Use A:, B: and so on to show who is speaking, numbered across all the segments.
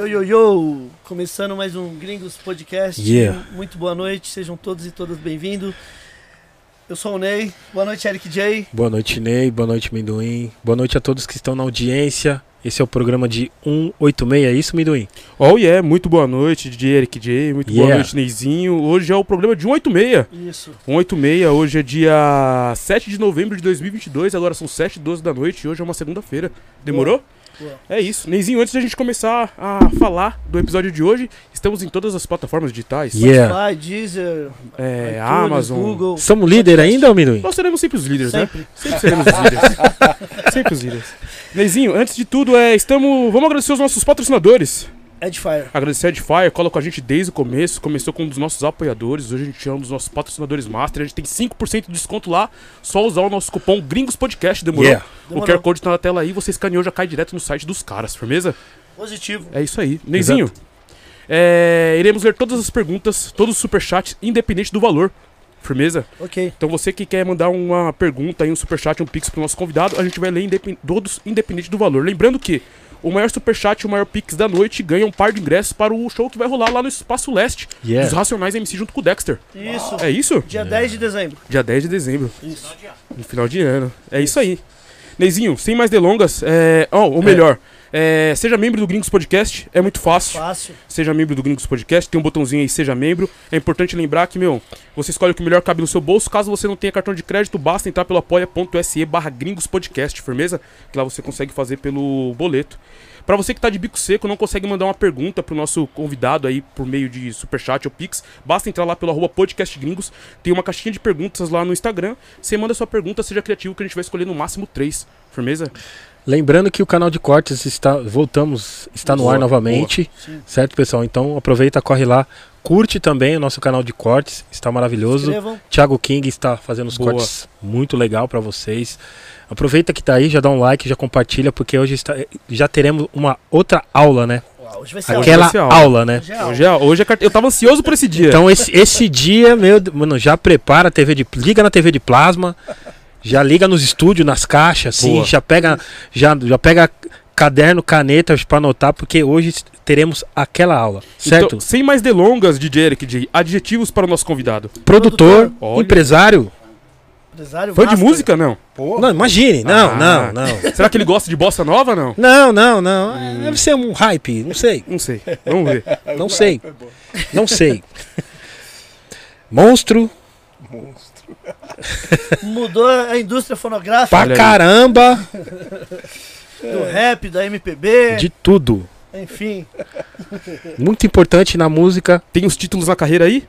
A: Yo, yo, yo! Começando mais um Gringos Podcast.
B: Yeah.
A: Muito boa noite, sejam todos e todas bem-vindos. Eu sou o Ney. Boa noite, Eric J.
B: Boa noite, Ney. Boa noite, Minduim. Boa noite a todos que estão na audiência. Esse é o programa de 186, é isso, Minduim?
C: Oh yeah, muito boa noite, DJ Eric J, muito boa
B: Yeah.
C: noite, Neizinho. Hoje é o programa de 186.
A: Isso.
C: 186, hoje é dia 7 de novembro de 2022, agora são 7 e 12 da noite e hoje é uma segunda-feira. Demorou?
A: Boa.
C: É isso. Neizinho, antes da gente começar a falar do episódio de hoje, estamos em todas as plataformas digitais.
B: Yeah.
A: Spotify, Deezer,
C: É,
A: iTunes,
C: Amazon.
A: Google.
B: Somos líder ainda, ou Minduim?
C: Nós seremos sempre os líderes, né?
A: Sempre.
C: Sempre seremos os líderes. sempre os líderes. Neizinho, antes de tudo, é, estamos. Vamos agradecer os nossos patrocinadores.
A: Edifier.
C: Agradecer a Edifier, cola com a gente desde o começo, começou com um dos nossos apoiadores, hoje a gente é um dos nossos patrocinadores master, a gente tem 5% de desconto lá, só usar o nosso cupom Gringos Podcast, demorou?
B: Yeah.
C: O
A: Demorou.
C: QR Code tá na tela aí, você escaneou, já cai direto no site dos caras, firmeza?
A: Positivo.
C: É isso aí. Neizinho, é, iremos ler todas as perguntas, todos os superchats, independente do valor, firmeza?
A: Ok.
C: Então você que quer mandar uma pergunta aí, um superchat, um pix pro nosso convidado, a gente vai ler independ- todos independente do valor. Lembrando que o maior superchat e o maior pix da noite ganha um par de ingressos para o show que vai rolar lá no Espaço Leste
B: Yeah.
C: dos Racionais MC junto com o Dexter.
A: Isso.
C: É isso?
A: Dia 10 de dezembro.
C: Dia 10 de dezembro,
A: Isso.
C: no final de ano. É isso aí. Neizinho, sem mais delongas, é... oh, ou melhor, é, seja membro do Gringos Podcast, é muito fácil.
A: Fácil.
C: Seja membro do Gringos Podcast, tem um botãozinho aí, seja membro. É importante lembrar que, meu, você escolhe o que melhor cabe no seu bolso. Caso você não tenha cartão de crédito, basta entrar pelo apoia.se barra Gringos Podcast, firmeza? Que lá você consegue fazer pelo boleto. Pra você que tá de bico seco, não consegue mandar uma pergunta pro nosso convidado aí por meio de superchat ou pix, basta entrar lá pelo arroba podcast gringos, tem uma caixinha de perguntas lá no Instagram, você manda sua pergunta, seja criativo que a gente vai escolher no máximo três, firmeza?
B: Lembrando que o canal de cortes está. Voltamos, está no
C: Boa,
B: ar novamente. Certo, pessoal? Então aproveita, corre lá. Curte também o nosso canal de cortes, está maravilhoso. Thiago King está fazendo os
C: Boa.
B: cortes muito legal pra vocês. Aproveita que tá aí, já dá um like, já compartilha, porque hoje está- já teremos uma outra aula, né?
A: Hoje vai ser
C: Hoje
B: Aquela
C: vai ser aula.
B: aula, né?
A: Hoje é aula.
C: Hoje é, hoje é Eu tava ansioso por esse dia.
B: Então esse, esse dia, meu, mano, já prepara a TV de liga na TV de plasma, já liga nos estúdios, nas caixas, assim,
C: Boa.
B: já pega já, já pega caderno, caneta pra anotar, porque hoje teremos aquela aula, certo?
C: Então, sem mais delongas, DJ Eric, de adjetivos para o nosso convidado.
B: Produtor,
C: Olha.
B: empresário.
A: Empresário
C: Foi de música, não?
B: Não, imagine, não,
C: Ah.
B: não, não.
C: Será que ele gosta de bossa nova, não?
B: Não, não, não. É, Deve ser um hype, não sei,
C: Não sei. Vamos ver.
B: não sei. Não sei. Monstro
A: Mudou a indústria fonográfica
B: pra caramba
A: do rap, da MPB.
B: de tudo.
A: Enfim.
B: Muito importante na música.
C: Tem os títulos na carreira aí?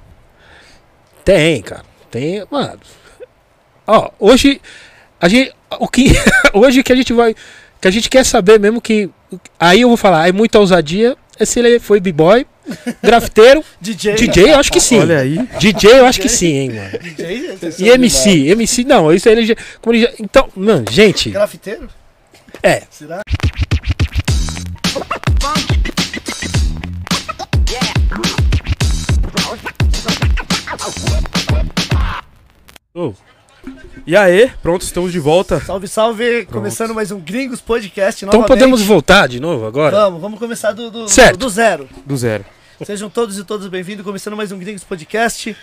B: Tem, cara. Tem, mano. Ó, hoje a gente o que hoje que a gente vai que a gente quer saber mesmo que aí eu vou falar, é muita ousadia, é se ele foi b-boy, grafiteiro,
A: DJ.
B: DJ, eu acho que sim.
C: Olha aí.
B: DJ, eu acho que sim, hein, mano.
A: DJ.
B: E MC, MC não, isso ele já, como ele já, então, mano, gente,
A: Grafiteiro?
B: é,
A: Será?
B: Ô,
C: E aí, pronto, estamos de volta.
A: Salve, salve. Começando mais um Gringos Podcast
B: então
A: novamente.
B: podemos voltar de novo agora?
A: Vamos, vamos começar do, do,
B: Certo.
A: do zero.
C: Do zero.
A: Sejam todos e todas bem-vindos. Começando mais um Gringos Podcast.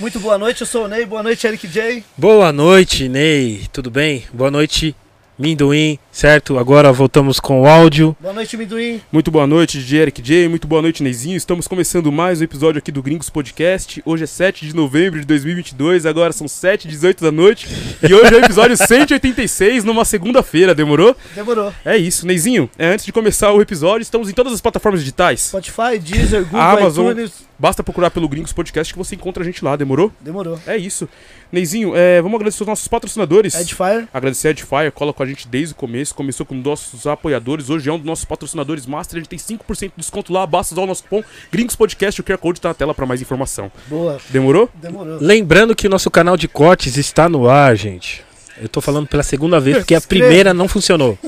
A: Muito boa noite, eu sou o Ney. Boa noite, Eric J.
B: Boa noite, Ney. Tudo bem? Boa noite, Minduim, certo? Agora voltamos com o áudio.
A: Boa noite, Minduim.
C: Muito boa noite, DJ Eric J. Muito boa noite, Neizinho. Estamos começando mais um episódio aqui do Gringos Podcast. Hoje é 7 de novembro de 2022, agora são 7 e 18 da noite. E hoje é o episódio 186, numa segunda-feira, demorou?
A: Demorou.
C: É isso, Neizinho. É, antes de começar o episódio, estamos em todas as plataformas digitais.
A: Spotify, Deezer, Google,
C: Amazon.
A: iTunes.
C: Basta procurar pelo Gringos Podcast que você encontra a gente lá, demorou?
A: Demorou.
C: É isso. Neizinho, é, vamos agradecer os nossos patrocinadores.
A: Edifier.
C: Agradecer a Edifier, cola com a gente desde o começo, começou com nossos apoiadores, hoje é um dos nossos patrocinadores master, a gente tem 5% de desconto lá, basta usar o nosso cupom Gringos Podcast, o QR Code tá na tela para mais informação.
A: Boa.
C: Demorou?
A: Demorou.
B: Lembrando que o nosso canal de cortes está no ar, gente. Eu tô falando pela segunda vez porque a primeira não funcionou.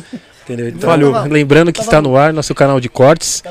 B: Entendeu? Então.
A: Tava-
B: lembrando que está no ar nosso canal de cortes.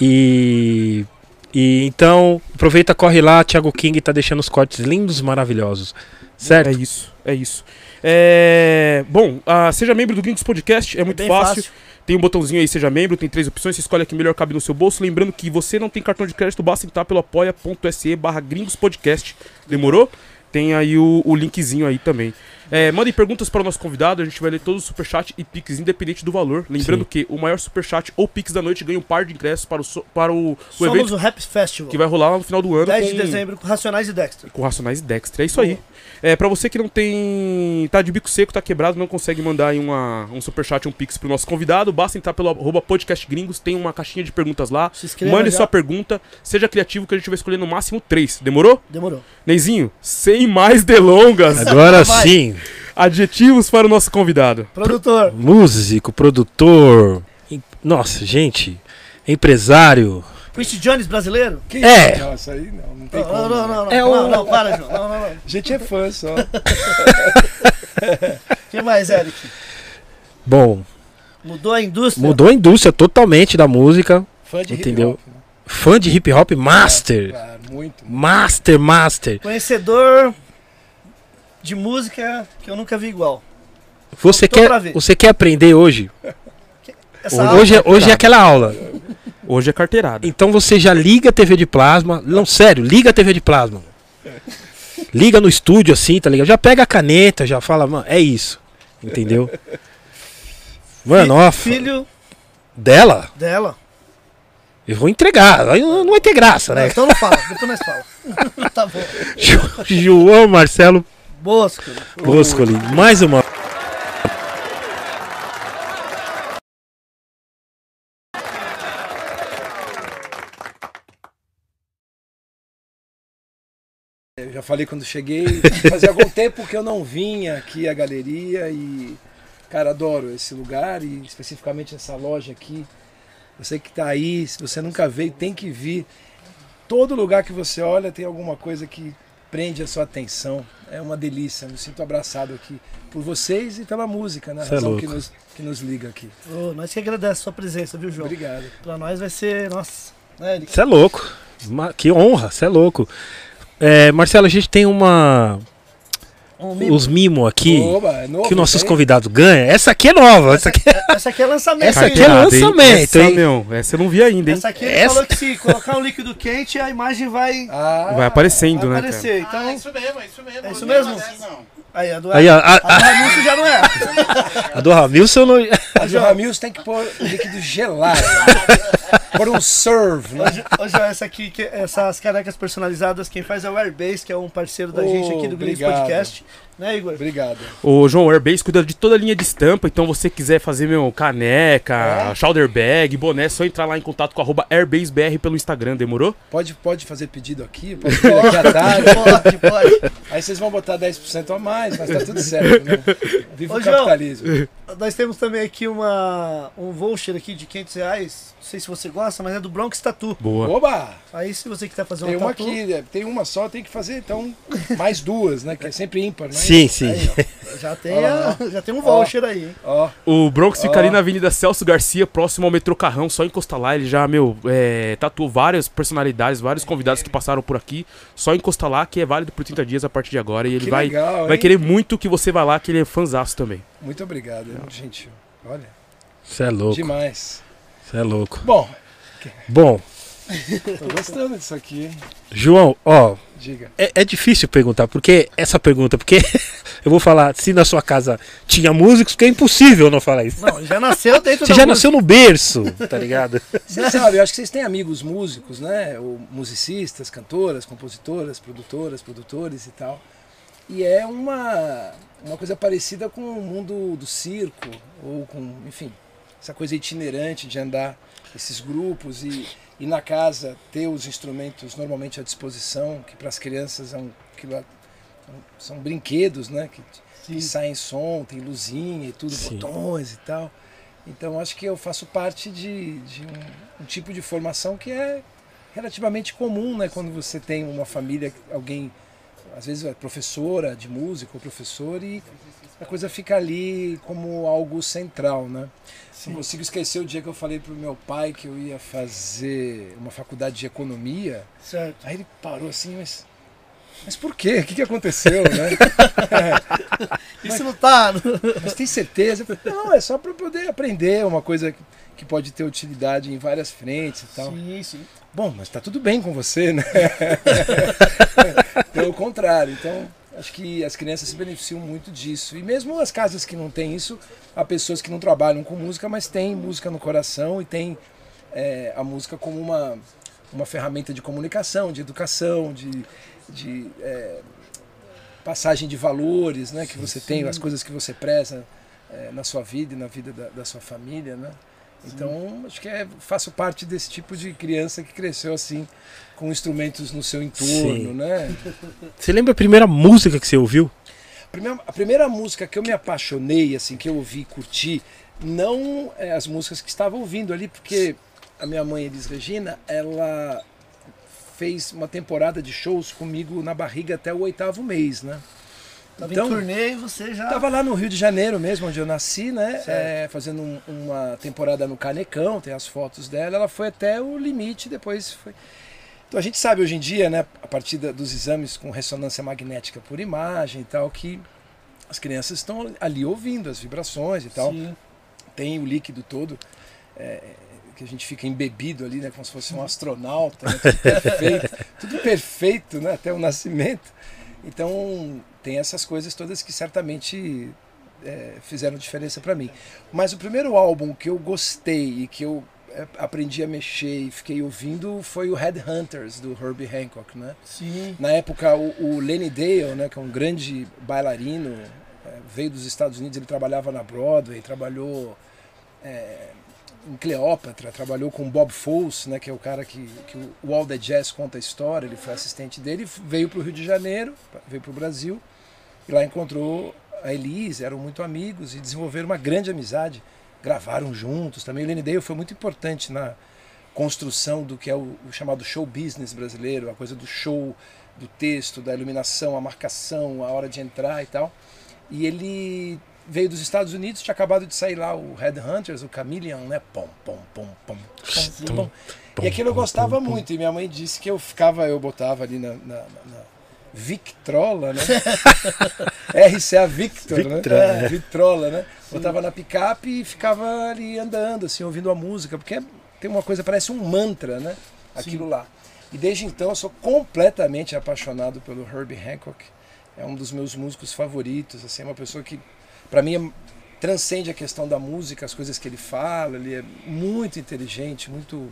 B: E, e então, aproveita, corre lá. Thiago King tá deixando os cortes lindos, maravilhosos. Certo?
C: É isso, é isso. É... Bom, ah, seja membro do Gringos Podcast, é muito
A: bem
C: fácil.
A: fácil.
C: Tem um botãozinho aí, seja membro, tem três opções, você escolhe a que melhor cabe no seu bolso. Lembrando que você não tem cartão de crédito, basta entrar pelo apoia.se barra gringospodcast. Demorou? Tem aí o, o linkzinho aí também. É, mandem perguntas para o nosso convidado, a gente vai ler todos os superchat e pix, independente do valor. Lembrando
B: Sim.
C: que o maior superchat ou pix da noite ganha um par de ingressos para o, so- para o, o
A: Somos
C: evento
A: o Rap Festival.
C: que vai rolar lá no final do ano.
A: 10 de
C: com-
A: dezembro com Racionais e Dexter.
C: com Racionais e Dexter. É isso aí. É, pra você que não tem. tá de bico seco, tá quebrado, não consegue mandar aí uma, um superchat, um pix pro nosso convidado, basta entrar pelo arroba podcast gringos, tem uma caixinha de perguntas lá.
A: Se inscreva
C: Mande
A: já.
C: sua pergunta, seja criativo que a gente vai escolher no máximo três. Demorou?
A: Demorou.
C: Neizinho, sem mais delongas,
B: Agora sim.
C: adjetivos para o nosso convidado.
A: Produtor.
B: Músico, produtor. Nossa, gente. Empresário.
A: Quincy Jones brasileiro?
D: Que
B: É.
D: isso? Não, isso aí não, não tem
A: Não,
D: como.
A: não, não,
D: né?
A: não, não.
B: É
A: não,
B: o-
A: não, para, João. Não, não, não.
D: A gente é fã só.
A: O que mais, Eric?
B: Bom,
A: Mudou a indústria?
B: mudou a indústria totalmente da música.
D: Fã de
B: Entendeu?
D: hip hop. né?
B: Fã de hip hop master.
D: Claro, muito.
B: Master, master.
A: Conhecedor de música que eu nunca vi igual.
B: Você
A: Tô
B: quer, você quer aprender hoje?
A: Essa
B: Hoje, é,
A: aula-
B: hoje é aquela aula.
C: Hoje é carteirada.
B: Então você já liga a TV de plasma. Não, sério, liga a TV de plasma. Liga no estúdio assim, tá ligado? Já pega a caneta, já fala, mano, é isso. Entendeu? Mano, ó,
A: Filho
B: dela,
A: dela.
B: eu vou entregar. Aí não vai ter graça,
A: Não,
B: né?
A: então não fala, depois nós fala. tá bom.
B: Jo- João Marcelo
A: Bosco.
B: Boscoli, mais uma.
D: Já falei quando cheguei, fazia algum tempo que eu não vinha aqui à galeria e, cara, adoro esse lugar e especificamente essa loja aqui. Você que tá aí, se você nunca veio, tem que vir. Todo lugar que você olha tem alguma coisa que prende a sua atenção. É uma delícia, me sinto abraçado aqui por vocês e pela música, né? A
B: é
D: razão
B: louco.
D: que nos, que nos liga aqui.
A: Ô, nós que agradecemos a sua presença, viu, João?
D: Obrigado.
A: Pra nós vai ser. Nossa. Né?
B: Você é louco. Que honra, você é louco. É, Marcelo, a gente tem uma.
A: Um mimo.
B: Os mimos aqui
D: Oba, é novo
B: que nossos
D: aí?
B: convidados ganham. Essa aqui é nova. Essa aqui é...
A: Essa aqui é lançamento.
B: Essa aqui é lançamento,
C: essa,
B: hein?
C: meu, essa eu não vi ainda, hein?
A: Essa aqui ele
B: Essa-
A: falou que se colocar um líquido quente, a imagem vai,
D: Ah,
C: Vai aparecendo,
A: vai
C: né, cara?
A: aparecer. Então,
E: Ah, é isso mesmo, é isso mesmo.
A: É isso
E: Não
A: mesmo? Aí, a do,
B: Aí, a,
A: a
B: a,
A: do Ramilson já não é.
B: a do Ramilson não.
D: Mas o Ramils tem que pôr líquido gelado. Por um serve, né?
A: Hoje, hoje ó, essa aqui, que- essas canecas personalizadas, quem faz é o Airbase, que é um parceiro da
D: Oh,
A: gente aqui do
D: obrigado.
A: Podcast. Né, Igor?
D: Obrigado.
C: O João Airbase cuida de toda a linha de estampa, então você quiser fazer, meu, caneca,
D: É?
C: shoulder bag, boné, é só entrar lá em contato com arroba AirbaseBR pelo Instagram, demorou?
D: Pode, pode fazer pedido aqui, pode vir aqui à tarde.
A: Pode, pode.
D: Aí vocês vão botar 10% a mais, mas tá tudo certo, né? Viva
A: Ô,
D: o
A: João.
D: capitalismo.
A: Nós temos também aqui uma, um voucher aqui de 500 reais. Não sei se você gosta, mas é do Bronx Tattoo.
C: Boa.
D: Oba!
A: Aí se você quiser fazer
D: Tem
A: uma
D: uma
A: tatu...
D: aqui, é, tem uma só, tem que fazer então mais duas, né? Que é sempre ímpar, né?
B: Sim, sim.
A: Aí, ó, já, tem
D: Ó,
A: a- já tem um voucher aí, hein?
D: Ó,
C: O Bronx fica
D: Ó.
C: ali na Avenida Celso Garcia, próximo ao metrô Carrão, só encostar lá. Ele já, meu, é, tatuou várias personalidades, vários convidados que passaram por aqui. Só encostar lá, que é válido por 30 dias a partir de agora. E ele
D: que
C: vai,
D: legal,
C: vai querer muito que você vá lá, que ele é fanzaço também.
D: Muito obrigado, é muito gentil. Olha,
B: Você é louco.
D: demais.
B: Você é louco.
D: Bom,
B: Bom,
D: tô gostando disso aqui, hein?
B: João, ó,
D: Diga.
B: é, é difícil perguntar, porque essa pergunta, porque eu vou falar, se na sua casa tinha músicos, porque é impossível não falar isso.
A: Não, já nasceu dentro
B: Você
A: da
B: já
A: música.
B: nasceu no berço, tá ligado?
D: Você sabe, eu acho que vocês têm amigos músicos, né? Ou musicistas, cantoras, compositoras, produtoras, produtores e tal. E é uma, uma coisa parecida com o mundo do circo, ou com, enfim, essa coisa itinerante de andar esses grupos e, e na casa ter os instrumentos normalmente à disposição, que para as crianças é um, aquilo é- são brinquedos, né? Que, que saem som, tem luzinha e tudo,
B: Sim.
D: botões e tal. Então acho que eu faço parte de, de um, um tipo de formação que é relativamente comum, né? Quando você tem uma família, alguém, às vezes é professora de música ou professor e a coisa fica ali como algo central, né? Não consigo esquecer o dia que eu falei pro meu pai que eu ia fazer uma faculdade de economia.
A: Certo.
D: Aí ele parou assim, mas Mas por quê? O que, que aconteceu, né?
A: Isso não tá.
D: Mas tem certeza? Não, é só para poder aprender uma coisa que- que pode ter utilidade em várias frentes e tal.
A: Sim, sim.
D: Bom, mas tá tudo bem com você, né? Pelo contrário. Então, acho que as crianças se beneficiam muito disso. E mesmo as casas que não têm isso, há pessoas que não trabalham com música, mas têm música no coração e têm é, a música como uma, uma ferramenta de comunicação, de educação, de, de é, passagem de valores, né? Que você tem, as coisas que você preza é, na sua vida e na vida da, da sua família, né? Então, acho que é, faço parte desse tipo de criança que cresceu assim, com instrumentos no seu entorno,
B: Sim.
D: né?
B: Você lembra a primeira música que você ouviu?
D: A primeira, a primeira música que eu me apaixonei, assim, que eu ouvi e curti, não é as músicas que estava ouvindo ali, porque a minha mãe, Elis Regina, ela fez uma temporada de shows comigo na barriga até o oitavo mês, né?
A: Tava
D: Então-
A: em turnê e você já.
D: Tava lá no Rio de Janeiro mesmo, onde eu nasci, né? É, fazendo um- uma temporada no Canecão, tem as fotos dela. Ela foi até o limite, depois foi. Então a gente sabe hoje em dia, né, a partir da- dos exames com ressonância magnética por imagem e tal, que as crianças estão ali ouvindo as vibrações e tal.
A: Sim.
D: Tem o líquido todo. é, que a gente fica embebido ali, né? Como se fosse um astronauta, né, tudo perfeito, tudo perfeito, né? Até o nascimento. Então tem essas coisas todas que certamente é, fizeram diferença para mim. Mas o primeiro álbum que eu gostei e que eu aprendi a mexer e fiquei ouvindo foi o Headhunters do Herbie Hancock, né?
A: Sim.
D: Na época o, o Lenny Dale, né, que é um grande bailarino, é, veio dos Estados Unidos, ele trabalhava na Broadway, trabalhou é, em Cleópatra, trabalhou com Bob Fosse, né, que é o cara que, que o- o All the Jazz conta a história, ele foi assistente dele, veio para o Rio de Janeiro, veio para o Brasil, e lá encontrou a Elise, eram muito amigos e desenvolveram uma grande amizade, gravaram juntos também. O Lenny Dale foi muito importante na construção do que é o, o chamado show business brasileiro, a coisa do show, do texto, da iluminação, a marcação, a hora de entrar e tal. E ele veio dos Estados Unidos, tinha acabado de sair lá o Headhunters, o Chameleon, né? Pom, pom, pom, pom, pom, pom. E aquilo eu gostava muito, e minha mãe disse que eu ficava, eu botava ali na, na, na Victrola, né? RCA Victor,
B: Victra,
D: né?
B: é.
D: Vitrola, né? Botava na picape e ficava ali andando, assim, ouvindo a música, porque é- tem uma coisa, parece um mantra, né? Aquilo lá. E desde então eu sou completamente apaixonado pelo Herbie Hancock. É um dos meus músicos favoritos, assim, é uma pessoa que, para mim, é- transcende a questão da música, as coisas que ele fala, ele é muito inteligente, muito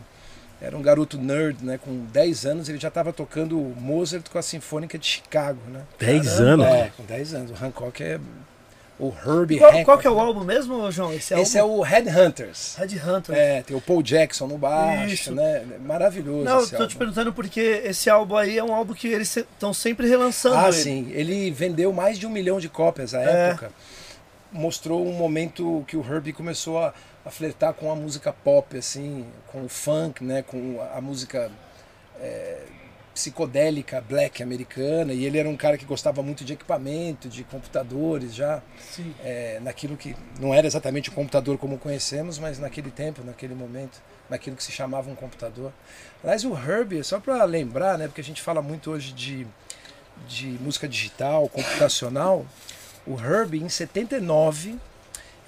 D: era um garoto nerd, né? Com 10 anos ele já estava tocando Mozart com a Sinfônica de Chicago, né?
B: 10
A: Caramba.
B: anos?
D: É, com 10 anos. O Hancock é o Herbie
A: Qual,
D: Hancock.
A: qual que é o álbum mesmo, João? Esse,
D: Esse é o Headhunters.
A: Red Hunter.
D: É, tem o Paul Jackson no baixo,
A: Isso.
D: né? Maravilhoso
A: Não,
D: esse
A: tô te
D: álbum.
A: perguntando porque esse álbum aí é um álbum que eles estão sempre relançando.
D: Ah,
A: ele.
D: sim. Ele vendeu mais de um milhão de cópias à
A: É.
D: época. Mostrou um momento que o Herbie começou a, a flertar com a música pop, assim, com o funk, né? Com a, música é, psicodélica black americana. E ele era um cara que gostava muito de equipamento, de computadores já. É, naquilo que não era exatamente o computador como conhecemos, mas naquele tempo, naquele momento, naquilo que se chamava um computador. Aliás, o Herbie, só para lembrar, né, porque a gente fala muito hoje de, de música digital, computacional, o Herbie, em 79,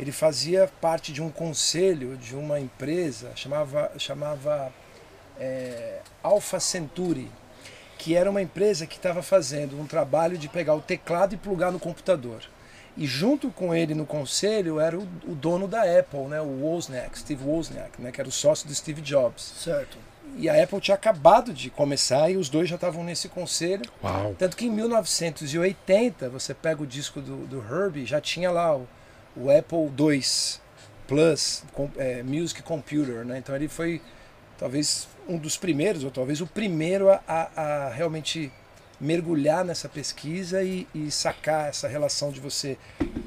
D: ele fazia parte de um conselho de uma empresa, chamava, chamava é, Alpha Centauri, que era uma empresa que estava fazendo um trabalho de pegar o teclado e plugar no computador. E junto com ele no conselho era o, o dono da Apple, né, o Wozniak, Steve Wozniak, né, que era o sócio do Steve Jobs.
A: Certo.
D: E a Apple tinha acabado de começar e os dois já estavam nesse conselho.
B: Uau.
D: Tanto que em 1980, você pega o disco do, do Herbie, já tinha lá o, o Apple II Plus com, é, Music Computer, né? Então ele foi talvez um dos primeiros, ou talvez o primeiro a, a- realmente mergulhar nessa pesquisa e, e sacar essa relação de você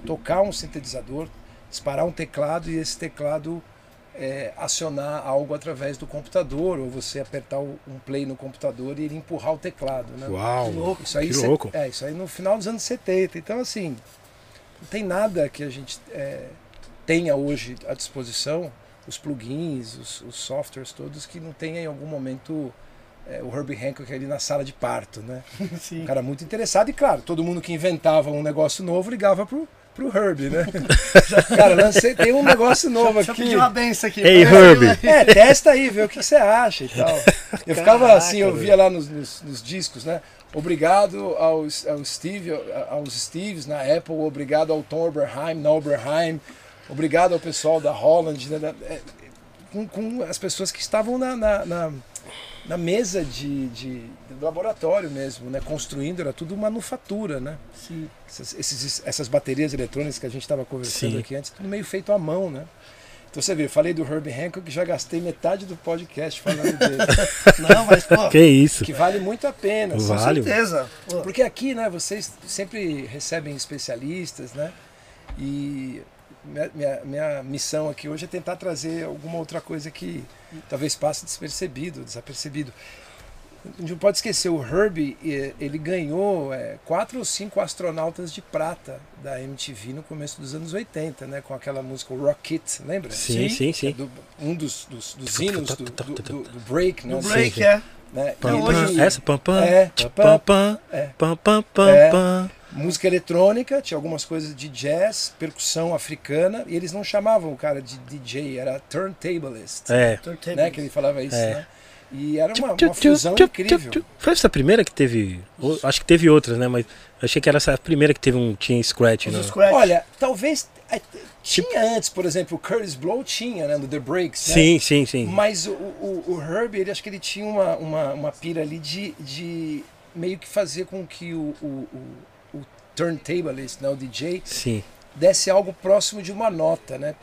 D: tocar um sintetizador, disparar um teclado e esse teclado é, acionar algo através do computador, ou você apertar um play no computador e ele empurrar o teclado. Né?
B: Uau.
A: Que louco.
D: Isso aí,
B: Que louco.
D: é, isso aí no final dos anos 70. Então, assim, tem nada que a gente é, tenha hoje à disposição, os plugins, os, os softwares todos, que não tenha em algum momento é, o Herbie Hancock ali na sala de parto, né?
A: Sim.
D: Um cara muito interessado e claro, todo mundo que inventava um negócio novo ligava pro, pro Herbie, né? cara, lancei, tem um negócio novo
A: Deixa eu
D: aqui.
A: pedir uma benção aqui.
B: Ei,
A: que-
D: É, testa aí, vê o que você acha e tal. Eu ficava
B: Caraca,
D: assim, eu via lá nos, nos- nos discos, né? Obrigado aos, ao Steve, aos Steves na Apple, obrigado ao Tom Oberheim na Oberheim, obrigado ao pessoal da Holland, né? Da- é, com, com as pessoas que estavam na, na, na- na mesa de, de- do laboratório mesmo, né? Construindo, era tudo manufatura, né?
A: Sim.
D: Essas, esses- essas baterias eletrônicas que a gente estava conversando
B: Sim.
D: aqui antes, tudo meio feito à mão, né? Então você vê, eu falei do Herbie Hancock, já gastei metade do podcast falando dele.
A: Não, mas, pô,
B: Que isso?
D: que vale muito a pena. assim.
A: com
B: Vale.
A: certeza. Pô,
D: Porque aqui, né, vocês sempre recebem especialistas, né? E minha, minha, minha missão aqui hoje é tentar trazer alguma outra coisa que talvez passe despercebido, desapercebido. A gente não pode esquecer, o Herbie, ele ganhou eh, quatro ou cinco astronautas de prata da MTV no começo dos anos 80, né? Com aquela música Rocket, lembra?
B: Sim, sim,
D: É
B: sim.
D: do- um dos, dos, dos hinos do, do, do- do break, né?
B: sim,
A: break, é.
D: Né?
B: Pam,
D: E
B: pam.
D: ele-
B: Essa pam pam.
D: É, pam,
B: pam pam.
D: é.
B: Pam pam pam
D: É.
B: pam.
D: música eletrônica, tinha algumas coisas de jazz, percussão africana, e eles não chamavam o cara de DJ, era turntablist,
B: É.
D: Né? Que ele falava isso,
B: É.
D: né? E era uma, uma fusão incrível.
B: Foi essa a primeira que teve. Acho que teve outras, né? Mas achei que era essa a primeira que teve um. Tinha scratch, né?
A: Scratch.
D: Olha, talvez é,
B: Tipo
D: tinha antes, por exemplo, o Curtis Blow tinha, né, no The Breaks, né?
B: Sim, sim, sim.
D: Mas o, o, o Herbie, ele acho que ele tinha uma, uma, uma pira ali de, de meio que fazer com que o, o, o, o turntablist, né, o DJ,
B: Sim.
D: Desse algo próximo de uma nota, né?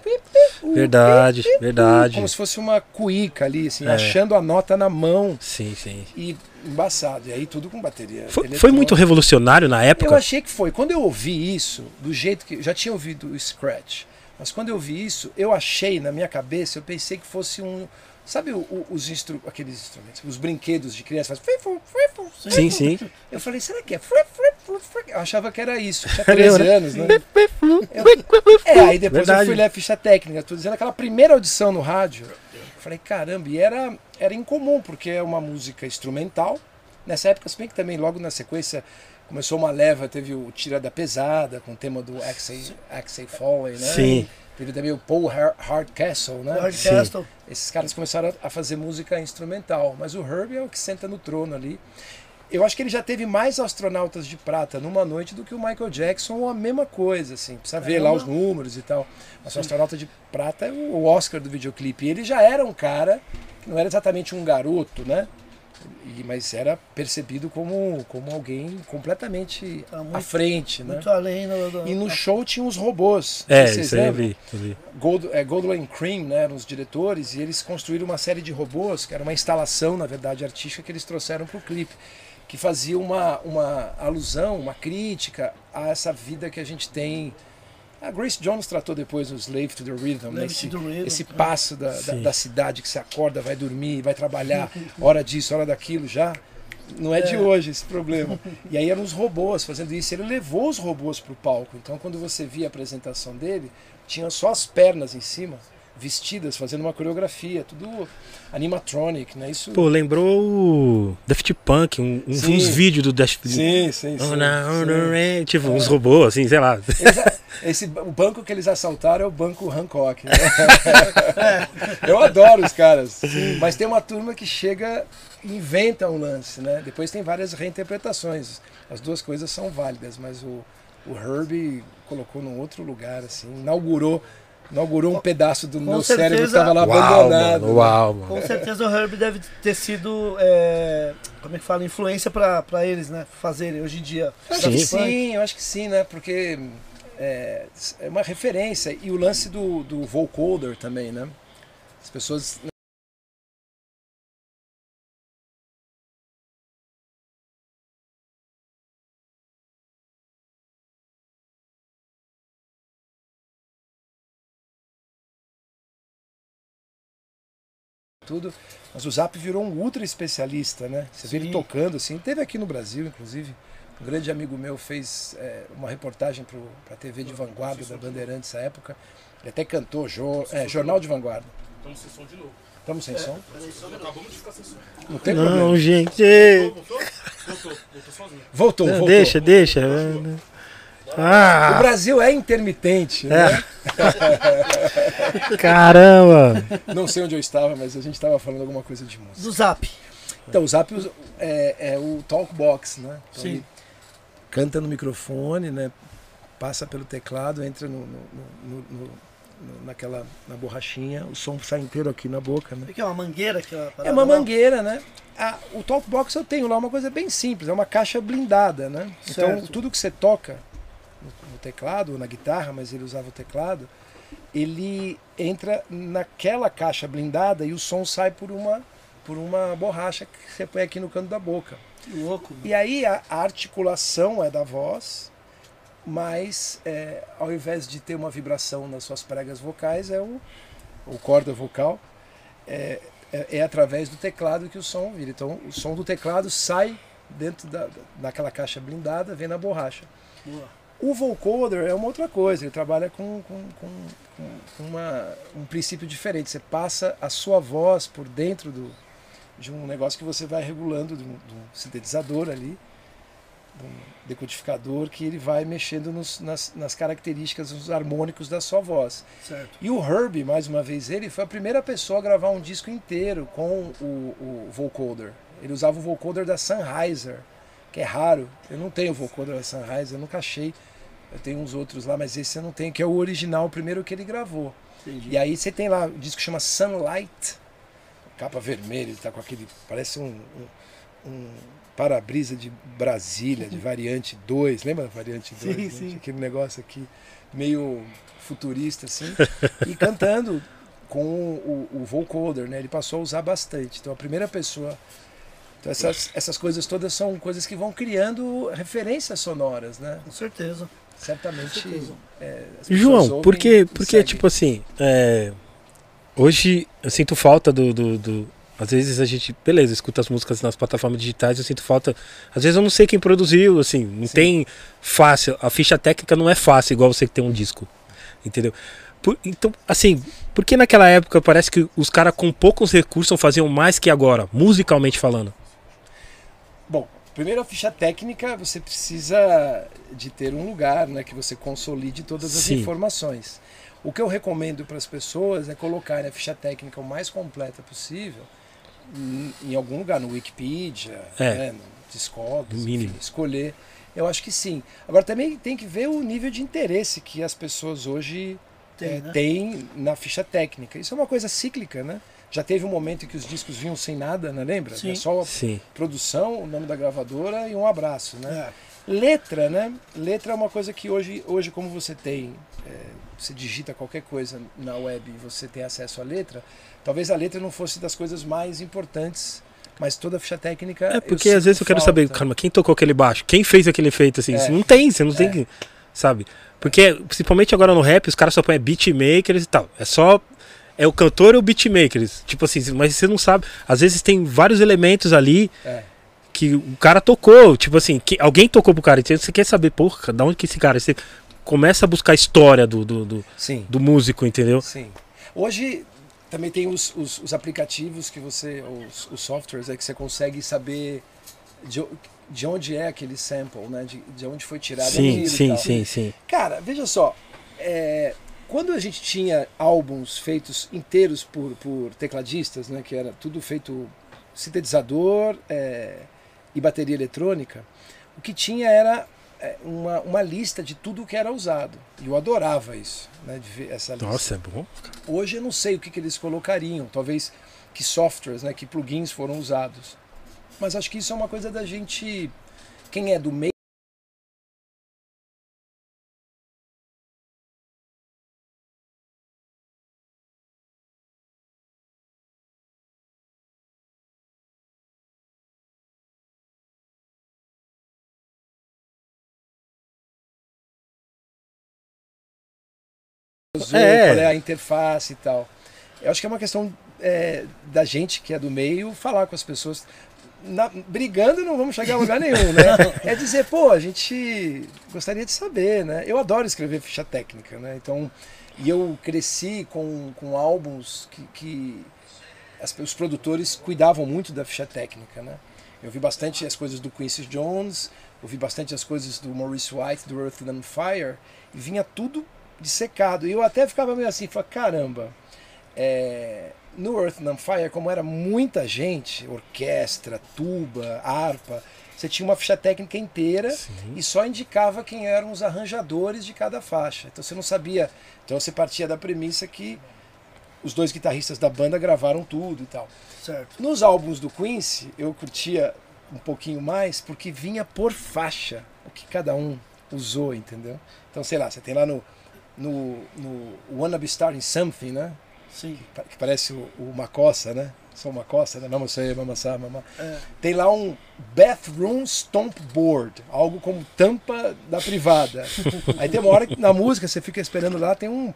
B: Verdade, verdade.
D: Como se fosse uma cuíca ali, assim,
B: É.
D: achando a nota na mão
B: Sim, sim.
D: e embaçado. E aí tudo com bateria.
B: Foi, foi muito revolucionário na
D: Eu
B: época.
D: achei que foi. Quando eu ouvi isso, do jeito que. Já tinha ouvido o Scratch, mas quando eu ouvi isso, eu achei na minha cabeça, eu pensei que fosse um. Sabe o- o- os instru, aqueles instrumentos, os brinquedos de criança faz. frifu, frifu,
B: Sim, sim.
D: Eu falei, será que é? Eu achava que era isso. Tinha
B: Eu
D: 13
B: lembro,
D: anos, né? É, aí depois
B: Verdade.
D: eu fui ler a ficha técnica, tô dizendo aquela primeira audição no rádio. Eu falei, caramba, e era, era incomum, porque é uma música instrumental. Nessa época, se bem que também logo na sequência começou uma leva, teve o Tira da Pesada, com o tema do Axel Foley, né?
B: Sim.
D: Teve também o Paul Har- Hardcastle, né?
A: Hard
B: Sim.
A: Castle.
D: Esses caras começaram a fazer música instrumental, mas o Herbie é o que senta no trono ali. Eu acho que ele já teve mais astronautas de prata numa noite do que o Michael Jackson, ou a mesma coisa, assim. Precisa ver lá os números e tal. Mas o astronauta de prata é o Oscar do videoclipe. E ele já era um cara que não era exatamente um garoto, né? E- mas era percebido como, como alguém completamente
A: Tá muito-
D: à frente, né?
A: Muito além do. do-
D: E no show tinha os robôs.
B: É, isso aí eu
D: lembram.
B: vi. eu vi.
D: Gold, é, Goldwyn Cream, né, eram os diretores, e eles construíram uma série de robôs, que era uma instalação, na verdade, artística que eles trouxeram para o clipe, que fazia uma, uma alusão, uma crítica a essa vida que a gente tem. A Grace Jones tratou depois o Slave to the Rhythm, né, esse,
A: to the Rhythm,
D: esse
A: é.
D: passo da, da, da cidade que você acorda, vai dormir, vai trabalhar, hora disso, hora daquilo já. Não é de hoje esse problema. E aí eram os robôs fazendo isso. Ele levou os robôs para o palco. Então, quando você via a apresentação dele, tinha só as pernas em cima, vestidas, fazendo uma coreografia, tudo animatronic, né? Isso.
B: Pô, lembrou o Daft Punk, um- uns,
D: Sim.
B: uns vídeos do Daft Punk.
D: sim, sim, sim.
B: Oh, não,
D: sim.
B: não, é, Tipo, uns robôs, assim, sei lá.
D: Eles a- esse, o banco que eles assaltaram é o banco Hancock. né? Eu adoro os caras. Mas tem uma turma que chega e inventa um lance, né? Depois tem várias reinterpretações. As duas coisas são válidas, mas o, o Herbie colocou num outro lugar, assim, inaugurou, inaugurou um pedaço do meu cérebro que
A: certeza.
D: estava lá
B: Uau,
D: abandonado.
B: mano,
D: né?
B: uau, mano.
A: Com certeza o Herb deve ter sido, é, como é que fala, influência pra eles, né? Fazerem hoje em dia.
D: Eu acho que
B: Sim.
D: sim, eu acho que sim, né? Porque é, é uma referência. E o lance do, do vocoder também, né? As pessoas. Tudo, mas o Zap virou um ultra especialista, né? Você vê ele
A: Sim.
D: tocando assim. Teve aqui no Brasil, inclusive. Um grande amigo meu fez é, uma reportagem para a TV de Vanguarda da Bandeirantes essa época. Ele até cantou jo, é, Jornal de Vanguarda.
C: Então vocês são de novo.
D: Estamos sem som?
C: Acabamos de ficar sem som.
D: Não tem
B: Não,
D: problema.
B: gente.
C: Voltou? Voltou. Voltou sozinho.
D: Voltou,
B: Não,
D: voltou.
B: deixa, deixa.
D: O
B: Ah,
D: Brasil é intermitente, né?
B: caramba.
D: Não sei onde eu estava, mas a gente estava falando alguma coisa de música.
A: Do Zap.
D: Então, o Zap é, é o talkbox, né? Então,
A: Sim.
D: ele canta no microfone, né? Passa pelo teclado, entra no, no- no- no- naquela na borrachinha, o som sai inteiro aqui na boca, né?
A: Que é uma mangueira? Que é,
D: É uma mangueira, né? Ah, o talkbox eu tenho lá uma coisa bem simples, é uma caixa blindada, né? Então
A: Certo.
D: tudo que você toca no, no teclado ou na guitarra, mas ele usava o teclado, ele entra naquela caixa blindada e o som sai por uma por uma borracha que você põe aqui no canto da boca.
A: Que louco.
D: E aí a, articulação é da voz, mas é, ao invés de ter uma vibração nas suas pregas vocais, é o, o corda vocal, é, é, é através do teclado que o som vira. Então o som do teclado sai dentro da, daquela caixa blindada, vem na borracha.
A: Boa.
D: O vocoder é uma outra coisa, ele trabalha com, com, com, com- com uma, um princípio diferente. Você passa a sua voz por dentro do, de um negócio que você vai regulando, de um, de um sintetizador ali, de um decodificador que ele vai mexendo nos- nas, nas características, nos harmônicos da sua voz.
A: Certo.
D: E o Herbie, mais uma vez, ele foi a primeira pessoa a gravar um disco inteiro com o, o vocoder. Ele usava o vocoder da Sennheiser, que é raro. Eu não tenho o vocoder da Sennheiser, eu nunca achei. Eu tenho uns outros lá, mas esse eu não tenho, que é o original, o primeiro que ele gravou.
A: Entendi.
D: E aí você tem lá o disco que chama Sunlight, capa vermelha, ele tá com aquele. Parece um, um, um para-brisa de Brasília, de variante 2. Lembra da variante 2?
A: Sim,
D: né?
A: sim.
D: Aquele negócio aqui, meio futurista, assim. e cantando com o, o vocoder, né? Ele passou a usar bastante. Então a primeira pessoa. Então essas, essas coisas todas são coisas que vão criando referências sonoras, né?
A: Com certeza.
D: Certamente.
A: Com certeza.
D: é,
B: João,
D: ouvem
B: porque, porque
D: seguem.
B: tipo assim, é, hoje eu sinto falta do, do, do- Às vezes a gente, beleza, escuta as músicas nas plataformas digitais, eu sinto falta. Às vezes eu não sei quem produziu, assim, não
D: Sim.
B: tem fácil. A ficha técnica não é fácil, igual você que tem um disco. Entendeu? Por- então, assim, porque naquela época parece que os caras com poucos recursos faziam mais que agora, musicalmente falando.
D: Bom, primeiro a ficha técnica, você precisa de ter um lugar né, que você consolide todas as
B: Sim.
D: informações. O que eu recomendo para as pessoas é colocar a ficha técnica o mais completa possível em, em algum lugar, no Wikipedia,
B: É.
D: né, no Discogs,
B: No
D: enfim, escolher. Eu acho que sim. Agora também tem que ver o nível de interesse que as pessoas hoje
A: Tem,
D: é,
A: né?
D: têm na ficha técnica. Isso é uma coisa cíclica, né? Já teve um momento em que os discos vinham sem nada, né? Lembra?
A: Sim.
D: É só
B: Sim.
D: produção, o nome da gravadora e um abraço, né?
A: É.
D: Letra, né? Letra é uma coisa que hoje, hoje como você tem, é, você digita qualquer coisa na web e você tem acesso à letra, talvez a letra não fosse das coisas mais importantes, mas toda a ficha técnica.
B: É porque às vezes eu quero
D: falta.
B: saber, caramba, quem tocou aquele baixo? Quem fez aquele efeito assim?
D: É.
B: Não tem, você não tem
D: É.
B: que. Sabe? Porque, principalmente agora no rap, os caras só põem beatmakers e tal. É só. É o cantor e o beatmakers. Tipo assim, mas você não sabe. Às vezes tem vários elementos ali
D: É.
B: que o cara tocou. Tipo assim, que alguém tocou pro cara. Então você quer saber, porra, da onde que esse cara. Você começa a buscar a história do, do, do,
D: Sim.
B: do músico, entendeu?
D: Sim. Hoje também tem os, os, os aplicativos que você, os, os softwares é que você consegue saber de, de onde é aquele sample, né? De, de onde foi tirado
B: Sim, sim, sim, sim.
D: Cara, veja só, é, quando a gente tinha álbuns feitos inteiros por, por tecladistas, né, que era tudo feito sintetizador é, e bateria eletrônica, o que tinha era uma, uma lista de tudo que era usado. E eu adorava isso, né, de ver essa lista.
B: Nossa, é bom.
D: Hoje eu não sei o que, que eles colocariam, talvez que softwares, né, que plugins foram usados. Mas acho que isso é uma coisa da gente, quem é do meio, usou,
B: É.
D: qual é a interface e tal. Eu acho que é uma questão é, da gente que é do meio falar com as pessoas. Na- brigando não vamos chegar a lugar nenhum, né? É dizer, pô, a gente gostaria de saber, né? Eu adoro escrever ficha técnica, né? Então, e eu cresci com, com álbuns que, que as- os produtores cuidavam muito da ficha técnica, né? Eu vi bastante as coisas do Quincy Jones, ouvi bastante as coisas do Maurice White, do Earth and Fire, e vinha tudo dissecado. E eu até ficava meio assim, falava, caramba, é, no Earth and Fire, como era muita gente, orquestra, tuba, harpa, você tinha uma ficha técnica inteira e só indicava quem eram os arranjadores de cada faixa. Então você não sabia. Então você partia da premissa que os dois guitarristas da banda gravaram tudo e tal.
A: Certo.
D: Nos álbuns do Quincy, eu curtia um pouquinho mais porque vinha por faixa o que cada um usou, entendeu? Então, sei lá, você tem lá no, no, no Wanna Be Starting Something, né?
A: Sim.
D: Pa- Que parece o, o Macossa, né? Sou uma coça, né? Mama sei, mama sa, mama.
A: É.
D: Tem lá um Bathroom Stomp Board, algo como tampa da privada. Aí tem uma hora que na música você fica esperando lá, tem um,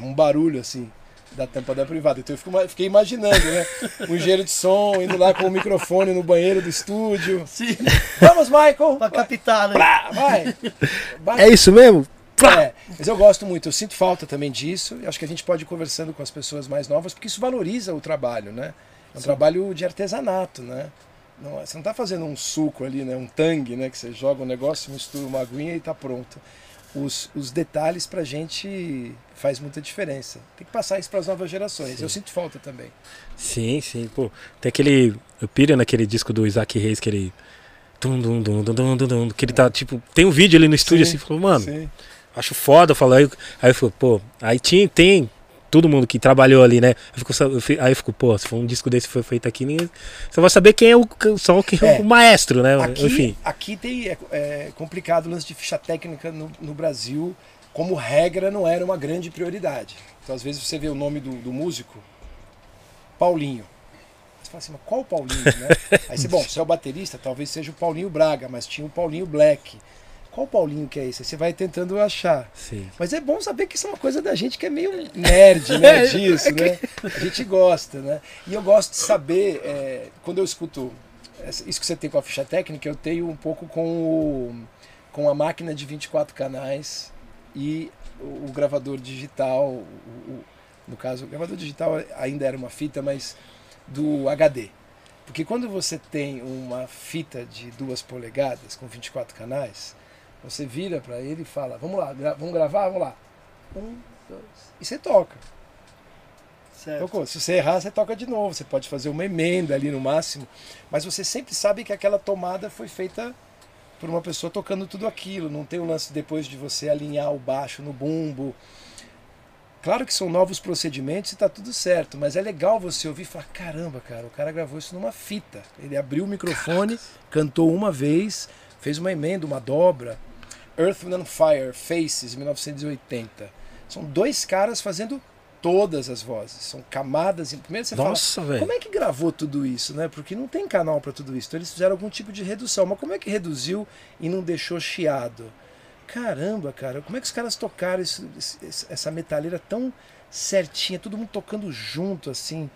D: um barulho assim da tampa da privada. Então eu fico, fiquei imaginando, né? Um engenheiro de som indo lá com o microfone no banheiro do estúdio.
A: Sim.
D: Vamos, Michael!
A: pra captar, né?
D: Vai! Vai.
B: É isso mesmo?
D: É, mas eu gosto muito, eu sinto falta também disso. e acho que a gente pode ir conversando com as pessoas mais novas, porque isso valoriza o trabalho, né? É um trabalho de artesanato, né? Não, você não está fazendo um suco ali, né? Um tangue, né? Que você joga um negócio, mistura uma aguinha e está pronto. Os, os detalhes pra gente faz muita diferença. Tem que passar isso para as novas gerações. Eu sinto falta também.
B: Sim, sim. Pô, tem aquele. Eu piro naquele disco do Isaac Reis que ele. Dum, dum, dum, dum, dum, dum, dum, que ele tá, tipo, tem um vídeo ali no estúdio
D: Sim,
B: assim, falou, mano,
D: Sim.
B: Acho foda, falou, aí, aí eu falei, pô, aí tinha, tem todo mundo que trabalhou ali, né? Eu fico, eu aí eu fico, pô, se for um disco desse que foi feito aqui, ninguém, você vai saber quem é o, só quem é
D: É.
B: o maestro, né?
D: Aqui,
B: Enfim.
D: aqui tem, é, é complicado o lance de ficha técnica no, no Brasil. Como regra, não era uma grande prioridade. Então, às vezes, você vê o nome do, do músico, Paulinho. Você fala assim, mas qual Paulinho, né? Aí você, bom, você é o baterista, talvez seja o Paulinho Braga, mas tinha o Paulinho Black. Qual Paulinho que é esse? Você vai tentando achar.
B: Sim.
D: Mas é bom saber que isso é uma coisa da gente que é meio nerd, né?
B: É,
D: Disso, né? A gente gosta, né? E eu gosto de saber, é, quando eu escuto isso que você tem com a ficha técnica, eu tenho um pouco com, o, com a máquina de 24 canais e o, o gravador digital. o- o- no caso, o gravador digital ainda era uma fita, mas do HD. Porque quando você tem uma fita de duas polegadas com 24 canais, você vira para ele e fala: Vamos lá, gra- vamos gravar? Vamos lá. Um, dois. E você toca.
A: Certo.
D: Tocou. Se você errar, você toca de novo. Você pode fazer uma emenda ali no máximo. Mas você sempre sabe que aquela tomada foi feita por uma pessoa tocando tudo aquilo. Não tem o lance depois de você alinhar o baixo no bumbo. Claro que são novos procedimentos e tá tudo certo, mas é legal você ouvir e falar: caramba, cara, o cara gravou isso numa fita. Ele abriu o microfone, cantou uma vez, fez uma emenda, uma dobra. Earth, Wind and Fire, Faces, 1980. São dois caras fazendo todas as vozes. São camadas. Primeiro você fala,
B: Nossa, velho.
D: como é que gravou tudo isso, né? Porque não tem canal para tudo isso. Então eles fizeram algum tipo de redução. Mas como é que reduziu e não deixou chiado? Caramba, cara, como é que os caras tocaram isso- essa metaleira tão certinha, todo mundo tocando junto, assim,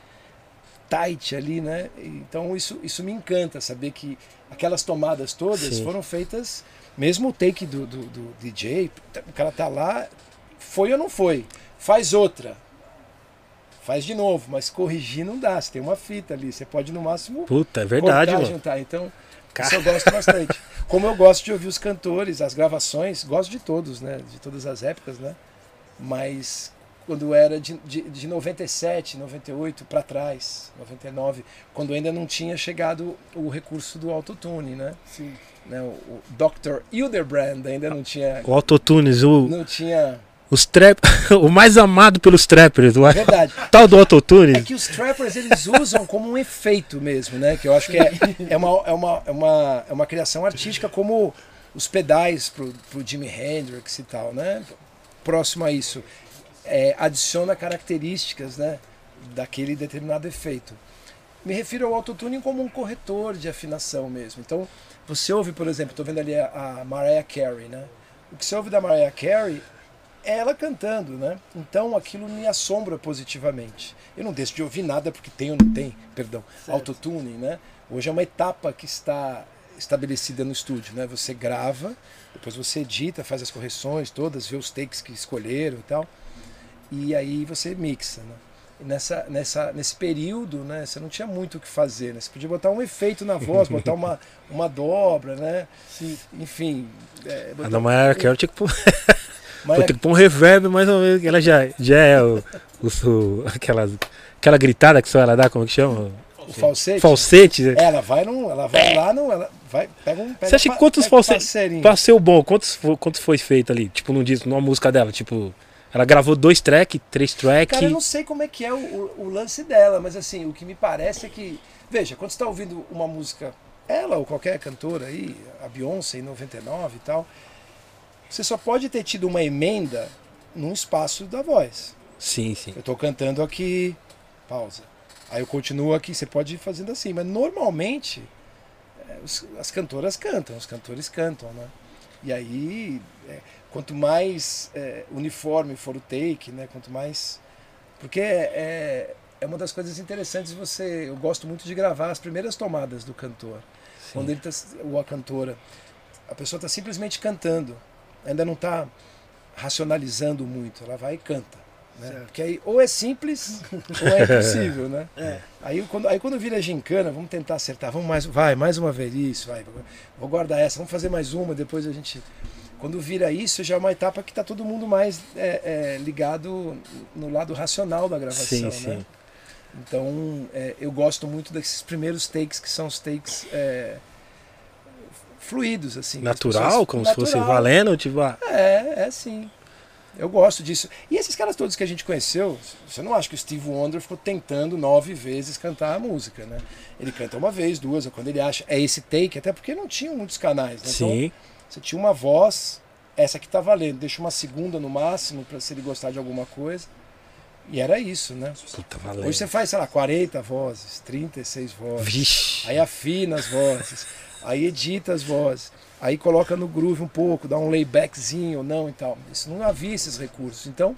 D: tight ali, né? Então isso, isso me encanta, saber que aquelas tomadas todas
B: Sim.
D: foram feitas, mesmo o take do, do, do DJ, o cara tá lá, foi ou não foi? Faz outra. Faz de novo, mas corrigir não dá. Você tem uma fita ali, você pode no máximo
B: Puta, é verdade,
D: cortar,
B: mano.
D: juntar. Então, isso eu gosto bastante. Como eu gosto de ouvir os cantores, as gravações, gosto de todos, né? De todas as épocas, né? Mas quando era de, de, de 97, 98 para trás, 99, quando ainda não tinha chegado o recurso do autotune, né?
A: Sim.
D: né? O, o Dr. Hildebrand ainda não tinha.
B: O Autotunes, o,
D: Não tinha.
B: os trap, o mais amado pelos trappers, o
D: Verdade.
B: tal do
D: É
B: Autotunes.
D: que os trappers eles usam como um efeito mesmo, né? Que eu acho que é, é, uma, é, uma, é, uma, é uma criação artística como os pedais pro, pro Jimi Hendrix e tal, né? Próximo a isso, é, adiciona características, né? Daquele determinado efeito. Me refiro ao autotuning como um corretor de afinação mesmo. Então, você ouve, por exemplo, estou vendo ali a, a Mariah Carey, né? O que você ouve da Mariah Carey é ela cantando, né? Então aquilo me assombra positivamente. Eu não deixo de ouvir nada porque tem ou não tem, perdão,
A: Certo.
D: autotune, né? Hoje é uma etapa que está estabelecida no estúdio, né? Você grava, depois você edita, faz as correções todas, vê os takes que escolheram e tal, e aí você mixa, né? Nessa, nessa, nesse período, né, você não tinha muito o que fazer. Né? Você podia botar um efeito na voz, botar uma, uma dobra, né?
A: Sim.
D: Enfim. É,
B: A
D: botar-
B: da Maiara Carey tinha que pôr, tinha que pôr um reverb mais ou menos, que ela já, já é o, o, aquela, aquela gritada que só ela dá, como que chama?
D: o falsete.
B: Falsete. né?
D: Ela vai num, ela vai lá, não, ela vai, pega um. Pega
B: Você acha que quantos falsetes.
D: parceirinho.
B: Pra ser o bom, quantos, quantos foi feito ali? Tipo, num disco, numa música dela? Tipo, ela gravou dois track, três track.
D: Cara, eu não sei como é que é o, o- o lance dela, mas assim, o que me parece é que. Veja, quando você está ouvindo uma música, ela ou qualquer cantora aí, a Beyoncé em 99 e tal, você só pode ter tido uma emenda num espaço da voz.
B: Sim, sim.
D: Eu estou cantando aqui, pausa. Aí eu continuo aqui, você pode ir fazendo assim, mas normalmente os- as cantoras cantam, os cantores cantam, né? E aí, é, quanto mais é, uniforme for o take, né? Quanto mais. Porque é, é, é uma das coisas interessantes você. Eu gosto muito de gravar as primeiras tomadas do cantor. Quando ele tá, ou a cantora, a pessoa está simplesmente cantando, ainda não está racionalizando muito, ela vai e canta. Né?
A: Certo.
D: Porque aí ou é simples ou é impossível, né?
A: É.
D: Aí quando, aí quando vira gincana, vamos tentar acertar, vamos mais, vai, mais uma vez, isso, vai, vou guardar essa, vamos fazer mais uma, depois a gente. Quando vira isso, já é uma etapa que está todo mundo mais é, é, ligado no lado racional da gravação,
B: Sim,
D: né?
B: sim.
D: Então, é, eu gosto muito desses primeiros takes, que são os takes é, fluidos, assim. as
B: Natural,
D: pessoas-
B: como se fosse
D: Natural.
B: valendo, tipo, ah,
D: É, é sim. Eu gosto disso. E esses caras todos que a gente conheceu, você não acha que o Steve Wonder ficou tentando nove vezes cantar a música, né? Ele canta uma vez, duas, quando ele acha, é esse take, até porque não tinham muitos canais, né? Então,
B: sim.
D: Você tinha uma voz, essa que tá valendo, deixa uma segunda no máximo, para se ele gostar de alguma coisa. E era isso, né?
B: Puta.
D: Hoje você faz, sei lá, 40 vozes, 36 vozes.
B: Vixe.
D: Aí afina as vozes, aí edita as vozes, aí coloca no groove um pouco, dá um laybackzinho ou não e tal. Isso não havia esses recursos. Então,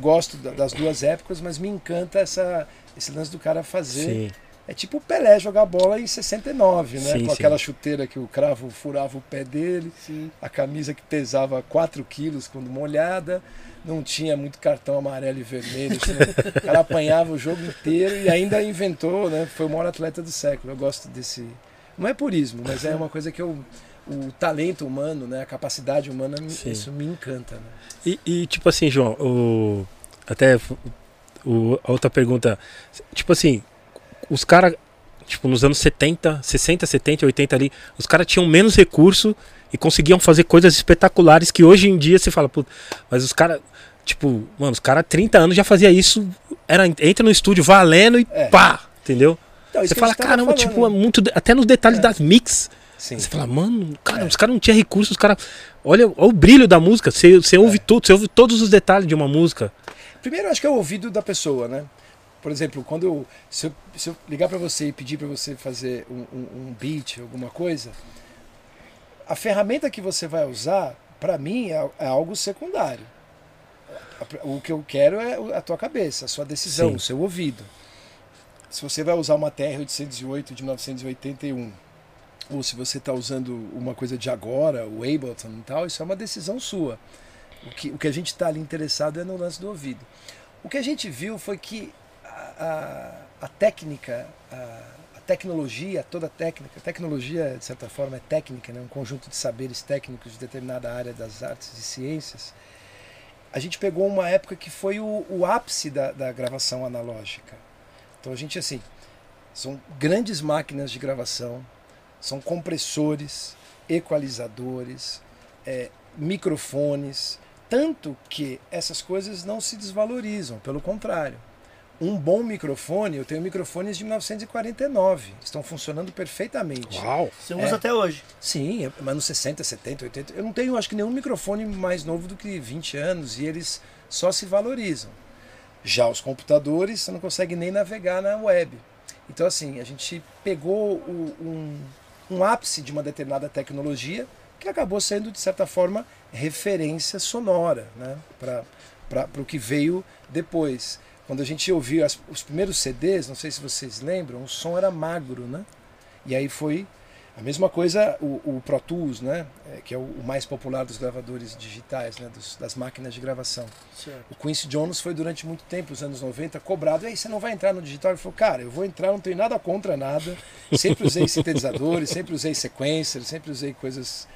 D: gosto da- das duas épocas, mas me encanta essa, esse lance do cara fazer.
B: Sim.
D: É tipo o Pelé jogar bola em 69, né?
B: Sim,
D: Com
B: sim.
D: aquela chuteira que o cravo furava o pé dele,
A: Sim.
D: a camisa que pesava 4 quilos quando molhada, não tinha muito cartão amarelo e vermelho. assim, o cara apanhava o jogo inteiro e ainda inventou, né? Foi o maior atleta do século. Eu gosto desse. Não é purismo, mas é uma coisa que eu. O talento humano, né? A capacidade humana,
B: Sim.
D: isso me encanta. Né?
B: E, e, tipo assim, João, o, até o, a outra pergunta, tipo assim, os caras, tipo, nos anos 70, 60, 70, 80 ali, os caras tinham menos recurso e conseguiam fazer coisas espetaculares que hoje em dia você fala, "Pô, mas os caras, tipo, mano, os caras 30 anos já fazia isso, era entra no estúdio valendo e
D: É.
B: pá, entendeu?
D: Então,
B: Você fala, caramba,
D: falando,
B: tipo, é
D: né?
B: muito, até nos detalhes
D: É.
B: das mix,
D: Sim.
B: você fala, mano, cara, os caras não tinham recursos, os caras. Olha, olha o brilho da música. Você, você ouve tudo, você ouve todos os detalhes de uma música.
D: Primeiro, acho que é o ouvido da pessoa, né? Por exemplo, quando eu, se eu, se eu ligar para você e pedir para você fazer um, um, um beat, alguma coisa, a ferramenta que você vai usar, para mim, é, é algo secundário. O que eu quero é a tua cabeça, a sua decisão,
B: Sim.
D: o seu ouvido. Se você vai usar uma TR-808 de 1981, ou se você está usando uma coisa de agora, o Ableton e tal, isso é uma decisão sua. O que, o que a gente está ali interessado é no lance do ouvido. O que a gente viu foi que a, técnica, a, a tecnologia, toda a técnica, tecnologia de certa forma é técnica, né? um conjunto de saberes técnicos de determinada área das artes e ciências. A gente pegou uma época que foi o, o ápice da, da gravação analógica. Então a gente assim, são grandes máquinas de gravação, são compressores, equalizadores, é, microfones, tanto que essas coisas não se desvalorizam, pelo contrário. Um bom microfone, eu tenho microfones de 1949, estão funcionando perfeitamente.
B: Uau!
A: Você usa
D: É.
A: até hoje.
D: Sim, é- mas nos 60, 70, 80, eu não tenho acho que nenhum microfone mais novo do que 20 anos e eles só se valorizam. Já os computadores, você não consegue nem navegar na web. Então, assim, a gente pegou o- um, um ápice de uma determinada tecnologia que acabou sendo, de certa forma, referência sonora né? para o que veio depois. Quando a gente ouviu as- os primeiros CDs, não sei se vocês lembram, o som era magro, né? E aí foi A mesma coisa o, o Pro Tools, né? É, que é o, o mais popular dos gravadores digitais, né? Dos- das máquinas de gravação.
A: Certo.
D: O Quincy Jones foi durante muito tempo, os anos 90, cobrado. E aí, você não vai entrar no digital? Ele falou, cara, eu vou entrar, não tenho nada contra nada. Sempre usei sintetizadores, sempre usei sequencers, sempre usei coisas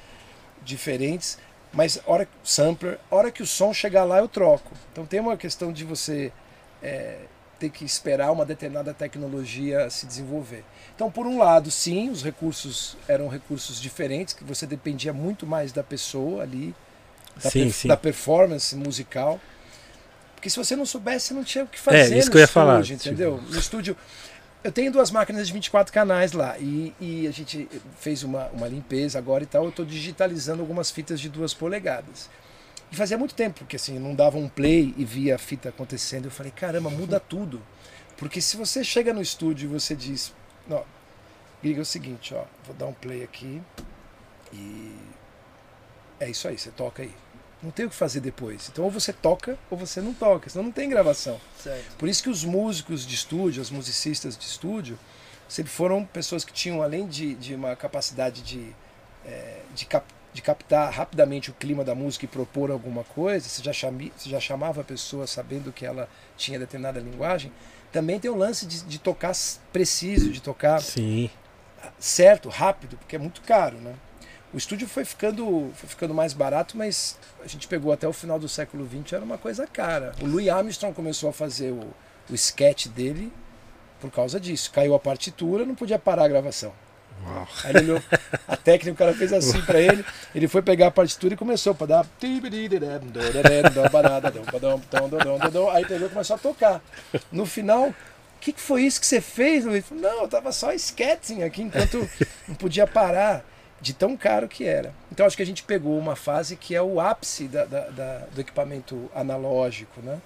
D: diferentes. Mas hora sampler, hora que o som chegar lá, eu troco. Então tem uma questão de você é, ter que esperar uma determinada tecnologia se desenvolver. Então, por um lado, sim, os recursos eram recursos diferentes, que você dependia muito mais da pessoa ali, da,
B: Sim,
D: per-
B: sim.
D: da performance musical. Porque se você não soubesse, você não tinha o que fazer
B: É, isso
D: no
B: que eu ia falar,
D: estúdio, entendeu? No estúdio, eu tenho duas máquinas de 24 canais lá e, e a gente fez uma, uma limpeza agora e tal. Eu estou digitalizando algumas fitas de duas polegadas. E fazia muito tempo que assim, não dava um play e via a fita acontecendo. Eu falei, caramba, muda tudo. Porque se você chega no estúdio e você diz, ó, liga é o seguinte, ó, vou dar um play aqui e é isso aí, você toca aí. Não tem o que fazer depois. Então ou você toca ou você não toca, senão não tem gravação.
A: Certo.
D: Por isso que os músicos de estúdio, os musicistas de estúdio, sempre foram pessoas que tinham, além de, de uma capacidade de, eh, de, cap- de captar rapidamente o clima da música e propor alguma coisa, você já, chami, você já chamava a pessoa sabendo que ela tinha determinada linguagem, também tem o lance de, de tocar preciso, de tocar
B: Sim.
D: certo, rápido, porque é muito caro, né? O estúdio foi ficando, foi ficando mais barato, mas a gente pegou até o final do século XX, era uma coisa cara. O Louis Armstrong começou a fazer o, o sketch dele por causa disso. Caiu a partitura, não podia parar a gravação. Aí ele olhou, a técnica, o cara fez assim pra ele, ele foi pegar a partitura e começou para dar. Aí pegou e começou a tocar. No final, o que, que foi isso que você fez? Falou, não, eu tava só sketching aqui enquanto não podia parar de tão caro que era. Então acho que a gente pegou uma fase que é o ápice da- da- da- do equipamento analógico, né?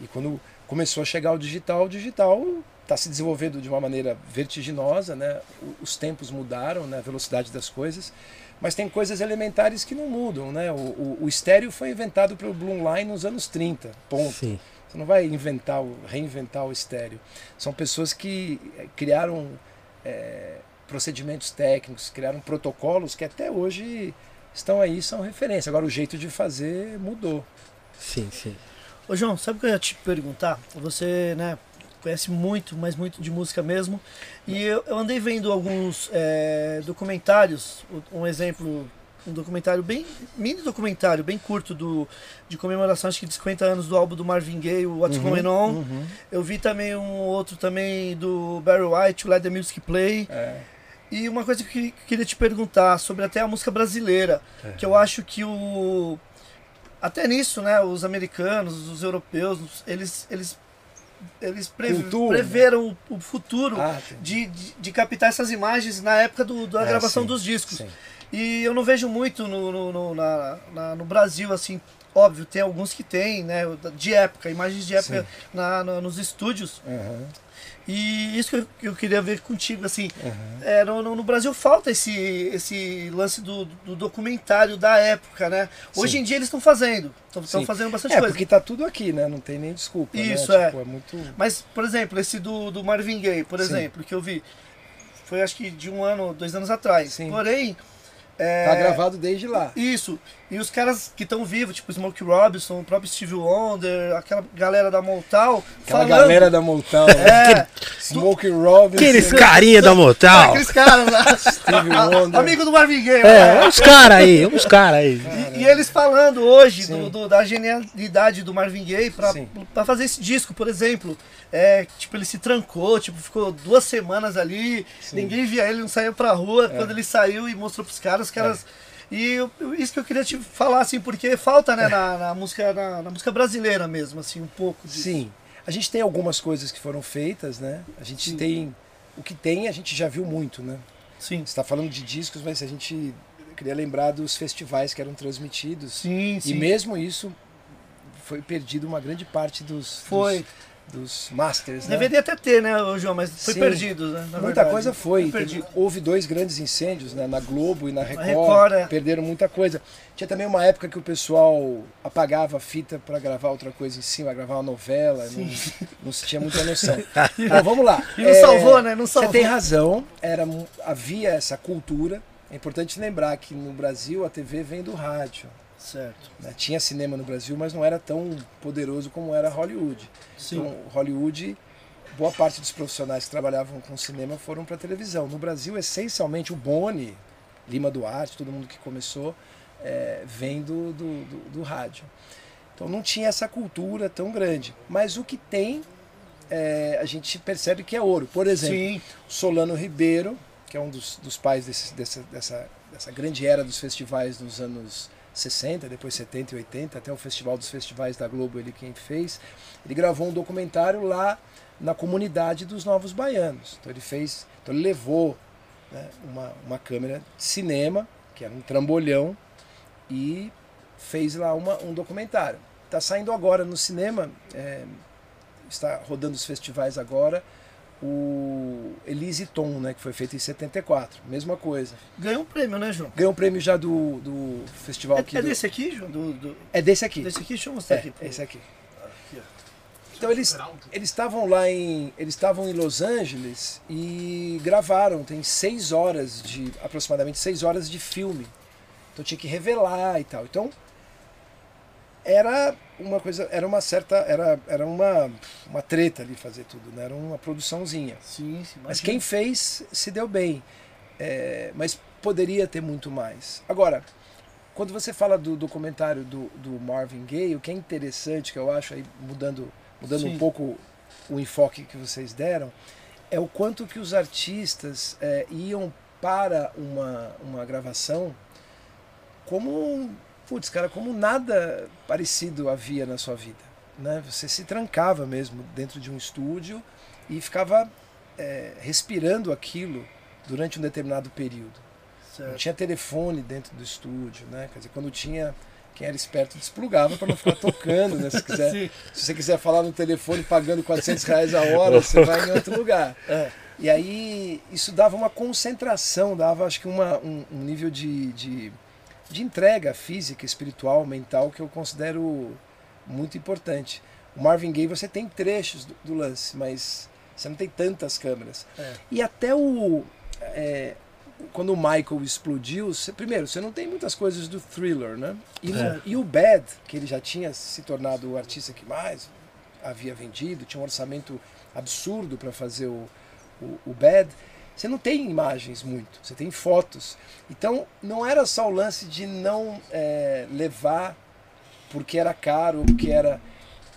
D: E quando começou a chegar o digital, o digital está se desenvolvendo de uma maneira vertiginosa, né? Os tempos mudaram, né? A velocidade das coisas, mas tem coisas elementares que não mudam, né? O, o, o estéreo foi inventado pelo Blumlein nos anos 30, ponto.
B: Sim.
D: Você não vai inventar, o- reinventar o estéreo. São pessoas que eh, criaram eh, procedimentos técnicos, criaram protocolos que até hoje estão aí, são referência. Agora o jeito de fazer mudou.
B: Sim, sim.
A: Ô João, sabe o que eu ia te perguntar? Você, né, conhece muito, mas muito de música mesmo. E eu, eu andei vendo alguns é, documentários, um exemplo, um documentário bem, mini documentário, bem curto, do, de comemoração, acho que de 50 anos do álbum do Marvin Gaye, o What's Going On.
D: Uhum.
A: Eu vi também um outro também do Barry White, o Let the Music Play.
D: É.
A: E uma coisa que eu que- queria te perguntar sobre até a música brasileira, que eu acho que o até nisso, né, os americanos, os europeus, eles eles eles
D: Cultura,
A: preveram o, o futuro
D: Ah,
A: de, de, de captar essas imagens na época do, da
D: É,
A: gravação
D: sim,
A: dos discos.
D: sim.
A: E eu não vejo muito no, no, no- na, na- no Brasil, assim, óbvio, tem alguns que tem, né, de época, imagens de época na, na- nos estúdios.
D: Uhum,
A: E isso que eu, que eu queria ver contigo, assim,
D: uhum.
A: é, no, no- no Brasil falta esse, esse lance do, do documentário da época, né? Hoje
D: Sim.
A: em dia eles estão fazendo, estão fazendo bastante
D: É,
A: coisa.
D: porque tá tudo aqui, né? Não tem nem desculpa.
A: Isso,
D: né?
A: é.
D: Tipo, é muito.
A: Mas, por exemplo, esse do, do Marvin Gaye, por
D: Sim.
A: exemplo, que eu vi, foi acho que de um ano, dois anos atrás.
D: Sim.
A: Porém, é,
D: Tá gravado desde lá.
A: Isso. E os caras que estão vivos, tipo Smokey Robinson, o próprio Steve Wonder, aquela galera da Motown,
D: Aquela
A: falando.
D: galera da Motown.
A: É,
D: Smoke Robinson.
B: Aqueles carinha da Motal.
A: aqueles caras lá.
D: Steve Wonder.
A: Amigo do Marvin Gaye.
B: É,
A: né?
B: uns caras aí, uns caras aí.
A: E, e eles falando hoje do, do- da genialidade do Marvin Gaye pra,
D: Sim.
A: pra fazer esse disco, por exemplo. É, tipo, ele se trancou, tipo, ficou duas semanas ali,
D: Sim.
A: ninguém via ele, não saiu pra rua. Quando ele saiu e mostrou pros caras, os caras. E eu- isso que eu queria te falar, assim, porque falta, né, na, na música, na, na música brasileira mesmo, assim, um pouco disso.
D: Sim. A gente tem algumas coisas que foram feitas, né? A gente
A: Sim.
D: tem. O que tem, a gente já viu muito, né?
A: Sim.
D: Você está falando de discos, mas a gente queria lembrar dos festivais que eram transmitidos.
A: Sim, sim.
D: E mesmo isso foi perdido uma grande parte dos,
A: Foi.
D: dos, dos masters, né?
A: Deveria até ter, né, João, mas foi
D: Sim.
A: perdido, né? na
D: Muita
A: verdade.
D: coisa foi.
A: Foi
D: Teve- houve dois grandes incêndios né, na Globo e na Record.
A: Record, é.
D: Perderam muita coisa. Tinha também uma época que o pessoal apagava a fita para gravar outra coisa em cima, gravar uma novela. Não, não se tinha muita noção. Bom, vamos lá.
A: E não salvou, né? Não
D: Você
A: salvou.
D: tem razão. Era, havia essa cultura. É importante lembrar que no Brasil a TV vem do rádio.
A: Certo.
D: né? Tinha cinema no Brasil, mas não era tão poderoso como era Hollywood.
A: Sim.
D: Então, Hollywood, boa parte dos profissionais que trabalhavam com cinema foram para televisão. No Brasil, essencialmente, o Boni, Lima Duarte, todo mundo que começou, é, vem do, do, do- do rádio. Então não tinha essa cultura tão grande. Mas o que tem, é, a gente percebe que é ouro. Por exemplo,
A: Sim.
D: Solano Ribeiro, que é um dos, dos pais desse- dessa, dessa, dessa grande era dos festivais dos anos 60, depois 70 e 80, até o Festival dos Festivais da Globo, ele quem fez. Ele gravou um documentário lá na comunidade dos Novos Baianos. Então ele fez, então ele levou né, uma, uma câmera de cinema, que era um trambolhão, e fez lá uma, um documentário. Está saindo agora no cinema, é, está rodando os festivais agora, o Elise Tom, né, que foi feito em 74, mesma coisa.
A: Ganhou um prêmio, né, João?
D: Ganhou um prêmio já do, do festival
A: É,
D: aqui.
A: é
D: do-
A: desse aqui, João? Do, do-
D: é desse aqui.
A: desse aqui? Deixa eu mostrar
D: É,
A: aqui. pro-
D: esse aqui.
A: Aqui.
D: Então eles eles estavam lá em eles estavam em Los Angeles e gravaram. Tem seis horas de aproximadamente seis horas de filme. Então tinha que revelar e tal. Então era uma coisa, era uma certa, era, era uma, uma treta ali fazer tudo, né? Era uma produçãozinha.
A: Sim, sim.
D: Mas quem fez se deu bem. É, mas poderia ter muito mais. Agora, quando você fala do documentário do, do Marvin Gaye, o que é interessante, que eu acho, aí mudando, mudando
A: Sim.
D: um pouco o enfoque que vocês deram, é o quanto que os artistas é, iam para uma, uma gravação como, putz, cara, como nada parecido havia na sua vida. Né? Você se trancava mesmo dentro de um estúdio e ficava é, respirando aquilo durante um determinado período. Não
A: Certo.
D: tinha telefone dentro do estúdio, né? Quer dizer, quando tinha, quem era esperto desplugava para não ficar tocando, né? Se, quiser,
A: Sim.
D: se você quiser falar no telefone pagando 400 reais a hora, você vai em outro lugar.
A: É.
D: E aí isso dava uma concentração, dava acho que uma, um, um nível de, de, de entrega física, espiritual, mental que eu considero muito importante. O Marvin Gaye você tem trechos do, do lance, mas você não tem tantas câmeras.
A: É.
D: E até o. é, quando o Michael explodiu, você- primeiro, você não tem muitas coisas do thriller, né? E, no-
A: É.
D: e o Bad, que ele já tinha se tornado o artista que mais havia vendido, tinha um orçamento absurdo para fazer o, o, o Bad, você não tem imagens muito, você tem fotos. Então não era só o lance de não é, levar porque era caro, porque era.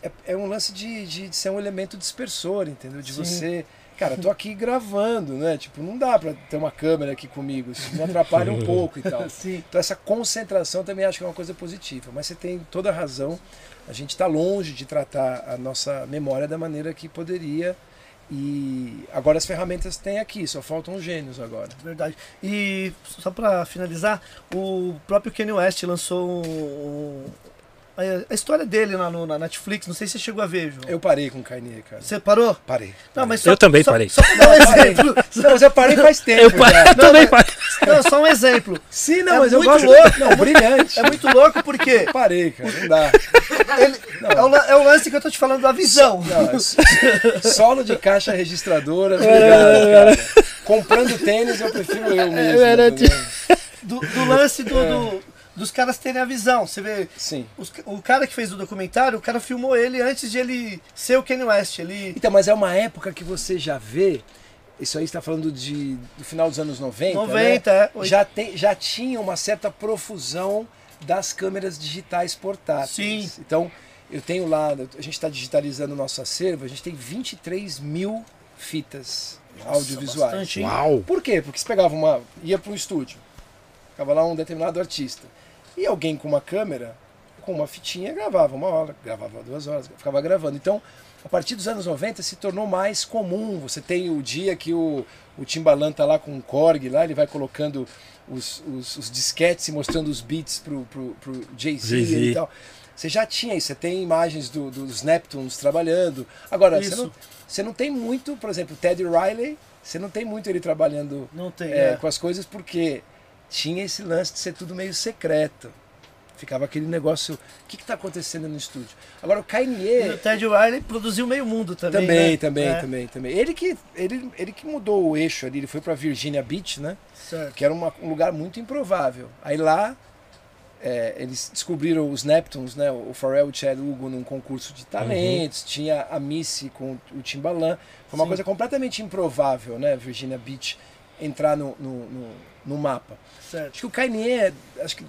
D: É, é um lance de, de, de ser um elemento dispersor, entendeu? De
A: Sim.
D: você. Cara, tô aqui gravando, né? Tipo, não dá pra ter uma câmera aqui comigo, isso me atrapalha um pouco e tal.
A: Sim.
D: Então essa concentração também acho que é uma coisa positiva. Mas você tem toda a razão. A gente está longe de tratar a nossa memória da maneira que poderia. E agora as ferramentas tem aqui, só faltam os gênios agora.
A: Verdade. E só pra finalizar, o próprio Kanye West lançou um, a, história dele lá no, na Netflix. Não sei se você chegou a ver, João.
D: Eu parei com o Kanye, cara.
A: Você parou?
D: Parei.
A: Não, mas
B: Eu também
A: só,
B: parei.
A: Só pra dar um exemplo.
D: Não, mas eu parei faz tempo.
B: Eu, pa-
D: já.
B: eu também parei.
A: Não, só um exemplo.
D: Sim, não,
A: É
D: mas eu
A: muito
D: gosto.
A: louco.
D: Não, brilhante.
A: É muito louco porque
D: Parei, cara, não dá.
A: ele- é, o, é o lance que eu tô te falando da visão.
D: Não, é solo de caixa registradora, obrigado, cara. Comprando tênis eu prefiro eu mesmo.
A: Do, do lance do, do- dos caras terem a visão. Você vê,
D: Sim.
A: os o cara que fez o documentário, o cara filmou ele antes de ele ser o Kanye West. Ele,
D: Então, mas é uma época que você já vê. Isso aí está falando de, do final dos anos 90.
A: 90,
D: né?
A: é.
D: Já, tem, já tinha uma certa profusão das câmeras digitais portáteis.
A: Sim.
D: Então, eu tenho lá, a gente está digitalizando o nosso acervo, a gente tem 23 mil fitas audiovisuais.
A: bastante, hein?
B: Uau.
D: Por quê? Porque você pegava uma. ia para um estúdio, ficava lá um determinado artista. E alguém com uma câmera com uma fitinha, gravava uma hora, gravava duas horas, ficava gravando. Então, a partir dos anos 90 se tornou mais comum. Você tem o dia que o, o Timbaland tá lá com o Korg, lá ele vai colocando os, os, os disquetes e mostrando os beats pro, pro, pro Jay-Z
B: Jay-Z.
D: e tal. Você já tinha isso, você tem imagens do- dos Neptunes trabalhando. Agora, você
A: Isso.
D: não, você não tem muito, por exemplo, o Teddy Riley, você não tem muito ele trabalhando
A: Não tem.
D: é,
A: é.
D: com as coisas porque tinha esse lance de ser tudo meio secreto. Ficava aquele negócio, o que está acontecendo no estúdio? Agora o
A: E
D: Kanye
A: o Ted Riley produziu meio mundo também.
D: também,
A: né?
D: também,
A: É,
D: também, também. Ele que, ele, ele que mudou o eixo ali, ele foi para Virginia Beach, né?
A: Certo.
D: Que era uma- um lugar muito improvável. Aí lá é, eles descobriram os Neptunes, né? O Pharrell e o Chad Hugo num concurso de talentos, tinha a Missy com o Timbaland. Foi uma
A: Sim.
D: coisa completamente improvável, né? Virginia Beach entrar no, no, no, no mapa. Acho
A: certo.
D: que o Kanye, acho que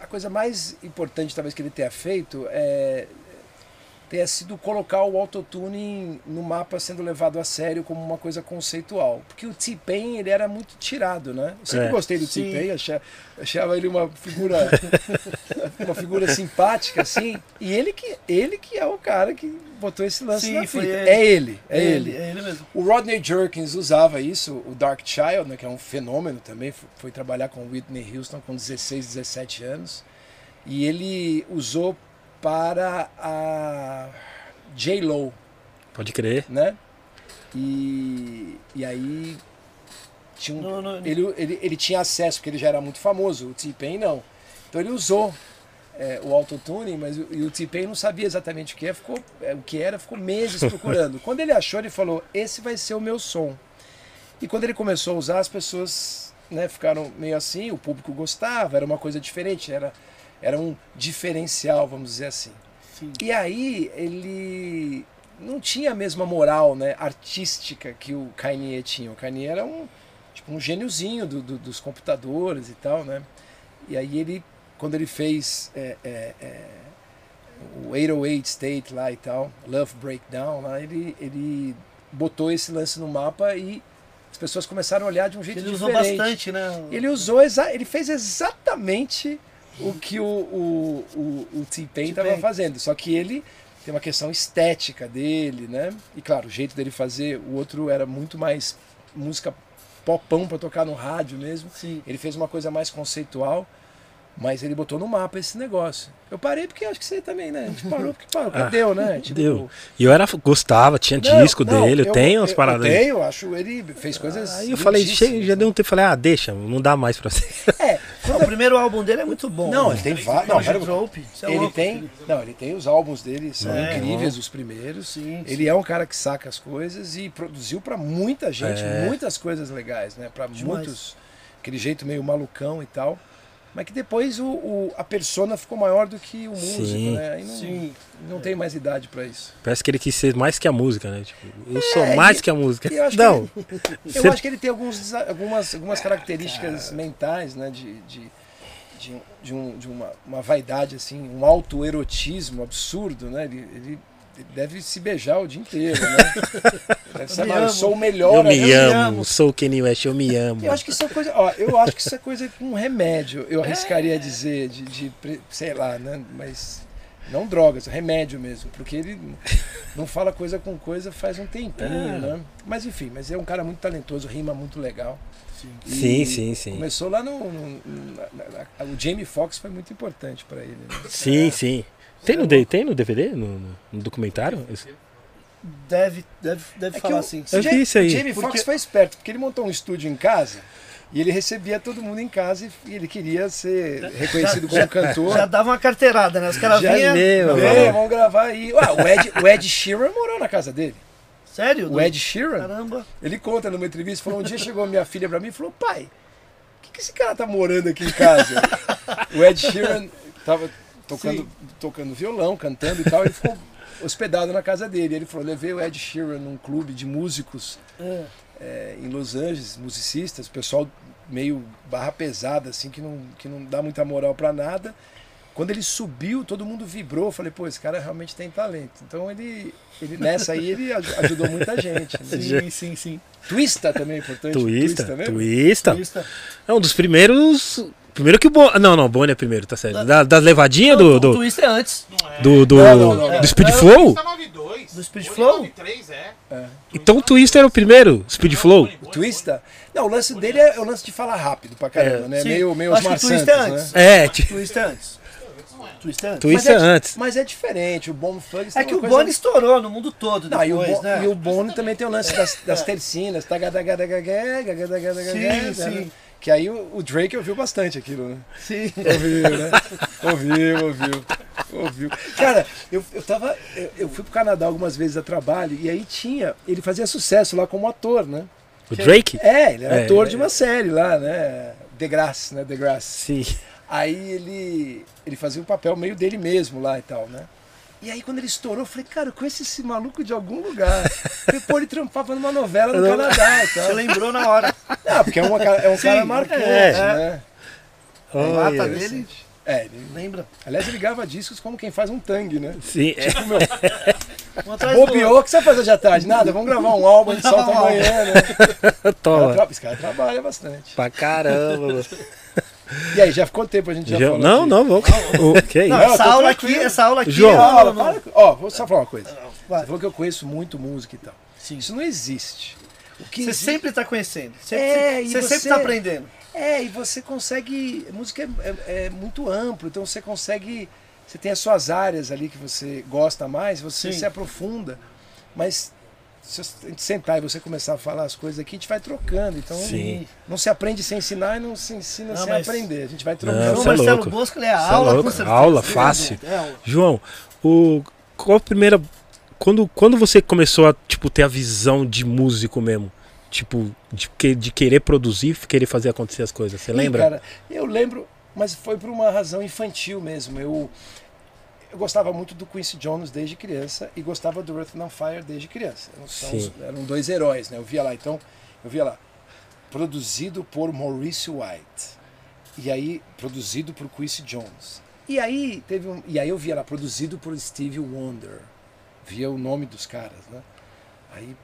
D: a coisa mais importante talvez que ele tenha feito é tenha sido colocar o autotune no mapa sendo levado a sério como uma coisa conceitual. Porque o T-Pain, ele era muito tirado, né? Eu sempre
B: É.
D: gostei do. T-Pain, achava, achava ele uma figura uma figura simpática assim, e ele que ele que é o cara que botou esse lance
A: Sim,
D: na fita.
A: ele.
D: É ele, é ele.
A: É ele mesmo.
D: O Rodney Jerkins usava isso, o Dark Child, né, que é um fenômeno também, foi trabalhar com Whitney Houston com 16, 17 anos, e ele usou para a J-Lo,
B: Pode crer.
D: né? E, e aí tinha um,
A: No- no-
D: ele, ele, ele tinha acesso, porque ele já era muito famoso, o T-Pain não. Então ele usou é, o autotune, mas o, e o T-Pain não sabia exatamente o que, é, ficou, é, o que era, ficou meses procurando. quando ele achou, ele falou, esse vai ser o meu som. E quando ele começou a usar, as pessoas né, ficaram meio assim, o público gostava, era uma coisa diferente, era, era um diferencial, vamos dizer assim.
A: Sim.
D: E aí ele não tinha a mesma moral né, artística que o Kanye tinha. O Kanye era um, tipo, um gêniozinho do- do- dos computadores e tal, né? E aí ele, quando ele fez é, é, é, o 808 State lá e tal, Love Breakdown, lá, ele, ele botou esse lance no mapa e as pessoas começaram a olhar de um jeito
A: Ele usou
D: diferente.
A: bastante, né?
D: Ele usou, exa ele fez exatamente o que o, o, o, o T-Pain estava fazendo. Só que ele tem uma questão estética dele, né? E claro, o jeito dele fazer, o outro era muito mais música popão para tocar no rádio mesmo.
A: Sim.
D: Ele fez uma coisa mais conceitual, mas ele botou no mapa esse negócio. Eu parei porque acho que você também, né? A gente parou porque parou, porque
B: Ah,
D: deu, né? Tipo,
B: Deu. E eu era, gostava, tinha
D: não,
B: disco
D: não,
B: dele, eu, tenho umas
D: eu,
B: paradas
D: eu tenho, acho ele fez coisas
B: Aí eu falei, chega, já deu um tempo, falei, ah, deixa, não dá mais pra você.
D: É,
A: Não, o primeiro álbum dele é muito bom.
D: Não,
A: né?
D: ele tem vários. Não,
A: é
D: ele tem, não, ele tem os álbuns dele, são
A: É.
D: incríveis os primeiros.
A: Sim,
D: Ele é um cara que saca as coisas e produziu pra muita gente,
B: É.
D: muitas coisas legais, né? Para
A: Demais.
D: muitos, aquele jeito meio malucão e tal. Mas que depois o, o- a persona ficou maior do que o músico,
B: Sim.
D: né? Aí não,
A: Sim.
D: não tem mais idade pra isso.
B: Parece que ele quis ser mais que a música, né? Tipo, eu sou
D: É,
B: mais
D: e-
B: que a música.
D: eu acho que
B: não,
D: Eu
B: Você-
D: acho que ele tem alguns, algumas, algumas características mentais, né? De, de, de, de, um, de uma, uma vaidade, assim, um autoerotismo absurdo, né? Ele, ele, ele deve se beijar o dia inteiro, né? Deve ser,
A: me
D: "Mano, eu
A: amo.
D: sou o melhor.
B: eu
D: né?
B: me
A: me
B: amo,
A: amo.
B: sou o Kenny West, eu me amo.
D: Eu acho que isso é coisa. Ó, eu acho que isso é coisa com um remédio. Eu arriscaria dizer, de, de sei lá, né? Mas. Não drogas, remédio mesmo. Porque ele não fala coisa com coisa faz um tempinho,
B: É.
D: né? Mas enfim, mas é um cara muito talentoso, rima muito legal. E
B: Sim, sim, sim.
D: Começou lá no. no- na- na- na- o Jamie Foxx foi muito importante pra ele. Né?
B: Sim, sim. Tem no, D- tem no DVD, no, no- documentário? Esse-
A: Deve, deve, deve
D: É
A: falar assim.
B: Eu vi isso aí.
D: O Jamie
A: Porque-
D: Foxx foi esperto, porque ele montou um estúdio em casa e ele recebia todo mundo em casa e ele queria ser reconhecido como cantor.
A: Já dava uma carteirada, né? Os caras vinham.
D: vamos gravar aí. Ué, o, Ed, o Ed Sheeran morou na casa dele.
A: Sério?
D: O Ed Sheeran,
A: Caramba.
D: ele conta numa entrevista, falou, um dia chegou minha filha pra mim e falou, pai, o que, que esse cara tá morando aqui em casa? o Ed Sheeran tava tocando, tocando violão, cantando e tal, ele ficou hospedado na casa dele. Ele falou, levei o Ed Sheeran num clube de músicos
A: É.
D: é, em Los Angeles, musicistas, pessoal meio barra pesada, assim, que não, que não dá muita moral pra nada. Quando ele subiu, todo mundo vibrou. Eu falei, pô, esse cara realmente tem talento. Então ele, ele nessa aí, ele aj- ajudou muita gente. né?
A: Sim, sim, sim.
D: Twista também é importante.
B: Twista,
D: né?
B: Twista.
A: Twista.
B: É um dos primeiros Primeiro que o Bonnie. Não, não, Bonnie é primeiro, tá certo. Da, das levadinhas do.
A: O
B: do,
A: Twist é antes.
B: do, do,
D: Não, não,
B: do Speed
A: É,
B: Flow?
E: 92.
A: Do Speed Flow?
E: 93, é.
B: Então o Twister é o primeiro, Speed Flow.
D: O Twista? Não, o lance dele é o lance de falar rápido pra caramba,
B: É.
D: né?
A: Sim.
D: Meio, meio
A: Acho que o
D: Osmar
A: Twist
D: Santos,
A: é
D: né?
A: antes.
B: É, t-
A: Twist é antes. Twist é antes.
B: Twister
D: mas é,
B: antes.
D: Mas é diferente, o Bomb Thugs
A: É que o
D: coisa-
A: Bonnie estourou no mundo todo
D: Não, e o,
A: depois,
D: Bo-
A: né?
D: e o Bono também tem o lance das, das tercinas, gagadagadagadá,
A: Sim,
D: né?
A: sim.
D: Que aí o, o Drake ouviu bastante aquilo, né?
A: Sim.
D: Ouviu, né? Ouviu, ouviu. Ouviu. Cara, eu, eu tava. Eu, eu fui pro Canadá algumas vezes a trabalho e aí tinha. Ele fazia sucesso lá como ator, né?
B: O Drake?
D: É, ele era
B: É,
D: ator
B: é.
D: de uma série lá, né? The Grass, né? The Grass.
B: Sim.
D: Aí ele, ele fazia o papel meio dele mesmo lá e tal, né? E aí quando ele estourou, eu falei, cara, eu conheço esse maluco de algum lugar. Pô, ele trampava numa novela no Canadá e
A: Você lembrou na hora.
D: Não, porque é, uma, é um cara marcante,
B: é.
D: né?
A: A lata
B: Olha,
A: dele,
D: É, ele,
A: lembra?
D: aliás, ele grava discos como quem faz um tangue, né?
B: Sim, é.
D: Tipo, meu, bobeou, o que você vai fazer hoje à tarde? Nada, vamos gravar um álbum, a gente solta amanhã, né? O cara
B: Toma.
D: tra- Esse cara trabalha bastante.
B: Pra caramba.
D: E aí, já ficou tempo a gente já,
B: Já-
D: falou
B: não,
D: aqui?
B: não, vamos. O- Que isso?
A: Não, essa aula aqui, essa aula aqui.
B: João.
A: é-
D: Não,
A: não,
D: para Ó, vou só falar uma coisa.
A: Vai.
D: Você falou que eu conheço muito música e tal.
A: Sim.
D: Isso não existe. O que
A: Você
D: existe-
A: sempre está conhecendo. Sempre,
D: É, e
A: você sempre
D: você-
A: está aprendendo.
D: É, e você consegue. Música é, é- é muito amplo, então você consegue. Você tem as suas áreas ali que você gosta mais, você
A: Sim.
D: se aprofunda. Mas se a gente sentar e você começar a falar as coisas aqui, a gente vai trocando. Então
B: Sim.
D: não se aprende sem ensinar e não se ensina
A: Não,
D: sem
A: mas-
D: aprender. A gente vai
B: Não,
D: trocando.
A: João
B: você é
A: Marcelo
B: louco.
A: Bosco, ele é
B: Você é
A: aula,
B: louco.
A: com certeza.
B: Aula,
A: Ele é
B: fácil.
A: É aula.
B: João, o, qual a primeira. Quando, quando você começou a tipo, ter a visão de músico mesmo? Tipo, de, que- de querer produzir, querer fazer acontecer as coisas. Você lembra?
D: Cara, eu lembro, mas foi por uma razão infantil mesmo. Eu, eu gostava muito do Quincy Jones desde criança e gostava do Earth and Fire desde criança. Eram, eram dois heróis, né? Eu via lá, então, eu via lá, produzido por Maurice White. E aí, produzido por Quincy Jones. E aí, teve um, e aí eu via lá, produzido por Stevie Wonder. Via o nome dos caras, né? Aí,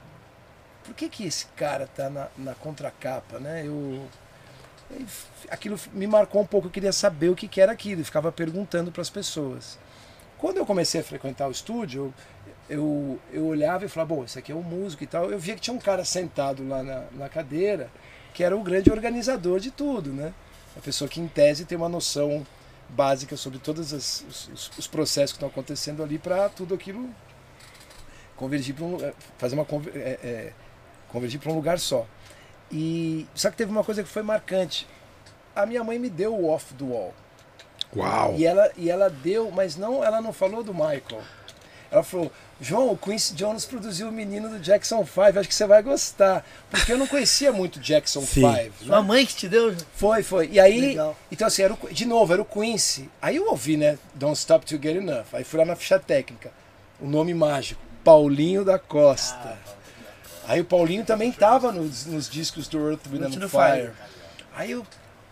D: por que que esse cara tá na, na contracapa, né? Eu, aquilo me marcou um pouco, eu queria saber o que, que era aquilo, e ficava perguntando para as pessoas. Quando eu comecei a frequentar o estúdio, eu, eu, olhava e falava, bom, esse aqui é um músico e tal. Eu via que tinha um cara sentado lá na, na cadeira, que era o grande organizador de tudo, né? A pessoa que, em tese, tem uma noção básica sobre todos os, os- os processos que estão acontecendo ali para tudo aquilo convergir para um lugar, fazer uma é, é, convergir para um lugar só. E só que teve uma coisa que foi marcante. A minha mãe me deu o off do wall.
B: Uau!
D: E ela, e ela deu, mas não, ela não falou do Michael. Ela falou, João, o Quincy Jones produziu o menino do Jackson 5, acho que você vai gostar. Porque eu não conhecia muito Jackson
B: Sim.
D: 5.
A: Sua
D: Né?
A: mãe que te deu?
D: Foi, foi. E aí,
A: Legal.
D: então assim, era o, de novo, era o Quincy. Aí eu ouvi, né, Don't Stop To Get Enough. Aí fui lá na ficha técnica. O nome mágico, Paulinho da Costa. Aí o Paulinho também tava nos, nos discos do Earth, Wind and
A: and
D: Fire.
A: Fire.
D: Aí eu,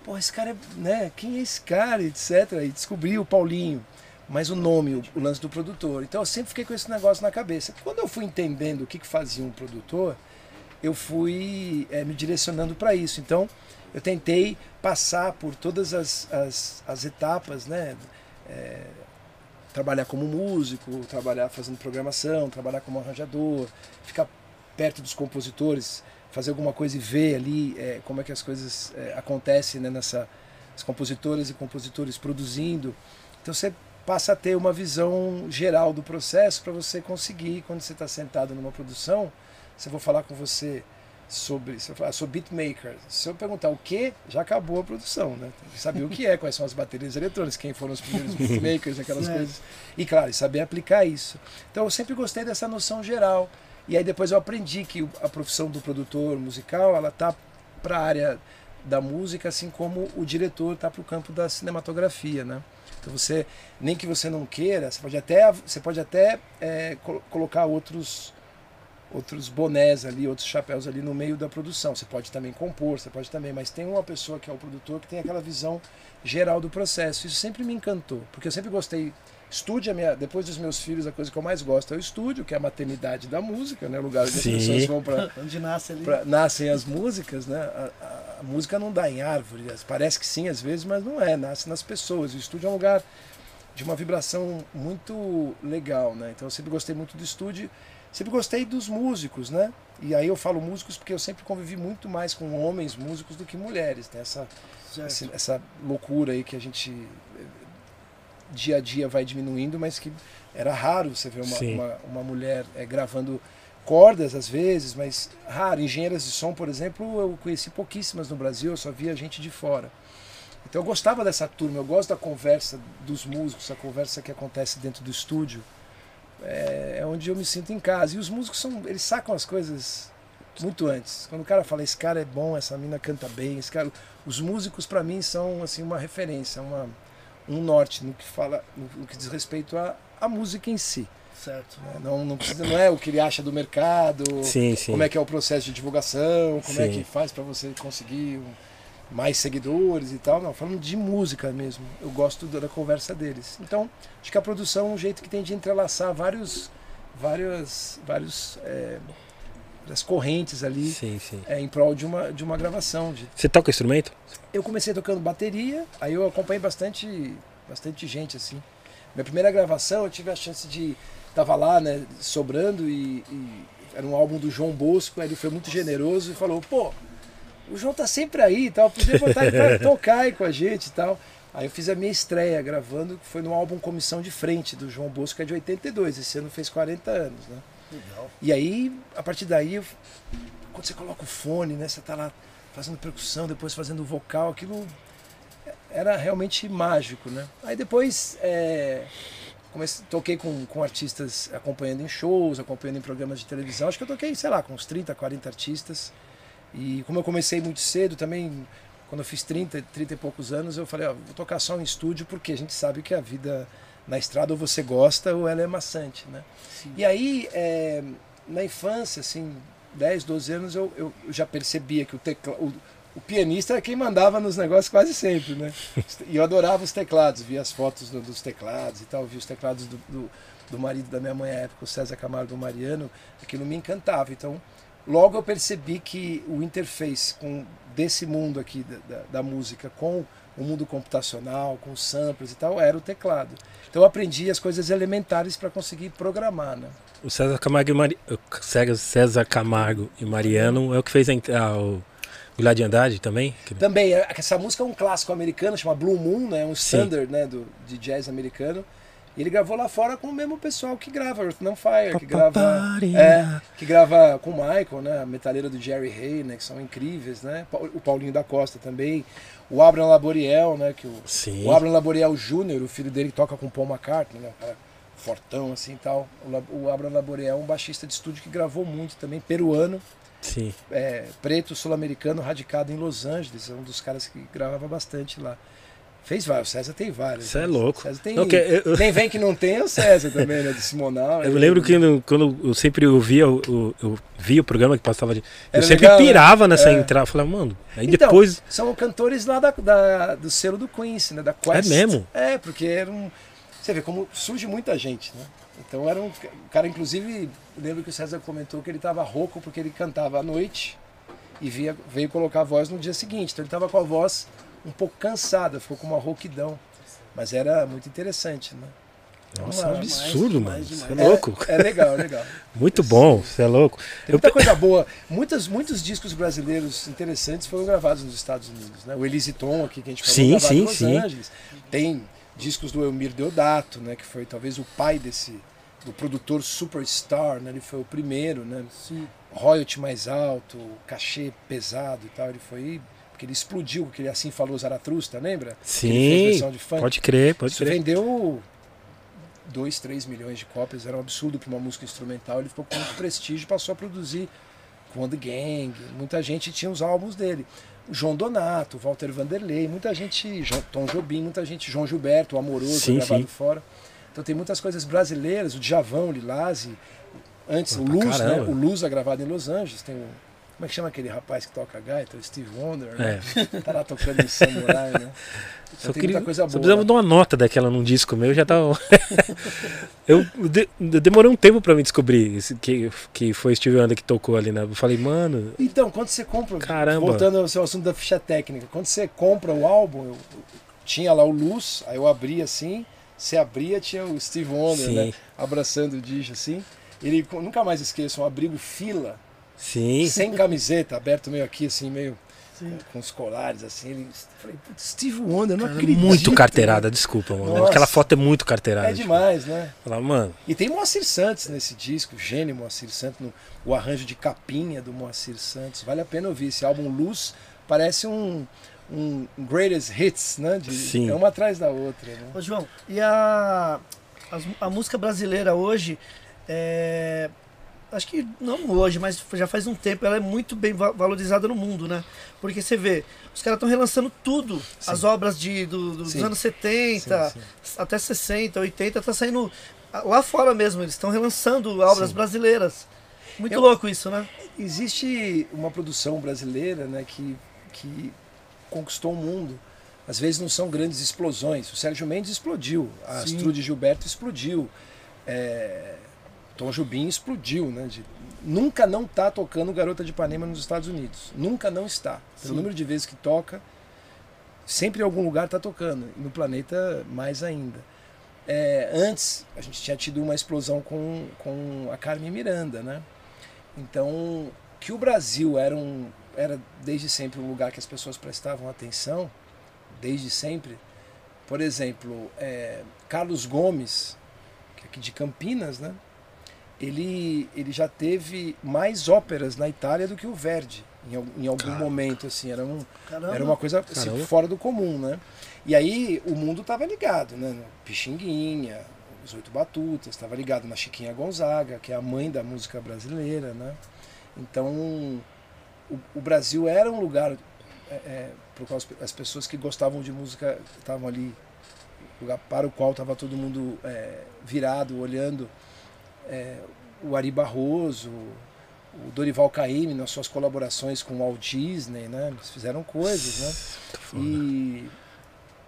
D: pô, esse cara é, né, quem é esse cara, etc. E descobri o Paulinho, mas o nome, o, o lance do produtor. Então eu sempre fiquei com esse negócio na cabeça. Quando eu fui entendendo o que, que fazia um produtor, eu fui eh, me direcionando para isso. Então eu tentei passar por todas as, as, as etapas, né? Eh, trabalhar como músico, trabalhar fazendo programação, trabalhar como arranjador, ficar perto dos compositores, fazer alguma coisa e ver ali eh, como é que as coisas eh, acontecem né, nessa as compositoras e compositores produzindo. Então você passa a ter uma visão geral do processo para você conseguir, quando você está sentado numa produção, se eu vou falar com você sobre, se eu falar, sou beatmaker, se eu perguntar o que, já acabou a produção, né? Tem que saber o que é, quais são as baterias eletrônicas, quem foram os primeiros beatmakers, aquelas
A: É.
D: coisas. E claro, saber aplicar isso. Então eu sempre gostei dessa noção geral. E aí depois eu aprendi que a profissão do produtor musical, ela tá para a área da música, assim como o diretor tá para o campo da cinematografia, né? Então você, nem que você não queira, você pode até, você pode até é, col- colocar outros outros bonés ali, outros chapéus ali no meio da produção. Você pode também compor, você pode também, mas tem uma pessoa que é o produtor que tem aquela visão geral do processo. Isso sempre me encantou, porque eu sempre gostei Estúdio é minha, depois dos meus filhos, a coisa que eu mais gosto é o estúdio, que é a maternidade da música, né? O lugar onde
B: Sim.
D: as pessoas vão para
A: Onde nasce ali.
D: pra- nascem as músicas, né? A, a- a música não dá em árvore, parece que sim às vezes, mas não é, nasce nas pessoas. O estúdio é um lugar de uma vibração muito legal, né? Então eu sempre gostei muito do estúdio, sempre gostei dos músicos, né? E aí eu falo músicos porque eu sempre convivi muito mais com homens músicos do que mulheres, né? Essa, esse- essa loucura aí que a gente dia a dia vai diminuindo, mas que era raro você ver uma, uma, uma mulher eh, gravando cordas às vezes, mas raro. Engenheiras de som, por exemplo, eu conheci pouquíssimas no Brasil, eu só via gente de fora. Então eu gostava dessa turma, eu gosto da conversa dos músicos, a conversa que acontece dentro do estúdio. É, é onde eu me sinto em casa. E os músicos são, eles sacam as coisas muito antes. Quando o cara fala, esse cara é bom, essa mina canta bem, esse cara, os músicos para mim são assim uma referência, uma, um norte no que fala, no, no que diz respeito à, à música em si.
A: Certo.
D: né? Não, não, precisa, não é o que ele acha do mercado,
B: Sim, sim.
D: como é que é o processo de divulgação, como é
B: Sim.
D: que faz para você conseguir um- mais seguidores e tal. Não, falando de música mesmo. Eu gosto da da conversa deles. Então, acho que a produção é um jeito que tem de entrelaçar vários, vários, vários, é, várias correntes ali
B: Sim, sim.
D: é, em prol de uma, de uma gravação. De...
B: Você toca instrumento?
D: Eu comecei tocando bateria, aí eu acompanhei bastante, bastante gente assim. Minha primeira gravação eu tive a chance de tava lá, né, sobrando e, e era um álbum do João Bosco, aí ele foi muito generoso e falou: "Pô, o João tá sempre aí, e tal, podia botar ele pra tocar aí com a gente e tal". Aí eu fiz a minha estreia gravando, que foi no álbum Comissão de Frente do João Bosco, que é de 82, esse ano fez 40 anos, né?
A: Legal.
D: E aí, a partir daí, quando você coloca o fone, né, você tá lá fazendo percussão, depois fazendo vocal, aquilo era realmente mágico, né? Aí depois é, comecei, toquei com, com artistas acompanhando em shows, acompanhando em programas de televisão. Acho que eu toquei, sei lá, com uns 30, 40 artistas. E como eu comecei muito cedo também, quando eu fiz 30, 30 e poucos anos, eu falei, ó, vou tocar só em estúdio, porque a gente sabe que a vida na estrada ou você gosta ou ela é maçante, né? E aí, é, na infância, assim, 10, 12 anos, eu, eu já percebia que o, tecla, o, o pianista era quem mandava nos negócios quase sempre, né? E eu adorava os teclados, via as fotos do- dos teclados e tal, via os teclados do, do, do marido da minha mãe à época, o César Camargo Mariano, aquilo me encantava. Então, logo eu percebi que o interface com, desse mundo aqui da, da, da música com o mundo computacional, com samples e tal, era o teclado. Então eu aprendi as coisas elementares para conseguir programar, né?
B: O César Camargo e, Mari... César- Camargo e Mariano é o que fez a, ent- ah, o Vilar de Andrade também?
D: Também, é- essa música é um clássico americano, chama Blue Moon, né? um
B: Sim.
D: standard né? do, de jazz americano. E ele gravou lá fora com o mesmo pessoal que grava Earth on Fire, que grava, é, que grava com o Michael, né? a metaleira do Jerry Hay, né? que são incríveis, né? O Paulinho da Costa também, o Abraham Laboriel, né? que o,
B: Sim.
D: o Abraham Laboriel Jr., o filho dele que toca com Paul McCartney, né? um cara fortão assim e tal. O, o Abraham Laboriel é um baixista de estúdio que gravou muito também, peruano,
B: Sim.
D: é, preto sul-americano radicado em Los Angeles, é um dos caras que gravava bastante lá. Fez vários, o César tem vários.
B: Você é
D: né?
B: louco.
D: O César tem.
B: Não, que- eu-
D: Quem vem que não tem é o César também, né? De Simonal.
B: Eu lembro que no- quando eu sempre ouvia, o- o- eu via o programa que passava de. Eu
D: Era
B: sempre
D: legal, né?
B: pirava nessa
D: É.
B: entrada. Falava, mano. Aí
D: Então,
B: depois.
D: São cantores lá da, da- do selo do Quincy, né? Da Quest.
B: É mesmo?
D: É, porque era um. Você vê como surge muita gente, né? Então era um o cara, inclusive, eu lembro que o César comentou que ele estava rouco porque ele cantava à noite e via, veio colocar a voz no dia seguinte. Então ele estava com a voz um pouco cansada, ficou com uma rouquidão. Mas era muito interessante, né?
B: Nossa, é um absurdo,
A: demais,
B: mano. Você é louco.
D: É, é legal, é legal.
B: Muito bom, você é louco.
D: Tem muita coisa boa. Muitas, muitos discos brasileiros interessantes foram gravados nos Estados Unidos. Né? O Elise Tom, aqui que a gente falou,
B: Sim,
D: gravado
B: sim,
D: em Los
B: sim.
D: Angeles. Tem discos do Elmir Deodato, né? que foi talvez o pai desse do produtor superstar, né? ele foi o primeiro, né?
A: Sim.
D: royalty mais alto, cachê pesado e tal. Ele foi porque ele explodiu, porque ele assim falou Zaratrusta, lembra? Que
B: Sim.
D: versão de funk.
B: Pode crer, pode
D: Isso
B: crer.
D: vendeu 2, 3 milhões de cópias, era um absurdo para uma música instrumental. Ele ficou com muito prestígio e passou a produzir com The Gang. Muita gente tinha os álbuns dele. O João Donato, Walter Vanderlei, muita gente, Tom Jobim, muita gente, João Gilberto, o Amoroso,
B: Sim,
D: gravado
B: sim.
D: fora. Então tem muitas coisas brasileiras, o Djavão, o Lilase, antes
B: Pô,
D: o Luz, né? O Luz é gravado em Los Angeles, tem o Como é que chama aquele rapaz que toca gaita? O Steve Wonder, né?
B: É.
D: Tá lá tocando em Samurai, né?
B: Só, queria,
D: muita coisa
B: só
D: boa.
B: precisava
D: né?
B: de uma nota daquela num disco meu, já tava. eu, de- eu demorei um tempo pra me descobrir esse- que, que foi Steve Wonder que tocou ali, né? Eu falei, mano,
D: Então, quando você compra.
B: Caramba.
D: Voltando ao seu assunto da ficha técnica, quando você compra o álbum, eu, tinha lá o Luz, aí eu abria assim, você abria, tinha o Steve Wonder,
B: Sim.
D: né? Abraçando o disco assim. Ele, nunca mais esqueço, um abrigo fila,
B: sim.
D: sem camiseta, aberto meio aqui, assim, meio
A: Sim.
D: com os colares, assim. Ele, falei, "Putz, Steve Wonder, eu não
B: Cara,
D: acredito.
B: muito carteirada, desculpa, mano.
D: Nossa.
B: Aquela foto é muito carteirada.
D: É
B: tipo.
D: demais, né?
B: Falar, mano,
D: E tem Moacir Santos nesse disco, gênio Moacir Santos, no, o arranjo de capinha do Moacir Santos. Vale a pena ouvir esse álbum Luz, parece um, um greatest hits, né? De,
B: Sim.
D: É uma atrás da outra, né?
A: Ô, João, e a, as- a, música brasileira hoje, é, acho que não hoje, mas já faz um tempo, ela é muito bem va- valorizada no mundo, né? Porque você vê, os caras estão relançando tudo,
D: Sim.
A: as obras de, do- dos
D: Sim.
A: anos 70,
D: Sim,
A: até 60, 80, tá saindo lá fora mesmo, eles estão relançando obras brasileiras. Muito
D: Eu-
A: louco isso, né?
D: Existe uma produção brasileira né, que, que conquistou o mundo. Às vezes não são grandes explosões. O Sérgio Mendes explodiu, a
A: Sim.
D: Astrude Gilberto explodiu, é, Tom Jobim explodiu. Né, de- nunca não está tocando Garota de Ipanema nos Estados Unidos. Nunca não está. Pelo
A: Sim.
D: número de vezes que toca, sempre em algum lugar está tocando. E no planeta, mais ainda. É, antes, a gente tinha tido uma explosão com, com a Carmen Miranda, né? Então, que o Brasil era, um, era desde sempre um lugar que as pessoas prestavam atenção, desde sempre. Por exemplo, é, Carlos Gomes, que é aqui de Campinas, né? Ele, ele já teve mais óperas na Itália do que o Verdi, em, em algum
B: Caraca.
D: momento, assim. Era, um,
A: Caramba.
D: era uma coisa assim, fora do comum, né? E aí o mundo estava ligado, né? Pixinguinha, os Oito Batutas, estava ligado na Chiquinha Gonzaga, que é a mãe da música brasileira, né? Então o, o Brasil era um lugar é, é, as, pe- as pessoas que gostavam de música estavam ali, lugar para o qual estava todo mundo é, virado, olhando. É, o Ari Barroso, o Dorival Caymmi nas suas colaborações com o Walt Disney, né? Eles fizeram coisas, né? E,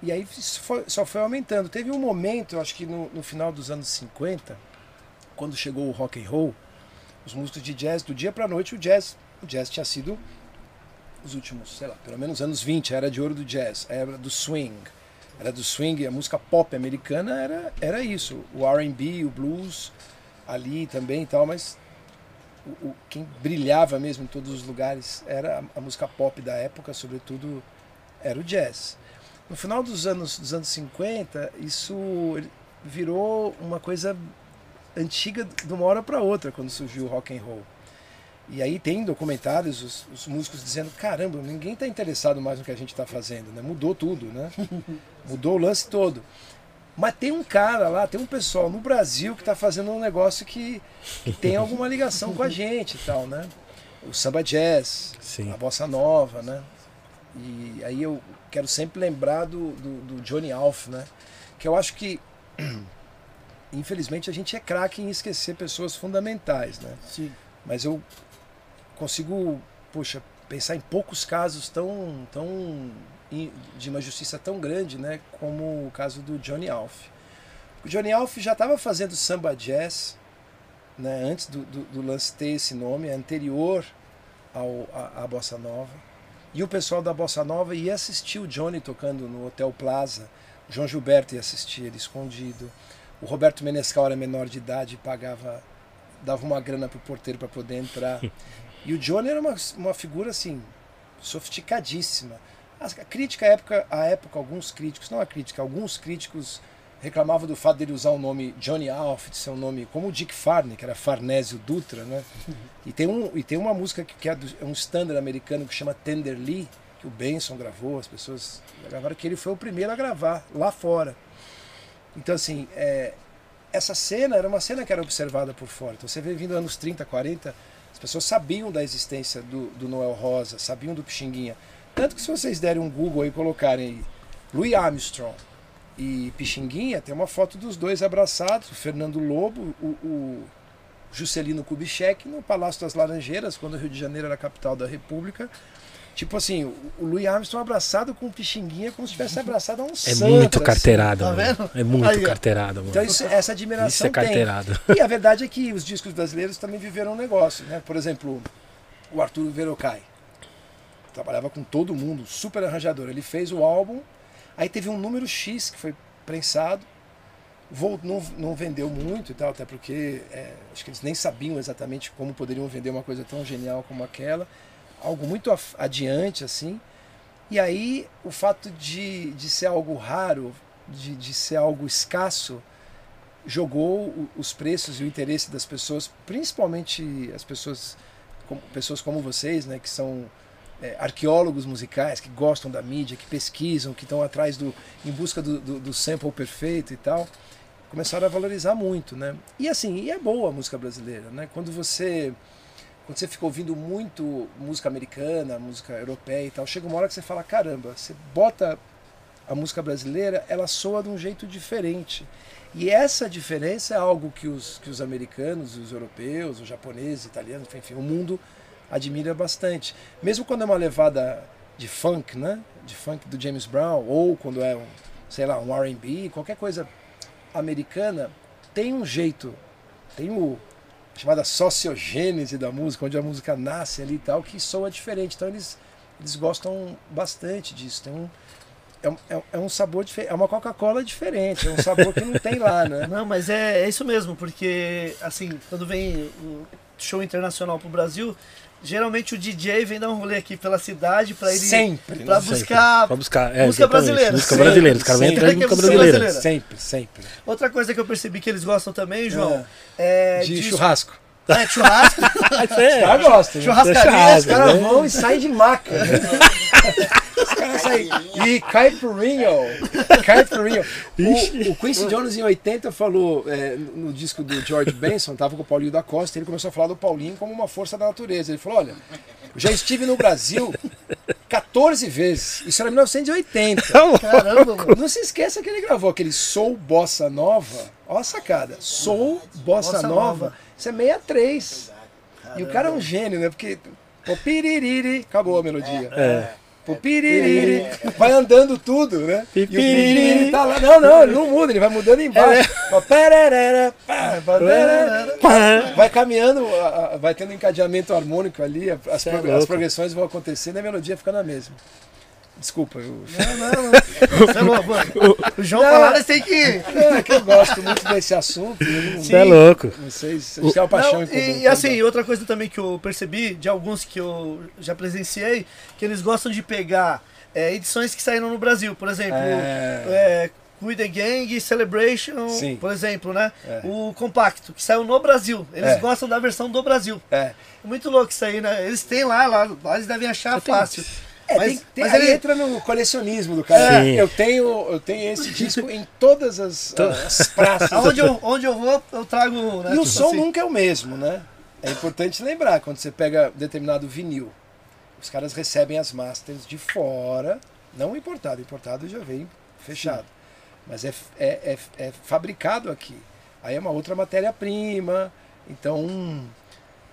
D: e aí foi- só foi aumentando. Teve um momento, eu acho que no, no final dos anos 50, quando chegou o rock and roll, os músicos de jazz, do dia para noite, o jazz, o jazz tinha sido os últimos, sei lá, pelo menos anos 20, a era de ouro do jazz, era do swing. Era do swing, a música pop americana era, era isso. O R&B, o blues, ali também e tal, mas o, o- quem brilhava mesmo em todos os lugares era a, a música pop da época, sobretudo era o jazz. No final dos anos, dos anos 50, isso virou uma coisa antiga de uma hora para outra, quando surgiu o rock and roll. E aí tem documentários, os, os músicos dizendo, caramba, ninguém está interessado mais no que a gente está fazendo, né? Mudou tudo, né? Mudou o lance todo. Mas tem um cara lá, tem um pessoal no Brasil que está fazendo um negócio que, que tem alguma ligação com a gente e tal, né? O samba jazz,
B: Sim.
D: a bossa nova, né? E aí eu quero sempre lembrar do, do, do Johnny Alf, né? Que eu acho que, infelizmente, a gente é craque em esquecer pessoas fundamentais, né?
A: Sim.
D: Mas eu consigo, poxa, pensar em poucos casos tão, tão de uma justiça tão grande, né, como o caso do Johnny Alf. O Johnny Alf já estava fazendo samba jazz, né, antes do, do, do lance ter esse nome, anterior ao, à, à bossa nova. E o pessoal da bossa nova ia assistir o Johnny tocando no Hotel Plaza. O João Gilberto ia assistir ele escondido. O Roberto Menescal era menor de idade e pagava dava uma grana pro porteiro para poder entrar. E o Johnny era uma, uma figura assim sofisticadíssima. A crítica à época, à época, alguns críticos, não a crítica, alguns críticos reclamavam do fato dele usar o nome Johnny Alf, de ser um nome como o Dick Farney, que era Farnésio Dutra, né? E tem, um, e tem uma música que, que é, é um standard americano que chama Tenderly, que o Benson gravou, as pessoas gravaram, que ele foi o primeiro a gravar lá fora. Então, assim, é, essa cena era uma cena que era observada por fora. Então você vê vindo anos 30, 40, as pessoas sabiam da existência do, do Noel Rosa, sabiam do Pixinguinha. Tanto que se vocês derem um Google aí e colocarem aí Louis Armstrong e Pixinguinha, tem uma foto dos dois abraçados, o Fernando Lobo, o, o Juscelino Kubitschek no Palácio das Laranjeiras, quando o Rio de Janeiro era a capital da República. Tipo assim, o- o Louis Armstrong abraçado com o Pixinguinha como se tivesse abraçado a um
B: É
D: santo,
B: muito
D: assim.
B: carteirada,
A: Tá
B: mano.
A: vendo?
B: É muito
A: Aí, ó.
B: carteirada, mano.
D: Então isso- essa admiração
B: Isso é
D: tem.
B: carteirada.
D: E a verdade é que os discos brasileiros também viveram um negócio, né? Por exemplo, o Arthur Verocai. Trabalhava com todo mundo, super arranjador. Ele fez o álbum, aí teve um número X que foi prensado, não, não vendeu muito e tal, até porque é, acho que eles nem sabiam exatamente como poderiam vender uma coisa tão genial como aquela. Algo muito adiante, assim. E aí o fato de, de ser algo raro, de, de ser algo escasso, jogou os preços e o interesse das pessoas, principalmente as pessoas como, pessoas como vocês, né, que são é, arqueólogos musicais, que gostam da mídia, que pesquisam, que estão atrás do em busca do, do, do sample perfeito e tal, começaram a valorizar muito, né? E assim, e é boa a música brasileira, né? Quando você quando você fica ouvindo muito música americana, música europeia e tal, chega uma hora que você fala, caramba, você bota a música brasileira, ela soa de um jeito diferente. E essa diferença é algo que os, que os americanos, os europeus, os japoneses, italianos, enfim, o mundo admira bastante. Mesmo quando é uma levada de funk, né? De funk do James Brown, ou quando é um, sei lá, um R&B, qualquer coisa americana, tem um jeito, tem o chamada sociogênese da música, onde a música nasce ali e tal, que soa diferente. Então eles, eles gostam bastante disso. Tem um, é, é é um sabor diferente, é uma Coca-Cola diferente, é um sabor que não tem lá, né?
A: Não, mas é, é isso mesmo, porque assim, quando vem o show internacional pro Brasil, geralmente o DJ vem dar um rolê aqui pela cidade pra ele
D: Sempre, né?
A: pra
B: Sempre.
A: buscar
B: Pra buscar. É,
A: música brasileira.
B: Música brasileira. Os caras vêm atrás de
A: Que é
B: música brasileira.
A: brasileira.
D: Sempre, sempre.
A: Outra coisa que eu percebi que eles gostam também, João, é,
D: De
A: de
D: churrasco.
A: É, churrasco,
D: Os caras gostam. né?
A: churrascaria,
B: Churrasco,
D: Os caras
B: né?
D: vão e saem de maca. caras saem. E caipirinho. Caipirinho. O, o Quincy Jones em 80 falou é, no disco do George Benson, tava com o Paulinho da Costa, ele começou a falar do Paulinho como uma força da natureza. Ele falou: olha, eu já estive no Brasil 14 vezes. Isso era 1980.
A: caramba, mano.
D: Não se esqueça que ele gravou aquele Soul Bossa Nova. Ó a sacada. Soul Bossa,
A: Bossa
D: Nova.
A: Nova.
D: Isso é 63. E o cara é um gênio, né? Porque. Pô, piririri, acabou a melodia.
B: É.
D: Pô, piririri, vai andando tudo, né? E o tá lá. Não, não, ele não muda, ele vai mudando embaixo. Pererera, pá, pererera. Vai caminhando, vai tendo encadeamento harmônico ali, as,
B: é
D: progressões vão acontecendo e a melodia fica na mesma. Desculpa, eu.
A: Não, não, não. Você é louco, mano. O João. Palares tem que.
D: É que eu gosto muito desse assunto. Eu não,
B: Você é louco.
D: não sei se tem uma paixão
A: Não,
D: em comum.
A: e, e assim, outra coisa também que eu percebi, de alguns que eu já presenciei, que eles gostam de pegar é, edições que saíram no Brasil. Por exemplo,
D: É.
A: é, We The Gang, Celebration,
D: Sim.
A: por exemplo, né?
D: É.
A: O compacto, que saiu no Brasil. Eles
D: É.
A: gostam da versão do Brasil.
D: É.
A: Muito louco isso aí, né? Eles têm lá, lá, lá eles devem achar fácil.
D: É,
A: Mas-
D: tem, tem,
A: mas
D: aí
A: ele-
D: entra no colecionismo do cara.
B: Sim.
D: Eu tenho, eu tenho esse disco em todas as, as praças.
A: Aonde eu, onde eu vou, eu trago. Né,
D: E o
A: tipo
D: som
A: assim.
D: nunca é o mesmo, né? É importante lembrar, quando você pega determinado vinil, os caras recebem as masters de fora, não importado, importado já vem fechado. Mas é, é, é, é fabricado aqui. Aí é uma outra matéria-prima, então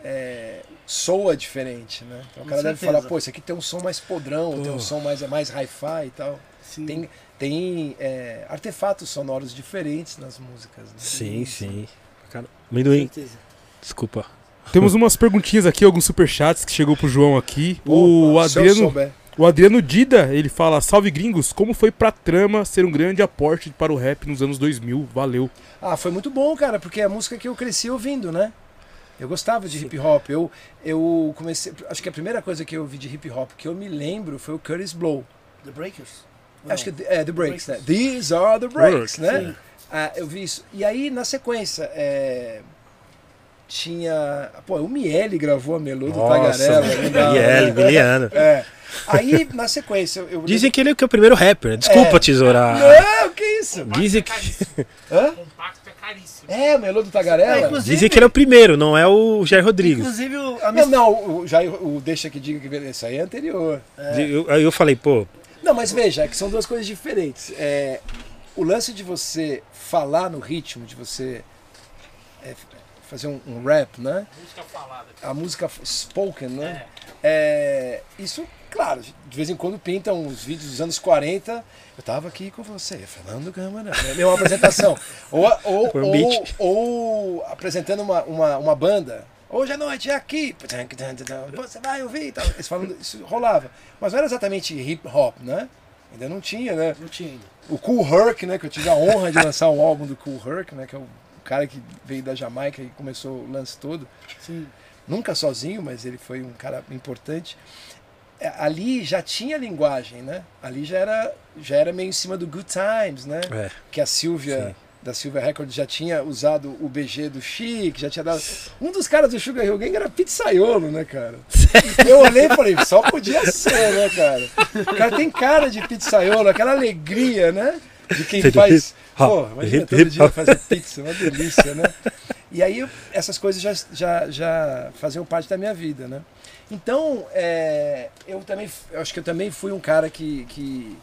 D: é, soa diferente, né? Então o cara deve
A: certeza.
D: falar, pô, esse aqui tem um som mais podrão, tem um som mais, mais hi-fi e tal.
A: Sim.
D: Tem, tem é, artefatos sonoros diferentes nas músicas. né?
B: Sim, sim. Cara, amendoim.
A: certeza.
B: Desculpa.
C: Temos umas perguntinhas aqui, alguns superchats que chegou pro João aqui. o
D: Opa,
C: Adriano, o Adriano Dida, ele fala: Salve gringos, como foi pra trama ser um grande aporte para o rap nos anos 2000? Valeu.
D: Ah, foi muito bom, cara, porque é a música que eu cresci ouvindo, né? Eu gostava de hip hop. Eu, eu comecei. Acho que a primeira coisa que eu ouvi de hip hop que eu me lembro foi o Curtis Blow.
A: The Breakers?
D: Acho que é The Breaks, né?
A: Breaks.
D: These are the breaks, né? Ah, eu vi isso. E aí, na sequência, é, tinha. Pô, o Miele gravou a Melô do Tagarela. não
B: Miele,
D: né?
B: Miliano.
D: É. Aí, na sequência, eu.
B: Dizem que ele é que é o primeiro rapper. Desculpa,
D: É.
B: tesoura.
D: Não, que isso?
B: Dizem que,
D: Hã?
E: É caríssimo.
D: É, o Melô do Tagarela?
A: É,
B: dizem que ele é o primeiro, não é o Jair Rodrigues.
A: Inclusive, o- a
D: Não, não, o, já, o Deixa que diga que isso aí é anterior.
B: Eu- Aí eu falei, pô,
D: Não, mas veja, é que são duas coisas diferentes. É, o lance de você falar no ritmo, de você é, fazer um, um rap, né? A música spoken, né? É, isso, claro, de vez em quando pintam uns vídeos dos anos 40. Eu tava aqui com você, Fernando Câmara. Né? Minha apresentação. Ou, ou, ou, ou apresentando uma, uma, uma banda. Hoje à noite é aqui. Você vai ouvir e tal. Eles isso rolava. Mas não era exatamente hip hop, né? Ainda não tinha, né?
A: Não tinha.
D: O Cool Herc, né? Que eu tive a honra de lançar um álbum do Cool Herc, né? Que é o cara que veio da Jamaica e começou o lance todo.
A: Sim.
D: Nunca sozinho, mas ele foi um cara importante. É, Ali já tinha linguagem, né? Ali já era, já era meio em cima do Good Times, né?
B: É.
D: Que a Silvia,
B: Sim.
D: da Silvia Records, já tinha usado o BG do Chic, já tinha dado... Um dos caras do Sugar Hill Gang era pizzaiolo, né, cara? Eu olhei e falei, só podia ser, né, cara? O cara tem cara de pizzaiolo, aquela alegria, né? De quem faz... Pô, imagina todo dia fazer pizza, uma delícia, né? E aí essas coisas já, já, já faziam parte da minha vida, né? Então, é, eu também, eu acho que eu também fui um cara que, que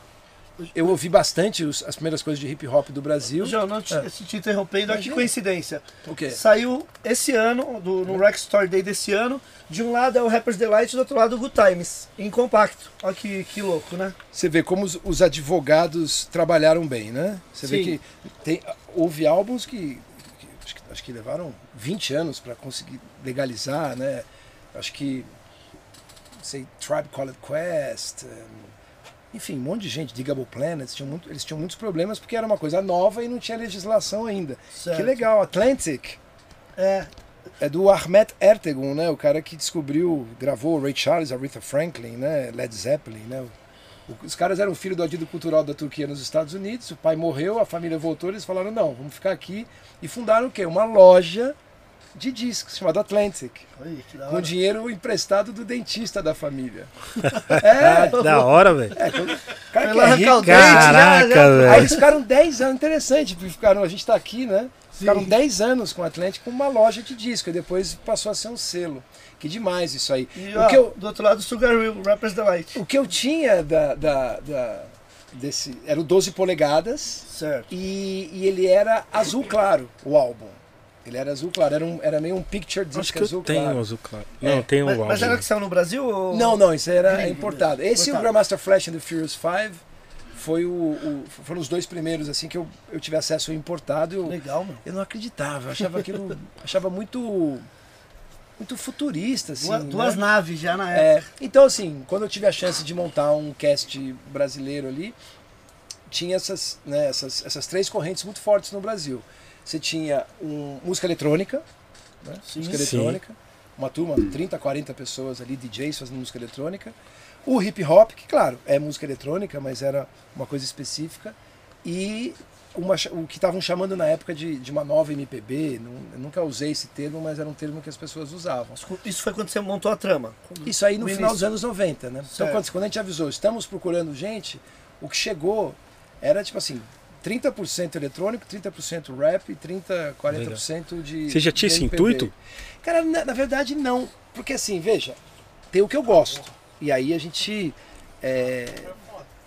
D: eu ouvi bastante os- as primeiras coisas de hip hop do Brasil.
A: João, não te,
D: É.
A: te interrompendo, olha que
D: Imagina.
A: coincidência.
D: O quê?
A: Saiu esse ano, do, no Rec Store Day desse ano. De um lado é o Rapper's Delight, do outro lado o Good Times, em compacto. Olha que, que louco, né?
D: Você vê como os, os advogados trabalharam bem, né? Você vê que tem, houve álbuns que, que acho, que acho que levaram 20 anos para conseguir legalizar, né? Acho que, sei, Tribe Called Quest, eh, enfim, um monte de gente, Digable Planets, tinham muito, eles tinham muitos problemas porque era uma coisa nova e não tinha legislação ainda.
A: Certo.
D: Que legal, Atlantic
A: É,
D: é do Ahmet Ertegun, né? O cara que descobriu, gravou Ray Charles, Aretha Franklin, né? Led Zeppelin, né? Os caras eram filho do adido cultural da Turquia nos Estados Unidos. O pai morreu, a família voltou. Eles falaram: não, vamos ficar aqui. E fundaram o quê? Uma loja de discos chamada Atlantic,
A: da
D: com
A: hora.
D: dinheiro emprestado do dentista da família.
B: Ah,
D: É,
B: da hora, velho.
D: é, quando- cara que é rico,
B: Caraca, velho.
D: Aí eles ficaram 10 anos, interessante, porque ficaram, a gente está aqui, né? Ficaram
A: Sim.
D: 10 anos com o Atlético com uma loja de disco, e depois passou a ser um selo. Que demais isso aí.
A: E
D: o,
A: ó,
D: que eu,
A: do outro lado, Sugar Hill, Rapper's Delight.
D: o que eu tinha da, da, da- desse. Era o 12 polegadas
A: Certo.
D: e, e ele era azul claro, o álbum. Ele era azul claro, era, um, era meio um picture disc
B: Acho que
D: azul
B: eu tenho
D: claro.
B: azul claro. Não, tem um
A: Mas, mas era que saiu no Brasil? Ou...
D: Não, não, isso era
A: Gringo
D: importado.
A: mesmo.
D: Esse e o
A: Importado.
D: Grandmaster Flash and the Furious 5 foi o, o- foram os dois primeiros assim que eu, eu tive acesso ao importado. Eu,
A: Legal, mano.
D: eu não acreditava, eu achava aquilo achava muito muito futurista assim.
A: Duas,
D: né?
A: duas naves já na época.
D: É, então assim, quando eu tive a chance de montar um cast brasileiro ali, tinha essas, né, essas, essas três correntes muito fortes no Brasil. Você tinha um, música eletrônica, né,
A: Sim.
D: música
B: Sim.
D: eletrônica, uma turma, 30, 40 pessoas ali, DJs fazendo música eletrônica. O hip hop, que claro, é música eletrônica, mas era uma coisa específica. E uma o que estavam chamando na época de, de uma nova MPB, não- nunca usei esse termo, mas era um termo que as pessoas usavam.
A: Isso- foi quando você montou a trama.
D: Isso aí no
A: No
D: final
A: início.
D: dos anos 90, né? Então
A: Certo.
D: quando, quando a gente avisou, estamos procurando gente, o que chegou era tipo assim, 30% eletrônico, 30% rap e 30, 40% de.
B: Você já tinha esse intuito?
D: Cara, na, na verdade não. Porque assim, veja, tem o que eu gosto. E aí a gente. é,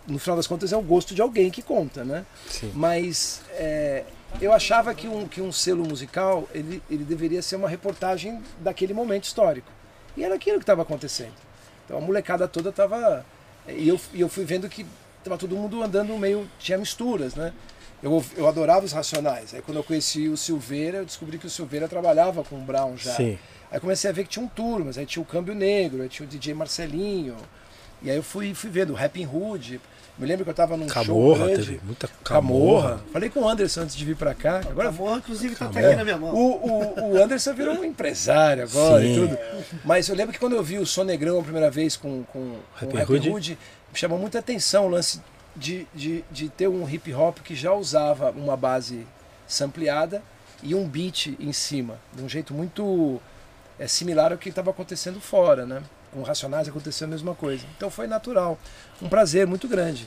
D: no final das contas é o gosto de alguém que conta, né?
B: Sim.
D: Mas é, eu achava que um, que um selo musical ele, ele deveria ser uma reportagem daquele momento histórico. E era aquilo que estava acontecendo. Então a molecada toda estava. E eu, e eu fui vendo que estava todo mundo andando meio. tinha misturas, né? Eu, eu adorava os Racionais. Aí quando eu conheci o Silveira, eu descobri que o Silveira trabalhava com o Brown já.
B: Sim.
D: Aí comecei a ver que tinha um turmas, aí tinha o Câmbio Negro, aí tinha o DJ Marcelinho. E aí eu fui, fui vendo o Rapping Hood. Me lembro que eu tava num show
B: Camorra,
D: grande.
B: teve muita
D: Camorra.
B: camorra.
D: Falei com o Anderson antes de vir pra cá. Agora
A: A morra, inclusive, tá aqui na minha mão.
D: o, o, o Anderson virou um empresário agora e
B: Sim.
D: tudo. Mas eu lembro que quando eu vi o Sonegrão a primeira vez com, com, com o
B: Happy
D: Happy
B: Hood.
D: Hood, me chamou muita atenção o lance de, de, de ter um hip hop que já usava uma base sampleada e um beat em cima, de um jeito muito é, similar ao que estava acontecendo fora, né? Com Racionais aconteceu a mesma coisa. Então foi natural. Um prazer muito grande.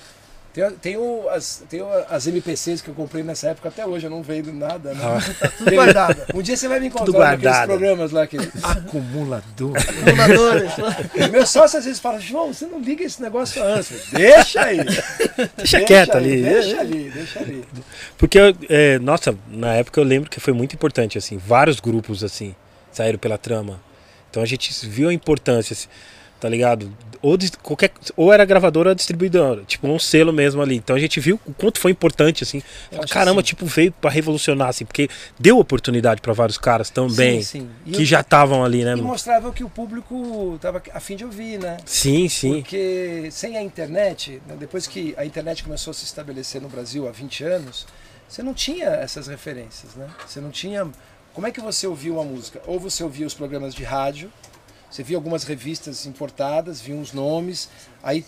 D: Tem, tem, o, as, tem o- as MPCs que eu comprei nessa época, até hoje eu não vendo nada. Né?
B: Ah.
A: Tudo guardado.
D: Um dia você vai me encontrar naqueles programas lá, aquele acumulador.
A: Acumuladores.
D: Meu sócio às vezes fala, João, você não liga esse negócio antes. Deixa aí.
B: Deixa quieto
D: aí,
B: ali.
D: Deixa ali, deixa ali.
B: Porque, é, nossa, na época eu lembro que foi muito importante, assim, vários grupos, assim, saíram pela trama. Então a gente viu a importância, assim, tá ligado? Ou, qualquer, ou era gravadora ou distribuidora, tipo um selo mesmo ali. Então a gente viu o quanto foi importante, assim.
D: Acho
B: Caramba,
D: que sim.
B: tipo, veio pra revolucionar, assim, porque deu oportunidade pra vários caras também,
D: Sim, sim.
B: Que
D: eu-
B: já estavam ali, né,
D: E mostrava que o público estava a fim de ouvir, né?
B: Sim, sim.
D: Porque sem a internet, né, depois que a internet começou a se estabelecer no Brasil há 20 anos, você não tinha essas referências, né? Você não tinha. Como é que você ouvia uma música? Ou você ouvia os programas de rádio, você via algumas revistas importadas, via uns nomes, aí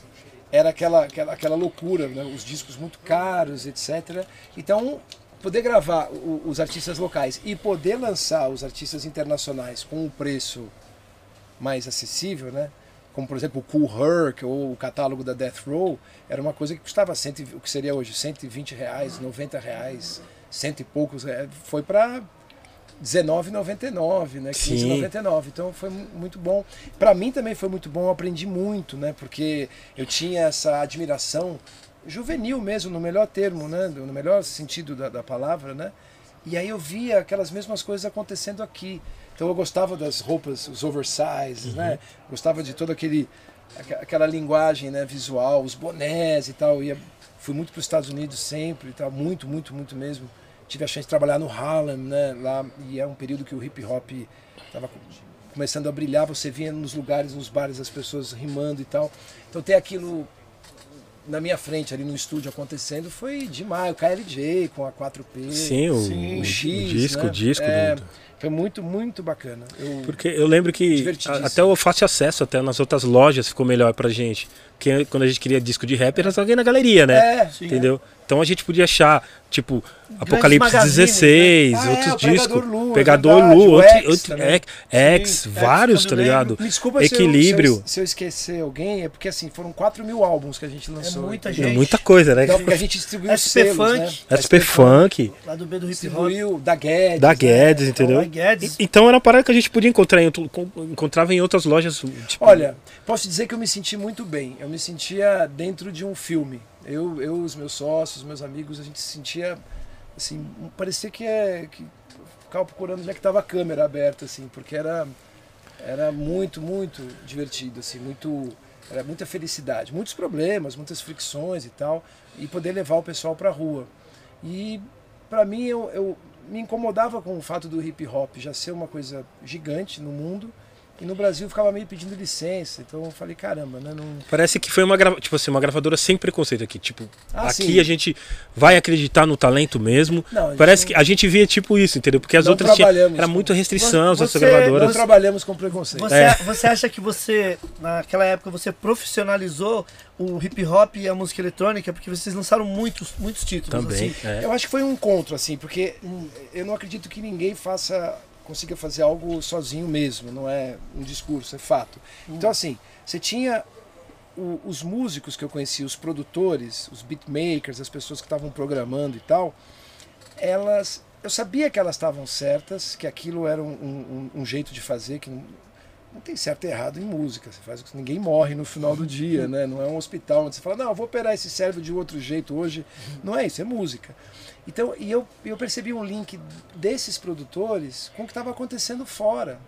D: era aquela, aquela, aquela loucura, né? os discos muito caros, etc. Então, poder gravar o- os artistas locais e poder lançar os artistas internacionais com um preço mais acessível, né? Como por exemplo o Cool Herc ou o catálogo da Death Row, era uma coisa que custava cento, o que seria hoje 120 reais, 90 reais, cento e poucos reais, foi para 19,99, né?
B: Sim.
D: 15,99. Então foi mu- muito bom. Para mim também foi muito bom, eu aprendi muito, né? Porque eu tinha essa admiração juvenil mesmo, no melhor termo, né? No melhor sentido da, da palavra, né? E aí eu via aquelas mesmas coisas acontecendo aqui. Então eu gostava das roupas, os oversizes, né? Gostava de todo aquele aquela linguagem, né, visual, os bonés e tal. Ia, fui muito para os Estados Unidos sempre e tal, muito, muito, muito mesmo. Tive a chance de trabalhar no Harlem, né, lá e é um período que o hip hop estava começando a brilhar. Você via nos lugares, nos bares, as pessoas rimando e tal. Então ter aquilo na minha frente ali no estúdio acontecendo foi demais. O KLJ com a 4P.
B: Sim, o,
A: Sim,
B: o-
D: o
B: o
D: X,
B: disco,
D: né?
B: o disco.
D: É,
B: do-
D: Foi muito, muito bacana. Eu,
B: Porque eu lembro que a- até o fácil acesso até nas outras lojas ficou melhor pra gente. Porque quando a gente queria disco de rap, era só alguém na galeria, né?
D: É,
A: Sim.
B: Entendeu? Então a gente podia achar, tipo, Apocalipse
A: magazines,
B: 16,
D: né? Ah, é,
B: outros
D: Pegador
B: discos.
D: Lu, é
B: Pegador Lu, outro,
D: X
B: outro-. X, X,
A: Sim,
B: vários,
A: X,
B: tá ligado?
D: Me desculpa se eu-
B: Equilíbrio.
D: Se eu, se eu esquecer alguém, é porque assim, foram 4 mil álbuns que a gente lançou.
A: muita
B: É
A: gente.
B: muita coisa, né?
D: Então, porque a gente distribuiu os
A: SP
D: selos,
A: Funk.
D: né?
B: SP Funk,
A: Lá do B do Hip Hop.
D: Da Guedes.
B: da
D: né?
B: Guedes, entendeu?
A: Então, Guedes.
B: E- Então era uma parada que a gente podia encontrar em outro, encontrava em outras lojas. Tipo,
D: Olha, posso dizer que eu me senti muito bem. Eu me sentia dentro de um filme. Eu, eu os meus sócios, meus amigos, a gente se sentia assim, parecia que é que ficava procurando onde é que estava a câmera aberta assim, porque era era muito, muito divertido assim, muito era muita felicidade, muitos problemas, muitas fricções e tal, e poder levar o pessoal para a rua. E para mim eu, eu me incomodava com o fato do hip hop já ser uma coisa gigante no mundo e no Brasil eu ficava meio pedindo licença. Então eu falei, caramba, né? Não...
B: Parece que foi uma, grava- tipo assim, uma gravadora sem preconceito aqui. Tipo,
D: Ah,
B: aqui
D: sim.
B: a gente vai acreditar no talento mesmo.
D: Não,
B: Parece
D: não-
B: que a gente via tipo isso, entendeu? Porque as
D: Não
B: outras tinham,
D: trabalhamos
B: era
D: com-
B: muita restrição, as
A: Você-
B: outras gravadoras.
D: Não trabalhamos com preconceito.
A: Você,
B: É.
A: você acha que você, naquela época, você profissionalizou o hip hop e a música eletrônica? Porque vocês lançaram muitos, muitos títulos.
B: Também.
A: assim.
B: é.
D: Eu acho que foi um encontro, assim, porque hum, eu não acredito que ninguém faça, consiga fazer algo sozinho mesmo, não é um discurso, é fato. Então, assim, você tinha o- os músicos que eu conheci, os produtores, os beatmakers, as pessoas que estavam programando e tal, elas. Eu sabia que elas estavam certas, que aquilo era um, um- um jeito de fazer, que não, não tem certo e errado em música. Você faz, ninguém morre no final do dia, né? Não é um hospital onde você fala, não, eu vou operar esse cérebro de outro jeito hoje. Não é isso, é música. Então, e eu, eu percebi um link desses produtores com o que estava acontecendo fora.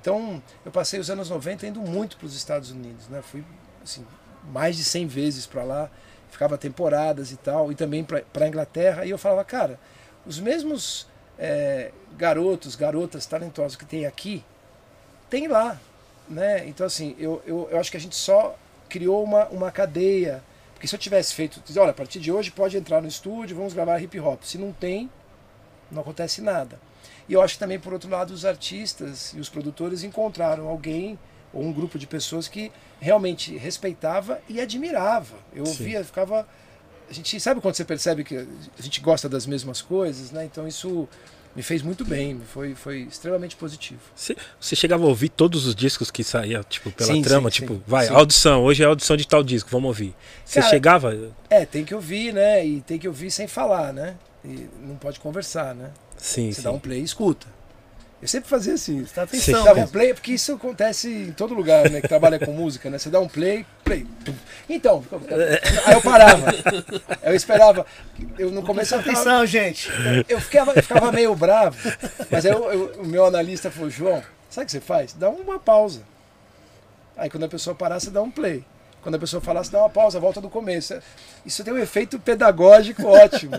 D: Então, eu passei os anos 90 indo muito para os Estados Unidos, né? Fui assim, mais de 100 vezes para lá, ficava temporadas e tal, e também para a Inglaterra, e eu falava, cara, os mesmos é, garotos, garotas talentosas que tem aqui, tem lá, né? Então, assim, eu, eu, eu acho que a gente só criou uma, uma cadeia, porque se eu tivesse feito, dizer, olha, a partir de hoje pode entrar no estúdio, vamos gravar hip hop. Se não tem, não acontece nada. E eu acho que também, por outro lado, os artistas e os produtores encontraram alguém ou um grupo de pessoas que realmente respeitava e admirava. Eu
B: Sim.
D: ouvia, ficava. A gente sabe quando você percebe que a gente gosta das mesmas coisas, né? Então isso me fez muito bem, foi, foi extremamente positivo.
B: Você, você chegava a ouvir todos os discos que saía, tipo, pela
D: Sim,
B: trama,
D: sim,
B: tipo,
D: sim,
B: vai, audição, hoje é audição de tal disco, vamos ouvir. Você
D: Cara,
B: chegava.
D: É, tem que ouvir, né? E tem que ouvir sem falar, né? E não pode conversar, né?
B: Sim,
D: Você dá um play e escuta. Eu sempre fazia assim.
A: Presta atenção.
D: Dava um play, porque isso acontece em todo lugar, né? Que trabalha com música, né? Você dá um play, play. Então, aí eu parava. Eu esperava. Eu no começo
A: Presta
D: eu ficava,
A: atenção, gente.
D: eu ficava, eu ficava meio bravo. Mas aí eu- eu- o meu analista falou, João, sabe o que você faz? Dá uma pausa. Aí quando a pessoa parar, você dá um play. Quando a pessoa falar, você dá uma pausa, volta do começo. Isso tem um efeito pedagógico ótimo.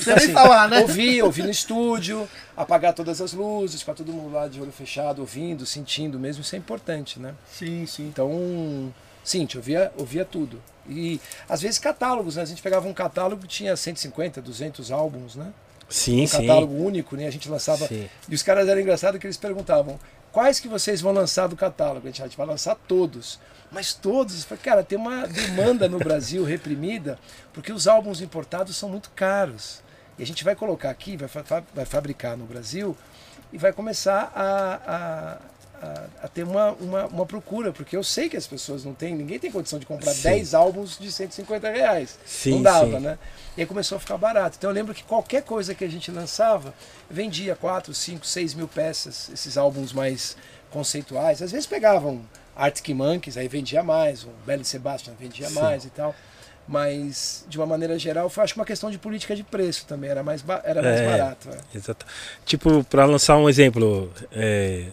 D: Então,
A: nem falar, né?
D: Ouvir, ouvir no estúdio, apagar todas as luzes, ficar todo mundo lá de olho fechado, ouvindo, sentindo mesmo, isso é importante, né?
A: Sim, sim.
D: Então, sim, te ouvia, ouvia tudo. E às vezes catálogos, né? A gente pegava um catálogo que tinha 150, 200 álbuns, né?
B: Sim,
D: um
B: sim.
D: catálogo único, né? A gente lançava.
B: Sim.
D: E os caras eram engraçados que eles perguntavam: quais que vocês vão lançar do catálogo? A gente, "Ah, a gente vai lançar todos. Mas todos, eu falei, cara, tem uma demanda no Brasil reprimida, porque os álbuns importados são muito caros. E a gente vai colocar aqui, vai, fa- vai fabricar no Brasil e vai começar a, a, a, a ter uma, uma, uma procura, porque eu sei que as pessoas não têm, ninguém tem condição de comprar
B: Sim.
D: 10 álbuns de 150 reais.
B: Sim,
D: não dava,
B: sim.
D: né? E aí começou a ficar barato. Então eu lembro que qualquer coisa que a gente lançava, vendia 4, 5, 6 mil peças, esses álbuns mais conceituais. Às vezes pegavam Arctic Monkeys, aí vendia mais, o Belly Sebastian vendia mais e tal. Mas, de uma maneira geral, foi acho que uma questão de política de preço também. Era mais, ba- era mais
B: É.
D: barato. é.
B: Exato. Tipo, pra lançar um exemplo, é,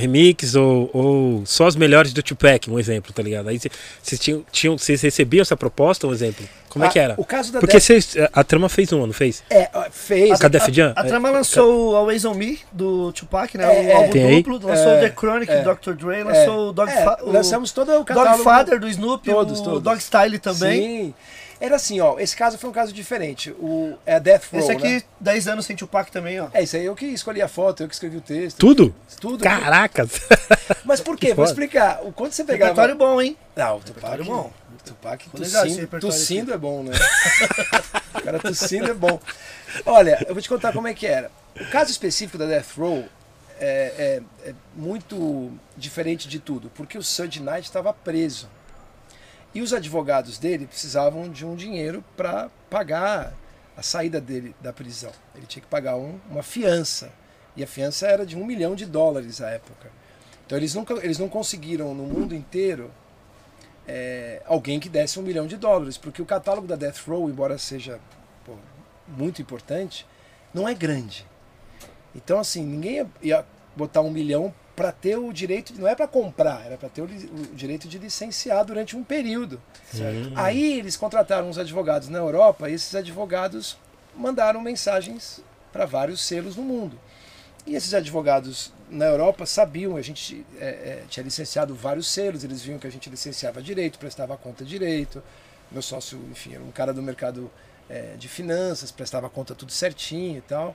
B: remix ou, ou só os melhores do Tupac, um exemplo, tá ligado? Aí cê- vocês tinham, tinham, vocês recebiam essa proposta, um exemplo? Como é
D: Ah,
B: que era?
D: O caso da
B: Porque
D: Def-
B: vocês, a trama fez uma, não fez?
D: é, fez.
B: A Def Jam?
A: A
B: É,
A: trama lançou o Always On Me, do Tupac, né?
D: É,
A: o álbum
B: Tem aí?
A: duplo. Lançou
D: É,
A: The Chronic,
D: é.
A: do Dr. Dre. Lançou o Dog
D: é,
A: o
D: lançamos todo o catálogo.
A: Dogfather do Snoop,
D: Todos,
A: o
D: todos.
A: Dog Style também.
D: Sim. Era assim, ó. Esse caso foi um caso diferente. O, é Death Row,
A: Esse aqui,
D: né?
A: 10 anos sem Tupac também, ó.
D: É, isso aí eu que escolhi a foto, eu que escrevi o texto.
B: Tudo?
D: Tudo.
B: Caracas!
D: Mas por quê? Vou
B: foda.
D: explicar. O- Quando você pegava.
A: Repertório bom, hein?
D: Não, o Tupac.
A: Repertório bom.
D: O Tupac tossindo, tossindo é bom, né? o cara tossindo é bom. Olha, eu vou te contar como é que era. O caso específico da Death Row é, é- é muito diferente de tudo, porque o Suge Knight estava preso. E os advogados dele precisavam de um dinheiro para pagar a saída dele da prisão. Ele tinha que pagar um- uma fiança. E a fiança era de um milhão de dólares à época. Então eles, nunca, eles não conseguiram no mundo inteiro é, alguém que desse um milhão de dólares, porque o catálogo da Death Row, embora seja pô, muito importante, não é grande. Então, assim, ninguém ia, botar um milhão para ter o direito, de- não é para comprar, era para ter o, direito de licenciar durante um período. Aí eles contrataram uns advogados na Europa e esses advogados mandaram mensagens para vários selos no mundo. E esses advogados na Europa sabiam, a gente é, é, tinha licenciado vários selos, eles viam que a gente licenciava direito, prestava conta direito. Meu sócio, enfim, era um cara do mercado é, de finanças, prestava conta tudo certinho e tal.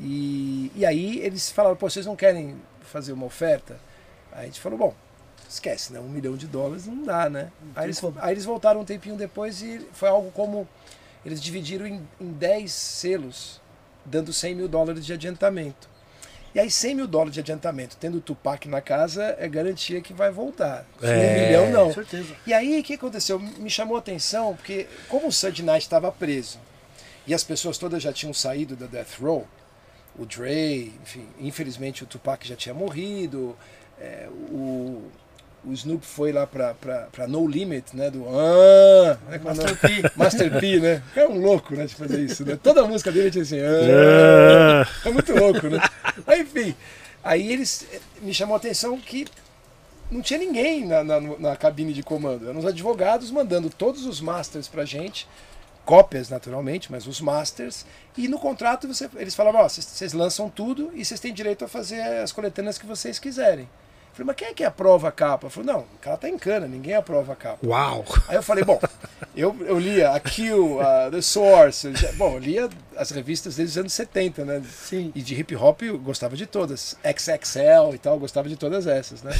D: E, e aí eles falaram, pô, vocês não querem fazer uma oferta? Aí a gente falou, bom, esquece, né? Um milhão de dólares não dá, né? Aí eles, aí eles voltaram um tempinho depois e foi algo como. Eles dividiram em, em 10 selos, dando 100 mil dólares de adiantamento. E aí 100 mil dólares de adiantamento, tendo o Tupac na casa, é garantia que vai voltar. Se
B: É.
D: Um milhão não.
A: Com certeza.
D: E aí, o que aconteceu? Me chamou a atenção, porque como o Suge Knight estava preso, e as pessoas todas já tinham saído da Death Row, o Dre, enfim, infelizmente o Tupac já tinha morrido, é, o, o Snoop foi lá pra, pra, pra No Limit, né, do... Ah, né, é?
A: Master P.
D: Master P, né? É um louco, né, de fazer isso, né? Toda a música dele tinha assim... Ah,
B: Ah,
D: é muito louco, né? Mas, enfim, aí eles eh, me chamou a atenção que não tinha ninguém na, na, na cabine de comando. Eram os advogados mandando todos os masters pra gente, cópias naturalmente, mas os masters. E no contrato você- eles falavam: ó, vocês- vocês lançam tudo e vocês têm direito a fazer as coletâneas que vocês quiserem. Eu falei, mas quem é que aprova a capa? Eu falei, não, o cara tá em cana, ninguém aprova a capa.
B: uau!
D: Aí eu falei, bom, eu, eu lia a Kill, a The Source, eu bom, eu lia as revistas desde os anos 70, né?
A: Sim.
D: E de hip hop eu gostava de todas. XXL e tal, eu gostava de todas essas, né?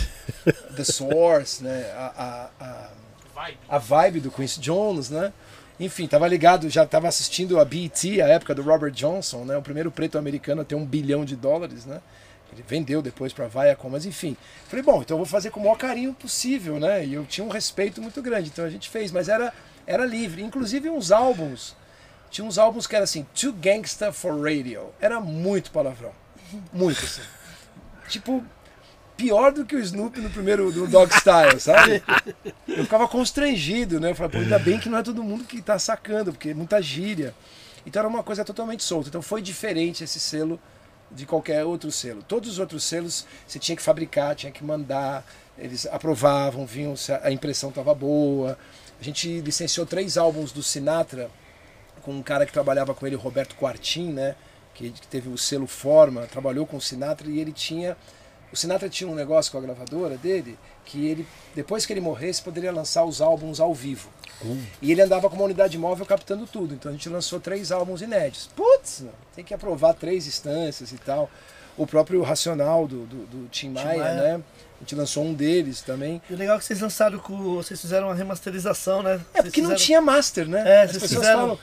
D: The Source, né? A, a, a, a vibe do Quincy Jones, né? Enfim, tava ligado, já tava assistindo a BET, a época do Robert Johnson, né? O primeiro preto americano a ter um bilhão de dólares, né? Ele vendeu depois para Viacom, mas enfim. Falei, bom, então eu vou fazer com o maior carinho possível, né? E eu tinha um respeito muito grande, então a gente fez, mas era, era livre. Inclusive uns álbuns, tinha uns álbuns que era assim, Too Gangsta for Radio. Era muito palavrão. Muito assim. Tipo, pior do que o Snoopy no primeiro do Dog Style, sabe? Eu ficava constrangido, né? Eu falava, pô, ainda bem que não é todo mundo que tá sacando, porque é muita gíria. Então era uma coisa totalmente solta. Então foi diferente esse selo de qualquer outro selo. Todos os outros selos você tinha que fabricar, tinha que mandar, eles aprovavam, vinham se a impressão estava boa. A gente licenciou três álbuns do Sinatra com um cara que trabalhava com ele, Roberto Quartim, né? Que, que teve o selo Forma, trabalhou com o Sinatra e ele tinha o Sinatra tinha um negócio com a gravadora dele que ele, depois que ele morresse, poderia lançar os álbuns ao vivo. E ele andava com uma unidade móvel captando tudo. Então a gente lançou três álbuns inéditos. Putz, tem que aprovar três instâncias e tal. O próprio Racional do, do, do Tim Maia,
A: Maia.
D: né? A gente lançou um deles também.
A: E o legal é que vocês lançaram com. Vocês fizeram uma remasterização, né?
D: É porque não tinha master, né?
A: É,
D: As
A: vocês
D: pessoas
A: fizeram-
D: falam.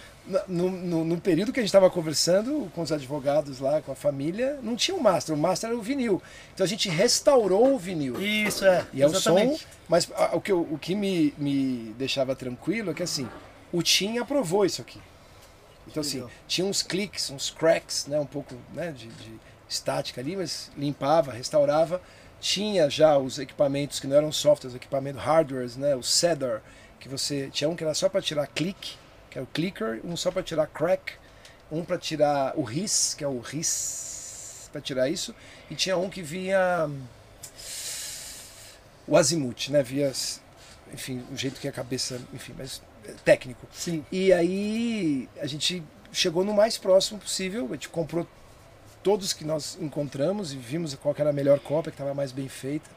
D: No, no, no período que a gente estava conversando com os advogados lá, com a família, não tinha um master. O master era o vinil. Então a gente restaurou o vinil.
A: Isso, é.
D: E é o som,
A: exatamente.
D: mas a- o que, o que me, me deixava tranquilo é que assim, o Tim aprovou isso aqui. Então assim, tinha uns cliques, uns cracks, né, um pouco né, de, de estática ali, mas limpava, restaurava. Tinha já os equipamentos que não eram softwares, equipamento hardwares, né, o Cedar, que você tinha um que era só para tirar clique, que é o clicker, um só para tirar crack, um para tirar o RIS, que é o RIS para tirar isso, e tinha um que vinha o azimuth, né? Via, enfim, o jeito que a cabeça, enfim, mas é técnico.
A: Sim.
D: E aí a gente chegou no mais próximo possível, a gente comprou todos que nós encontramos e vimos qual era a melhor cópia, que estava mais bem feita.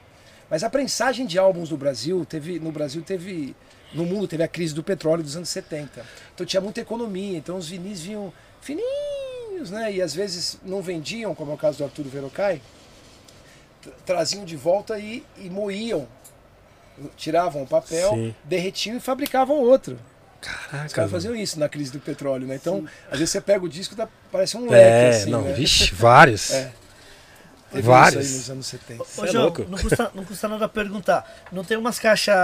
D: Mas a prensagem de álbuns no Brasil, teve, no Brasil teve, no mundo teve a crise do petróleo dos anos 70. Então tinha muita economia, então os vinis vinham fininhos, né? E às vezes não vendiam, como é o caso do Arturo Verocai, tra- traziam de volta e, e moíam. Tiravam o papel,
B: Sim.
D: derretiam e fabricavam outro. Os
B: Caraca.
D: caras faziam isso na crise do petróleo, né? Então, às vezes você pega o disco, dá, parece um leque,
B: É,
D: assim,
B: não,
D: né?
B: vixe, vários.
D: É. Teve
B: Vários.
D: Isso aí nos anos 70.
A: Ô,
B: é
A: João,
B: louco.
A: não custa, não custa nada perguntar. Não tem umas caixas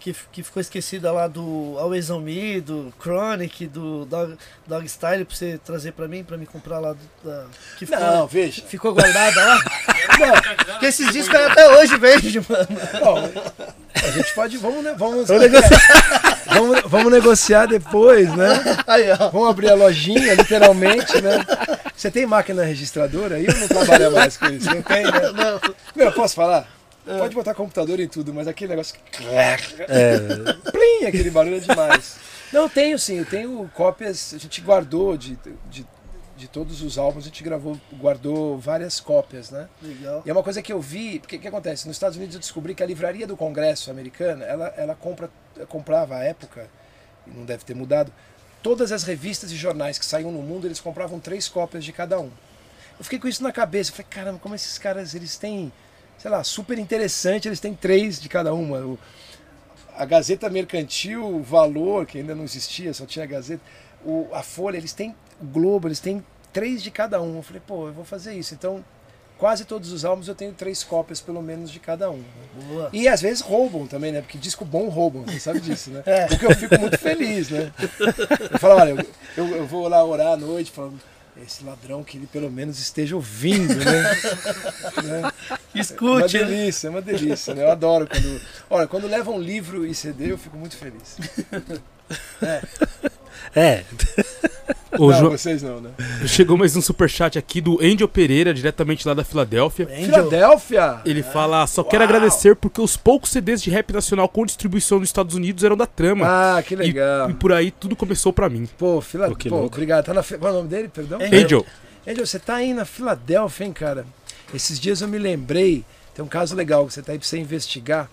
A: que, que ficou esquecida lá do Always On Me, do Chronic, do Dog, Dog Style pra você trazer pra mim, pra me comprar lá do, da, que ficou,
D: Não, veja.
A: ficou guardada lá?
D: Não,
A: Porque esses discos aí até hoje vende, mano.
D: Bom, a gente pode. Vamos, né, vamos, vamos, vamos negociar depois, né?
A: Aí, ó.
D: Vamos abrir a lojinha, literalmente, né? Você tem máquina registradora aí ou não trabalha mais com isso? Não tem, né?
A: Não,
D: Meu, posso falar? Pode botar computador em tudo, mas aquele negócio.
B: É,
D: Plim, aquele barulho é demais. Não, tenho sim, eu tenho cópias, a gente guardou de, de, de todos os álbuns, a gente gravou, guardou várias cópias, né?
A: legal.
D: E é uma coisa que eu vi, porque o que acontece? Nos Estados Unidos eu descobri que a livraria do Congresso americana, ela, ela compra, comprava à época, não deve ter mudado, todas as revistas e jornais que saíam no mundo, eles compravam três cópias de cada um. Eu fiquei com isso na cabeça, eu falei, caramba, como esses caras, eles têm, sei lá, super interessante, eles têm três de cada uma. O- a Gazeta Mercantil, o Valor, que ainda não existia, só tinha a Gazeta, o, a Folha, eles têm, o Globo, eles têm três de cada um. Eu falei, pô, eu vou fazer isso. Então, quase todos os álbuns eu tenho três cópias, pelo menos, de cada um.
A: Boa.
D: E às vezes roubam também, né? Porque disco bom roubam, você sabe disso, né?
A: É.
D: Porque eu fico muito feliz, né? Eu falo, olha, eu, eu, eu vou lá orar à noite, falando, esse ladrão que ele pelo menos esteja ouvindo, né? Né? Uma
A: Escute, né?
D: delícia, é uma delícia, né? Eu adoro quando. Olha, quando levam um livro e CD, eu fico muito feliz.
B: é.
C: Ô,
D: não,
C: Jo-
D: vocês não, né?
C: Chegou mais um superchat aqui do Angel Pereira, diretamente lá da Filadélfia.
D: Filadélfia!
C: Ele fala, só quero
D: Uau.
C: agradecer porque os poucos CDs de rap nacional com distribuição nos Estados Unidos eram da trama.
D: Ah, que legal.
C: E por aí tudo começou pra mim.
D: Pô, Fila...
B: Pô,
D: obrigado. Tá na... Qual é o nome dele, perdão?
A: Angel.
C: Angel,
D: Angel, você tá aí na Filadélfia, hein, cara? Esses dias eu me lembrei, tem um caso legal que você tá aí pra você investigar.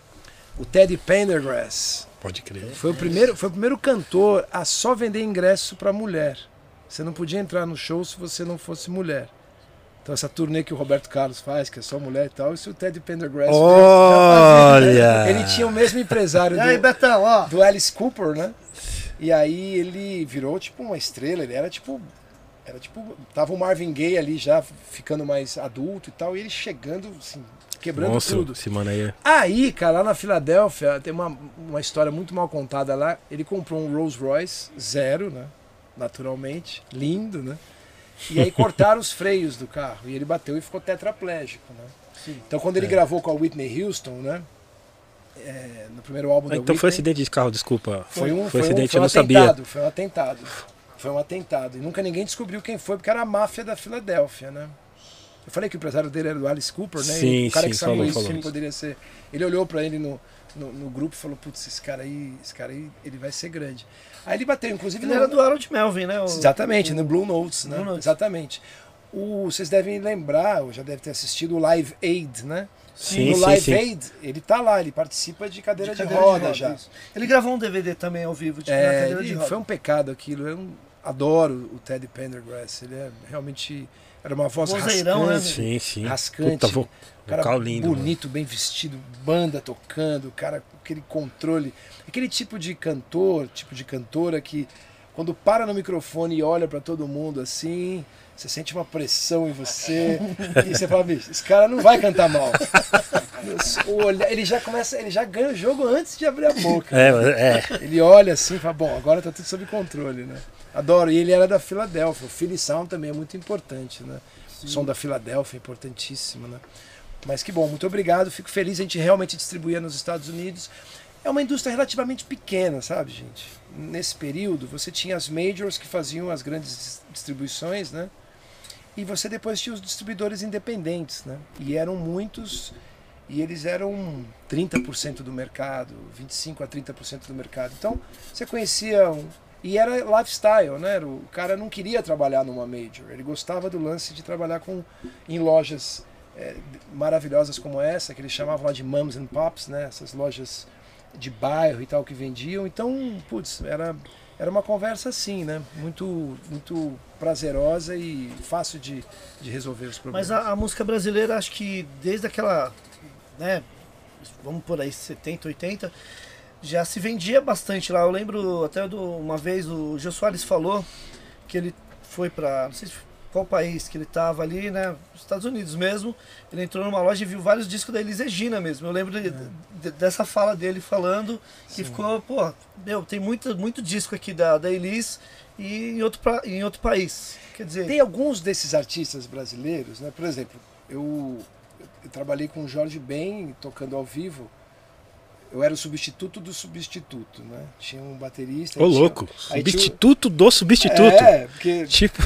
D: O Teddy Pendergrass
B: Pode crer.
D: foi o primeiro, foi o primeiro cantor a só vender ingresso pra mulher. Você não podia entrar no show se você não fosse mulher. Então essa turnê que o Roberto Carlos faz, que é só mulher e tal, isso o Teddy Pendergrass?
B: Olha!
D: Ele tinha o mesmo empresário
A: E aí,
D: do,
A: Betão, ó.
D: do Alice Cooper, né? E aí ele virou tipo uma estrela, ele era tipo. Era tipo. Tava o Marvin Gaye ali já ficando mais adulto e tal, e ele chegando, assim, quebrando
B: Nossa,
D: tudo.
B: esse mano aí.
D: Aí, cara, lá na Filadélfia, tem uma, uma história muito mal contada lá. Ele comprou um Rolls Royce zero, né? Naturalmente. Lindo, né? E aí cortaram os freios do carro. E ele bateu e ficou tetraplégico, né? Então quando ele
B: É.
D: gravou com a Whitney Houston, né? é, no primeiro álbum
B: Ah,
D: da
B: então
D: Whitney,
B: foi acidente de carro, desculpa.
D: foi um,
B: foi
D: foi um-
B: acidente,
D: foi
B: eu
D: um
B: não sabia.
D: atentado, Foi um atentado. Foi um atentado. E nunca ninguém descobriu quem foi, porque era a máfia da Filadélfia, né? Eu falei que o empresário dele era o Alice Cooper, né?
B: Sim,
D: E o cara
B: sim,
D: que
B: falou,
D: isso,
B: falou
D: ele poderia ser. Ele olhou pra ele no, no, no grupo e falou: Putz, esse cara aí, esse cara aí, ele vai ser grande. Aí ele bateu, inclusive.
A: Ele
D: no-
A: era do Harold Melvin, né? O-
D: Exatamente, no Blue Notes, né?
A: Blue Notes.
D: Exatamente. O, vocês devem lembrar, ou já devem ter assistido o Live Aid, né?
B: Sim,
D: no
B: sim,
D: Live
B: sim.
D: Aid, ele tá lá, ele participa de cadeira de,
A: cadeira
D: roda, já.
A: isso. Ele gravou um DVD também ao vivo, na
D: É,
A: cadeira de roda.
D: foi um pecado aquilo. Eu adoro o Teddy Pendergrass. Ele é realmente. Era uma voz
A: Vozeirão, né,
D: rascante.
B: Sim, sim.
D: Rascante.
B: Puta, vo-
D: cara
B: vocal lindo. mano.
D: bonito, bem vestido, banda tocando, cara com aquele controle. Aquele tipo de cantor, tipo de cantora que quando para no microfone e olha pra todo mundo assim, você sente uma pressão em você e você fala, bicho, esse cara não vai cantar mal. O olhar- ele já começa, ele já ganha o jogo antes de abrir a boca.
B: É, é.
D: Ele olha assim e fala, bom, agora tá tudo sob controle, né? Adoro. E ele era da Filadélfia. O Philly Sound também é muito importante, né? O som da Filadélfia é importantíssimo, né? Mas que bom, muito obrigado. Fico feliz a gente realmente distribuir nos Estados Unidos. É uma indústria relativamente pequena, sabe, gente? Nesse período, você tinha as majors que faziam as grandes dis- distribuições, né? E você depois tinha os distribuidores independentes, né? E eram muitos, e eles eram 30% do mercado, 25 a 30% do mercado. Então, você conhecia um, e era lifestyle, né? O cara não queria trabalhar numa major, ele gostava do lance de trabalhar com em lojas é, maravilhosas como essa, que eles chamavam lá de mums and pops, né? Essas lojas de bairro e tal que vendiam. Então, putz, era era uma conversa assim, né? Muito muito prazerosa e fácil de, de resolver os problemas.
A: Mas a, a música brasileira, acho que desde aquela, né, vamos por aí, 70, 80, já se vendia bastante lá. Eu lembro até de uma vez o Gil Soares falou que ele foi para, não sei se- qual país que ele estava ali, né, nos Estados Unidos mesmo. Ele entrou numa loja e viu vários discos da Elis Regina mesmo. Eu lembro de- de- dessa fala dele falando que ficou, pô, meu, tem muito, muito disco aqui da, da Elis e em outro, pra- em outro país. Quer dizer,
D: Tem alguns desses artistas brasileiros, né? Por exemplo, eu, eu trabalhei com o Jorge Ben tocando ao vivo. Eu era o substituto do substituto, né? Tinha um baterista.
B: Ô,
D: tinha-
B: louco.
D: aí tinha-
B: Substituto do substituto.
D: É, porque
B: Tipo,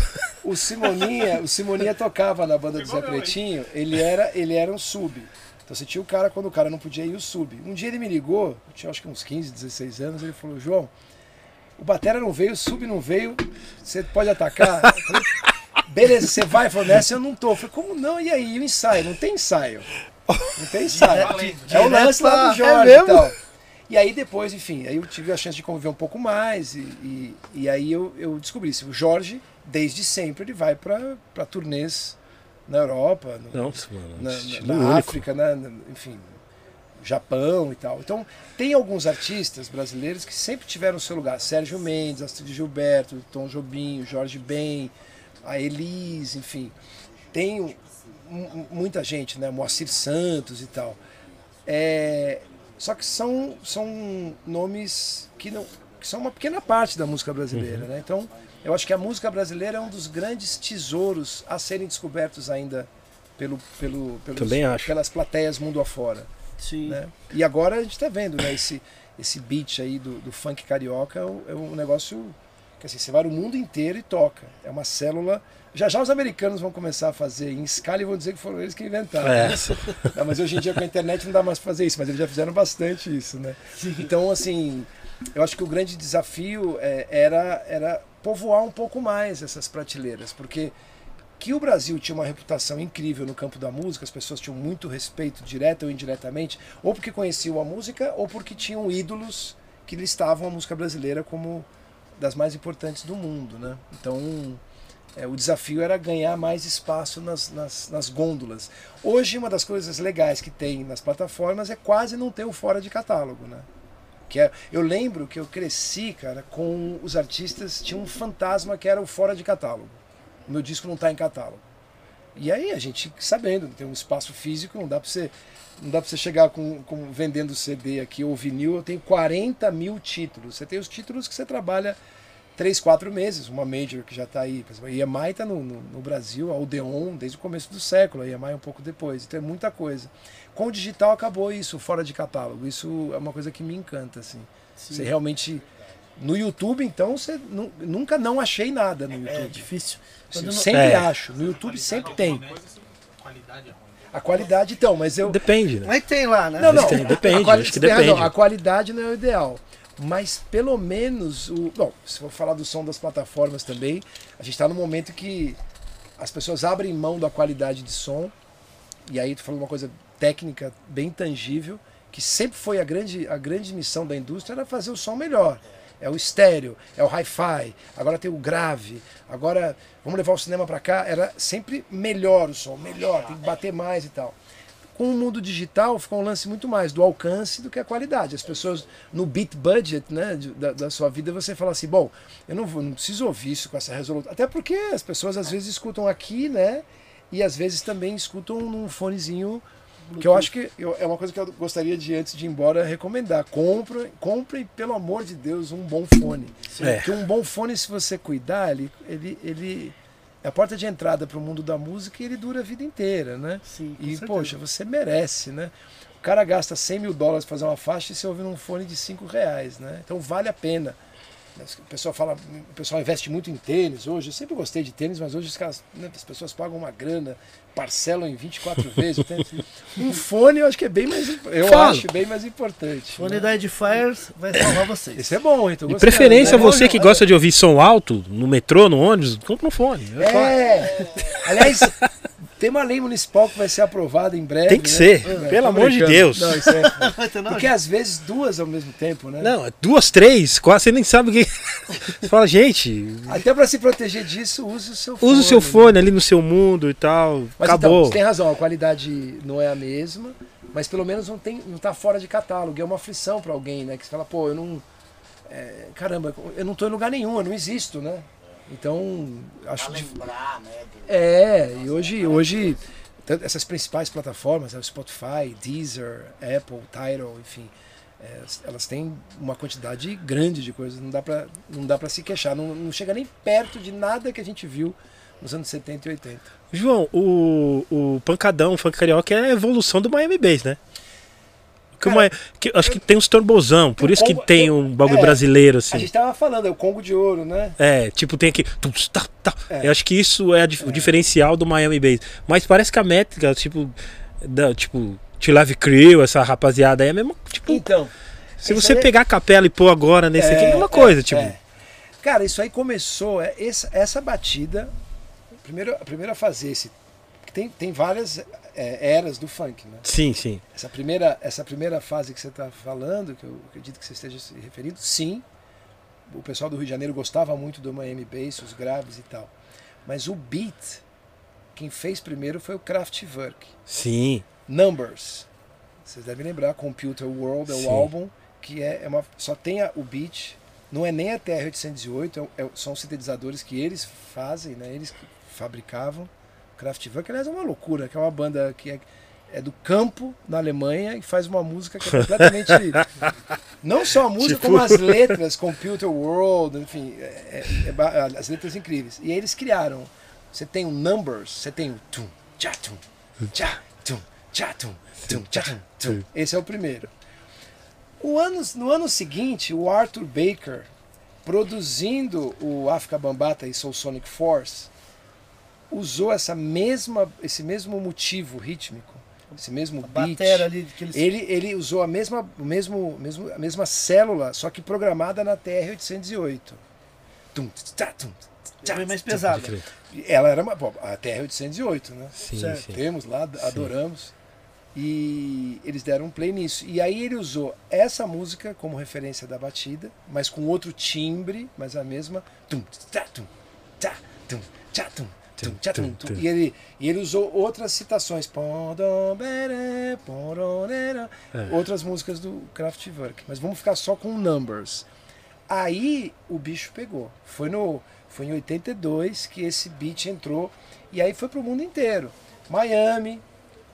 D: o Simoninha, o Simoninha tocava na banda do Zé Pretinho, ele era, ele era um sub. Então você tinha o cara, quando o cara não podia ir, o sub. Um dia ele me ligou, eu tinha acho que uns 15, 16 anos, ele falou, João, o Batera não veio, o sub não veio, você pode atacar? Eu falei, Beleza, você vai? Ele falou, nessa eu não tô. Eu falei, como não? E aí, o ensaio? Não tem ensaio. Não tem ensaio. É o lance lá do
A: É
D: Jorge
A: mesmo?
D: e tal. E aí depois, enfim, aí eu tive a chance de conviver um pouco mais e, e, e aí eu, eu descobri isso. O Jorge, desde sempre, ele vai para turnês na Europa, no-
B: Nossa, mano.
D: na, na- na. África, na, na- enfim, Japão e tal. Então, tem alguns artistas brasileiros que sempre tiveram seu lugar. Sérgio Mendes, Astrid Gilberto, Tom Jobim, Jorge Ben, a Elis, enfim. Tem muita gente, né? Moacir Santos e tal. É, só que são, são nomes que, não, que são uma pequena parte da música brasileira, né? Então, eu acho que a música brasileira é um dos grandes tesouros a serem descobertos ainda pelo, pelo, pelos-
B: Também acho.
D: pelas plateias mundo afora.
A: sim.
D: Né? E agora a gente está vendo né, esse, esse beat aí do, do funk carioca é um, é negócio que assim, você vai no mundo inteiro e toca. É uma célula. Já já os americanos vão começar a fazer em escala e vão dizer que foram eles que inventaram.
B: É.
D: Não, mas hoje em dia com a internet não dá mais pra fazer isso, mas eles já fizeram bastante isso, né? Então, assim, eu acho que o grande desafio é, era, era povoar um pouco mais essas prateleiras, porque que o Brasil tinha uma reputação incrível no campo da música, as pessoas tinham muito respeito, direto ou indiretamente, ou porque conheciam a música, ou porque tinham ídolos que listavam a música brasileira como das mais importantes do mundo, né? Então, é, o desafio era ganhar mais espaço nas, nas, nas gôndolas. Hoje, uma das coisas legais que tem nas plataformas é quase não ter o fora de catálogo, né? Que é, eu lembro que eu cresci, cara, com os artistas, tinha um fantasma que era o fora de catálogo. O meu disco não está em catálogo. E aí a gente sabendo, tem um espaço físico, não dá para você não dá pra você chegar com, com vendendo CD aqui ou vinil, eu tenho 40 mil títulos. Você tem os títulos que você trabalha 3, 4 meses, uma major que já está aí. Por exemplo, a EMI está no, no, no, Brasil, a Odeon, desde o começo do século, a EMI um pouco depois. Então é muita coisa. Com o digital acabou isso, fora de catálogo. Isso é uma coisa que me encanta, assim. Sim. Você realmente... No YouTube, então, você nunca não achei nada no YouTube.
A: É difícil.
D: Eu não... sempre é. acho. No YouTube sempre tem. Qualidade é ruim. A qualidade, então, mas eu.
B: Depende, né?
A: Mas tem lá, né?
D: Não, não.
B: Tem, depende, quali... acho que depende. Razão,
D: a qualidade não é o ideal. Mas pelo menos o. Bom, se for falar do som das plataformas também, a gente está no momento que as pessoas abrem mão da qualidade de som. E aí tu falou uma coisa técnica bem tangível, que sempre foi a grande, a grande missão da indústria, era fazer o som melhor é o estéreo, é o hi-fi, agora tem o grave, agora vamos levar o cinema para cá. Era sempre melhor o som, melhor, tem que bater mais e tal. Com o mundo digital ficou um lance muito mais do alcance do que a qualidade. As pessoas no beat budget né, da, da sua vida você fala assim, bom, eu não, vou, não preciso ouvir isso com essa resolução. Até porque as pessoas às vezes escutam aqui, né? E às vezes também escutam num fonezinho que eu acho que eu, é uma coisa que eu gostaria de, antes de ir embora, recomendar. Compre, compre pelo amor de Deus, um bom fone. É. Porque um bom fone, se você cuidar, ele, ele, ele é a porta de entrada para o mundo da música e ele dura a vida inteira, né?
A: Sim,
D: e, certeza. poxa, você merece, né? O cara gasta 100 mil dólares para fazer uma faixa e você ouve um fone de 5 reais, né? Então vale a pena. O pessoal fala, o pessoal investe muito em tênis hoje. Eu sempre gostei de tênis, mas hoje os caras, né, as pessoas pagam uma grana, parcelam em 24 vezes. Um fone eu acho que é bem mais eu acho bem mais importante.
A: Fone né? da Edifiers vai salvar vocês.
D: Isso é bom, então.
B: De preferência, né? você que gosta de ouvir som alto no metrô, no ônibus, compra um fone.
D: É. Aliás, tem uma lei municipal que vai ser aprovada em breve.
B: Tem que né? ser, é, pelo amor de Deus. Não, isso é...
D: Porque às vezes duas ao mesmo tempo, né?
B: Não, duas, três, quase você nem sabe o que. Você fala, gente.
D: Até para se proteger disso, use o seu fone.
B: Use o seu fone né? ali no seu mundo e tal. Mas então, Acabou. Então,
D: você tem razão, a qualidade não é a mesma, mas pelo menos não, tem, não tá fora de catálogo. É uma aflição para alguém, né? Que você fala, pô, eu não. É, caramba, eu não tô em lugar nenhum, eu não existo, né? Então, acho
E: que. lembrar, né?
D: Do... É, e hoje, hoje essas principais plataformas, o Spotify, Deezer, Apple, Tidal, enfim, é, elas têm uma quantidade grande de coisas, não dá para não dá para se queixar, não, não chega nem perto de nada que a gente viu nos anos 70 e 80.
B: João, o, o pancadão, o funk carioca é a evolução do Miami Bass, né? Que, uma, que acho que tem uns turbozão, por isso Congo, que tem um bagulho é, brasileiro, assim. A
D: gente tava falando, é o Congo de Ouro, né?
B: É, tipo, tem aqui. Tá, tá. É. Eu acho que isso é, o é. diferencial do Miami Bass. Mas parece que a métrica, tipo, da, tipo, Te Love Crew, essa rapaziada aí é mesmo. Tipo,
D: então.
B: Se você aí... pegar a capela e pôr agora nesse aqui, é a mesma coisa, é, tipo.
D: Cara, isso aí começou, é, essa, essa batida, primeiro, a primeira a fazer esse. Tem, tem várias é, eras do funk, né?
B: Sim, sim.
D: Essa primeira, essa primeira fase que você está falando, que eu acredito que você esteja se referindo, sim. O pessoal do Rio de Janeiro gostava muito do Miami Bass, os graves e tal. Mas o beat, quem fez primeiro foi o Kraftwerk.
B: Sim.
D: Numbers. Vocês devem lembrar, Computer World é o álbum que é, é uma, só tem a, o beat, não é nem a TR-808, é, é, são sintetizadores que eles fazem, né? eles fabricavam. Kraftwerk, aliás, é uma loucura, que é uma banda que é, é do campo, na Alemanha, e faz uma música que é completamente. não só a música, tipo... como as letras, Computer World, enfim, é, é, é as letras incríveis. E aí eles criaram. Você tem o Numbers, você tem o tum, tchá, tum, tchá, tum, tchá, tum, tum, tchá, tum, tum. Esse é o primeiro. O ano, no ano seguinte, o Arthur Baker, produzindo o Africa Bambata e Soul Sonic Force, usou essa mesma, esse mesmo motivo rítmico, esse mesmo a beat. Ali que eles... ele, ele usou a mesma, o mesmo, mesmo, a mesma célula, só que programada na TR-808. Tum, tchá, tum,
A: tchá, mais pesada.
D: Ela era uma, a TR-808, né?
B: Sim, sim.
D: Temos lá, adoramos. Sim. E eles deram um play nisso. E aí ele usou essa música como referência da batida, mas com outro timbre, mas a mesma. Tum, tchá, tum, tchá, tum, tchá, tum, tum, tchá, tum, tum. E, ele, e ele usou outras citações.
B: É.
D: Outras músicas do Kraftwerk. Mas vamos ficar só com Numbers. Aí o bicho pegou. Foi, no, foi em 82 que esse beat entrou. E aí foi pro mundo inteiro. Miami,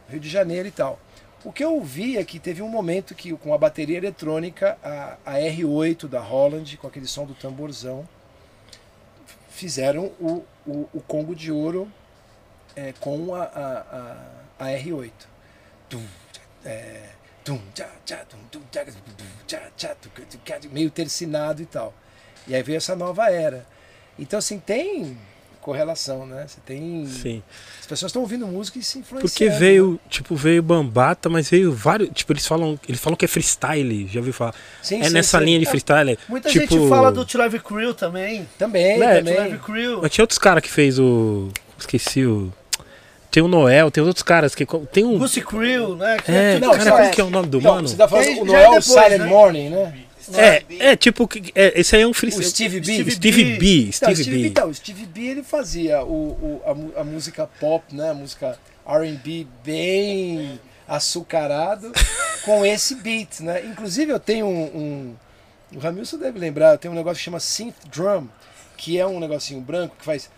D: Rio de Janeiro e tal. O que eu vi é que teve um momento que com a bateria eletrônica, a, a R8 da Holland, com aquele som do tamborzão, fizeram o, o, o Congo de Ouro é, com a, a, a, a R8. Tum, tchá, é, meio tercinado e tal. E aí veio essa nova era. Então, assim, tem correlação, né? Você tem.
B: Sim.
D: As pessoas estão ouvindo música e se influenciando.
B: Porque veio, tipo, veio Bambata, mas veio vários. Tipo, eles falam. Eles falam que é freestyle, já ouviu falar?
D: Sim,
B: é
D: sim,
B: nessa
D: sim.
B: linha de freestyle.
A: Muita
B: tipo,
A: gente fala do Live Crew também.
D: Também,
B: É,
D: também.
A: Live Crew.
B: Mas tinha outros caras que fez o. Esqueci o. Tem o Noel, tem outros caras que. Tem um.
A: Goose Crew, né? Que
B: É,
D: Não,
B: cara,
D: você
B: como
D: vai-
B: que é o nome do
D: Não,
B: mano?
D: você tá falando o
A: é
D: Noel
A: depois,
D: Silent
A: né?
D: Morning, né?
B: É, é tipo. que- É, esse aí é um
D: O
B: freestyle.
D: Steve B.
A: Steve
B: Steve
A: B.
B: B.
D: Não,
B: Steve
D: Steve B, então, o Steve B ele fazia o, o- a, a música pop, né? A música R&B bem açucarado com esse beat, né? Inclusive eu tenho um, um o Ramilson deve lembrar, eu tenho um negócio que chama synth drum, que é um negocinho branco que faz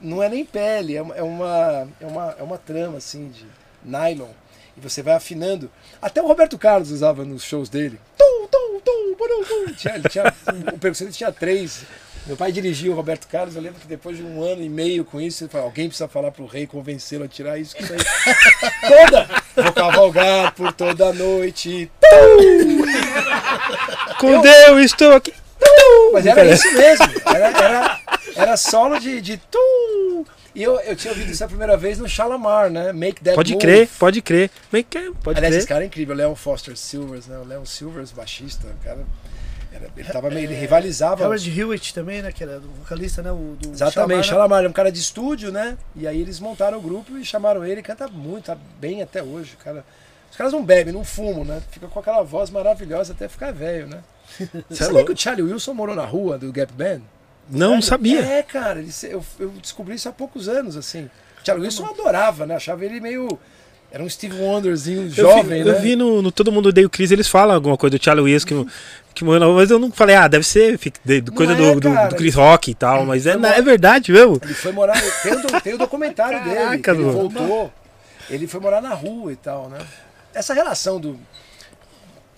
D: não é nem pele, é uma é uma é uma, é uma trama assim de nylon e você vai afinando. Até o Roberto Carlos usava nos shows dele. Tum, tum, tum, burum, tum. Tinha, tinha, o percussionista tinha três. Meu pai dirigia o Roberto Carlos, eu lembro que depois de um ano e meio com isso, ele falou, alguém precisa falar pro rei, convencê-lo a tirar isso. Que toda! Vou cavalgar por toda a noite.
B: Com Deus, estou aqui.
D: Mas era isso mesmo. Era, era, era solo de, de tum. E eu, eu tinha ouvido isso a primeira vez no Shalamar, né? Make That
B: Pode
D: Move.
B: crer, pode crer. Que- Pode
D: Aliás, esse
B: crer.
D: cara é incrível, o Leon Foster Silvers, né? O Leon Silvers, baixista, o cara. Era, ele tava meio. Ele rivalizava.
A: Howard Hewitt também, né? Que era o vocalista, né? O, do
D: Exatamente,
A: Shalamar, né?
D: É um cara de estúdio, né? E aí eles montaram o grupo e chamaram ele, canta muito, tá bem até hoje, cara. Os caras não bebem, não fumam, né? Fica com aquela voz maravilhosa até ficar velho, né?
B: É
D: Você sabia
B: louco.
D: que o Charlie Wilson morou na rua do Gap Band?
B: Não, sabia.
D: É, cara, ele, eu, eu descobri isso há poucos anos, assim. O Charlie Wilson eu adorava, né? Achava ele meio. Era um Steve Wonderzinho
B: Eu
D: jovem,
B: vi,
D: né?
B: eu vi no, no Todo Mundo Odeia o Chris, eles falam alguma coisa do Charlie Wilson que, que morreu mas eu não falei, ah, deve ser de-
D: Não
B: coisa
D: é,
B: do, do, do Chris Rock e tal, mas é,
D: Foi
B: é verdade mesmo.
D: Ele foi morar. Tem o, tem o documentário dele.
B: Caraca,
D: que ele voltou. Ele foi morar na rua e tal, né? Essa relação do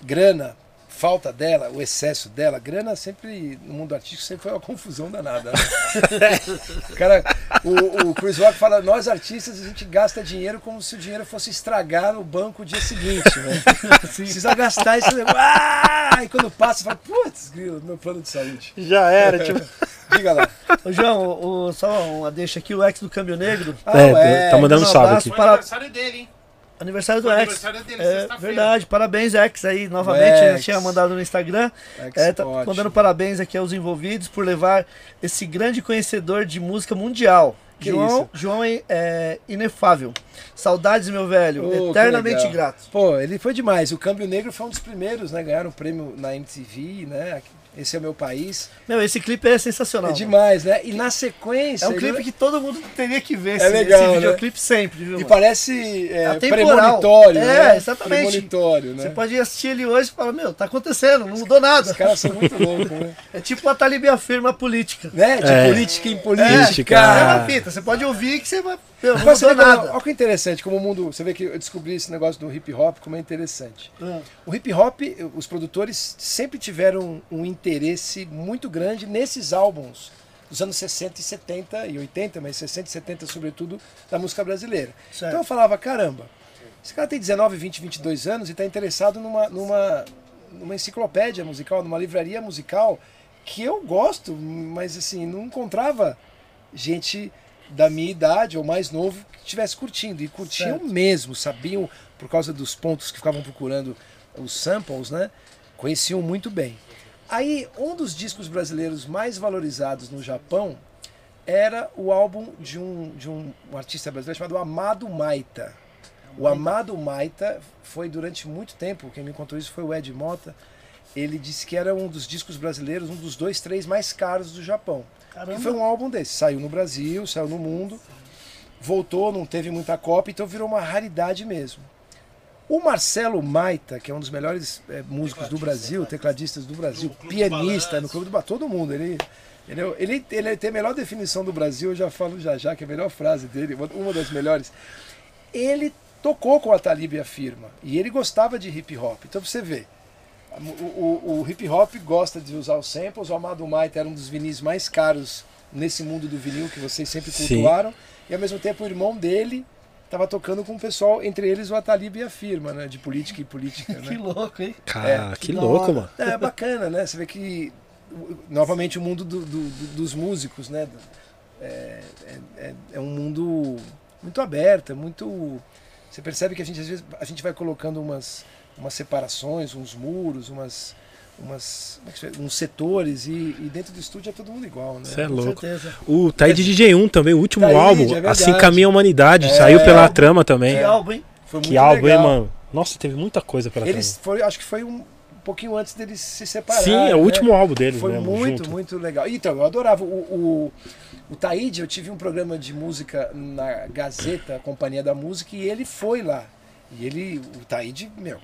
D: grana, falta dela, o excesso dela, grana sempre, no mundo artístico, sempre foi uma confusão danada. Né? o, cara, o, o Chris Rock fala, nós artistas, a gente gasta dinheiro como se o dinheiro fosse estragar no banco o dia seguinte, né? Precisa gastar negócio. Ah! E quando passa, fala, putz, grilo, meu plano de saúde.
B: Já era, tipo.
D: Diga lá.
A: Ô, João, o, o- só uma deixa aqui, o ex do Câmbio Negro.
D: Ah,
B: É, tá mandando
A: um
B: salve aqui.
E: Foi
A: para-
E: aniversário dele, hein?
A: Aniversário do
E: Foi
A: ex.
E: aniversário dele,
A: É,
E: sexta-feira.
A: verdade, parabéns, ex, aí, novamente.
D: Ex.
A: Eu tinha mandado no Instagram.
D: Ex,
A: É, tá
D: ótimo.
A: mandando parabéns aqui aos envolvidos por levar esse grande conhecedor de música mundial.
D: Que
A: João,
D: isso?
A: João é, é inefável. Saudades, meu velho.
D: Oh,
A: Eternamente grato.
D: Pô, ele foi demais. O Câmbio Negro foi um dos primeiros, né? Ganharam um prêmio na MTV, né? Esse é o meu país.
A: Meu, esse clipe é sensacional.
D: É demais, né? E na sequência.
A: É um
D: ele-
A: clipe que todo mundo teria que ver.
D: É
A: esse,
D: legal,
A: esse
D: né?
A: videoclipe sempre, viu?
D: E parece é,
A: Atemporal.
D: premonitório,
A: É,
D: né?
A: exatamente.
D: Premonitório, né?
A: Você pode assistir ele hoje e falar, meu, tá acontecendo, não mudou nada.
D: Os caras são muito loucos, né?
A: É tipo a Talib afirma a política.
D: né? De
B: É.
D: política em
A: É,
D: política.
A: é uma fita, você pode ouvir que você vai. Não
D: você
A: mudou nada.
D: olha que interessante, como o mundo. Você vê que eu descobri esse negócio do hip hop, como é interessante.
A: Ah.
D: O hip hop, os produtores sempre tiveram um interesse muito grande nesses álbuns dos anos 60 e 70 e 80, mas 60 e 70 sobretudo, da música brasileira.
A: Certo.
D: Então eu falava, caramba, esse cara tem 19, 20, 22 anos e está interessado numa, numa, numa enciclopédia musical, numa livraria musical que eu gosto, mas assim, não encontrava gente da minha idade ou mais novo que estivesse curtindo. E curtiam
A: Certo.
D: mesmo, sabiam, por causa dos pontos que ficavam procurando os samples, né? Conheciam muito bem. Aí, um dos discos brasileiros mais valorizados no Japão era o álbum de um, de um, artista brasileiro chamado Amado Maita. O Amado Maita foi durante muito tempo, quem me contou isso foi o Ed Mota. Ele disse que era um dos discos brasileiros, um dos dois, três mais caros do Japão.
A: Caramba.
D: E foi um álbum desse. Saiu no Brasil, saiu no mundo, voltou, não teve muita cópia, então virou uma raridade mesmo. O Marcelo Maita, que é um dos melhores eh, músicos do Brasil, tecladistas do Brasil, pianista no Clube do Bar, todo mundo, ele, ele, é- ele, ele tem a melhor definição do Brasil, eu já falo já já, que é a melhor frase dele, uma- uma das melhores. Ele tocou com a Talib e a firma, e ele gostava de hip hop. Então você vê, o, o- o hip hop gosta de usar os samples, o Amado Maita era um dos vinis mais caros nesse mundo do vinil que vocês sempre
B: Sim.
D: cultuaram, e ao mesmo tempo o irmão dele estava tocando com o pessoal, entre eles o Atalib e a firma, né, de política e política,
A: Que
D: né?
A: louco, hein?
B: Cara, que
A: que da
B: louco,
A: hora.
B: mano.
D: É bacana, né? Você vê que novamente o mundo do- do- do- dos músicos, né? É, é- é- é um mundo muito aberto, é muito. Você percebe que a gente às vezes a gente vai colocando umas, umas separações, uns muros, umas, umas é uns setores e, e dentro do estúdio é todo mundo igual, né?
B: Você é
A: Com
B: louco.
A: certeza.
B: O Taíde DJ1 também, o último
D: Taíde,
B: álbum,
D: é.
B: Assim Caminha a Humanidade,
D: É.
B: saiu pela trama também.
A: Que álbum, hein?
B: Que álbum, hein, mano? Nossa, teve muita coisa pela
D: Eles foi, acho que foi um, pouquinho antes deles se
B: trama.
D: separarem.
B: Sim, é o
D: né?
B: último álbum deles
D: Foi
B: mesmo,
D: muito,
B: junto.
D: muito legal. Então, eu adorava. O, o, o Taíde, eu tive um programa de música na Gazeta, Companhia da Música, e ele foi lá. E ele, o Taíde, meu,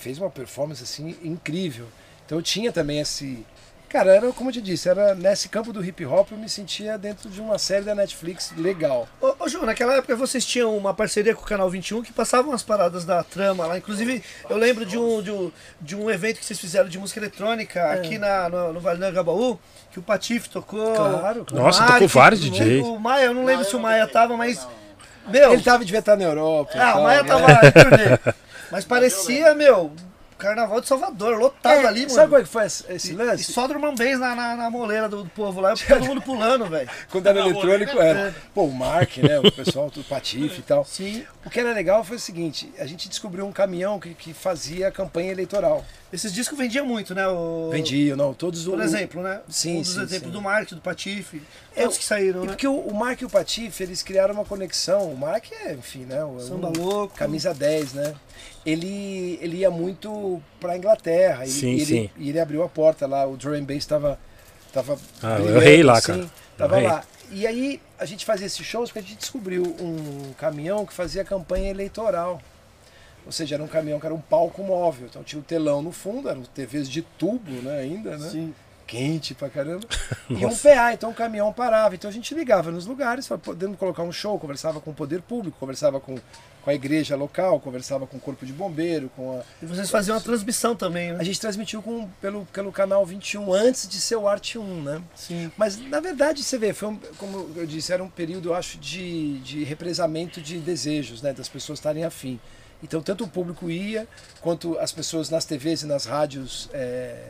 D: fez uma performance assim incrível. Então eu tinha também esse. Cara, era como eu te disse, era nesse campo do hip hop eu me sentia dentro de uma série da Netflix legal.
A: Ô, ô João, naquela época vocês tinham uma parceria com o Canal 21 que passavam as paradas da trama lá. Inclusive, eu lembro de um, de um, de um evento que vocês fizeram de música eletrônica
D: É.
A: aqui na, no, no Vale do Agabaú, que o Patife tocou.
D: Claro, claro.
B: Nossa,
A: Mari,
B: tocou vários DJs.
A: O Maia, eu não lembro se o Maia tava, mas. Meu,
D: Ele tava, devia estar na Europa.
A: ah, o Maia
D: né?
A: tava. Mas parecia, meu, Carnaval de Salvador, lotado
D: É,
A: ali, mano.
D: Sabe como é que foi esse esse
A: E
D: lance?
A: só drum and bass na, na, na moleira do, do povo lá, todo mundo pulando, velho.
D: Quando era eletrônico,
A: É.
D: era. Pô, o Mark, né? O pessoal do Patife e tal.
A: Sim.
D: O que era legal foi o seguinte: a gente descobriu um caminhão que, que fazia campanha eleitoral.
A: Esses discos vendiam muito, né? O...
D: Vendia, não, todos
A: Por
D: o-
A: exemplo, né?
D: Sim,
A: um dos
D: sim,
A: exemplos
D: sim.
A: do Mark, do Patife.
D: É,
A: Todos que saíram,
D: E
A: né?
D: porque o, o Mark e o Patife, eles criaram uma conexão. O Mark é, enfim, né? o-
A: Samba
D: um-
A: louco.
D: Camisa 10, né? Ele, ele ia muito pra Inglaterra. e-
B: Sim,
D: e ele,
B: sim.
D: E ele abriu a porta lá, o drum and bass tava. tava
B: Ah, eu errei lá,
D: assim,
B: cara.
D: Tava lá. E aí a gente fazia esses shows porque a gente descobriu um caminhão que fazia campanha eleitoral. Ou seja, era um caminhão que era um palco móvel. Então tinha o telão no fundo, eram TVs de tubo, né, ainda, né?
A: Sim.
D: Quente pra caramba. e um PA, então o caminhão parava. Então a gente ligava nos lugares, podendo colocar um show, conversava com o poder público, conversava com, com a igreja local, conversava com o corpo de bombeiro, com a,
A: E vocês faziam uma transmissão também,
D: a
A: né?
D: gente transmitiu com, pelo, pelo canal 21 antes de ser o Arte 1, né?
A: Sim.
D: Mas na verdade, você vê, foi um, como eu disse, era um período, eu acho, de, de represamento de desejos, né? Das pessoas estarem afim. Então, tanto o público ia, quanto as pessoas nas TVs e nas rádios é,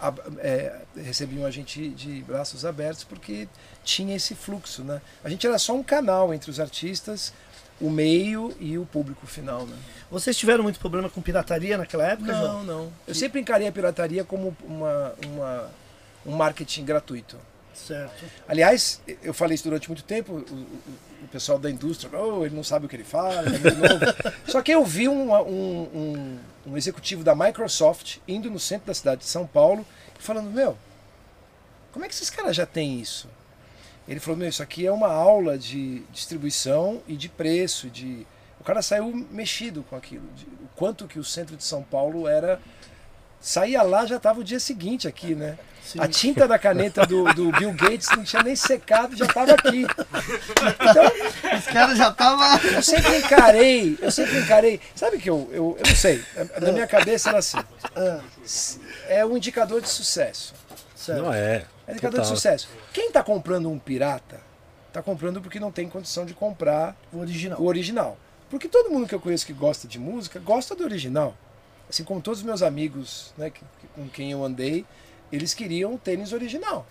D: ab- é, recebiam a gente de braços abertos, porque tinha esse fluxo, né? A gente era só um canal entre os artistas, o meio e o público final, né?
A: Vocês tiveram muito problema com pirataria naquela época,
D: Não,
A: João?
D: não. Eu sempre encarei a pirataria como uma, uma, um marketing gratuito.
A: Certo.
D: Aliás, eu falei isso durante muito tempo, o, o- o pessoal da indústria, oh, ele não sabe o que ele fala, ele é novo. Só que eu vi um, um, um- um executivo da Microsoft indo no centro da cidade de São Paulo e falando, meu, como é que esses caras já têm isso? Ele falou, meu, isso aqui é uma aula de distribuição e de preço, de... O cara saiu mexido com aquilo, o quanto que o centro de São Paulo era... Saía lá, já estava o dia seguinte aqui, né?
A: Sim.
D: A tinta da caneta do, do Bill Gates não tinha nem secado, já estava aqui. Então,
A: Os caras já estavam.
D: eu sempre encarei, eu sempre encarei. Sabe que eu, eu, eu não sei, na minha cabeça era assim. É um indicador de sucesso.
A: Certo.
B: Não é.
D: É um indicador de
B: Total.
D: sucesso. Quem está comprando um pirata, está comprando porque não tem condição de comprar
A: O original.
D: o original. Porque todo mundo que eu conheço que gosta de música gosta do original. Assim como todos os meus amigos né, que- com quem eu andei, eles queriam o tênis original.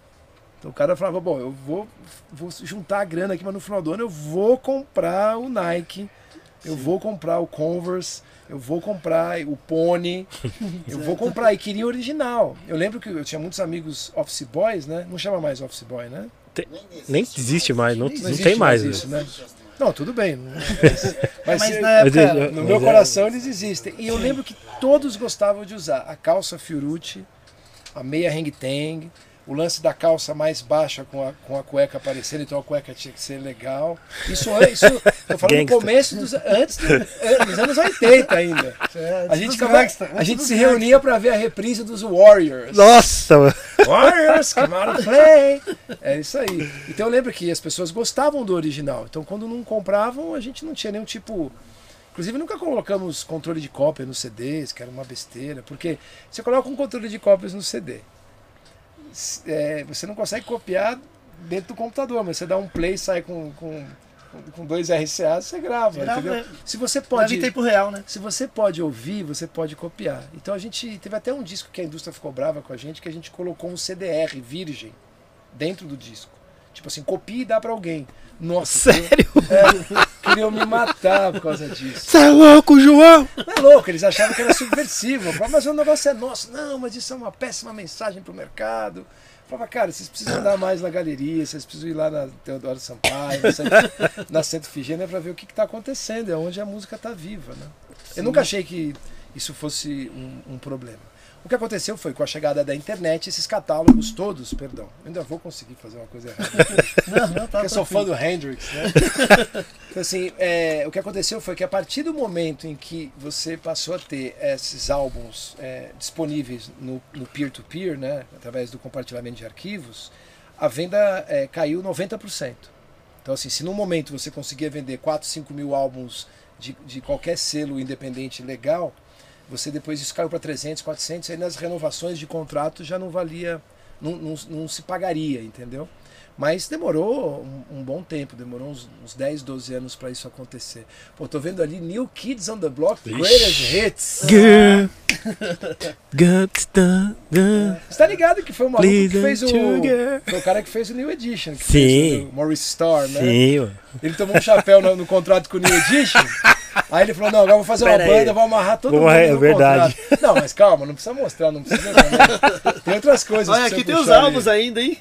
D: Então o cara falava, bom, eu vou, vou juntar a grana aqui, mas no final do ano eu vou comprar o Nike, eu vou comprar o Converse, eu vou comprar o Pony, eu vou comprar. E queria o original. Eu lembro que eu tinha muitos amigos office boys, né? Não chama mais office boy, né?
B: Nem existe mais, não, não
D: existe
B: tem mais.
D: isso,
B: né?
D: Não, tudo bem. não- Mas, mas
A: Mas na época.
B: Mas
D: no
B: Mas
D: meu
B: é-
D: coração eles existem. E eu lembro que todos gostavam de usar a calça Fiorucci, a meia Hang Tang, o lance da calça mais baixa com a, com a cueca aparecendo, então a cueca tinha que ser legal. Isso, isso eu falo no começo dos antes do- dos anos 80 ainda.
A: É,
D: A gente,
A: dos
D: acaba-
A: gangsta,
D: a gente se
A: gangsta.
D: reunia para ver a reprise dos Warriors.
B: Nossa.
D: Warriors, come out play. É isso aí. Então eu lembro que as pessoas gostavam do original. Então quando não compravam, a gente não tinha nenhum tipo. Inclusive nunca colocamos controle de cópia nos CDs, que era uma besteira. Porque você coloca um controle de cópias no CD. É, você não consegue copiar dentro do computador, mas você dá um play, sai com, com, com dois RCA, você grava.
A: Grava,
D: entendeu?
A: é.
D: Se você
A: Pode
D: pode.
A: em tempo real, né?
D: Se você pode ouvir, você pode copiar. Então a gente teve até um disco que a indústria ficou brava com a gente, que a gente colocou um CDR virgem dentro do disco. Tipo assim, copia e dá pra alguém. Nossa,
B: Sério?
D: queriam, queriam me matar por causa disso.
B: Você é louco, João?
D: Não é louco, eles achavam que era subversivo. Falava, mas o negócio é nosso. Não, mas isso é uma péssima mensagem pro mercado. Eu falava, cara, vocês precisam andar mais na galeria, vocês precisam ir lá na Teodoro Sampaio, na Santa- Santa Efigênia pra ver o que, que tá acontecendo, é onde a música tá viva, né? Eu nunca achei que isso fosse um, um problema. O que aconteceu foi com a chegada da internet, esses catálogos todos, perdão, eu ainda vou conseguir fazer uma coisa errada.
A: Não, não, tá
D: Porque eu sou fã do Hendrix, né? então, assim, é, o que aconteceu foi que a partir do momento em que você passou a ter esses álbuns é, disponíveis no peer-to-peer, né, através do compartilhamento de arquivos, a venda é, caiu 90%. Então, assim, se num momento você conseguia vender 4, 5 mil álbuns de, de qualquer selo independente legal, você depois isso caiu para 300, 400, aí nas renovações de contrato já não valia, não, não, não se pagaria, entendeu? Mas demorou um, um bom tempo, demorou uns, uns 10, 12 anos para isso acontecer. Pô, tô vendo ali New Kids on the Block, Greatest Hits.
B: Girl, got.
D: Você tá ligado que foi o maluco que fez o. Foi o cara que fez o New Edition. Que
B: Sim.
D: Fez o Maurice Starr, né?
B: Sim.
D: Ele tomou um chapéu no, no contrato com o New Edition. Aí ele falou: Não, agora eu vou fazer uma
B: Pera aí.
D: banda, vou amarrar todo
B: Vou
D: mundo.
B: é
D: no
B: verdade.
D: contrato. Não, mas calma, não precisa mostrar, não precisa. também. Tem outras coisas.
A: Olha, aqui tem os
D: aí.
A: ainda, hein?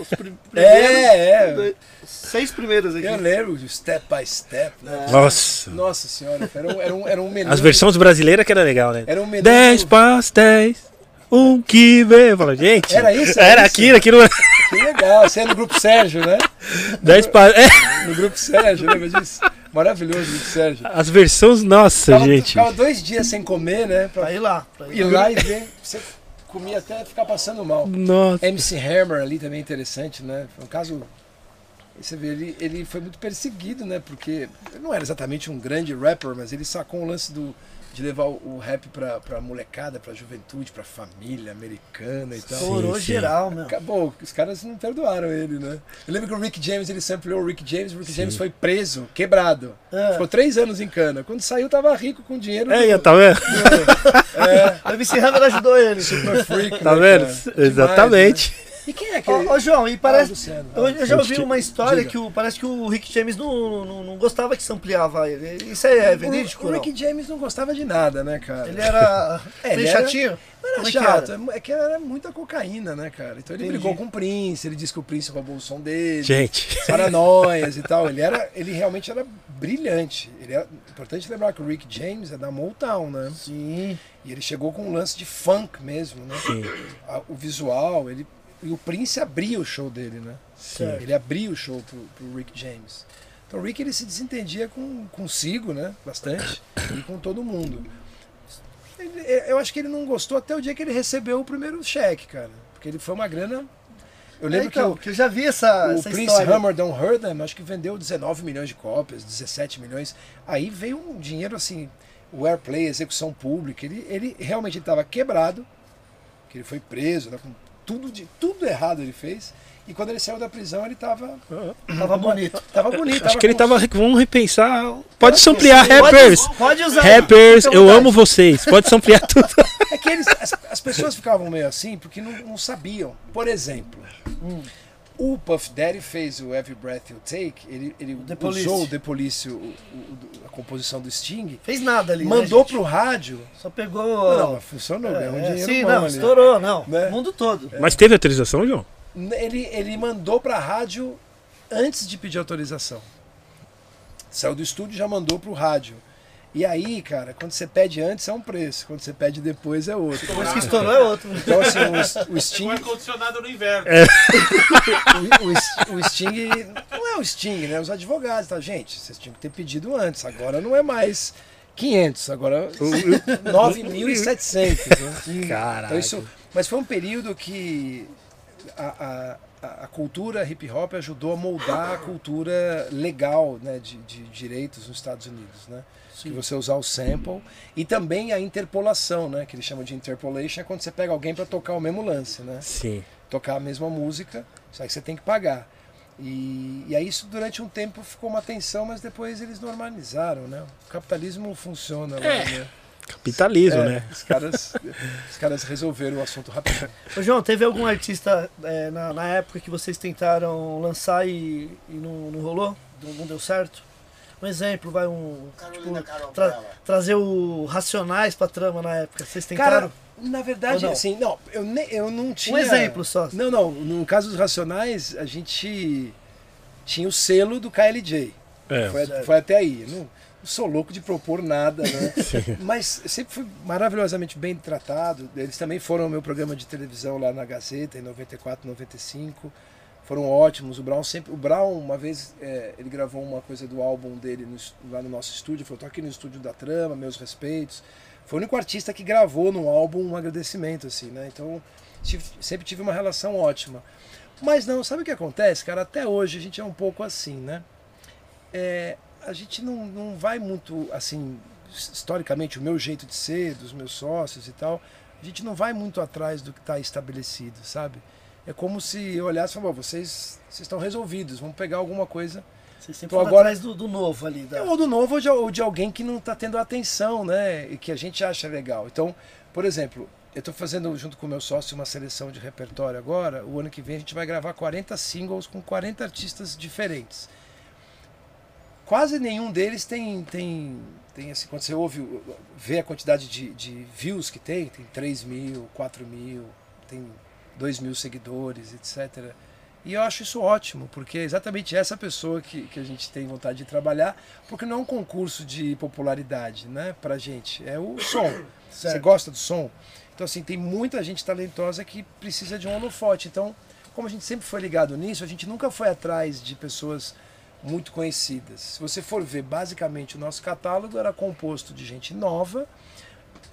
A: Os pri- primeiros.
D: É, é.
A: Seis primeiros aqui.
D: Eu lembro, do Step by Step. Né?
B: Nossa.
D: Nossa senhora, era um, era um, era um menu.
B: As versões brasileiras que era legal, né?
D: Era um menu.
B: 10 para 10. Um que vem. Eu falo, gente.
D: Era isso?
B: Era
D: Era
B: aquilo, aquilo.
D: Que legal. Você é no Grupo Sérgio, né?
B: 10 para. É,
D: No Grupo Sérgio, lembra disso? Maravilhoso o Grupo Sérgio.
B: as versões, nossa,
D: Ficava,
B: gente.
D: ficava dois dias sem comer, né? Pra
A: Pra ir lá. Pra ir
D: ir lá e ver. Você comia até ficar passando mal.
B: Nossa.
D: MC Hammer ali também é interessante, né? Foi um caso. Você vê, ele, ele foi muito perseguido, né? Porque ele não era exatamente um grande rapper, mas ele sacou o lance do, de levar o, o rap pra, pra molecada, pra juventude, pra família americana e tal.
A: Estourou
B: sim.
A: geral, meu.
D: Acabou, os caras não perdoaram ele, né? Eu lembro que o Rick James, ele sampleou o Rick James, o Rick James foi preso, quebrado.
A: É.
D: Ficou três anos em cana. Quando saiu, tava rico com dinheiro.
B: É,
D: do-
B: tá vendo?
D: é,
A: A MC Hammer ajudou ele.
D: super freak,
B: Tá
D: né,
B: vendo?
D: cara? Demais,
B: Exatamente.
D: né? E quem é aquele?
A: Ô, ô, João, e
D: Ah,
A: parece.
D: Luciano.
A: Eu, eu já
B: Rick
A: ouvi uma história
D: Diga.
A: que o, parece que o Rick James não, não, não gostava que sampleava ele. Isso é verídico?
D: o, o? Rick James não gostava de nada, né, cara?
A: Ele era
D: É, ele era-
A: chatinho?
D: Não era
A: Como é que
D: chato,
A: era?
D: é que era muita cocaína, né, cara? Então ele
A: Entendi.
D: brigou com o Prince, ele disse que o Prince roubou o som dele,
B: Gente.
D: paranoias e tal. Ele, era, ele realmente era brilhante. Ele é importante lembrar que o Rick James é da Motown, né?
A: Sim.
D: E ele chegou com um lance de funk mesmo, né?
B: Sim.
D: O visual, ele. E o Prince abria o show dele, né?
B: Sim.
D: Ele abria o show pro, pro Rick James. Então o Rick ele se desentendia com consigo, né? Bastante. e com todo mundo. Ele- eu acho que ele não gostou até o dia que ele recebeu o primeiro cheque, cara. Porque ele foi uma grana. Eu lembro
A: É, então,
D: que
A: que eu já vi essa,
D: o, o
A: essa
D: Prince
A: história.
D: Hammer Don't Hurt Them, acho que vendeu 19 milhões de cópias, 17 milhões. Aí veio um dinheiro assim, o airplay, execução pública. Ele, ele realmente estava quebrado, que ele foi preso, né, com tudo, de, tudo errado ele fez. E quando ele saiu da prisão, ele estava
A: Tava bonito.
D: tava bonito.
B: Acho que ele tava. Vamos repensar. Pode
D: Acho
B: samplear rappers.
A: Pode, pode usar.
B: Rappers,
A: à
B: eu
A: vontade.
B: amo vocês. Pode samplear tudo.
D: É que eles, as, as pessoas ficavam meio assim porque não, não sabiam. Por exemplo, o Puff Daddy fez o Every Breath You Take, ele, ele
A: The Police.
D: usou o The Police, o- o- a composição do Sting,
A: Fez nada ali.
D: mandou
A: né,
D: pro rádio.
A: Só pegou.
D: Não, mas funcionou, ganhou um
A: É,
D: dinheiro
A: sim,
D: bom
A: não,
D: ali.
A: estourou, não.
D: Né?
A: O mundo todo.
B: Mas teve autorização, João?
D: Ele, ele mandou pra rádio antes de pedir autorização. Saiu do estúdio e já mandou pro rádio. E aí, cara, quando você pede antes é um preço, quando você pede depois é outro.
A: Depois que estourou é outro.
D: Então, assim, o, o Sting.
E: Não é condicionado no inverno.
D: O, o, o Sting. Não é o Sting, né? Os advogados, tá? Gente, vocês tinham que ter pedido antes. Agora não é mais 500, agora 9.700. Né?
B: Caraca.
D: Então, isso, mas foi um período que a, a, a cultura hip hop ajudou a moldar a cultura legal né, de, de direitos nos Estados Unidos. Né? Que você usar o sample e também a interpolação, né? Que eles chamam de interpolation, é quando você pega alguém para tocar o mesmo lance, né?
B: Sim.
D: Tocar a mesma música, só que você tem que pagar. E, e aí isso durante um tempo ficou uma tensão, mas depois eles normalizaram, né? O capitalismo funciona lá, né?
B: Capitalismo,
D: É,
B: né?
D: Os caras, os caras resolveram o assunto rápido.
A: Ô, João, teve algum artista é, na, na época que vocês tentaram lançar e, e não, não rolou? Não deu certo? Um exemplo, vai um.
F: Carolina
A: Tipo,
F: Carol
A: tra- trazer o Racionais pra trama na época. Vocês
D: Cara,
A: tentaram?
D: na verdade,
A: não?
D: assim, não, eu, ne- eu não tinha.
A: um exemplo só.
D: Não, não. No caso dos Racionais, a gente tinha o selo do KLJ.
B: É.
D: Foi, foi até aí. Não, não sou louco de propor nada, né? Mas sempre fui maravilhosamente bem tratado. Eles também foram ao meu programa de televisão lá na Gazeta, em 94, 95. Foram ótimos. O Brown sempre. O Brown, uma vez, é, ele gravou uma coisa do álbum dele no lá no nosso estúdio. Falou: tô aqui no estúdio da trama, meus respeitos. Foi o único artista que gravou no álbum um agradecimento, assim, né? Então, tive- sempre tive uma relação ótima. Mas não, sabe o que acontece, cara? Até hoje a gente é um pouco assim, né? É, a gente não, não vai muito, assim, historicamente, o meu jeito de ser, dos meus sócios e tal, a gente não vai muito atrás do que está estabelecido, sabe? É como se eu olhasse e falasse, "Bom, vocês, vocês estão resolvidos, vamos pegar alguma coisa
A: Vocês sempre
D: Então agora-
A: atrás do, do novo ali. Da...
D: ou do novo ou de, ou de alguém que não está tendo atenção, né? E que a gente acha legal. Então, por exemplo, eu estou fazendo junto com o meu sócio uma seleção de repertório agora. O ano que vem a gente vai gravar 40 singles com 40 artistas diferentes. Quase nenhum deles tem, tem, tem assim, quando você ouve, vê a quantidade de, de views que tem, tem 3 mil, 4 mil, tem 2 mil seguidores, etc. E eu acho isso ótimo, porque é exatamente essa pessoa que, que a gente tem vontade de trabalhar, porque não é um concurso de popularidade, né, pra gente, é o som. Você
A: Certo.
D: gosta do som? Então, assim, tem muita gente talentosa que precisa de um holofote. Então, como a gente sempre foi ligado nisso, a gente nunca foi atrás de pessoas muito conhecidas. Se você for ver, basicamente, o nosso catálogo era composto de gente nova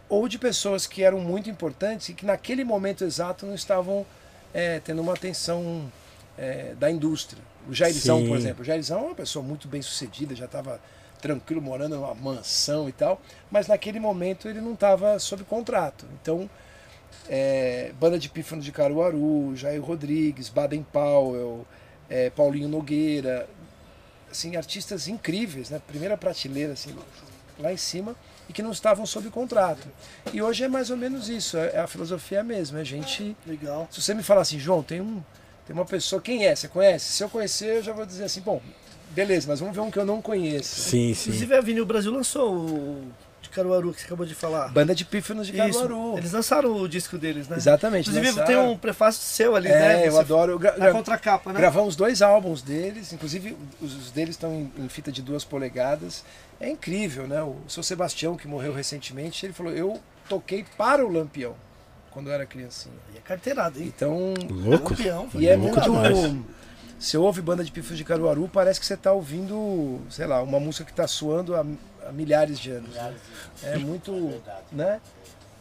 D: ou de pessoas que eram muito importantes e que naquele momento exato não estavam eh, tendo uma atenção eh, da indústria. O Jairzão, por
B: Sim.
D: exemplo. O Jairzão é uma pessoa muito bem sucedida, já estava tranquilo, morando numa mansão e tal, mas naquele momento ele não estava sob contrato. Então, é, Banda de Pífano de Caruaru, Jair Rodrigues, Baden Powell, é, Paulinho Nogueira, assim, artistas incríveis, né? Primeira prateleira, assim, lá em cima, e que não estavam sob contrato. E hoje é mais ou menos isso, é, a filosofia é a mesma, a gente...
A: Legal.
D: Se você me falar assim, João, tem, um, tem uma pessoa, quem é? Você conhece? Se eu conhecer, eu já vou dizer assim, bom, beleza, mas vamos ver um que eu não conheço.
B: Sim, sim.
A: Inclusive a Vinil Brasil lançou o de Caruaru, que você acabou de falar.
D: Banda de Pífanos de
A: Isso.
D: Caruaru.
A: Eles lançaram o disco deles, né?
D: Exatamente.
A: Inclusive
D: lançaram.
A: tem um prefácio seu ali,
D: É,
A: né?
D: eu
A: Você-
D: adoro. eu gra-
A: Na contracapa, né?
D: Gravamos dois álbuns deles, inclusive os deles estão em, em fita de duas polegadas. É incrível, né? O seu Sebastião, que morreu recentemente, ele falou: Eu toquei para o Lampião quando eu era criancinha.
A: E é carteirada, hein?
D: Então,
B: Louco.
A: Campeão,
D: e é
B: Louco
D: muito.
B: demais.
D: Você ouve banda de pifos de Caruaru, parece que você está ouvindo, sei lá, uma música que está suando há, há milhares de anos. É muito. Né?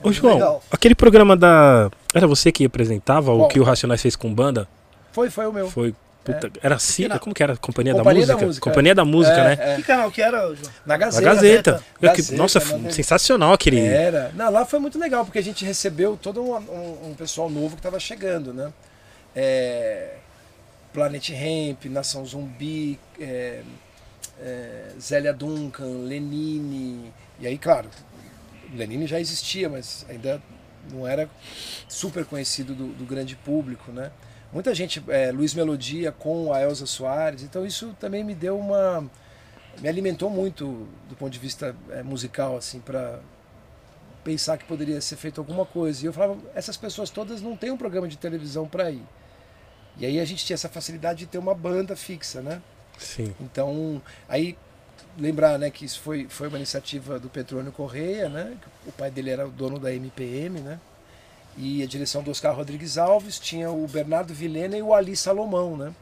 B: Ô, João,
A: legal.
B: aquele programa da. Era você que apresentava o
D: Qual?
B: que o Racionais fez com banda?
D: Foi, foi o meu.
B: Foi. puta, Era assim.
A: Na-
B: Como que era? Companhia,
D: Companhia
B: da,
D: da
B: música?
D: Música.
B: Companhia da Música,
D: É,
B: né?
D: é.
A: Que canal que era, João?
D: Na Gazeta.
B: Gazeta. Eu que-
D: Gazeta,
B: nossa, sensacional aquele.
D: Era. Não, lá foi muito legal, porque a gente recebeu todo um, um- um pessoal novo que estava chegando, né? É, Planet Hemp, Nação Zumbi, é, é, Zélia Duncan, Lenine. E aí, claro, Lenine já existia, mas ainda não era super conhecido do, do grande público, né? Muita gente, é, Luiz Melodia com a Elza Soares, então isso também me deu uma. me alimentou muito do ponto de vista é, musical, assim, para pensar que poderia ser feito alguma coisa. E eu falava, essas pessoas todas não têm um programa de televisão para ir. E aí a gente tinha essa facilidade de ter uma banda fixa, né?
B: Sim.
D: Então, aí lembrar né, que isso foi, foi uma iniciativa do Petrônio Correia, né? O pai dele era o dono da MPM, né? E a direção do Oscar Rodrigues Alves tinha o Bernardo Vilhena e o Ali Salomão, né?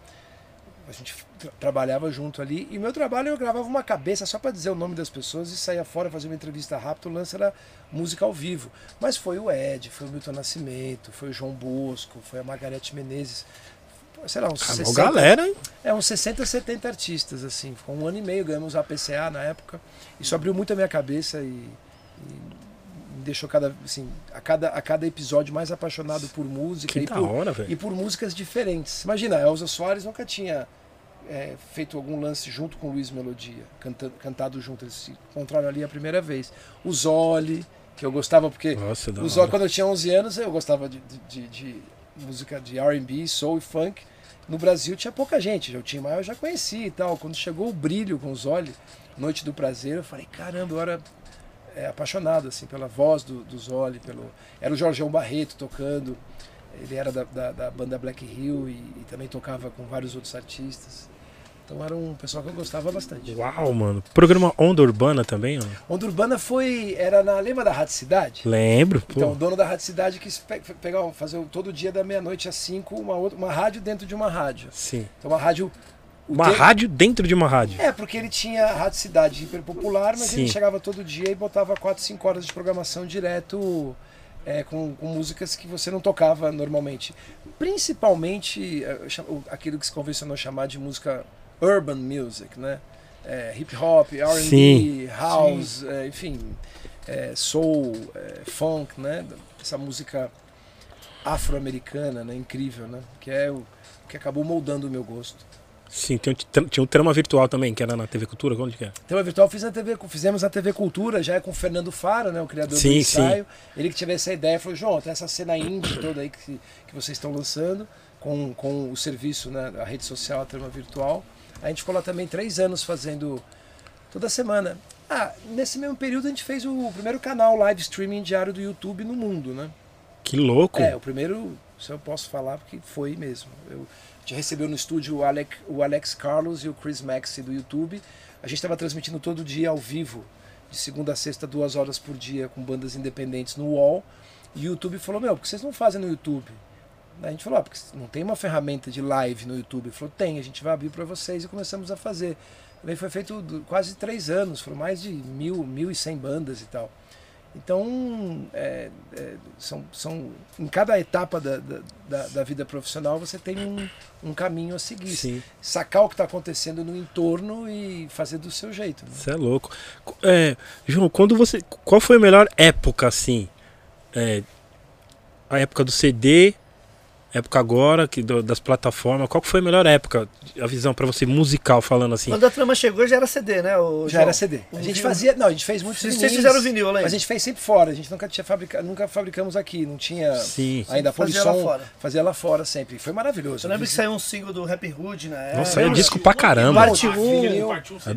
D: A gente tra- trabalhava junto ali. E meu trabalho eu gravava uma cabeça só para dizer o nome das pessoas e saía fora fazer uma entrevista rápida. O lance era música ao vivo. Mas foi o Ed, foi o Milton Nascimento, foi o João Bosco, foi a Margarete Menezes. Sei lá, uns
B: Cara,
D: 60,
B: galera, hein?
D: é, uns 60, 70 artistas, assim. Ficou um ano e meio, ganhamos a PCA na época. Isso abriu muito a minha cabeça e, e me deixou cada, assim, a, cada, a cada episódio mais apaixonado por música
B: Que
D: e por,
B: hora, velho.
D: e por músicas diferentes. Imagina, a Elza Soares nunca tinha é, feito algum lance junto com o Luiz Melodia, canta, cantado junto. Eles se encontraram ali a primeira vez. O Zoli, que eu gostava porque
B: Nossa,
D: o Zoli,
B: hora.
D: quando eu tinha 11 anos, eu gostava de, de- de- de música de R&B, soul e funk. No Brasil tinha pouca gente, o Tim Maia eu já conhecia e tal. Quando chegou o Brilho com o Zoli, Noite do Prazer, eu falei, caramba, eu era é, apaixonado assim pela voz do, do Zoli, pelo era o Jorgeão Barreto tocando. Ele era da, da, da banda Black Hill e, e também tocava com vários outros artistas. Então era um pessoal que eu gostava bastante.
B: Uau, mano. Programa Onda Urbana também, ó.
D: Onda Urbana foi. Era na. Lembra da Rádio Cidade?
B: Lembro, pô.
D: Então, o dono da Rádio Cidade quis pe- pegar, fazer todo dia da meia-noite às 5 uma, outra, uma rádio dentro de uma rádio.
B: Sim.
D: Então, uma rádio.
B: Uma
D: te-
B: rádio dentro de uma rádio.
D: É, porque ele tinha a Rádio Cidade hiper popular, mas ele
B: Sim.
D: chegava todo dia e botava 4, 5 horas de programação direto é, com, com músicas que você não tocava normalmente. Principalmente o- aquilo que se convencionou chamar de música urban music, né? É, hip hop, R&B,
B: Sim.
D: house, é, enfim, é, soul, é, funk, né? Essa música afro-americana, né? Incrível, né? Que é o que acabou moldando o meu gosto.
B: Sim, tinha, tinha um trama virtual também, que era na TV Cultura, onde que é?
D: Tema virtual fiz na TV, fizemos na TV Cultura, já é com o Fernando Fara, né, o criador
B: Sim,
D: do ensaio. Ele que teve essa ideia, falou, João, tem essa cena indie toda aí que, que vocês estão lançando, com, com o serviço, né, a rede social, a trama virtual. A gente ficou lá também três anos fazendo toda semana. Ah, nesse mesmo período a gente fez o primeiro canal live streaming diário do YouTube no mundo, né?
B: Que louco.
D: É, o primeiro, isso eu posso falar porque foi mesmo. Eu, a gente recebeu no estúdio o, Alec, o Alex Carlos e o Chris Maxi do YouTube. A gente estava transmitindo todo dia ao vivo, de segunda a sexta, duas horas por dia, com bandas independentes no UOL. E o YouTube falou: Meu, por que vocês não fazem no YouTube? A gente falou: ah, porque não tem uma ferramenta de live no YouTube. Ele falou: Tem, a gente vai abrir para vocês e começamos a fazer. Daí foi feito quase três anos, foram mais de mil, mil e cem bandas e tal. Então, é, é, são, são, em cada etapa da, da, da- da vida profissional você tem um, um caminho a seguir.
B: Sim.
D: Sacar o que está acontecendo no entorno e fazer do seu jeito. né?
B: Você é louco. É, João, quando você. Qual foi a melhor época, assim? É, a época do CD, época agora, que, do- das plataformas. Qual que foi a melhor época? A visão pra você musical falando assim.
A: Quando a trama chegou já era CD, né? o
D: Já
A: João?
D: era CD. A
A: Um
D: gente
A: vinil.
D: fazia. Não, a gente fez muitos
A: Vocês
D: vinis,
A: fizeram vinil, lembro.
D: Mas a gente fez sempre fora. A gente nunca tinha fabrica, nunca fabricamos aqui. Não tinha
B: Sim.
D: ainda
A: Fazia
D: Polisson.
A: lá fora.
D: Fazia lá fora sempre. Foi maravilhoso.
A: Eu lembro que saiu um single do Rap Hood na época.
B: Nossa, é disco pra caramba.
A: Parte 1.
D: Vinil.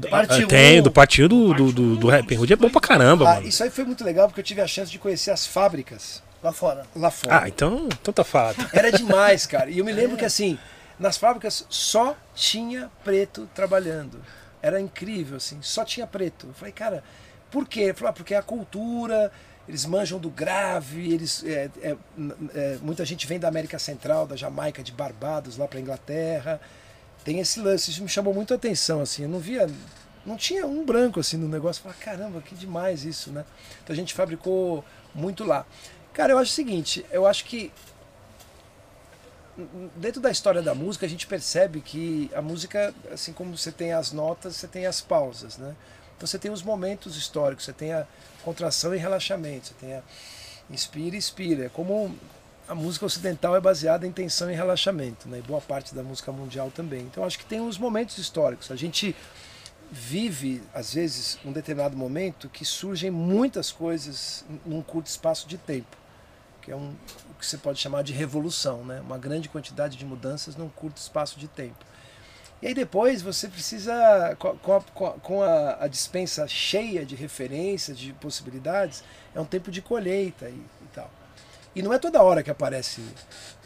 A: Parte
B: Ah, tem,
A: um.
B: do partinho do, do, do, do Rap Hood é bom pra caramba,
D: Ah,
B: mano.
D: isso aí foi muito legal porque eu tive a chance de conhecer as fábricas
A: Lá fora.
D: lá fora.
B: Ah, então, então tá fato.
D: Era demais, cara. E eu me lembro que assim, nas fábricas só tinha preto trabalhando. Era incrível, assim, só tinha preto. Eu falei, cara, por quê? Ele falou, ah, porque é a cultura, eles manjam do grave, eles. é, é, é, muita gente vem da América Central, da Jamaica, de Barbados, lá pra Inglaterra. Tem esse lance, isso me chamou muito a atenção, assim. Eu não via. Não tinha um branco assim no negócio. Eu falei, caramba, que demais isso, né? Então a gente fabricou muito lá. Cara, eu acho o seguinte, eu acho que dentro da história da música a gente percebe que a música, assim como você tem as notas, você tem as pausas, né? Então você tem os momentos históricos, você tem a contração e relaxamento, você tem a inspira e expira. É como a música ocidental é baseada em tensão e relaxamento, né? E boa parte da música mundial também. Então acho que tem os momentos históricos. A gente vive, às vezes, um determinado momento que surgem muitas coisas num curto espaço de tempo, que é um, o que você pode chamar de revolução, né? uma grande quantidade de mudanças num curto espaço de tempo. E aí depois você precisa, com a, com a- a dispensa cheia de referências, de possibilidades, é um tempo de colheita e, e tal. E não é toda hora que aparece.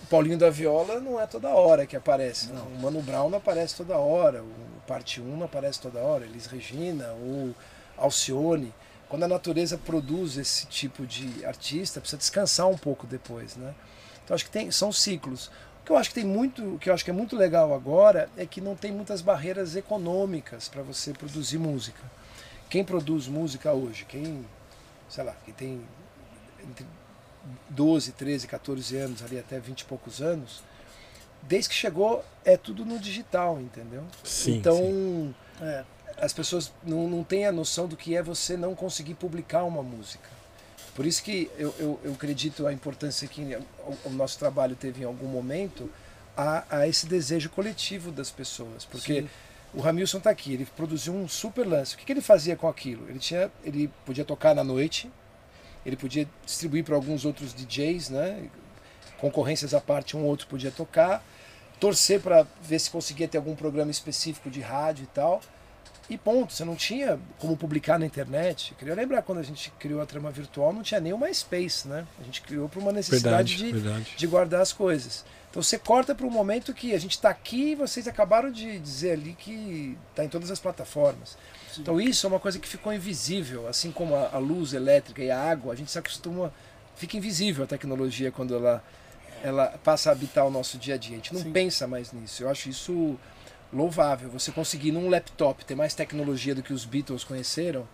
D: O Paulinho da Viola não é toda hora que aparece. Não. O Mano Brown não aparece toda hora. O parte 1 não aparece toda hora, Elis Regina ou Alcione. Quando a natureza produz esse tipo de artista, precisa descansar um pouco depois, né? Então acho que tem, são ciclos. O que eu acho que tem muito, o que eu acho que é muito legal agora é que não tem muitas barreiras econômicas para você produzir música. Quem produz música hoje, quem, sei lá, quem tem entre 12, 13, 14 anos, ali até 20 e poucos anos, desde que chegou é tudo no digital, entendeu?
B: Sim,
D: então
B: sim.
A: É.
D: as pessoas não, não têm a noção do que é você não conseguir publicar uma música. Por isso que eu, eu, eu acredito a importância que o, o nosso trabalho teve em algum momento a, a esse desejo coletivo das pessoas. Porque
A: Sim.
D: o Ramilson está aqui, ele produziu um super lance. O que, que ele fazia com aquilo? Ele, tinha, ele podia tocar na noite, ele podia distribuir para alguns outros DJs, né? concorrências à parte, um ou outro podia tocar, torcer para ver se conseguia ter algum programa específico de rádio e tal. E ponto, você não tinha como publicar na internet. Eu queria lembrar quando a gente criou a trama virtual, não tinha nem o MySpace, né? A gente criou por uma necessidade
B: Verdade,
D: de,
B: verdade.
D: de guardar as coisas. Então você corta para um momento que a gente está aqui e vocês acabaram de dizer ali que está em todas as plataformas. Então isso é uma coisa que ficou invisível, assim como a, a luz elétrica e a água, a gente se acostuma, fica invisível a tecnologia quando ela, ela passa a habitar o nosso dia a dia. A gente não
A: Sim.
D: pensa mais nisso. Eu acho isso louvável. Você conseguir num laptop ter mais tecnologia do que os Beatles conheceram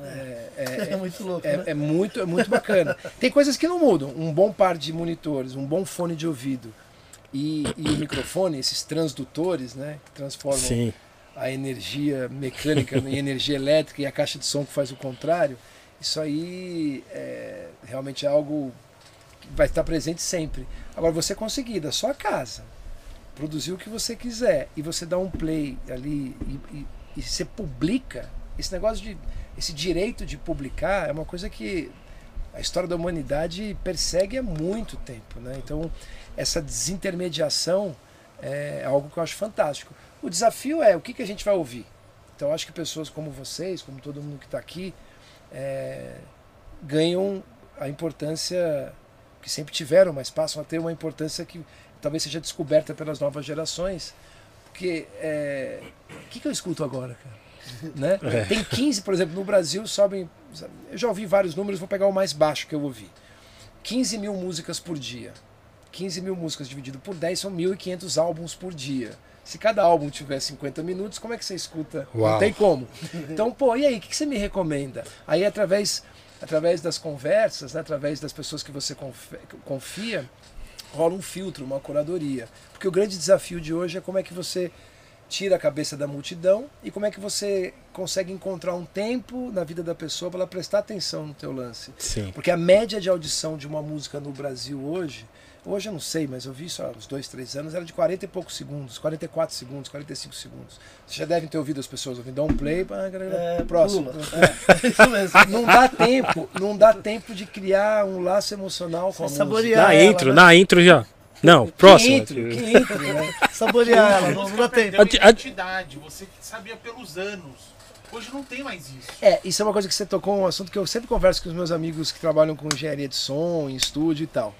D: é, é-
A: É muito louco,
D: é,
A: né?
D: é muito, é muito bacana. Tem coisas que não mudam. Um bom par de monitores, um bom fone de ouvido e, e o microfone, esses transdutores, né, que transformam
B: Sim.
D: a energia mecânica em energia elétrica e a caixa de som que faz o contrário. Isso aí é, realmente é algo que vai estar presente sempre. Agora, você conseguir da sua casa produzir o que você quiser e você dá um play ali e, e, e você publica, esse negócio de. esse direito de publicar é uma coisa que a história da humanidade persegue há muito tempo. Né? Então, essa desintermediação é algo que eu acho fantástico. O desafio é o que, que a gente vai ouvir. Então, acho que pessoas como vocês, como todo mundo que está aqui, é, ganham a importância que sempre tiveram, mas passam a ter uma importância que talvez seja descoberta pelas novas gerações. Porque é, o que, que eu escuto agora, cara? Né?
B: É.
D: Tem 15, por exemplo, no Brasil sobem. Eu já ouvi vários números, vou pegar o mais baixo que eu ouvi. 15 mil músicas por dia. 15 mil músicas dividido por 10 são 1.500 álbuns por dia. Se cada álbum tiver 50 minutos, como é que você escuta? Não
B: Uau.
D: tem como. Então, pô, e aí, o que que você me recomenda? Aí, através, através das conversas, né, através das pessoas que você confia, rola um filtro, uma curadoria. Porque o grande desafio de hoje é como é que você tira a cabeça da multidão e como é que você consegue encontrar um tempo na vida da pessoa para ela prestar atenção no teu lance.
B: Sim.
D: Porque a média de audição de uma música no Brasil hoje, hoje eu não sei, mas eu vi isso há uns dois, três anos, era de 40 e poucos segundos, 44 segundos, 45 segundos. Vocês já devem ter ouvido as pessoas ouvindo, dá um play, galera,
A: É,
D: próximo.
A: É, isso mesmo.
D: Não dá tempo, não dá tempo de criar um laço emocional com a música.
A: Saborear
B: Na
A: ela,
B: intro,
A: né?
B: na intro já. Não,
D: Que
B: próximo.
D: intro, que intro, né?
A: Saborear ela, não,
E: a- identidade, você sabia pelos anos. Hoje não tem mais isso.
D: É, isso é uma coisa que você tocou, um assunto que eu sempre converso com os meus amigos que trabalham com engenharia de som, em estúdio e tal.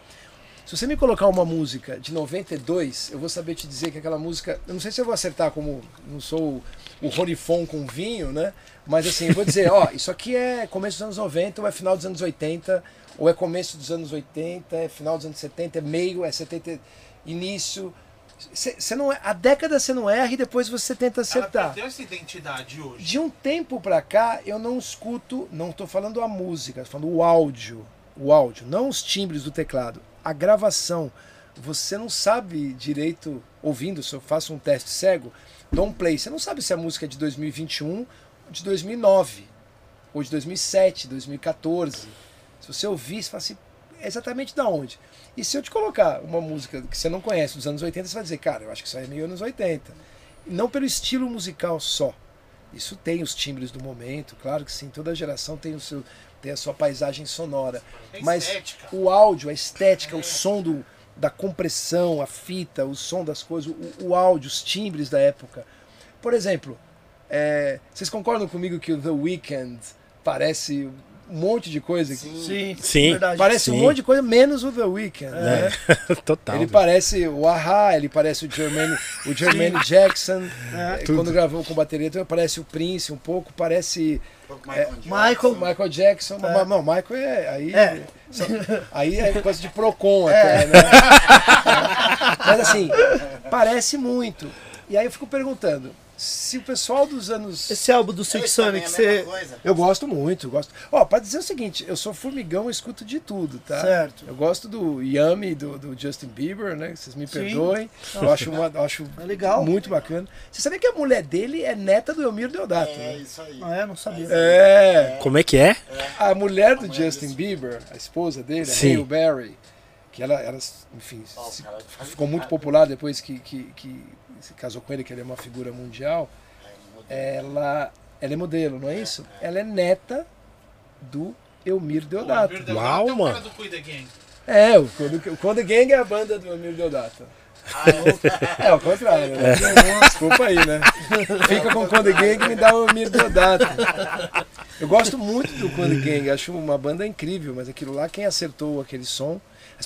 D: Se você me colocar uma música de 92, eu vou saber te dizer que aquela música. Eu não sei se eu vou acertar como. Não sou o Ronifon com vinho, né? Mas assim, eu vou dizer, ó, isso aqui é começo dos anos 90 ou é final dos anos 80, ou é começo dos anos 80, é final dos anos 70, é meio, é 70, início. Você não é, a década você não erra e depois você tenta
E: Ela
D: acertar.
E: perdeu essa identidade hoje.
D: De um tempo pra cá, eu não escuto, não estou falando a música, estou falando o áudio. O áudio, não os timbres do teclado. A gravação. Você não sabe direito, ouvindo, se eu faço um teste cego, dou um play. Você não sabe se a música é de 2021 ou de 2009, ou de 2007, 2014. Se você ouvir, você fala assim, é exatamente da onde? E se eu te colocar uma música que você não conhece dos anos 80, você vai dizer, cara, eu acho que isso aí é meio anos 80. Não pelo estilo musical só. Isso tem os timbres do momento, claro que sim, toda geração tem o seu tem a sua paisagem sonora.
E: É
D: Mas o áudio, a estética, o som do, da compressão, a fita, o som das coisas, o, o áudio, os timbres da época. Por exemplo, é, vocês concordam comigo que o The Weeknd parece um monte de coisa. que
A: Sim,
B: Sim.
A: verdade.
D: Parece um
B: Sim.
D: monte de coisa, menos o The Weeknd. né?
B: Total.
D: Ele
B: velho.
D: parece o Ahá, ele parece o Jermaine, o Jermaine Jackson.
A: É.
D: Eh, Quando gravou com bateria, também parece o Prince um pouco, parece
E: Michael
A: Michael.
D: o Michael Jackson. Mas, não, Michael é. Aí
A: É.
D: só- aí é coisa de Procon até, né? Mas assim, parece muito. E aí eu fico perguntando, se o pessoal dos anos.
A: Esse álbum do Silk Sonic, você.
D: Eu gosto muito, eu gosto. Ó, pra dizer o seguinte, eu sou formigão, eu escuto de tudo, tá?
A: Certo.
D: Eu gosto do Yummy, do, do Justin Bieber, né? Vocês me
A: Sim.
D: perdoem. Eu acho, uma, eu acho
A: É legal.
D: muito bacana. Você sabia que a mulher dele é neta do Elmiro Deodato,
E: É
D: né?
E: isso aí.
A: Ah, é? Não sabia.
D: É.
B: Como é que é?
D: A mulher do Justin Bieber, a esposa dele, a
B: Sim.
D: Hale Berry, que ela, ela enfim,
E: Ó, o
D: se- ficou muito popular depois que, que, que se casou com ele, que ele é uma figura mundial. Ela, ela é modelo, não é isso? Ela é neta do Elmir Deodato.
E: Pô,
B: Uau, mano.
D: É, o Conde, o Conde Gang é a banda do Elmir Deodato. É, o contrário, né? Desculpa aí, né? Fica com o Conde Gang e me dá o Elmir Deodato. Eu gosto muito do Conde Gang, acho uma banda incrível, mas aquilo lá, quem acertou aquele som.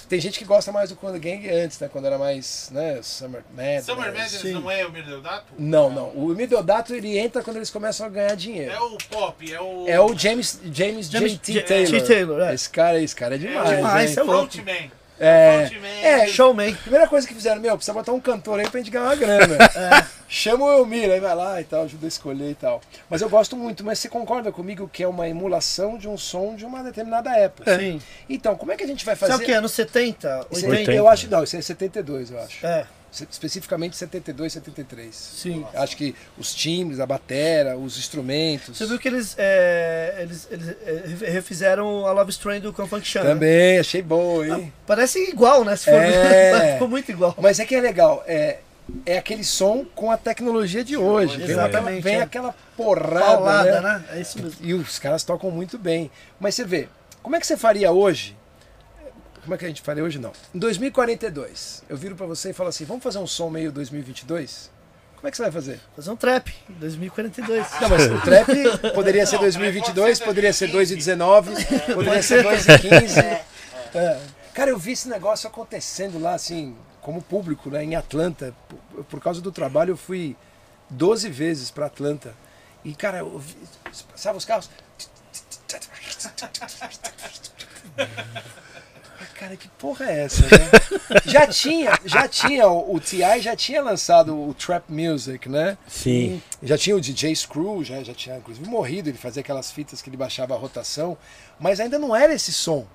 D: Tem gente que gosta mais do Conde Gang antes, né? Quando era mais, né? Summer Madness.
E: Summer Madness
A: Sim.
E: não é o Mirdeodato?
D: Não, não. O Elmir Deodato ele entra quando eles começam a ganhar dinheiro.
E: É o pop, é o.
D: É o James, James,
A: James
D: J.T.
A: J-
D: Taylor.
A: T. Taylor, é.
D: Esse cara, esse cara é demais.
A: demais,
D: hein?
A: é louco.
E: Frontman.
D: É,
E: Frontman.
D: é,
A: Showman.
D: Primeira coisa que fizeram, meu, precisa botar um cantor aí pra gente ganhar uma grana. Chama o Elmir, aí vai lá e tal, ajuda a escolher e tal. Mas eu gosto muito, mas você concorda comigo que é uma emulação de um som de uma determinada época?
A: Sim.
D: Então, como é que a gente vai
A: Isso é
D: fazer?
A: o que? Anos 70?
D: Esse-
A: 80?
B: 80.
D: Eu acho, não, isso é 72, eu acho.
A: É,
D: Especificamente 72, 73.
A: sim.
D: Acho que os times, a batera, os instrumentos.
A: Você viu que eles, é, eles, eles é, refizeram a Love Strain do Confunction. né?
D: Também, achei bom, hein?
A: Parece igual, né? Se for
D: É.
A: Ficou muito igual.
D: Mas é que é legal, é, é aquele som com a tecnologia de hoje. Vem, aquela,
A: Exatamente,
D: vem
A: é.
D: aquela porrada,
A: Paulada,
D: né?
A: né? É isso mesmo.
D: E os caras tocam muito bem. Mas você vê, como é que você faria hoje? Como é que a gente faria hoje? Não. Em 2042, eu viro pra você e falo assim: vamos fazer um som meio 2022? Como é que você vai fazer?
A: Fazer um trap em 2042.
D: Não, mas o trap poderia ser
E: Não,
D: 2022,
E: pode ser
D: poderia ser
E: 2015.
D: 2,19, poderia ser 2,15. É. Cara, eu vi esse negócio acontecendo lá, assim, como público, né, em Atlanta. Por, por causa do trabalho, eu fui 12 vezes pra Atlanta. E, cara, eu vi, sabe os carros? Ah, Cara, que porra é essa, né? já tinha, já tinha, o, o T.I. já tinha lançado o Trap Music, né?
B: Sim.
D: Já tinha o DJ Screw, já, já tinha inclusive morrido, ele fazia aquelas fitas que ele baixava a rotação, mas ainda não era esse som.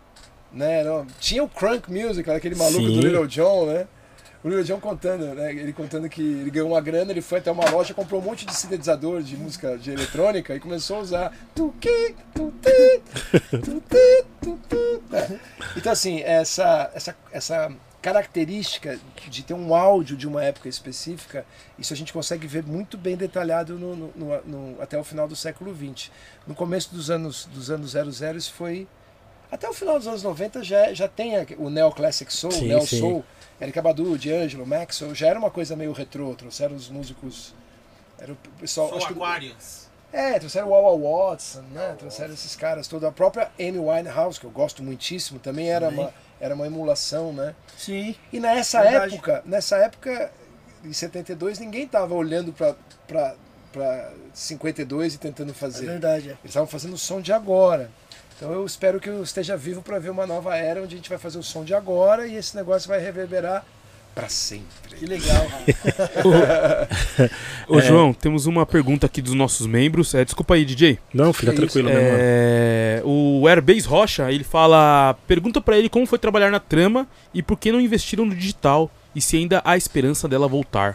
D: Né? Não- tinha o Crunk Music, aquele maluco
B: Sim.
D: do Little John, né? O Little John contando, né? Ele contando que ele ganhou uma grana, ele foi até uma loja, comprou um monte de sintetizador de música de eletrônica e começou a usar. tuqui, tuti, tuti, tutu. É. Então assim, essa, essa, essa característica de ter um áudio de uma época específica, isso a gente consegue ver muito bem detalhado no, no- no- até o final do século XX. No começo dos anos, dos anos 00 isso foi... Até o final dos anos 90 já, já tem o Neo Classic Soul,
B: Sim,
D: o Neo
B: sim.
D: Soul, Eric Badu, D'Angelo, Maxwell, já era uma coisa meio retrô, trouxeram os músicos... Era o pessoal... Acho que-
E: Aquarius.
D: é, trouxeram o Wawa Watson, né? Trouxeram esses caras todos. A própria Amy Winehouse, que eu gosto muitíssimo, também era,
A: Também.
D: Uma, era uma emulação, né?
A: Sim.
D: E nessa
A: Verdade.
D: época, nessa época, em 72, ninguém estava olhando para para 52 e tentando
A: É
D: fazer.
A: verdade. é.
D: Eles estavam fazendo o som de agora. Então eu espero que eu esteja vivo para ver uma nova era onde a gente vai fazer o som de agora e esse negócio vai reverberar para sempre.
A: Que legal.
C: Ô, João, temos uma pergunta aqui dos nossos membros. É, desculpa aí, DJ.
B: Não, fica
D: Que
B: tranquilo, né, mano?
C: É, o Airbase Rocha, ele fala. Pergunta pra ele como foi trabalhar na trama e por que não investiram no digital e se ainda há esperança dela voltar.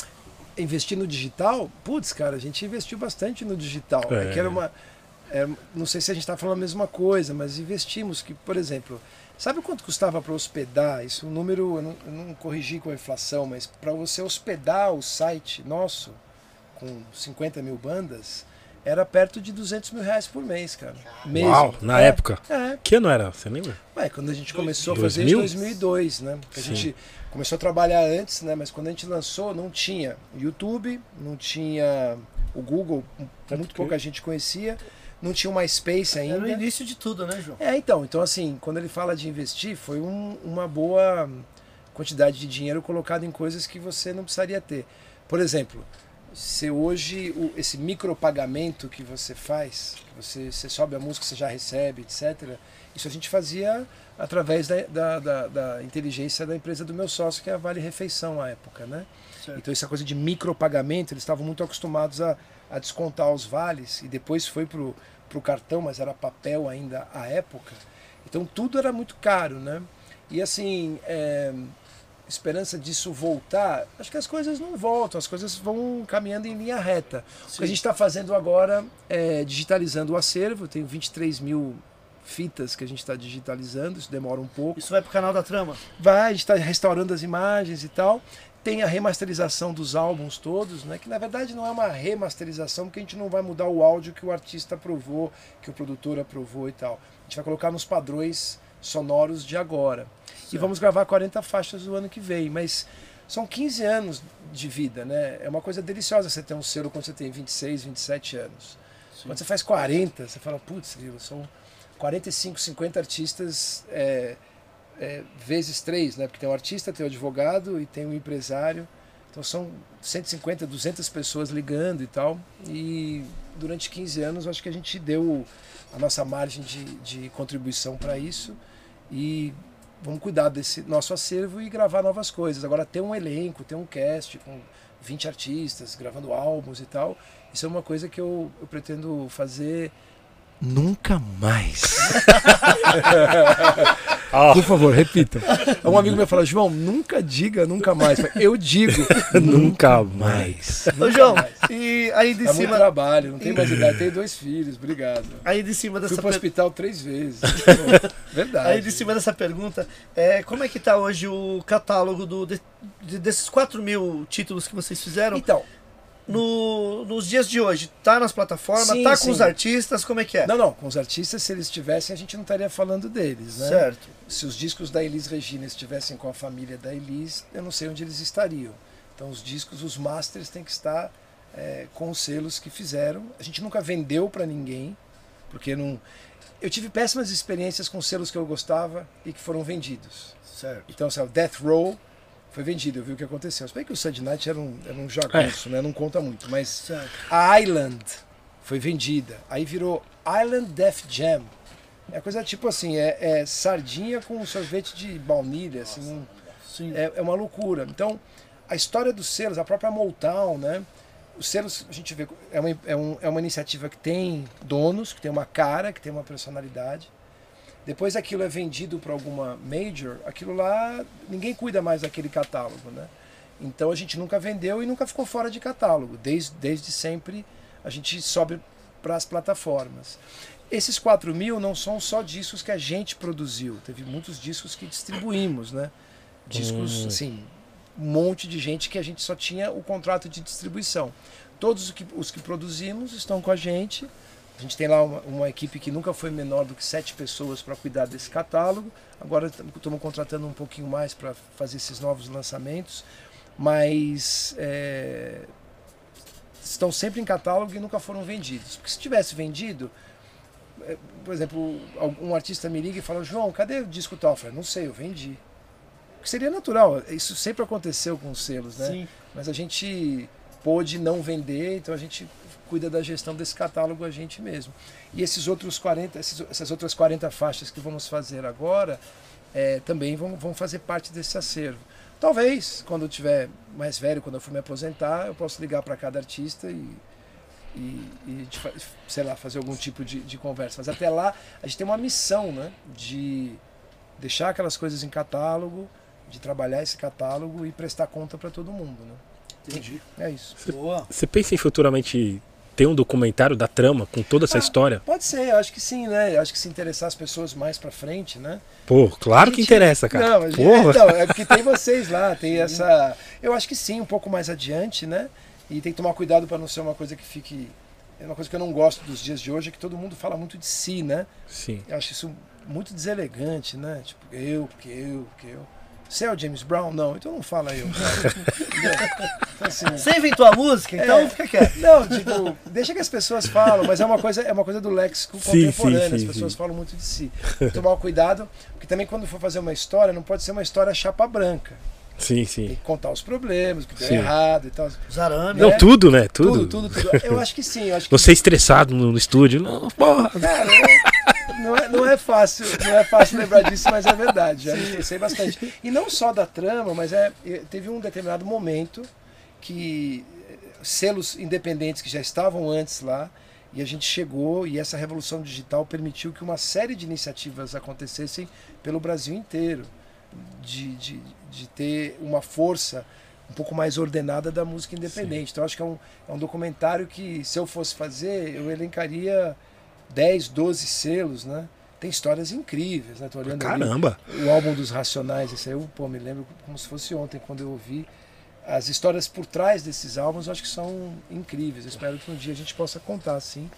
D: investir no digital, putz, cara, a gente investiu bastante no digital. É,
B: É.
D: que era uma. É, não sei se a gente está falando a mesma coisa, mas investimos que, por exemplo, sabe quanto custava para hospedar? Isso, um número, eu não, eu não corrigi com a inflação, mas para você hospedar o site nosso com 50 mil bandas, era perto de 200 mil reais por mês, cara. Mesmo.
B: Uau, na
D: É,
B: época.
D: É,
B: Que ano era? Você lembra?
D: Ué, quando a gente
E: 2000.
D: começou a fazer
B: 2000?
D: isso em 2002, né? A
B: Sim.
D: gente começou a trabalhar antes, né? Mas quando a gente lançou, não tinha YouTube, não tinha o Google, muito pouca gente conhecia, não tinha uma Space ainda.
A: Era o início de tudo, né, João?
D: É, então, então assim, quando ele fala de investir, foi um- uma boa quantidade de dinheiro colocado em coisas que você não precisaria ter. Por exemplo, se hoje o- esse micropagamento que você faz, que você, você sobe a música, você já recebe, etc., isso a gente fazia através da, da, da- da inteligência da empresa do meu sócio, que é a Vale Refeição à época, né?
A: Certo.
D: Então essa coisa de micropagamento, eles estavam muito acostumados a, a descontar os vales e depois foi pro, pro cartão, mas era papel ainda à época. Então tudo era muito caro, né? E assim, é, esperança disso voltar, acho que as coisas não voltam, as coisas vão caminhando em linha reta. O que a gente está fazendo agora é digitalizando o acervo, tem 23 mil fitas que a gente está digitalizando, isso demora um pouco.
A: Isso vai pro canal da trama.
D: Vai, a gente está restaurando as imagens e tal. Tem a remasterização dos álbuns todos, né? Que na verdade não é uma remasterização, porque a gente não vai mudar o áudio que o artista aprovou, que o produtor aprovou e tal. A gente vai colocar nos padrões sonoros de agora. E vamos gravar 40 faixas do ano que vem, mas são 15 anos de vida, né? É uma coisa deliciosa você ter um selo quando você tem 26, 27 anos. Quando você faz 40, você fala, putz, são 45, 50 artistas é, é, vezes três, né? Porque tem o artista, tem o advogado e tem o empresário. Então são 150, 200 pessoas ligando e tal. E durante 15 anos acho que a gente deu a nossa margem de, de contribuição para isso. E vamos cuidar desse nosso acervo e gravar novas coisas. Agora ter um elenco, ter um cast com 20 artistas gravando álbuns e tal. Isso é uma coisa que eu, eu pretendo fazer nunca mais.
B: Ah,
D: Por favor, repita. Um amigo meu falou, João, nunca diga nunca mais. Eu digo
B: nunca mais.
A: Ô, João, e aí de
D: É muito
A: cima.
D: trabalho, não tenho mais idade, tenho dois filhos, obrigado.
A: Aí de cima
D: Fui
A: dessa
D: pro
A: per-
D: hospital três vezes. Pô, Verdade.
A: Aí de cima dessa pergunta, é, como é que tá hoje o catálogo do, de- desses 4 mil títulos que vocês fizeram
D: Então,
A: no- nos dias de hoje? Tá nas plataformas?
D: Sim,
A: tá com
D: sim.
A: os artistas? Como é que é?
D: não, não, com os artistas, se eles estivessem, a gente não estaria falando deles, né?
A: Certo.
D: Se os discos da Elis Regina estivessem com a família da Elis, eu não sei onde eles estariam. Então os discos, os masters têm que estar é, com os selos que fizeram. A gente nunca vendeu para ninguém, porque não. Eu tive péssimas experiências com selos que eu gostava e que foram vendidos.
A: Certo.
D: Então, sabe, Death Row foi vendido, eu vi o que aconteceu. Se bem que o Sunday Night era um, era um jagunço, né? Não conta muito, mas a Island foi vendida. Aí virou Island Def Jam. É coisa tipo assim, é, é sardinha com sorvete de baunilha, assim, não-
A: Sim.
D: é, é uma loucura. Então, a história dos selos, a própria Motown, né? Os selos, a gente vê, é uma, é, um- é uma iniciativa que tem donos, que tem uma cara, que tem uma personalidade. Depois aquilo é vendido para alguma major, aquilo lá, ninguém cuida mais daquele catálogo, né? Então a gente nunca vendeu e nunca ficou fora de catálogo. Desde, desde sempre a gente sobe para as plataformas. Esses 4 mil não são só discos que a gente produziu, teve muitos discos que distribuímos, né? Discos, assim, um monte de gente que a gente só tinha o contrato de distribuição. Todos os que, os que produzimos estão com a gente. A gente tem lá uma, uma equipe que nunca foi menor do que sete pessoas para cuidar desse catálogo. Agora estamos contratando um pouquinho mais para fazer esses novos lançamentos. Mas é, estão sempre em catálogo e nunca foram vendidos. Porque se tivesse vendido, é, por exemplo, um artista me liga e fala: João, cadê o disco tal? Eu falei: Não sei, eu vendi. Que seria natural, isso sempre aconteceu com os selos, né?
A: Sim.
D: Mas a gente pôde não vender, então a gente cuida da gestão desse catálogo a gente mesmo. E esses outros 40, esses- essas outras 40 faixas que vamos fazer agora é, também vão, vão fazer parte desse acervo. Talvez, quando eu tiver mais velho, quando eu for me aposentar, eu possa ligar para cada artista e, e, e sei lá, fazer algum tipo de, de conversa. Mas até lá, a gente tem uma missão, né? De deixar aquelas coisas em catálogo, de trabalhar esse catálogo e prestar conta para todo mundo, né?
A: Entendi.
D: É isso.
A: Boa.
B: Você pensa em futuramente ter um documentário da trama com toda essa
D: Ah,
B: história?
D: Pode ser, eu acho que sim, né? Eu acho que se interessar as pessoas mais pra frente, né?
B: Pô, claro
D: A
B: que
D: gente-
B: interessa, cara.
D: Não, mas,
B: Porra.
D: não, é porque tem vocês lá, tem essa. Eu acho que sim, um pouco mais adiante, né? E tem que tomar cuidado pra não ser uma coisa que fique. É uma coisa que eu não gosto dos dias de hoje, é que todo mundo fala muito de si, né?
B: Sim.
D: Eu acho isso muito deselegante, né? Tipo, eu, porque eu, porque eu. Você é o James Brown? Não, então não fala eu. Então, assim,
A: Você inventou a música, então
D: É.
A: fica quieto.
D: não, tipo, deixa que as pessoas falam, mas é uma coisa, é uma coisa do léxico
B: Sim,
D: contemporâneo,
B: sim,
D: as
B: sim,
D: pessoas
B: sim.
D: falam muito de si. Tomar cuidado, porque também quando for fazer uma história, não pode ser uma história chapa branca.
B: Sim,
D: Tem
B: sim.
D: que contar os problemas, o que deu
B: Sim.
D: errado e tal.
A: Os arames.
B: Não,
D: né?
B: tudo, né? Tudo.
D: Tudo, tudo, tudo. Eu acho que sim, eu acho que
B: Você estressado no, no estúdio. Não, porra.
D: Cara, é- não é, não é fácil, não é fácil lembrar disso, mas é verdade. Já me estressei bastante. E não só da trama, mas é, é- teve um determinado momento que eh, selos independentes que já estavam antes lá e a gente chegou e essa revolução digital permitiu que uma série de iniciativas acontecessem pelo Brasil inteiro, de, de, de ter uma força um pouco mais ordenada da música independente. Então acho que é um, é um documentário que se eu fosse fazer, eu elencaria 10, 12 selos, né? Tem histórias incríveis, né? Tô olhando ali
B: Caramba.
D: o álbum dos Racionais, esse aí eu pô, me lembro como se fosse ontem, quando eu ouvi. As histórias por trás desses álbuns eu acho que são incríveis. Eu espero que um dia a gente possa contar assim,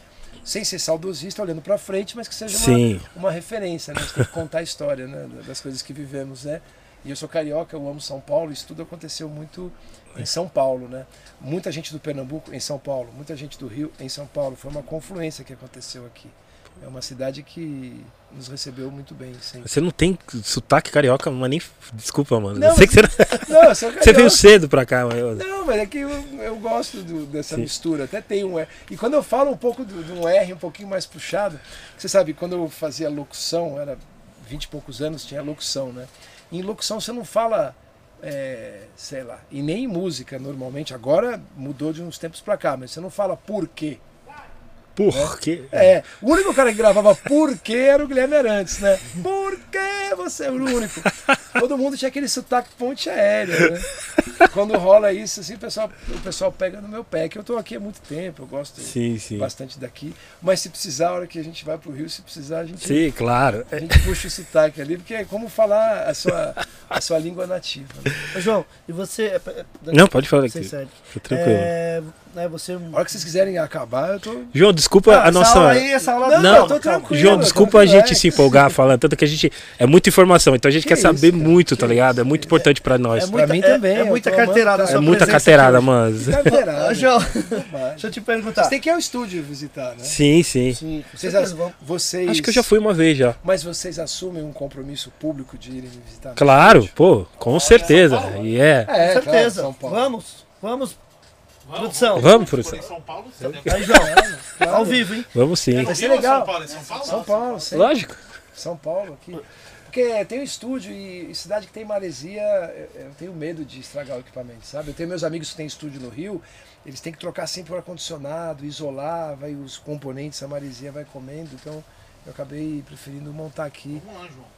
D: sem ser saudosista, olhando para frente, mas que seja uma, uma referência, né? A gente tem que contar a história né? das coisas que vivemos, né? E eu sou carioca, eu amo São Paulo, isso tudo aconteceu muito em São Paulo, né? Muita gente do Pernambuco em São Paulo, muita gente do Rio em São Paulo. Foi uma confluência que aconteceu aqui. É uma cidade que nos recebeu muito bem, sempre.
B: Você não tem sotaque carioca, mas nem. Desculpa, mano.
D: Não,
B: sei que você,
D: Não,
B: você veio cedo pra cá, mas eu-
D: Não, mas é que eu, eu gosto do- dessa
B: Sim.
D: mistura. Até tem um R. E quando eu falo um pouco do- de um R um pouquinho mais puxado, você sabe, quando eu fazia locução, era 20 e poucos anos, tinha locução, né? Em locução você não fala, é, sei lá, e nem em música normalmente. Agora mudou de uns tempos pra cá, mas você não fala por quê.
B: Por quê?
D: É, o único cara que gravava por quê era o Guilherme Arantes, né? Por que você é o único? Todo mundo tinha aquele sotaque ponte aérea, né? Quando rola isso, assim, o pessoal, o pessoal pega no meu pé, que eu tô aqui há muito tempo, eu gosto
B: Sim, sim.
D: bastante daqui. Mas se precisar, a hora que a gente vai pro Rio, se precisar, a gente,
B: Sim, claro.
D: a gente puxa o sotaque ali, porque é como falar a sua, a sua língua nativa. né?
A: Ô, João, e você. é, é,
B: Não, pode falar
A: Sem
B: aqui. tranquilo.
A: É, né, você.
D: A hora que vocês quiserem acabar, eu tô.
B: João, desculpa
A: Ah,
B: a
A: essa
B: nossa.
A: aula aí, essa aula
B: Não,
D: tranquilo.
B: João, desculpa a gente
D: relax.
B: se empolgar falando, tanto que a gente. É muita informação, então a gente
D: Que
B: quer saber
D: isso,
B: muito, tá
D: que
B: ligado?
D: isso.
B: É muito importante pra nós.
A: É
B: É,
A: muita,
D: mim
A: é-
D: também,
A: É, muita carteirada. sua
B: muita carteirada, mano.
D: Carteirada.
A: João, deixa eu te perguntar.
D: Vocês têm que ir ao estúdio visitar, né?
B: Sim, sim.
A: Sim,
D: Vocês, vocês,
B: Acho que eu já fui uma vez já.
D: Mas vocês assumem um compromisso público de irem visitar?
B: Claro, pô, com certeza. E é.
D: É,
A: Com certeza. Vamos, vamos.
E: Vamos,
A: Produção.
B: Vamos, produção.
E: em São Paulo, você deve...
A: Aí, João,
D: Claro.
A: ao vivo, hein?
B: Vamos sim.
D: Vai ser legal.
E: São Paulo? É São Paulo?
D: São Paulo, sim.
B: Lógico.
D: São Paulo aqui. Porque tem um estúdio e, cidade que tem maresia, eu, eu tenho medo de estragar o equipamento, sabe? Eu tenho meus amigos que têm estúdio no Rio, eles têm que trocar sempre o ar-condicionado, isolar, vai os componentes, a maresia vai comendo, então eu acabei preferindo montar aqui.
E: Vamos lá, João.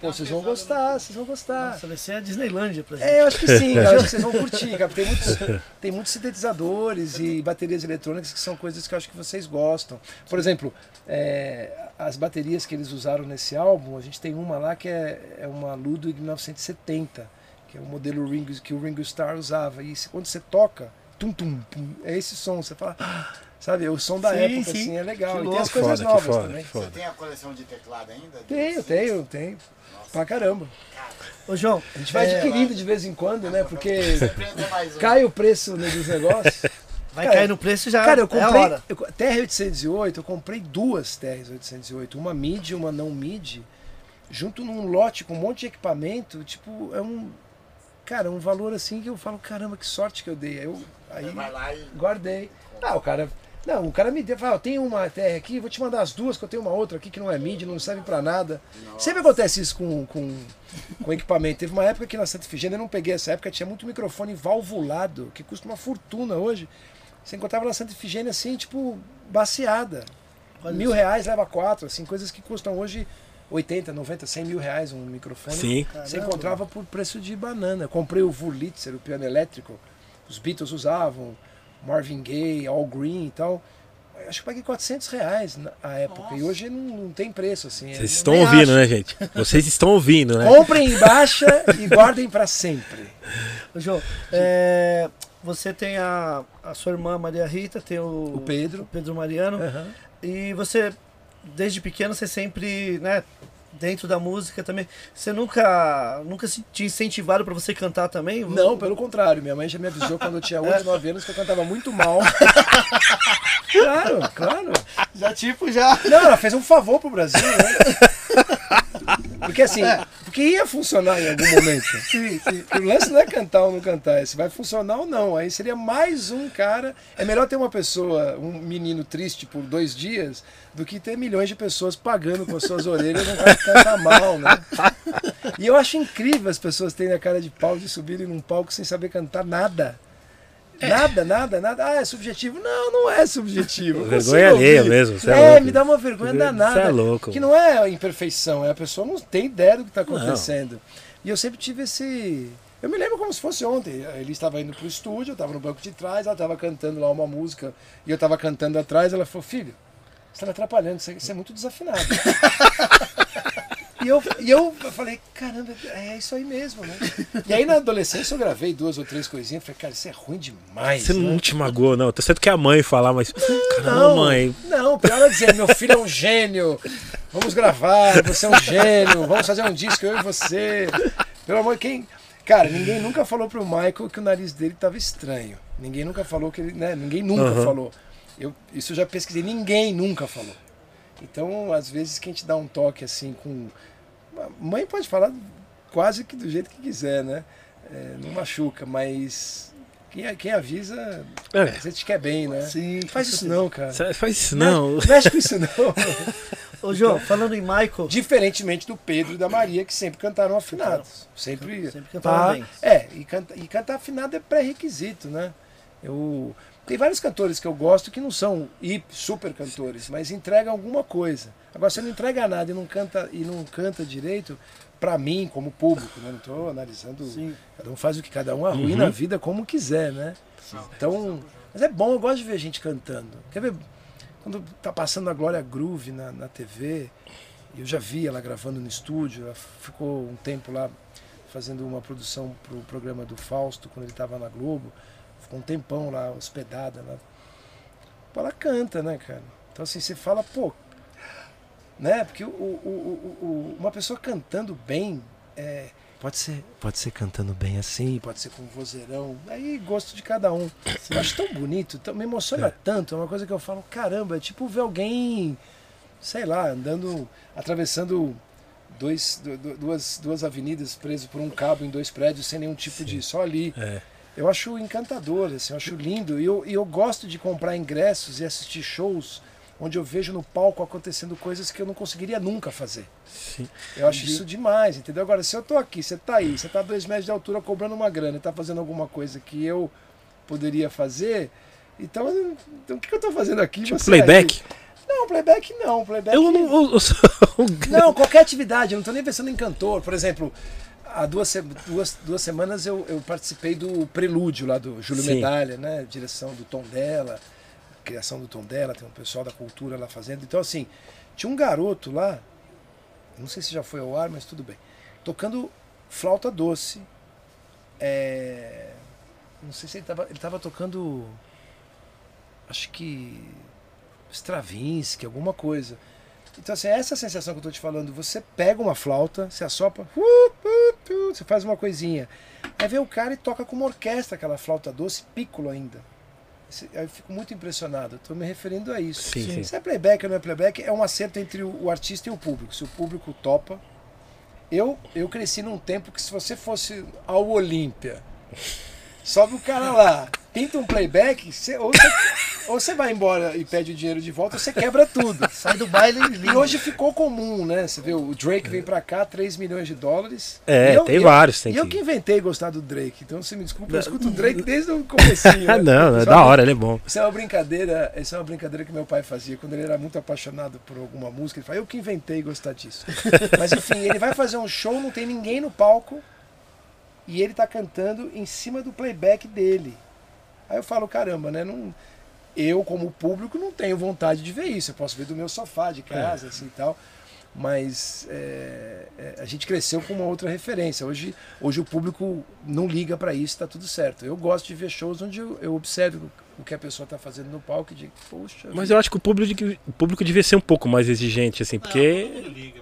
D: Pô, vocês vão gostar, vocês vão gostar.
A: Nossa, vai ser a Disneylândia pra gente.
D: É, eu acho que sim, eu acho que vocês vão curtir, cara. Tem muitos, tem muitos sintetizadores e baterias eletrônicas que são coisas que eu acho que vocês gostam. Por exemplo, é, as baterias que eles usaram nesse álbum, a gente tem uma lá que é, é uma Ludwig 1970, que é o modelo Ringo, que o Ringo Starr usava. E quando você toca, tum, tum, tum, é esse som, você fala. "Ah", Sabe, o som da
A: Sim,
D: época,
A: sim.
D: assim, é legal.
A: Que
D: e tem
A: louco.
D: as coisas
B: Foda,
D: novas
B: foda,
D: também.
B: foda.
F: Você tem a coleção de teclado ainda?
D: Tenho, tenho, tenho. Pra caramba.
A: Ô, João,
D: A gente vai
A: É,
D: adquirindo de vez em quando, né? Porque cai o preço dos negócios.
A: vai
D: Cara,
A: cair no preço já.
D: Cara, eu
A: É a
D: comprei.
A: hora.
D: eu, TR-808, eu comprei duas TR-808, uma mid e uma não mid, junto num lote com um monte de equipamento. Tipo, é um. Cara, um valor assim que eu falo, caramba, que sorte que eu dei. Aí eu aí
F: Vai lá e.
D: guardei. Ah, o cara. Não, o cara me deu, fala, tem uma TR aqui, vou te mandar as duas, que eu tenho uma outra aqui que não é mid, não serve pra nada. Sempre acontece isso com, com, com equipamento. Teve uma época que na Santa Efigênia, eu não peguei essa época, tinha muito microfone valvulado, que custa uma fortuna hoje. Você encontrava na Santa Efigênia assim, tipo, baseada. Mil
A: isso.
D: reais leva quatro, assim, coisas que custam hoje 80, 90, 100 mil reais um microfone.
B: Sim.
D: Você
A: Caramba.
D: encontrava por preço de banana. Eu comprei o Wurlitzer, o piano elétrico. Os Beatles usavam, Marvin Gaye, All Green e tal. Acho que eu paguei 400 reais na época. E hoje não, não tem preço, assim.
B: Vocês
D: Eu
B: estão ouvindo,
D: acho.
B: né, gente? Vocês estão ouvindo, né?
D: Comprem em baixa e guardem pra sempre.
A: Ô, João, é, você tem a, a sua irmã Maria Rita, tem o,
D: O Pedro.
A: o Pedro Mariano.
D: Aham.
A: E você, desde pequeno, você sempre, né? Dentro da música também. Você nunca, nunca se te incentivaram pra você cantar também?
D: Não, pelo contrário. Minha mãe já me avisou quando eu tinha 8, 9 anos que eu cantava muito mal. claro, claro.
A: Já tipo, já.
D: Não, ela fez um favor pro Brasil, né? Porque assim, porque ia funcionar em algum momento.
A: Sim, sim.
D: O lance não é cantar ou não cantar, é se vai funcionar ou não. Aí seria mais um cara. É melhor ter uma pessoa, um menino triste por dois dias, do que ter milhões de pessoas pagando com as suas orelhas um cara que canta mal, né? E eu acho incrível as pessoas terem a cara de pau de subirem num palco sem saber cantar nada. Nada, nada, nada. Ah, é subjetivo. Não, não é subjetivo.
B: Vergonha
D: consigo
B: alheia mesmo, cê é
D: É, me dá uma vergonha danada.
B: é louco.
D: Que não é a imperfeição, é a pessoa não tem ideia do que está acontecendo. E eu sempre tive esse. Eu me lembro como se fosse ontem. Ele estava indo pro estúdio, eu estava no banco de trás, ela estava cantando lá uma música e eu estava cantando atrás. Ela falou: Filho, você está me atrapalhando, você, você é muito desafinado. E eu, e eu falei, caramba, é isso aí mesmo, né? E aí na adolescência eu gravei duas ou três coisinhas, falei, cara, isso é ruim demais.
B: Você
D: né?
B: não te magoou, não. Tá certo que a mãe falar, mas. Caramba, mãe.
D: Não, pior é dizer, meu filho é um gênio. Vamos gravar, você é um gênio. Vamos fazer um disco, eu e você. Pelo amor de quem. Cara, ninguém nunca falou pro Michael que o nariz dele tava estranho. Ninguém nunca falou que ele. Né? Ninguém nunca
B: Aham.
D: falou. Eu, isso eu já pesquisei, ninguém nunca falou. Então, às vezes, quem te dá um toque assim com. Mãe pode falar quase que do jeito que quiser, né? É, não machuca, mas quem, quem avisa,
B: É.
D: você te quer bem, né?
A: Sim,
D: Faz isso não, cara.
B: Faz isso, não.
D: Não mexe com isso não.
A: Ô, João, falando em Michael.
D: Diferentemente do Pedro e da Maria, que sempre cantaram afinados. Sempre.
A: Sempre cantaram
D: pá.
A: bem.
D: É, e, canta, e cantar afinado é pré-requisito, né? Eu, tem vários cantores que eu gosto que não são hip, super cantores, mas entregam alguma coisa. Agora, você não entrega nada e não canta, e não canta direito, pra mim, como público, né? Não tô analisando.
A: Sim.
D: Cada um faz o que cada um arruina a vida como quiser, né? Então, mas é bom, eu gosto de ver gente cantando. Quer ver? Quando tá passando a Glória Groove na, na TV, eu já vi ela gravando no estúdio, ela ficou um tempo lá fazendo uma produção pro programa do Fausto, quando ele estava na Globo. Ficou um tempão lá, hospedada. Lá. Pô, ela canta, né, cara? Então assim, você fala, pô, né? Porque o, o, o, uma pessoa cantando bem, é, pode ser, pode ser cantando bem assim, pode ser com vozeirão, aí gosto de cada um. Eu acho tão bonito, tão, me emociona tanto, é uma coisa que eu falo, caramba, é tipo ver alguém, sei lá, andando, atravessando dois, du- du- duas, duas avenidas preso por um cabo em dois prédios sem nenhum tipo de, só ali.
B: É.
D: Eu acho encantador, assim, eu acho lindo. E eu, eu gosto de comprar ingressos e assistir shows onde eu vejo no palco acontecendo coisas que eu não conseguiria nunca fazer.
B: Sim.
D: Eu acho isso demais, entendeu? Agora, se eu tô aqui, você tá aí, você tá a dois metros de altura cobrando uma grana e tá fazendo alguma coisa que eu poderia fazer, então, então o que, eu tô fazendo aqui?
B: Tipo playback?
D: aí? Não, playback não. Playback
B: Eu não. Eu, eu sou
D: não, qualquer atividade, eu não estou nem pensando em cantor. Por exemplo, há duas, duas, duas semanas eu, eu participei do prelúdio lá do Júlio
B: Sim.
D: Medalha, né? Direção do Tom dela, criação do Tom dela, tem um pessoal da cultura lá fazendo. Então, assim, tinha um garoto lá, não sei se já foi ao ar, mas tudo bem, tocando flauta doce. É, não sei se ele estava ele tava tocando. Acho que. Stravinsky, alguma coisa. Então, assim, essa sensação que eu tô te falando, você pega uma flauta, você assopra, uh, uh, uh, você faz uma coisinha. Aí vem o cara e toca com uma orquestra aquela flauta doce, piccolo ainda. Eu fico muito impressionado. Tô me referindo a isso.
B: Sim, sim.
D: Se é playback ou não é playback, é um acerto entre o, o artista e o público. Se o público topa. Eu, eu cresci num tempo que se você fosse ao Olímpia, sobe o cara lá, pinta um playback, você- ou, você, vai embora e pede o dinheiro de volta, ou você quebra tudo.
A: Sai do baile e
D: E hoje ficou comum, né? Você vê, o Drake vem pra cá, 3 milhões de dólares.
B: É,
D: eu-
B: tem
D: eu-
B: vários, tem
D: E eu
B: que-
D: que inventei gostar do Drake. Então você me desculpa, eu escuto o Drake desde o comecinho.
B: Ah,
D: né?
B: não, é
D: Só
B: da
D: que-
B: hora, ele é bom.
D: Isso é uma brincadeira, isso é uma brincadeira que meu pai fazia quando ele era muito apaixonado por alguma música. Ele fala, eu que inventei gostar disso. Mas enfim, ele vai fazer um show, não tem ninguém no palco e ele tá cantando em cima do playback dele. Aí eu falo, caramba, né? Não, eu, como público, não tenho vontade de ver isso. Eu posso ver do meu sofá de casa, assim e tal. Mas é, é, a gente cresceu com uma outra referência. Hoje, hoje o público não liga para isso, está tudo certo. Eu gosto de ver shows onde eu, eu observo o que a pessoa está fazendo no palco e digo, poxa.
B: Mas eu acho que o público, o público devia ser um pouco mais exigente, assim,
E: Não,
B: porque.
E: todo mundo liga.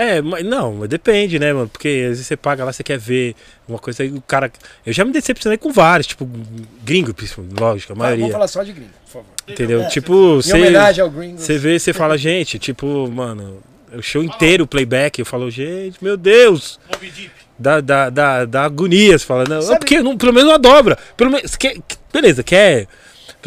B: É, mas não, mas depende, né, mano? Porque às vezes você paga lá, você quer ver uma coisa aí, o cara. Eu já me decepcionei com vários, tipo, gringo, lógico, a maioria.
D: Vamos falar só de gringo, por favor.
B: Entendeu?
A: É,
B: tipo,
D: Em
B: você.
D: homenagem ao gringo.
B: Você vê, você fala, gente, tipo, mano, o show inteiro, playback, eu falo, gente, meu Deus, dá, dá, dá, dá agonia, você fala, não,
D: Sabe-
B: porque não, pelo menos uma dobra, pelo menos, quer, beleza, quer,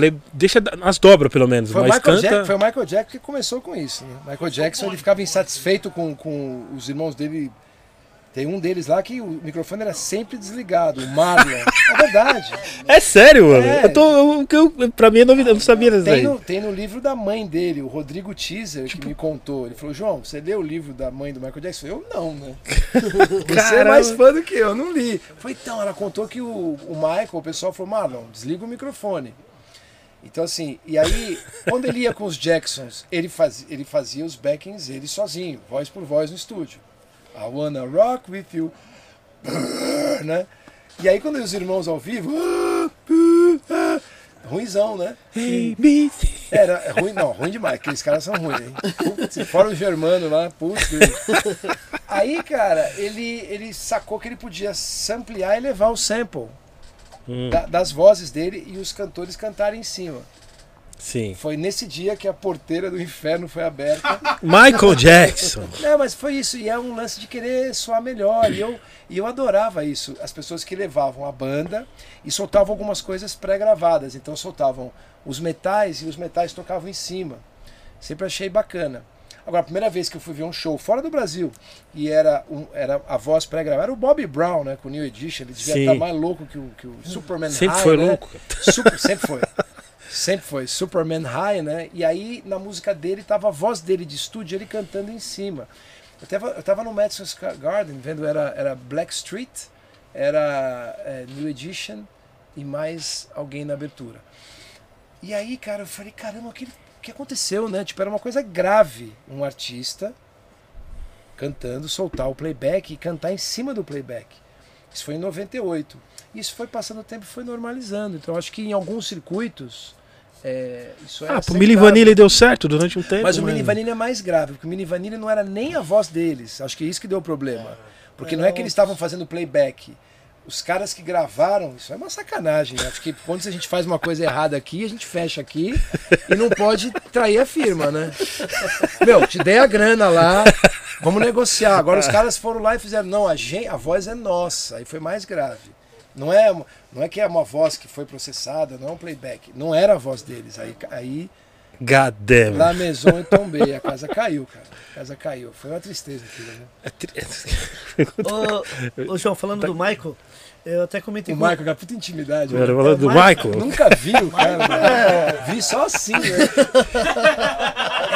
B: play, deixa as dobras pelo menos,
D: Foi
B: mas
D: Michael
B: canta,
D: Jack- foi o Michael Jackson que começou com isso. Né? Michael Jackson ele ficava insatisfeito com, com os irmãos dele. Tem um deles lá que o microfone era sempre desligado, o Marlon. É verdade.
B: é sério, mano,
D: É.
B: eu tô, eu, eu, pra mim é novidade, eu não sabia disso
D: Tem no, tem no livro da mãe dele, o Rodrigo Teaser, que me contou. Ele falou: João, você leu o livro da mãe do Michael Jackson? Eu não, né? Você é mais fã do que eu, não li. Foi então, ela contou que o, o Michael, o pessoal falou: Marlon, desliga o microfone. Então, assim, e aí, quando ele ia com os Jacksons, ele fazia, ele fazia os backings ele sozinho, voz por voz no estúdio. I wanna rock with you. Né? E aí, quando os irmãos ao vivo. Ruizão, né?
B: Hey, me-
D: Era é ruim, não, ruim demais, aqueles caras são ruins, hein? Putz, fora o Germano lá, putz. Aí, cara, ele, ele sacou que ele podia samplear e levar o sample
B: Hum,
D: da- das vozes dele e os cantores cantarem em cima.
B: sim.
D: Foi nesse dia que a porteira do inferno foi aberta.
B: Michael Jackson.
D: Não, mas foi isso, e é um lance de querer soar melhor. E eu, e eu adorava isso. As pessoas que levavam a banda e soltavam algumas coisas pré-gravadas. Então soltavam os metais e os metais tocavam em cima. Sempre achei bacana. Agora, a primeira vez que eu fui ver um show fora do Brasil e era, um, era a voz pré-gravada, era o Bobby Brown, né? Com o New Edition. Ele devia
B: Sim.
D: estar mais louco que o, que o Superman
B: Sempre
D: High,
B: foi
D: né?
B: louco.
D: Super- sempre foi. Sempre foi. Superman High, né? E aí, na música dele, tava a voz dele de estúdio, ele cantando em cima. Eu tava, eu tava no Madison Square Garden, vendo, era, era Black Street, era é, New Edition e mais alguém na abertura. E aí, cara, eu falei, caramba, o que, o que aconteceu, né? Tipo, era uma coisa grave. Um artista cantando, soltar o playback e cantar em cima do playback. Isso foi em 98. Isso foi passando o tempo e foi normalizando. Então acho que em alguns circuitos é, isso
B: Ah, pro. Milli Vanilli deu certo durante um tempo.
D: Mas o
B: né?
D: Mini Vanilli é mais grave, porque o Mini Vanilli não era nem a voz deles. Acho que é isso que deu o problema. Porque não é que eles estavam fazendo playback. Os caras que gravaram, isso é uma sacanagem. né? Acho que quando a gente faz uma coisa errada aqui, a gente fecha aqui e não pode trair a firma, né? Meu, te dei a grana lá, vamos negociar. Agora os caras foram lá e fizeram, não, a, gente, a voz é nossa. Aí foi mais grave. Não é, não é que é uma voz que foi processada, não é um playback. Não era a voz deles. Aí, aí
B: God damn.
D: La Maison e tombei. A casa caiu, cara. A casa caiu. Foi uma tristeza aquilo, né?
A: Ô, ô, João, falando do Michael, eu até comentei
D: O
A: com-
D: Michael, com a puta intimidade.
B: Era falando do Michael.
D: Nunca vi o cara. né? Vi só assim, né?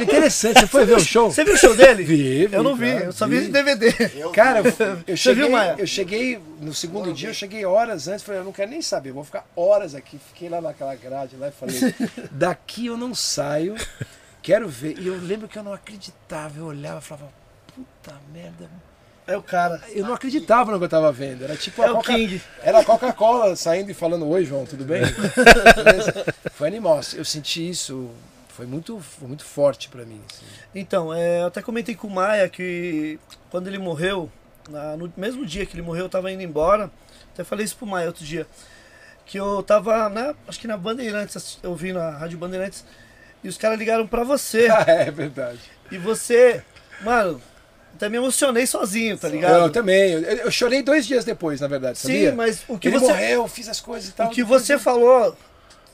D: Era interessante. Você foi ver o show?
A: Você viu o show dele?
D: Vi, vi,
A: Eu não vi,
D: claro,
A: eu só vi
D: vi.
A: de DVD.
D: Cara, eu, eu
A: Você
D: cheguei,
A: viu,
D: eu cheguei no segundo dia, eu cheguei horas antes, falei, eu não quero nem saber, vou ficar horas aqui. Fiquei lá naquela grade lá e falei, daqui eu não saio, quero ver. E eu lembro que eu não acreditava, eu olhava e falava, puta merda.
A: É o cara.
D: Eu não acreditava no que eu tava vendo. Era tipo a
A: É o
D: Coca-
A: King.
D: Era a Coca-Cola saindo e falando, oi João, tudo bem? Foi animal. Eu senti isso, foi muito, foi muito forte pra mim. assim.
A: Então, é, eu até comentei com o Maia que quando ele morreu, na- no mesmo dia que ele morreu, eu tava indo embora. Até falei isso pro Maia outro dia. Que eu tava, né, acho que na Bandeirantes, eu vi na Rádio Bandeirantes, e os caras ligaram pra você.
D: Ah, é verdade.
A: e você, mano, até me emocionei sozinho, tá ligado?
D: Eu, também. Eu, eu chorei dois dias depois, na verdade, sabia?
A: Sim, mas o que
D: Ele
A: você.
D: morreu, fiz as coisas e tal.
A: O que você
D: eu-
A: falou,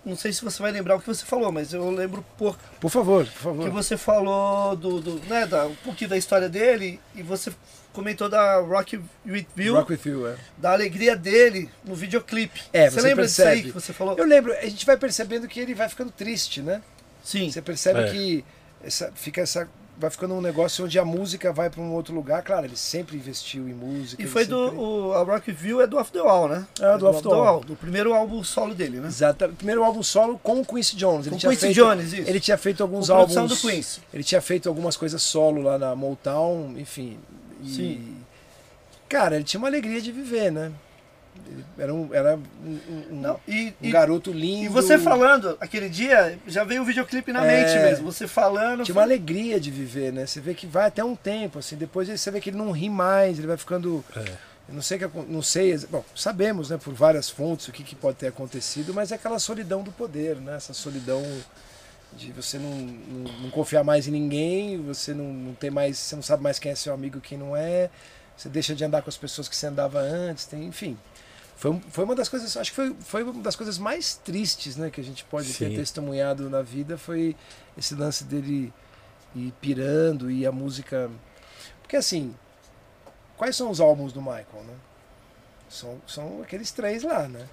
A: não sei se você vai lembrar o que você falou, mas eu lembro por
D: Por favor, por favor.
A: que você falou do, do né, da, um pouquinho da história dele e você comentou da Rock with You,
D: Rock with you, é.
A: da alegria dele no videoclipe.
D: É,
A: você
D: você
A: lembra disso aí
D: percebe.
A: que você falou?
D: Eu lembro, a gente vai percebendo que ele vai ficando triste, né?
A: Sim.
D: Você percebe
B: É.
D: que essa, fica essa. Vai ficando um negócio onde a música vai pra um outro lugar. Claro, ele sempre investiu em música.
A: E foi do.
D: sempre-
A: O, a Rock with You é do Off the Wall, né?
D: É, do Off the Wall.
A: Do primeiro álbum solo dele, né?
D: Exato. Primeiro álbum solo com o Quincy Jones. Ele
A: Com Quincy
D: feito,
A: Jones, isso.
D: Ele tinha feito alguns
A: Com produção
D: álbuns.
A: do Quincy.
D: Ele tinha feito algumas coisas solo lá na Motown, enfim. E,
A: Sim.
D: Cara, ele tinha uma alegria de viver, né? Era um, era um, um- um-
A: Não, e,
D: um
A: e,
D: garoto lindo.
A: e você falando, aquele dia, já veio o videoclipe na
D: É.
A: mente mesmo. Você falando.
D: Tinha uma alegria de viver, né? Você vê que vai até um tempo, assim, depois você vê que ele não ri mais, ele vai ficando. Eu não sei, o que não sei, bom, sabemos, né, por várias fontes o que, que pode ter acontecido, mas é aquela solidão do poder, né? Essa solidão de você não, não, não confiar mais em ninguém, você não, não ter mais, você não sabe mais quem é seu amigo e quem não é, você deixa de andar com as pessoas que você andava antes, tem, enfim. Foi, foi uma das coisas, acho que foi, foi uma das coisas mais tristes, né, que a gente pode ter
B: Sim.
D: testemunhado na vida, foi esse lance dele ir pirando e a música. Porque assim, quais são os álbuns do Michael, né? São, são aqueles três lá, né?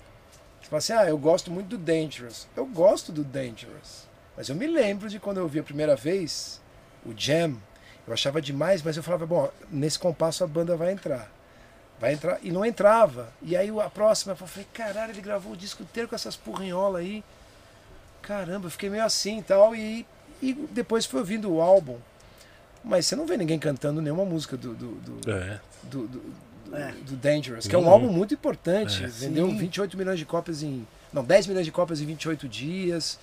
D: Você fala assim, ah, eu gosto muito do Dangerous. Eu gosto do Dangerous. Mas eu me lembro de quando eu vi a primeira vez o Jam, eu achava demais, mas eu falava, bom, nesse compasso a banda vai entrar. Vai entrar. E não entrava. E aí a próxima, eu falei, caralho, ele gravou o disco inteiro com essas porrinholas aí. Caramba, eu fiquei meio assim e tal. E, e depois foi ouvindo o álbum. Mas você não vê ninguém cantando nenhuma música do, do, do,
B: É.
D: do, do,
A: É.
D: do Dangerous, que é um
B: Uhum.
D: álbum muito importante.
B: É.
D: Vendeu
A: Sim.
D: 28 milhões de cópias em. Não, 10 milhões de cópias em 28 dias.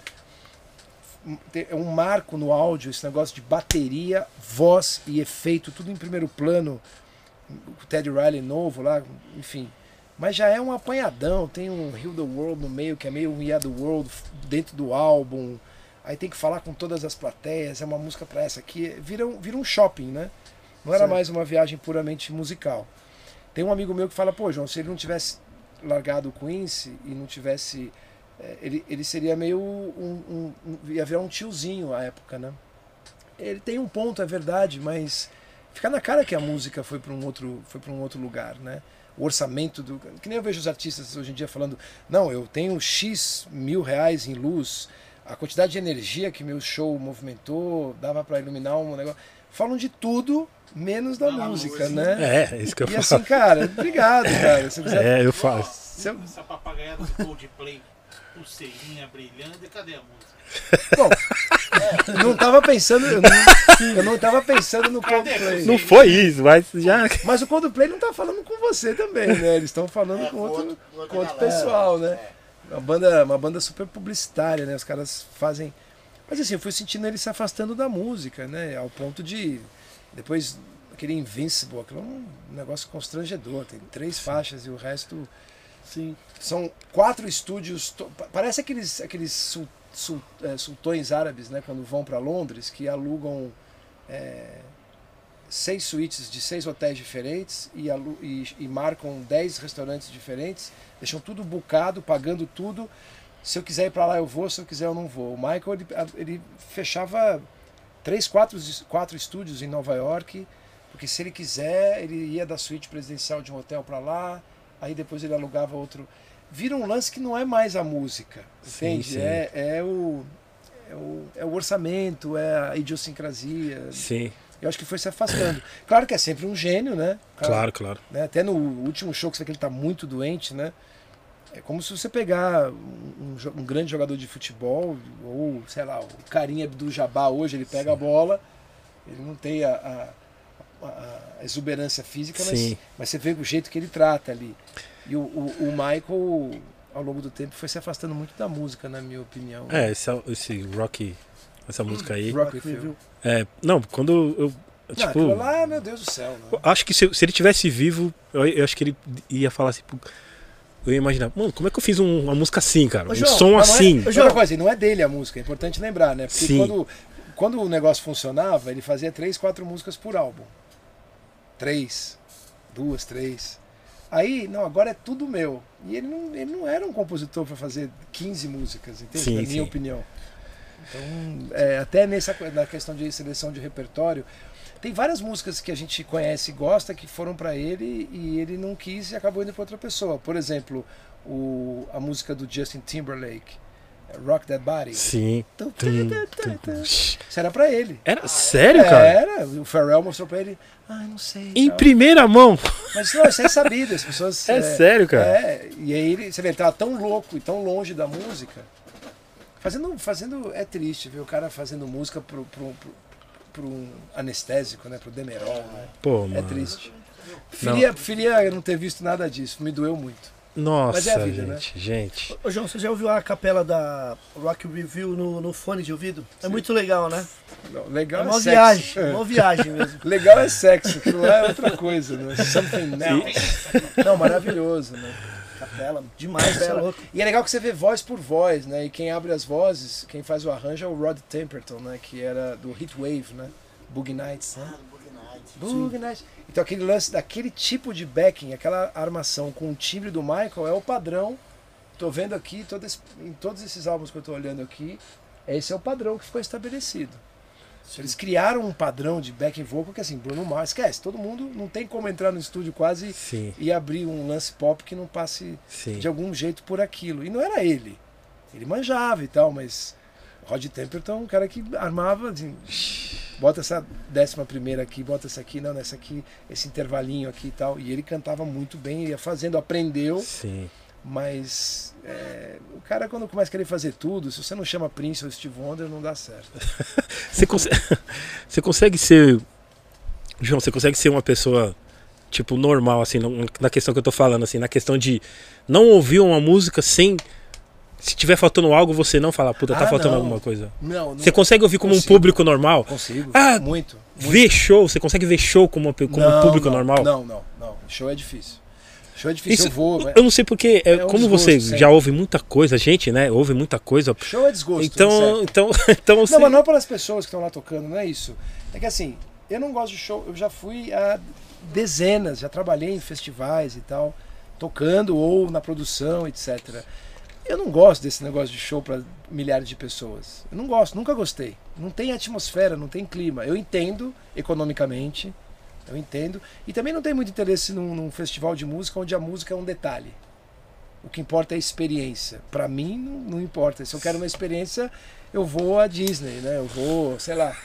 D: É um marco no áudio, esse negócio de bateria, voz e efeito, tudo em primeiro plano. O Ted Riley novo lá, enfim. Mas já é um apanhadão, tem um Heal the World no meio, que é meio um Yeah the World dentro do álbum. Aí tem que falar com todas as plateias, é uma música pra essa aqui. Vira um, vira um shopping, né? Não era
A: Certo.
D: mais uma viagem puramente musical. Tem um amigo meu que fala, pô, João, se ele não tivesse largado o Quincy e não tivesse. eh, Ele, ele seria meio um, um- um- ia virar um tiozinho à época, né? Ele tem um ponto, é verdade, mas fica na cara que a música foi para um outro, foi para um outro lugar, né? O orçamento do, que nem eu vejo os artistas hoje em dia falando, não, eu tenho x mil reais em luz, a quantidade de energia que meu show movimentou dava para iluminar um negócio. Falam de tudo menos da
E: Da
D: música,
E: música.
D: né?
B: É, é isso que eu
D: E
B: falo.
D: assim, cara, obrigado, cara. Se quiser
B: É, eu
D: eu-
E: Essa papagaiada do Coldplay, pulseirinha brilhando, e cadê a música?
D: Bom, não tava pensando, eu não, eu não tava pensando no Coldplay.
B: Não foi isso, mas já.
D: Mas o Coldplay não tá falando com você também, né? Eles estão falando
F: É,
D: com outro,
F: outro- com
D: outro
F: galera.
D: pessoal, né?
F: É.
D: Uma banda, uma banda super publicitária, né? Os caras fazem. Mas assim, eu fui sentindo ele se afastando da música, né? Ao ponto de. Depois, aquele Invincible, aquilo é um negócio constrangedor. Tem três faixas e o resto.
A: Sim.
D: São quatro estúdios. to- pa- Parece aqueles, aqueles sul- eh, sultões árabes, né? Quando vão para Londres, que alugam eh, seis suítes de seis hotéis diferentes e, e- e marcam dez restaurantes diferentes. Deixam tudo bucado, pagando tudo. Se eu quiser ir para lá, eu vou. Se eu quiser, eu não vou. O Michael ele, ele fechava três, quatro, quatro estúdios em Nova York. Porque se ele quiser, ele ia da suíte presidencial de um hotel para lá, aí depois ele alugava outro. Vira um lance que não é mais a música,
B: Sim,
D: entende?
B: sim.
D: É, é, o, é, o, é o orçamento, é a idiosincrasia.
B: Sim,
D: Eu acho que foi se afastando. Claro que é sempre um gênio, né?
B: claro, claro.
D: né? Até no último show que você vê que ele está muito doente, né? É como se você pegar um, um grande jogador de futebol, ou sei lá, o Carinha do Jabá hoje, ele pega a bola, ele não tem a, a- a- exuberância física, mas,
B: Sim.
D: mas você vê o jeito que ele trata ali. E o, o, o Michael, ao longo do tempo, foi se afastando muito da música, na minha opinião.
B: É, esse, esse rock, essa música aí.
D: Rock with You.
B: É, não, quando eu.
D: Não,
B: Tipo,
D: aquilo lá, meu Deus do céu. Né?
B: acho que se, se ele tivesse vivo, eu, eu acho que ele ia falar assim. Eu ia imaginar, mano, como é que eu fiz um- uma música assim, cara?
A: Ô,
B: Um
A: João,
B: som
D: Mas não é-
B: assim.
D: Outra coisa, e não é dele a música, é importante lembrar, né? Porque
B: Sim.
D: quando, quando o negócio funcionava, ele fazia três, quatro músicas por álbum. Três, duas, três. Aí, não, agora é tudo meu. E ele não, ele não era um compositor para fazer 15 músicas, entende?
B: Sim,
D: Na minha
B: sim.
D: opinião. Então, é, até nessa na questão de seleção de repertório, tem várias músicas que a gente conhece e gosta que foram para ele e ele não quis e acabou indo para outra pessoa. Por exemplo, o, a música do Justin Timberlake, Rock That Body.
B: Sim.
D: Tum,
B: Tum,
D: tum, tum,
B: tum,
D: tum.
B: tum.
D: Isso era pra ele.
B: Era sério, cara?
D: Era, o Pharrell mostrou pra ele. Ah, não sei.
B: Em
D: tal.
B: primeira mão.
D: Mas não, isso é sabido, as pessoas.
B: É sério, cara?
D: É, e aí ele, você vê, ele tava tão louco e tão longe da música. Fazendo, fazendo é triste ver o cara fazendo música pro, pro, pro, pro um anestésico, né? Pro Demerol, né?
B: Pô,
D: É
B: mano.
D: triste. Preferia, preferia não ter visto nada disso, me doeu muito.
B: Nossa,
D: Mas é a vida, né?
B: gente, gente.
A: Ô, João, você já ouviu a capela da Rock Review no, no fone de ouvido? É muito legal, né?
D: Não,
A: É
D: legal é,
A: uma
D: sexy.
A: viagem,
D: É.
A: uma viagem mesmo.
D: Legal é sexo, aquilo lá é outra coisa, né? Something else. Não, maravilhoso, né?
A: Capela, demais, você é louco.
D: E é legal que você vê voz por voz, né? E quem abre as vozes, quem faz o arranjo é o Rod Temperton, né? Que era do Heatwave, né? Boogie Nights, né? Nights. Então aquele lance daquele tipo de backing, aquela armação com o timbre do Michael é o padrão. Tô vendo aqui, todo esse- em todos esses álbuns que eu tô olhando aqui, esse é o padrão que ficou estabelecido. Eles criaram um padrão de backing vocal que assim, Bruno Mars, esquece, todo mundo não tem como entrar no estúdio quase
B: Sim,
D: e abrir um lance pop que não passe
B: sim.
D: de algum jeito por aquilo. E não era ele. Ele manjava e tal, mas Rod Temperton é um cara que armava, assim, bota essa décima primeira aqui, bota essa aqui, não, nessa aqui, esse intervalinho aqui e tal. E ele cantava muito bem, ia fazendo, aprendeu,
B: Sim.
D: mas é, o cara quando começa a querer fazer tudo, se você não chama Prince ou Steve Wonder, não dá certo.
B: Você consegue, você consegue ser. João, você consegue ser uma pessoa, tipo, normal, assim, na questão que eu tô falando, assim, na questão de não ouvir uma música sem. Se tiver faltando algo, você não falar, puta, tá
D: Ah,
B: faltando
D: não.
B: alguma coisa.
D: Não, não
B: Você consegue ouvir como um
D: consigo.
B: público normal?
D: consigo.
B: Ah,
D: muito. muito.
B: Ver show, você consegue ver show como, como um
D: Não,
B: público
D: não,
B: normal?
D: Não, não, não. Show é difícil. Show é difícil,
B: Isso,
D: eu vou.
B: eu não sei porque, é,
D: É um
B: como você
D: desgosto,
B: já
D: sempre.
B: ouve muita coisa, a gente, né, ouve muita coisa.
D: Show é desgosto.
B: Então,
D: certo.
B: então, então você...
D: Não, mas não pelas pessoas que estão lá tocando, não é isso. É que assim, eu não gosto de show, eu já fui a dezenas, já trabalhei em festivais e tal, tocando ou na produção, etc. Eu não gosto desse negócio de show para milhares de pessoas. Eu não gosto, nunca gostei. Não tem atmosfera, não tem clima. Eu entendo economicamente, eu entendo. E também não tenho muito interesse num, num festival de música onde a música é um detalhe. O que importa é a experiência. Para mim, não, não importa. Se eu quero uma experiência, eu vou à Disney, né? Eu vou, sei lá,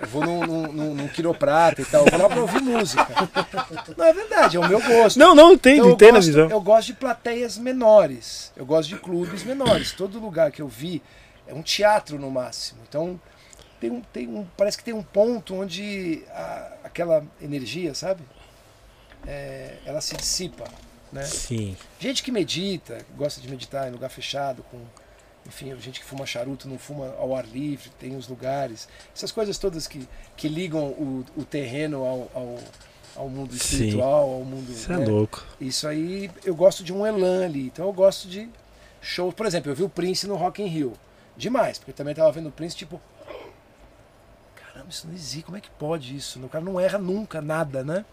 D: eu vou num, num, num, quiroprata e tal. Eu vou lá pra ouvir música. Não, é verdade, é o meu gosto.
B: Não, não, entendo,
D: Então, eu,
B: entendo a
D: gosto,
B: visão.
D: eu gosto de plateias menores. Eu gosto de clubes menores. Todo lugar que eu vi é um teatro no máximo. Então, tem um, tem um, parece que tem um ponto onde a- aquela energia, sabe? É, ela se dissipa. Né?
B: Sim.
D: Gente que medita, gosta de meditar em lugar fechado, com enfim, gente que fuma charuto, não fuma ao ar livre, tem os lugares. Essas coisas todas que, que ligam o, o terreno ao, ao, ao mundo
B: Sim.
D: espiritual, ao mundo.
B: Isso é
D: né?
B: louco.
D: Isso aí eu gosto de um elan ali. Então eu gosto de shows. Por exemplo, eu vi o Prince no Rock in Rio. Demais, porque eu também tava vendo o Prince, tipo. Caramba, isso não existe. Como é que pode isso? O cara não erra nunca nada, né?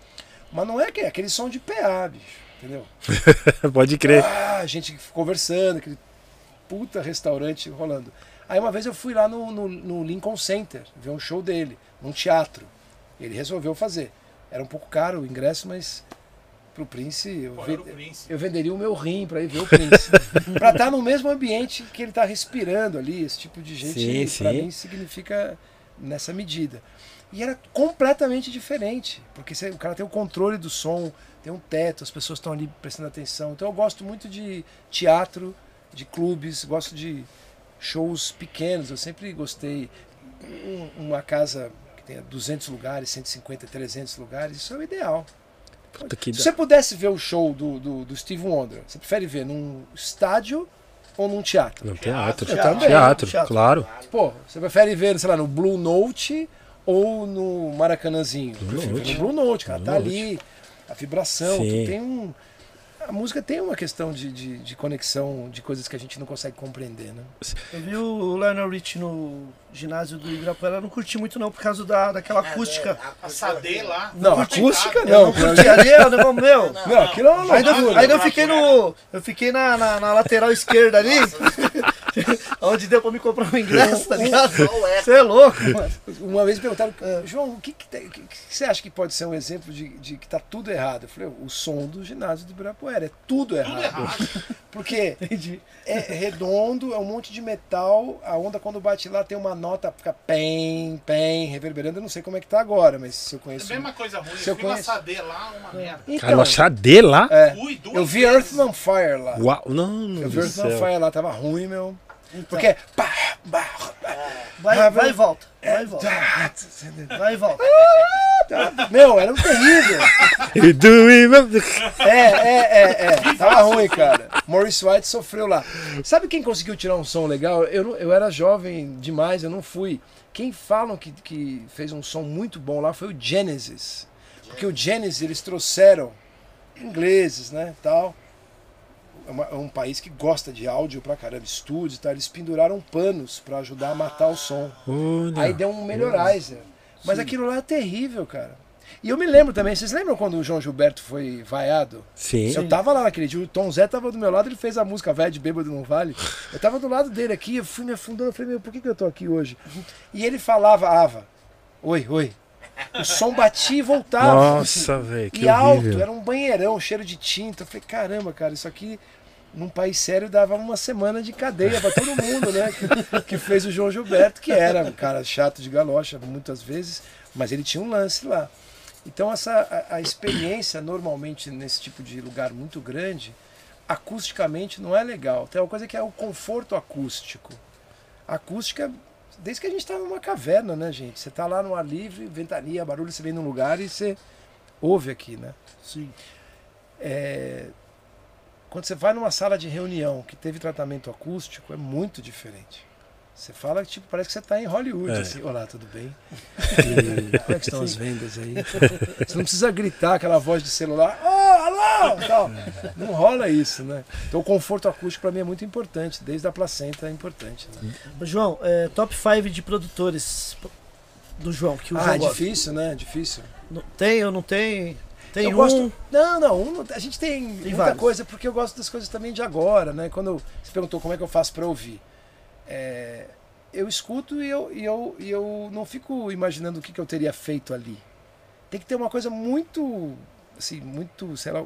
D: Mas não é que é aquele som de PA, bicho. Entendeu?
B: Pode crer.
D: Ah, gente conversando, aquele puta restaurante rolando. Aí uma vez eu fui lá no, no, no Lincoln Center ver um show dele, num teatro. Ele resolveu fazer. Era um pouco caro o ingresso, mas pro Prince eu,
E: Pô, Prince.
D: eu venderia o meu rim para ir ver o Prince. para estar no mesmo ambiente que ele tá respirando ali, esse tipo de gente,
B: Sim,
D: para
B: sim.
D: mim significa nessa medida. E era completamente diferente, porque você- o cara tem o controle do som, tem um teto, as pessoas estão ali prestando atenção. Então eu gosto muito de teatro, de clubes, gosto de shows pequenos. Eu sempre gostei. Um- uma casa que tenha 200 lugares, 150, 300 lugares, isso é o ideal.
B: Puta que
D: Se
B: da-
D: você pudesse ver o show do, do, do Steve Wonder, você prefere ver num estádio ou num teatro?
B: Não, teatro.
D: Também.
B: Teatro,
A: Teatro.
B: claro.
D: Pô, você prefere ver, sei lá, no Blue Note ou no Maracanãzinho?
B: Blue Note.
D: no Blue Note, cara.
B: Blue
D: tá
B: Note.
D: ali, a vibração,
B: Sim.
D: tu tem um. A música tem uma questão de, de, de conexão de coisas que a gente não consegue compreender, né?
A: Eu vi o Lionel Rich no ginásio do Ibirapuera, eu não curti muito não por causa da, daquela acústica.
E: A Sade lá.
D: Não,
E: foi
D: acústica
E: complicado.
D: não.
A: Curti ali, é o negócio meu.
D: Não, aquilo é uma
A: ainda eu fiquei no. Eu fiquei na, na, na lateral esquerda ali. onde deu pra me comprar um ingresso, tá ligado? Você é louco, mano.
D: Uma vez me perguntaram, João, o que, que, que- que você acha que pode ser um exemplo de, de que tá tudo errado? Eu falei, o som do ginásio do Ibirapuera, é tudo errado.
E: Tudo errado.
D: Porque
A: Entendi.
D: é redondo, é um monte de metal, a onda quando bate lá tem uma nota, fica pem, pem, reverberando. Eu não sei como é que tá agora, mas se eu
E: É
D: conheço.
E: a mesma coisa ruim.
D: Se eu
E: Eu fui
D: conheço.
E: Sade lá, uma merda.
B: Cara,
D: Então,
B: o Xadê lá?
D: é,
E: duas
D: eu vi
E: vezes.
D: Earth on Fire lá.
B: Uau, não,
D: Eu
B: meu
D: vi Earth on. Fire lá, tava ruim, meu. Porque. Pá, pá,
A: Vai,
D: Ah,
A: vai e volta.
D: é,
A: Vai e volta.
D: tá,
A: Vai e volta.
D: Tá- Meu, era um terrível. É, é, é, é. Tava ruim, cara. Maurice White sofreu lá. Sabe quem conseguiu tirar um som legal? Eu, eu era jovem demais, eu não fui. Quem falam que, que fez um som muito bom lá foi o Genesis. Porque o Genesis eles trouxeram ingleses, né, tal. É, é um país que gosta de áudio pra caramba, estúdios e tal. Eles penduraram panos pra ajudar a matar o som. Aí deu um melhorizer. Mas aquilo lá é terrível, cara. E eu me lembro também, vocês lembram quando o João Gilberto foi vaiado?
B: Sim.
D: Eu tava lá naquele dia, o Tom Zé tava do meu lado, ele fez a música Velho de Bêbado Não Vale. Eu tava do lado dele aqui, eu fui me afundando, eu falei, meu, por que, que eu tô aqui hoje? E ele falava, Ava, oi, oi. O som batia e voltava.
B: Nossa, velho, que
D: E alto,
B: horrível.
D: era um banheirão, cheiro de tinta. Eu falei, caramba, cara, isso aqui num país sério dava uma semana de cadeia pra todo mundo, né? Que, que fez o João Gilberto, que era um cara chato de galocha muitas vezes, mas ele tinha um lance lá. Então essa a, a experiência normalmente nesse tipo de lugar muito grande, acusticamente não é legal. Tem uma coisa que é o conforto acústico. A acústica, desde que a gente está numa caverna, né, gente? Você tá lá no ar livre, ventania, barulho, você vem num lugar e você ouve aqui, né?
A: Sim.
D: É, quando você vai numa sala de reunião que teve tratamento acústico, é muito diferente. Você fala que tipo, parece que você está em Hollywood,
B: É.
D: assim, olá, tudo bem? E como é que estão as vendas aí? Você não precisa gritar aquela voz de celular, oh, alô, tal. Não rola isso, né? Então o conforto acústico para mim é muito importante, desde a placenta é importante. Né?
A: João, é, top 5 de produtores do João, que o
D: Ah,
A: João
D: é
A: gosta.
D: difícil, né? Difícil.
A: Não- Tem ou não tem? Tem
D: eu
A: um.
D: gosto. Não, não, um a gente tem, muita
A: vários.
D: coisa, porque eu gosto das coisas também de agora, né? Quando você perguntou como é que eu faço para ouvir. É, eu escuto e eu, e, eu, e eu não fico imaginando o que, que eu teria feito ali. Tem que ter uma coisa muito. Assim, muito, sei lá.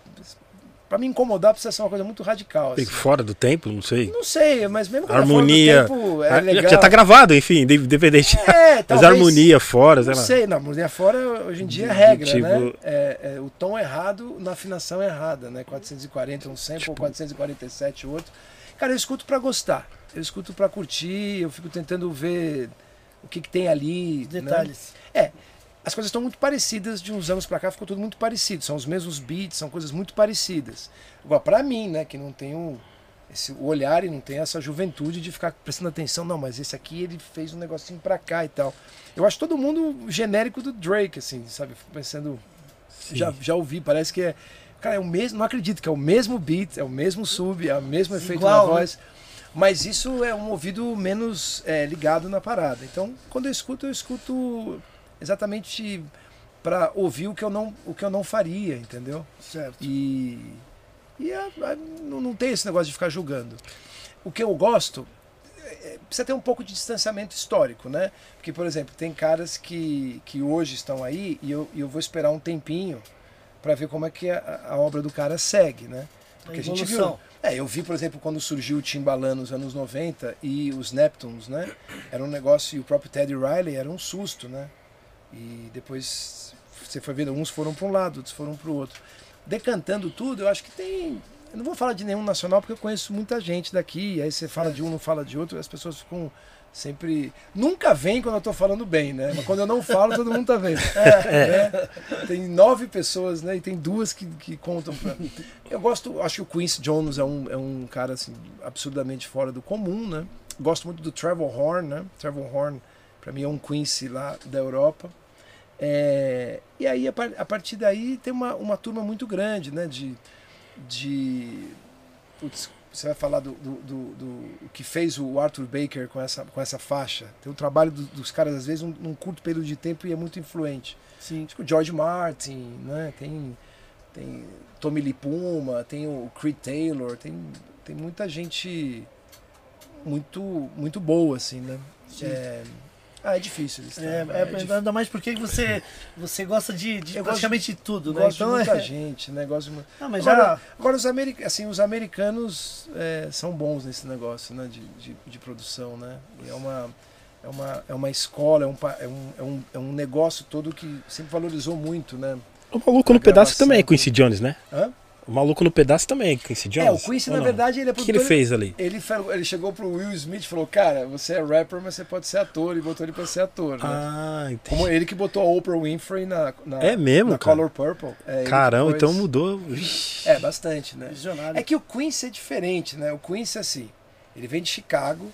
D: Pra me incomodar precisa ser uma coisa muito radical. Assim.
B: Fora do templo, não sei.
D: Não sei, mas mesmo quando
B: Harmonia.
D: é fora do tempo, é
B: Ah,
D: legal.
B: Já tá gravado, enfim, independente.
D: É,
B: Mas
D: talvez-
B: harmonia fora, sei
D: Não
B: lá.
D: sei, não, harmonia fora hoje em dia é regra,
B: tipo-
D: né? É, é, o tom errado na afinação errada, né? 440 um sample,
B: Tipo-
D: 447 outro. Cara, eu escuto pra gostar, eu escuto pra curtir, eu fico tentando ver o que, que tem ali. né?
A: Detalhes.
D: As coisas estão muito parecidas de uns anos pra cá, ficou tudo muito parecido. São os mesmos beats, são coisas muito parecidas. Agora, pra mim, né, que não tenho esse olhar e não tenho essa juventude de ficar prestando atenção, não, mas esse aqui ele fez um negocinho pra cá e tal. Eu acho todo mundo genérico do Drake, assim, sabe? Fico pensando, já, já ouvi, parece que é. Cara, é o mesmo, não acredito que é o mesmo beat, é o mesmo sub, é o mesmo efeito
A: Igual,
D: na
A: né?
D: voz. Mas isso é um ouvido menos é, ligado na parada. Então, quando eu escuto, eu escuto exatamente para ouvir o que eu não, o que eu não faria, entendeu?
A: Certo.
D: E, e é- é- não, não tem esse negócio de ficar julgando. O que eu gosto é, precisa ter um pouco de distanciamento histórico, né? Porque, por exemplo, tem caras que, que hoje estão aí e eu, e eu vou esperar um tempinho para ver como é que a, a obra do cara segue, né? Porque a gente viu. É, eu vi, por exemplo, quando surgiu o Timbaland nos anos 90 e os Neptunes, né? Era um negócio, e o próprio Teddy Riley era um susto, né? E depois você foi vendo, uns foram para um lado, outros foram para o outro. Decantando tudo, eu acho que tem. Eu não vou falar de nenhum nacional porque eu conheço muita gente daqui, aí você fala de um, não fala de outro, as pessoas ficam sempre. Nunca vem quando eu tô falando bem, né? Mas quando eu não falo, todo mundo tá vendo. né? Tem nove pessoas, né? E tem duas que, que contam pra. Eu gosto, acho que o Quincy Jones é um, é um cara assim, absurdamente fora do comum, né? Gosto muito do Trevor Horn, né? Trevor Horn, pra mim, é um Quincy lá da Europa. É, e aí, a, a partir daí, tem uma, uma turma muito grande, né? De. de putz, você vai falar do, do, do- do- que fez o Arthur Baker com essa, com essa faixa. Tem o trabalho do- dos caras, às vezes, num, num curto período de tempo e é muito influente.
A: Sim.
D: Tipo, o George Martin, né? Tem, tem Tommy Lee Puma, tem o Creed Taylor, tem, tem muita gente muito, muito boa, assim, né? É, ah, é difícil isso.
A: É, é, ainda mais porque você, você gosta de, de
D: Eu gosto
A: praticamente tudo, né?
D: Gosto
A: Então
D: de muita
A: é.
D: gente, né? Gosto de...
A: Ah, mas
D: Agora,
A: já.
D: agora os, americ... assim, os americanos é, são bons nesse negócio né? de, de, de produção, né? E é uma, é uma, é uma escola, é um, é, um, é, um, é um negócio todo que sempre valorizou muito, né?
B: O maluco no pedaço também é Quincy Jones, né?
D: Hã?
B: O maluco no pedaço também, Quincy Jones.
D: É, o Quincy, na
B: não?
D: verdade, ele é
B: O que, ele
D: produtor-
B: fez ali?
D: Ele, falou- ele chegou pro Will Smith e falou, cara, você é rapper, mas você pode ser ator, e botou ele pra ser ator, né?
B: Ah, entendi.
D: Como ele que botou a Oprah Winfrey na, na,
B: É mesmo,
D: na
B: cara?
D: Color Purple. É,
B: Caramba, então mudou.
D: É, bastante, né?
A: Visionário.
D: É que o Quincy é diferente, né? O Quincy, assim, ele vem de Chicago,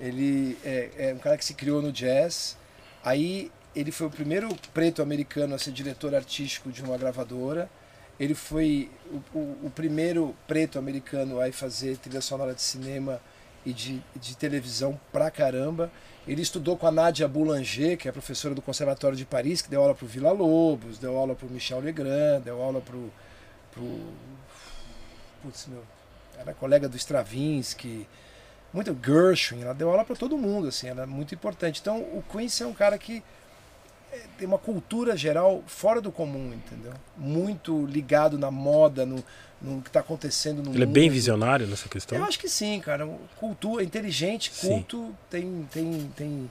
D: ele é, é um cara que se criou no jazz, aí ele foi o primeiro preto americano a ser diretor artístico de uma gravadora, ele foi o, o- o primeiro preto americano a fazer trilha sonora de cinema e de, de televisão pra caramba. Ele estudou com a Nadia Boulanger, que é professora do Conservatório de Paris, que deu aula pro Vila Lobos, deu aula pro Michel Legrand, deu aula pro, putz, meu, era colega do Stravinsky, muito Gershwin, ela deu aula para todo mundo, assim, era muito importante. Então, o Quincy é um cara que tem uma cultura geral fora do comum, entendeu? Muito ligado na moda, no, no que está acontecendo no
B: Ele é bem
D: mundo.
B: visionário nessa questão.
D: Eu acho que sim, cara. Cultura, inteligente,
B: Sim.
D: culto, tem, tem, tem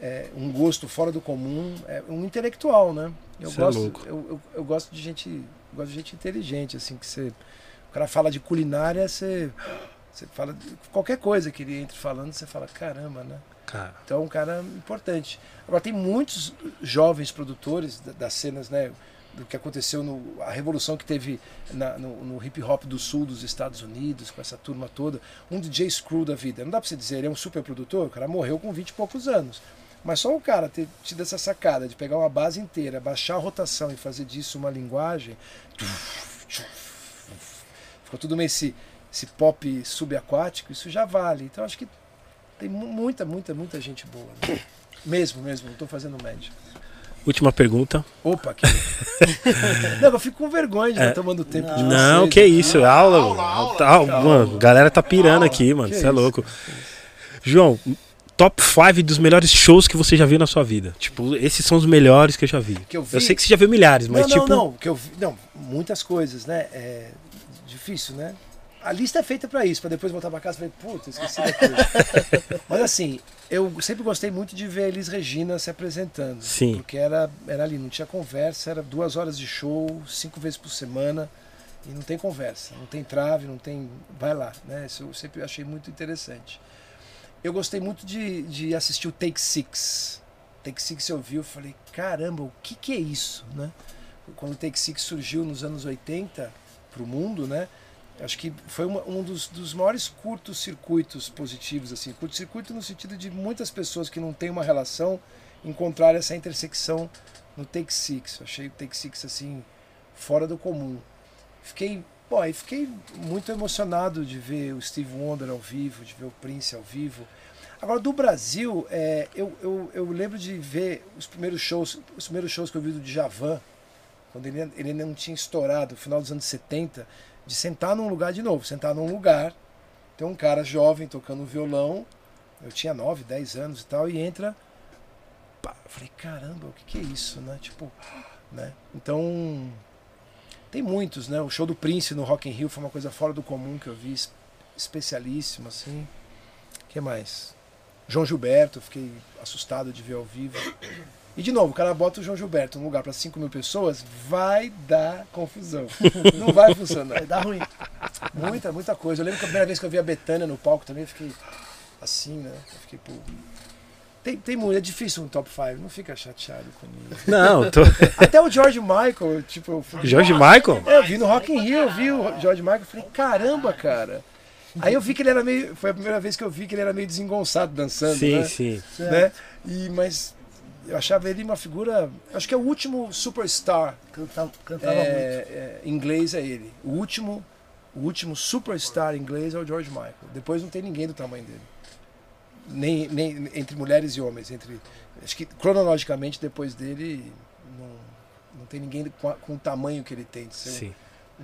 D: é, um gosto fora do comum, é um intelectual, né? Eu
B: é
D: gosto,
B: louco.
D: eu, eu, eu gosto de gente, eu gosto de gente inteligente, assim, que você, o cara fala de culinária, você, você fala de qualquer coisa que ele entre falando, você fala caramba, né?
B: Cara,
D: Então é um cara importante. Agora tem muitos jovens produtores da- das cenas, né? Do que aconteceu no a revolução que teve na- no, no hip hop do sul dos Estados Unidos com essa turma toda. Um DJ Screw da vida. Não dá pra você dizer, ele é um super produtor. O cara morreu com 20 e poucos anos. Mas só o cara ter tido essa sacada de pegar uma base inteira, baixar a rotação e fazer disso uma linguagem. Ficou tudo meio esse, esse pop subaquático, isso já vale. Então acho que tem mu- muita, muita, muita gente boa. né? Mesmo, mesmo, não tô fazendo média.
B: última pergunta.
D: Opa, que. não, eu fico com vergonha de estar tomando tempo de
B: Não,
D: vocês.
B: que isso, é aula.
E: Aula, aula.
B: Tá, mano, a galera tá pirando aqui, mano. Você é
D: isso.
B: louco. João, top 5 dos melhores shows que você já viu na sua vida. Tipo, esses são os melhores que eu já vi.
D: Que eu vi?
B: sei que você já viu milhares, mas
D: não,
B: tipo.
D: não, não, que eu vi, não, muitas coisas, né? É difícil, né? A lista é feita pra isso, pra depois voltar pra casa e falar, puta, esqueci da coisa. Mas assim, eu sempre gostei muito de ver a Elis Regina se apresentando.
B: Sim.
D: Porque era, era ali, não tinha conversa, era duas horas de show, cinco vezes por semana, e não tem conversa, não tem trave, não tem. Vai lá, né? Isso eu sempre achei muito interessante. Eu gostei muito de, de assistir o Take Six. Take Six eu vi, eu falei, caramba, o que, que é isso, né? Quando o Take Six surgiu nos anos 80 para o mundo, né? Acho que foi uma- um dos, dos maiores curtos-circuitos positivos, assim. Curto-circuito no sentido de muitas pessoas que não têm uma relação encontrar essa intersecção no Take Six. Achei o Take Six, assim, fora do comum. Fiquei, pô, fiquei muito emocionado de ver o Steve Wonder ao vivo, de ver o Prince ao vivo. Agora, do Brasil, é, eu, eu, eu lembro de ver os primeiros shows, os primeiros shows que eu vi do Djavan, quando ele, ele não tinha estourado, no final dos anos 70, de sentar num lugar de novo, sentar num lugar, tem um cara jovem tocando violão, eu tinha 9, 10 anos e tal, e entra. Pá, falei, caramba, o que, que é isso, né? Tipo, né? Então, tem muitos, né? O show do Prince no Rock in Rio foi uma coisa fora do comum que eu vi, es- especialíssimo, assim. Que mais? João Gilberto, fiquei assustado de ver ao vivo. E de novo, o cara bota o João Gilberto num lugar para 5 mil pessoas, vai dar confusão. Não vai funcionar.
A: Vai dar ruim.
D: Muita, muita coisa. Eu lembro que a primeira vez que eu vi a Betânia no palco também, eu fiquei assim, né? Eu fiquei, pô. Tem, tem muito, é difícil um top 5, não fica chateado comigo.
B: Não, tô...
D: Até o George Michael, tipo, eu fui-
B: George Michael?
D: é, eu vi no Rock in Rio, eu vi o George Michael, eu falei, caramba, cara. Aí eu vi que ele era meio. Foi a primeira vez que eu vi que ele era meio desengonçado dançando,
B: Sim,
D: né?
B: sim.
D: né? E, mas eu achava ele uma figura. Acho que é o último superstar
A: Cantava, cantava muito.
D: é, é, inglês é ele. O último, o último superstar inglês é o George Michael. Depois não tem ninguém do tamanho dele. Nem, nem entre mulheres e homens. Entre, acho que cronologicamente depois dele não, não tem ninguém com, a- com o tamanho que ele tem de ser um-
B: Sim.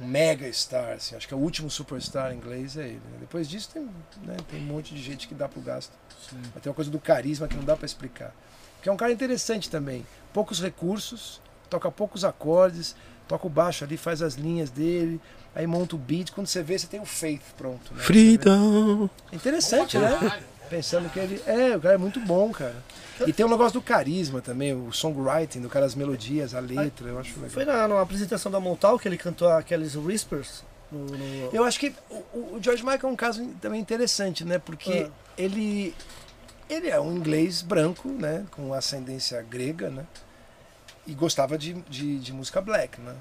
D: um mega star. Assim. Acho que o último superstar inglês é ele. né? Depois disso tem, né, tem um monte de gente que dá pro gasto. Mas tem uma coisa do carisma que não dá para explicar. Porque é um cara interessante também. Poucos recursos, toca poucos acordes, toca o baixo ali, faz as linhas dele, aí monta o beat. Quando você vê, você tem o Faith pronto. Né?
B: Freedom.
D: É interessante, né? Pensando que ele. É, o cara é muito bom, cara. E tem um negócio do carisma também, o songwriting, do cara, as melodias, a letra, eu acho legal.
A: Foi na, numa apresentação da Montal que ele cantou aqueles Whispers. no- no-
D: Eu acho que o, o George Michael é um caso também interessante, né? Porque
A: Ah.
D: ele, ele é um inglês branco, né? Com ascendência grega, né? E gostava de, de, de música black, né?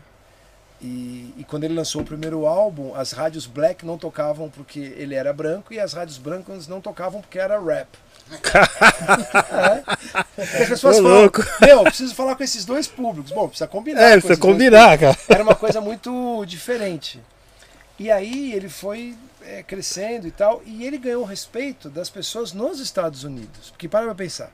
D: E, e quando ele lançou o primeiro álbum, as rádios black não tocavam porque ele era branco e as rádios brancas não tocavam porque era rap. é. As pessoas falam,
B: louco.
D: meu, preciso falar com esses dois públicos. Bom, precisa combinar.
B: É, precisa combinar, cara.
D: era uma coisa muito diferente. E aí ele foi é, crescendo e tal, e ele ganhou o respeito das pessoas nos Estados Unidos. Porque para pra pensar,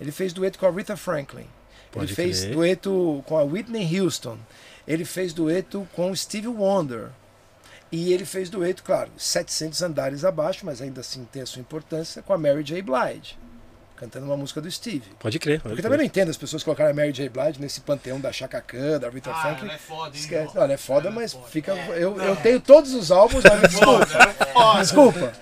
D: ele fez dueto com a Rita Franklin,
B: Pode
D: ele fez
B: crer.
D: dueto com a Whitney Houston, ele fez dueto com o Stevie Wonder, e ele fez dueto, claro, 700 andares abaixo, mas ainda assim tem a sua importância, com a Mary J. Blige, cantando uma música do Steve.
B: Pode crer. Pode
D: Porque
B: crer.
D: também não entendo as pessoas colocarem a Mary J. Blige nesse panteão da Chaka Khan, da Rita
E: Ah,
D: Franklin.
E: ela é foda, hein?
D: Esquece. Não, ela é foda,
E: Ela é
D: mas
E: foda.
D: fica.
E: É.
D: Eu, eu tenho todos os álbuns, mas me desculpa.
E: Foda, ela é foda.
D: Desculpa.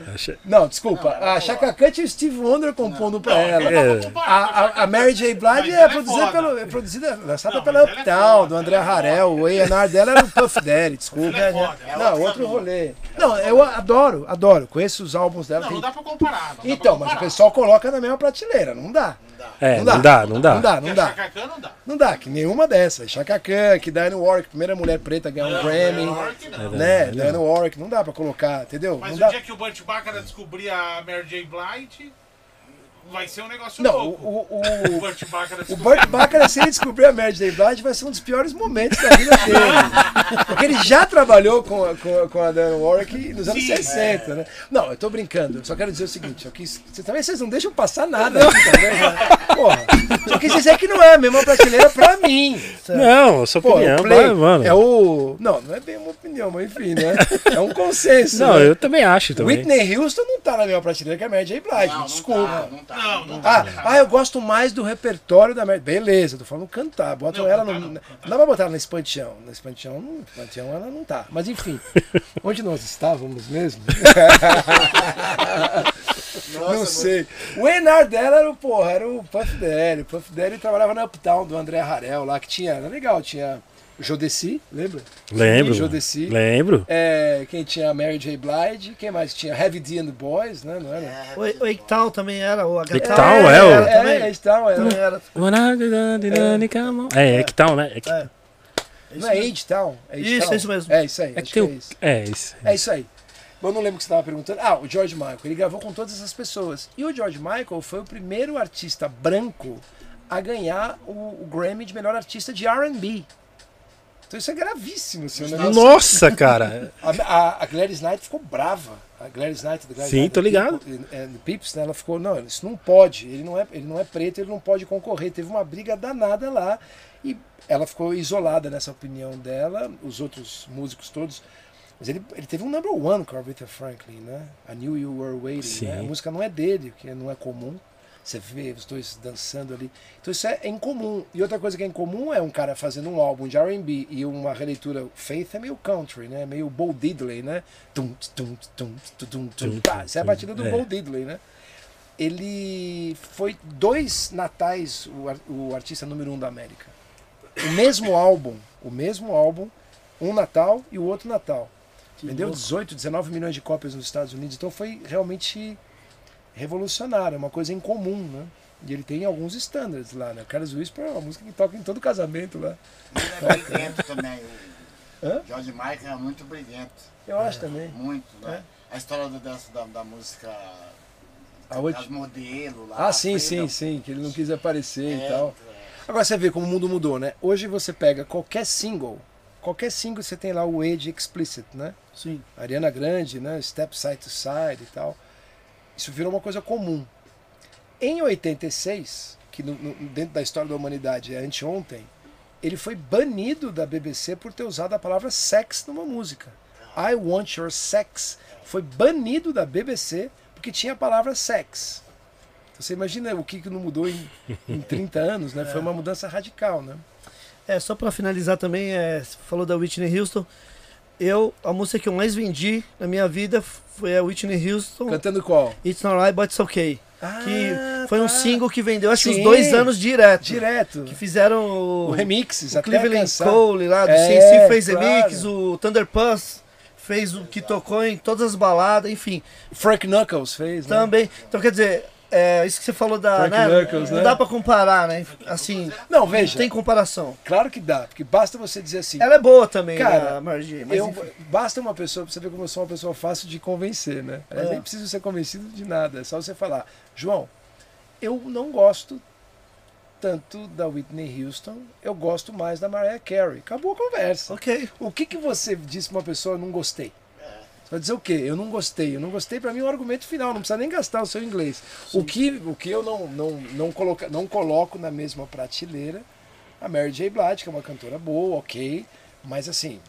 D: Não, desculpa. A Chaka Khan tinha o Steve Wonder compondo pra ela.
B: É.
D: A, a, a Mary J. Blige é
E: é
D: produzida pelo. É produzida, lançada
E: Não,
D: pela
E: é
D: Uptown, do André
E: é
D: Harrell. O A&R dela era o Puff Daddy, desculpa.
E: É é
D: Não,
E: outro
D: rolê. Não, eu adoro, adoro. Conheço os álbuns dela.
E: Não, não dá pra comparar. não
D: Então, mas o pessoal coloca na mesma prateleira. Não dá.
B: É, não dá, não dá.
D: Não dá, não dá.
E: Chaka Khan não dá.
D: Não dá, que nenhuma dessas. Chaka Khan, que Diane Warwick, primeira mulher preta a ganhar um
E: Não,
D: Grammy.
E: Não.
D: Né? Diane Warwick, não dá pra colocar, entendeu?
E: Mas
D: não
E: o
D: dá.
E: dia que o Burt Bacharach descobrir a Mary J. Blige, vai ser um negócio
D: Não,
E: louco.
D: o, o,
E: O Burt Bacharach
D: o
E: descobrir
D: Burt Bacharach, se ele descobrir a Mary J. Blige, vai ser um dos piores momentos da vida dele. Porque ele já trabalhou com, a- com, a- com a Diane Warwick nos anos
E: Sim,
D: 60, né? Não, eu tô brincando. Só quero dizer o seguinte, eu quis, vocês, também vocês não deixam passar nada aqui também, né? Porra. Só quis dizer que não é a mesma prateleira pra mim.
B: Não, a sua
D: Pô,
B: opinião,
D: o Play
B: vai, mano.
D: é o... Não, não é bem uma opinião, mas enfim, né? É um consenso.
B: Não,
D: né?
B: eu também acho também.
D: Whitney Houston não tá na mesma prateleira que a Mary J. Blige,
F: Não, não
D: desculpa.
F: tá, não tá.
E: Não, não
D: Ah,
E: tá.
D: ah, eu gosto mais do repertório da Mary. Beleza, tô falando cantar. Bota
E: Não,
D: ela
E: cantar
D: no.
E: não,
D: Não,
E: cantar.
D: dá pra botar ela na espantião. Na espantião, não, espantião ela não tá. Mas enfim, onde nós estávamos mesmo? não sei. O Enar dela era o, porra, era o Puff Daddy. O Puff Daddy trabalhava na Uptown do André Harel lá, que tinha, era legal, tinha Jodeci, lembra?
B: Lembro.
D: Sim, Jodeci.
B: Lembro.
D: É, quem tinha Mary J. Blige, quem mais tinha? Heavy D and the Boys, né? Não era?
F: É,
A: O, o também era, o H.
B: Eital, é, o-
D: É, é, Eital, é.
A: Era.
B: É, é que tal, né? É
A: É.
D: Não é Age Town? É Age
A: Isso, é isso mesmo.
D: É isso aí,
B: é
D: acho
B: que
D: é
B: o-
D: isso.
B: É isso.
D: É isso aí. Eu não lembro o que você estava perguntando. Ah, o George Michael. Ele gravou com todas essas pessoas. E o George Michael foi o primeiro artista branco a ganhar o, o Grammy de melhor artista de R&B. Então isso é gravíssimo, assim, um negócio-
B: Nossa, cara.
D: A, a, a Gladys Knight ficou brava. A Gladys Knight do Gladys
B: Sim,
D: Knight
B: tô ligado.
D: E- e- Pips, né, ela ficou, não, isso não pode, ele não, é, ele não é preto, ele não pode concorrer. Teve uma briga danada lá e ela ficou isolada nessa opinião dela, os outros músicos todos. Mas ele, ele teve um number one com a Aretha Franklin, né? I Knew You Were Waiting. né? A música não é dele, que não é comum. Você vê os dois dançando ali. Então isso é, é incomum. E outra coisa que é incomum é um cara fazendo um álbum de R&B e uma releitura Faith é meio country, né? Meio Bo Diddley, né? Tum, tum, tum, tum, tum, tum, pá. Essa é a batida do
B: É.
D: Bo Diddley, né? Ele foi dois natais o, o artista número um da América. O mesmo álbum, o mesmo álbum, um Natal e o outro Natal. Vendeu 18, 19 milhões de cópias nos Estados Unidos. Então foi realmente revolucionário, é uma coisa incomum, né? E ele tem alguns standards lá, né? O Carlos Whisper é uma música que toca em todo casamento lá.
F: Ele é briguento também. O
D: Hã?
F: George Michael é muito briguento.
D: Eu acho também.
F: Muito, né? A história do, dessa, da, da música
D: A
F: das modelos lá.
D: Ah, sim, sim, sim, que ele não quis aparecer
F: É,
D: e tal. Agora você vê como o mundo mudou, né? Hoje você pega qualquer single, qualquer single você tem lá o Age Explicit, né?
A: Sim.
D: Ariana Grande, né? Step Side to Side e tal. Isso virou uma coisa comum. Em 86, que no- no- dentro da história da humanidade é anteontem, ele foi banido da BBC por ter usado a palavra sex numa música. I Want Your Sex foi banido da BBC porque tinha a palavra sex. Então, você imagina o que, que não mudou em, em 30 anos, né? Foi uma mudança radical, né?
A: É, só pra finalizar também, é, você falou da Whitney Houston. Eu, a música que eu mais vendi na minha vida foi a Whitney Houston,
D: Cantando qual?
A: It's Not Right, But It's Okay. Que
D: Ah,
A: foi um
D: tá.
A: single que vendeu, acho que uns dois anos direto.
D: Direto.
A: Que fizeram o,
D: O remixes,
A: o Cleveland. Cole lá do
D: É,
A: CNC fez
D: claro.
A: remix, o Thunder Puss fez o que tocou em todas as baladas, enfim.
D: Frank Knuckles fez, né?
A: Também. Então quer dizer, é, isso que você falou da. Né,
D: Knuckles,
A: não
D: né?
A: dá pra comparar, né? Assim.
D: Não, veja.
A: Tem comparação.
D: Claro que dá, porque basta você dizer assim.
A: Ela é boa também,
D: Cara,
A: J, mas
D: eu,
A: enfim.
D: basta uma pessoa, pra você ver como eu sou uma pessoa fácil de convencer, né?
A: É.
D: nem preciso ser convencido de nada, é só você falar, João, eu não gosto tanto da Whitney Houston, eu gosto mais da Mariah Carey. Acabou a conversa.
A: Ok.
D: O que, que você disse pra uma pessoa, não gostei? Você vai dizer o quê? Eu não gostei. Eu não gostei, pra mim, é um argumento final. Não precisa nem gastar o seu inglês. O que, o que eu não, não, não, coloca, não coloco na mesma prateleira, a Mary J. Blige, que é uma cantora boa, ok, mas assim,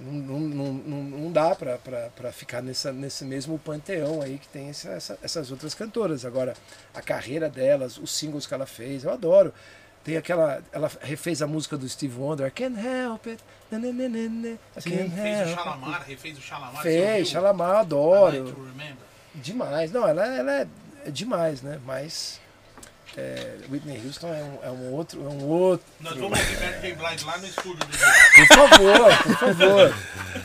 D: não, não, não, não, dá pra ficar nessa, nesse mesmo panteão aí que tem essa, essa- essas outras cantoras. Agora, a carreira delas, os singles que ela fez, eu adoro. Tem aquela. Ela refez a música do Steve Wonder, I can't help it. na, na, na, na, I
A: Sim,
D: can't
E: Fez o
D: help it."
E: Shalamar, refez o Shalamar.
D: Fez, Shalamar, adoro.
E: like.
D: Demais. Não, ela, ela é, é demais, né? Mas é, Whitney Houston é um, é um outro. É um outro.
E: Nós vamos ouvir Mary J. Blige lá no estúdio do
D: Por favor, por favor.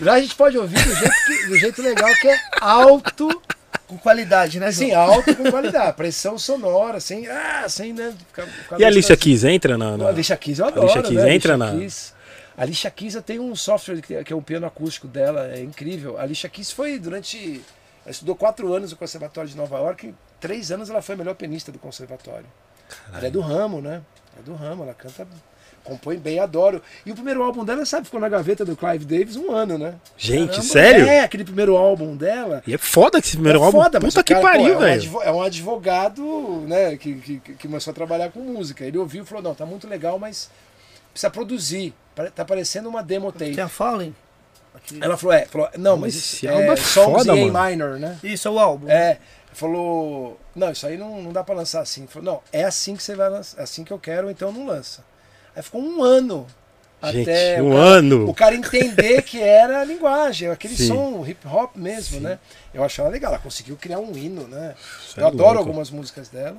D: Já a gente pode ouvir do jeito, que- do jeito legal, que é alto,
A: Com qualidade, né, João?
D: assim, alto com qualidade. Pressão sonora, sem. Ah, sem, né? Ficar, ficar
B: E a Alicia
D: nostalgia.
B: Keys entra na. na-
D: A Alicia Keys eu adoro.
B: Alicia Keys
D: né?
B: entra
D: Alicia
B: na-
D: Keys. A Alicia Keys tem um software que é o piano acústico dela, é incrível. A Alicia Keys foi durante. Ela estudou quatro anos no Conservatório de Nova York, em três anos ela foi a melhor pianista do Conservatório. Ela é do ramo, né? É do ramo, ela canta. Compõe bem, adoro. E o primeiro álbum dela, sabe, ficou na gaveta do Clive Davis um ano, né?
B: Gente,
D: Caramba,
B: sério?
D: É, aquele primeiro álbum dela.
B: E é foda que esse primeiro
D: é
B: álbum.
D: foda, mas
B: Puta que
D: cara, pô,
B: pariu,
D: é um
B: velho.
D: É um advogado, né, que, que, que começou a trabalhar com música. Ele ouviu e falou, não, tá muito legal, mas precisa produzir. Tá parecendo uma demo tape.
A: Tem a Fallen. Aquele-
D: Ela falou, é, falou, não,
B: Mas esse
D: é,
B: álbum é
D: songs
B: foda, mano.
D: A minor, né?
A: Isso, é o álbum.
D: É, falou, não, isso aí não, não dá pra lançar assim. Falou, não, é assim que você vai lançar, é assim que eu quero, então não lança. Aí ficou um ano
B: Gente,
D: até
B: um
D: o cara,
B: ano.
D: o cara entender que era a linguagem, aquele
B: Sim.
D: som hip hop mesmo, né? Eu acho ela legal, ela conseguiu criar um hino, né?
B: Isso é
D: Eu adoro
B: louco.
D: algumas músicas dela.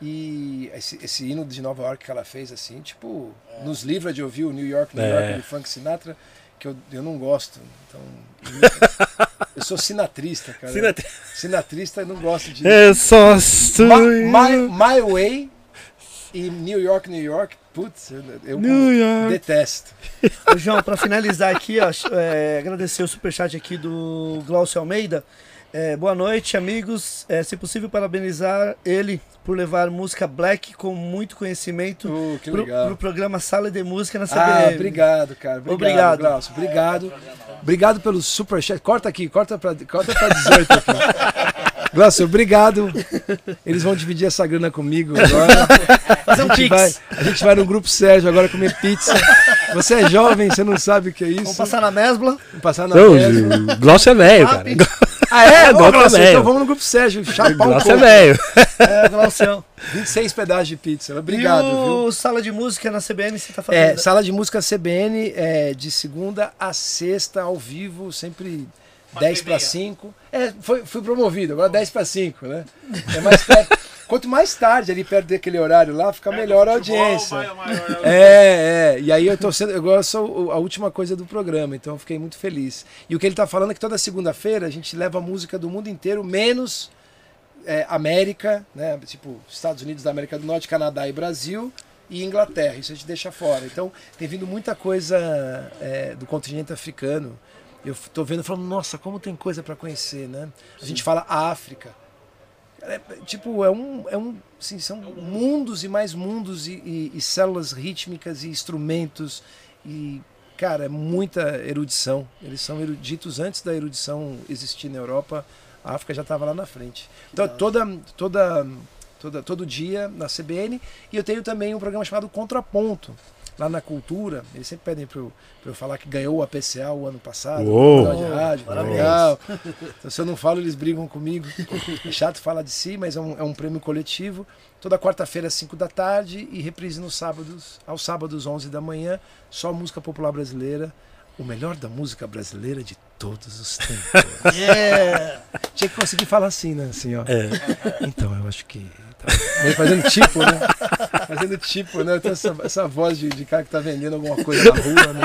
D: E esse, esse hino de Nova York que ela fez, assim, tipo, nos livra de ouvir o New York, New
B: É.
D: York de Frank Sinatra, que eu, eu não gosto. Então, eu sou sinatrista, cara.
B: Sinatra-
D: Sinatrista eu não gosto de.
B: É só eu.
D: my, My Way e New York, New York, putz, eu, eu detesto.
A: Ô, João, pra finalizar aqui, ó, é, agradecer o superchat aqui do Glaucio Almeida. É, boa noite, amigos. É, se possível, parabenizar ele por levar música black com muito conhecimento
D: que
A: pro, pro programa Sala de Música na CBN.
D: Ah, obrigado, cara. Obrigado,
A: Obrigado.
D: Glaucio. Obrigado. Obrigado pelo superchat. Corta aqui, corta pra, corta pra 18 aqui. Glaucio, obrigado. Eles vão dividir essa grana comigo agora.
A: Fazer um
D: a, gente
A: pix.
D: vai, a gente vai no grupo Sérgio agora comer pizza. Você é jovem, você não sabe o que é isso.
A: Vamos passar na mesbla.
D: Vamos passar na
B: Não,
D: mesa.
B: o Glaucio é velho, cara.
D: Ah, é? Ô,
B: Glaucio
D: Glaucio,
B: é
D: então vamos no grupo Sérgio. Chapar um
B: Glaucio é
D: pouco.
B: velho.
A: É, Glaucião.
D: 26 pedaços de pizza. Obrigado,
A: e
D: viu?
A: o Sala de Música na CBN você tá fazendo?
D: É, sala de música CBN é de segunda a sexta ao vivo, sempre 10 para 5. É, foi, fui promovido, agora 10 para 5, né? É mais perto. Quanto mais tarde, ali perto daquele horário lá, fica melhor a audiência. É, é. E aí eu tô sendo. Eu gosto a última coisa do programa, então eu fiquei muito feliz. E o que ele tá falando é que toda segunda-feira a gente leva música do mundo inteiro, menos é, América, né? Tipo, Estados Unidos da América do Norte, Canadá e Brasil e Inglaterra. Isso a gente deixa fora. Então tem vindo muita coisa é, do continente africano. Eu tô vendo falando, nossa, como tem coisa para conhecer, né? A gente fala África. É, tipo, é um, é um, assim, são mundos e mais mundos e, e- e células rítmicas e instrumentos e cara, é muita erudição. Eles são eruditos antes da erudição existir na Europa. A África já estava lá na frente. Então, toda, toda, toda, todo dia na CBN e eu tenho também um programa chamado Contraponto. Lá na Cultura, eles sempre pedem para eu, pra eu falar que ganhou o APCA o ano passado,
B: Uou!
D: no programa de rádio, legal. Então, se eu não falo, eles brigam comigo. É chato falar de si, mas é um, é um prêmio coletivo. Toda quarta-feira, às 5 da tarde, e reprise nos sábados, aos sábados, 11 da manhã. Só música popular brasileira. O melhor da música brasileira de todos os tempos.
A: Yeah.
D: Tinha que conseguir falar assim, né? Assim, ó.
B: É.
D: Então, eu acho que. Meio Fazendo tipo, né? Fazendo tipo, né? Eu tenho essa, essa voz de, de cara que tá vendendo alguma coisa na rua, né?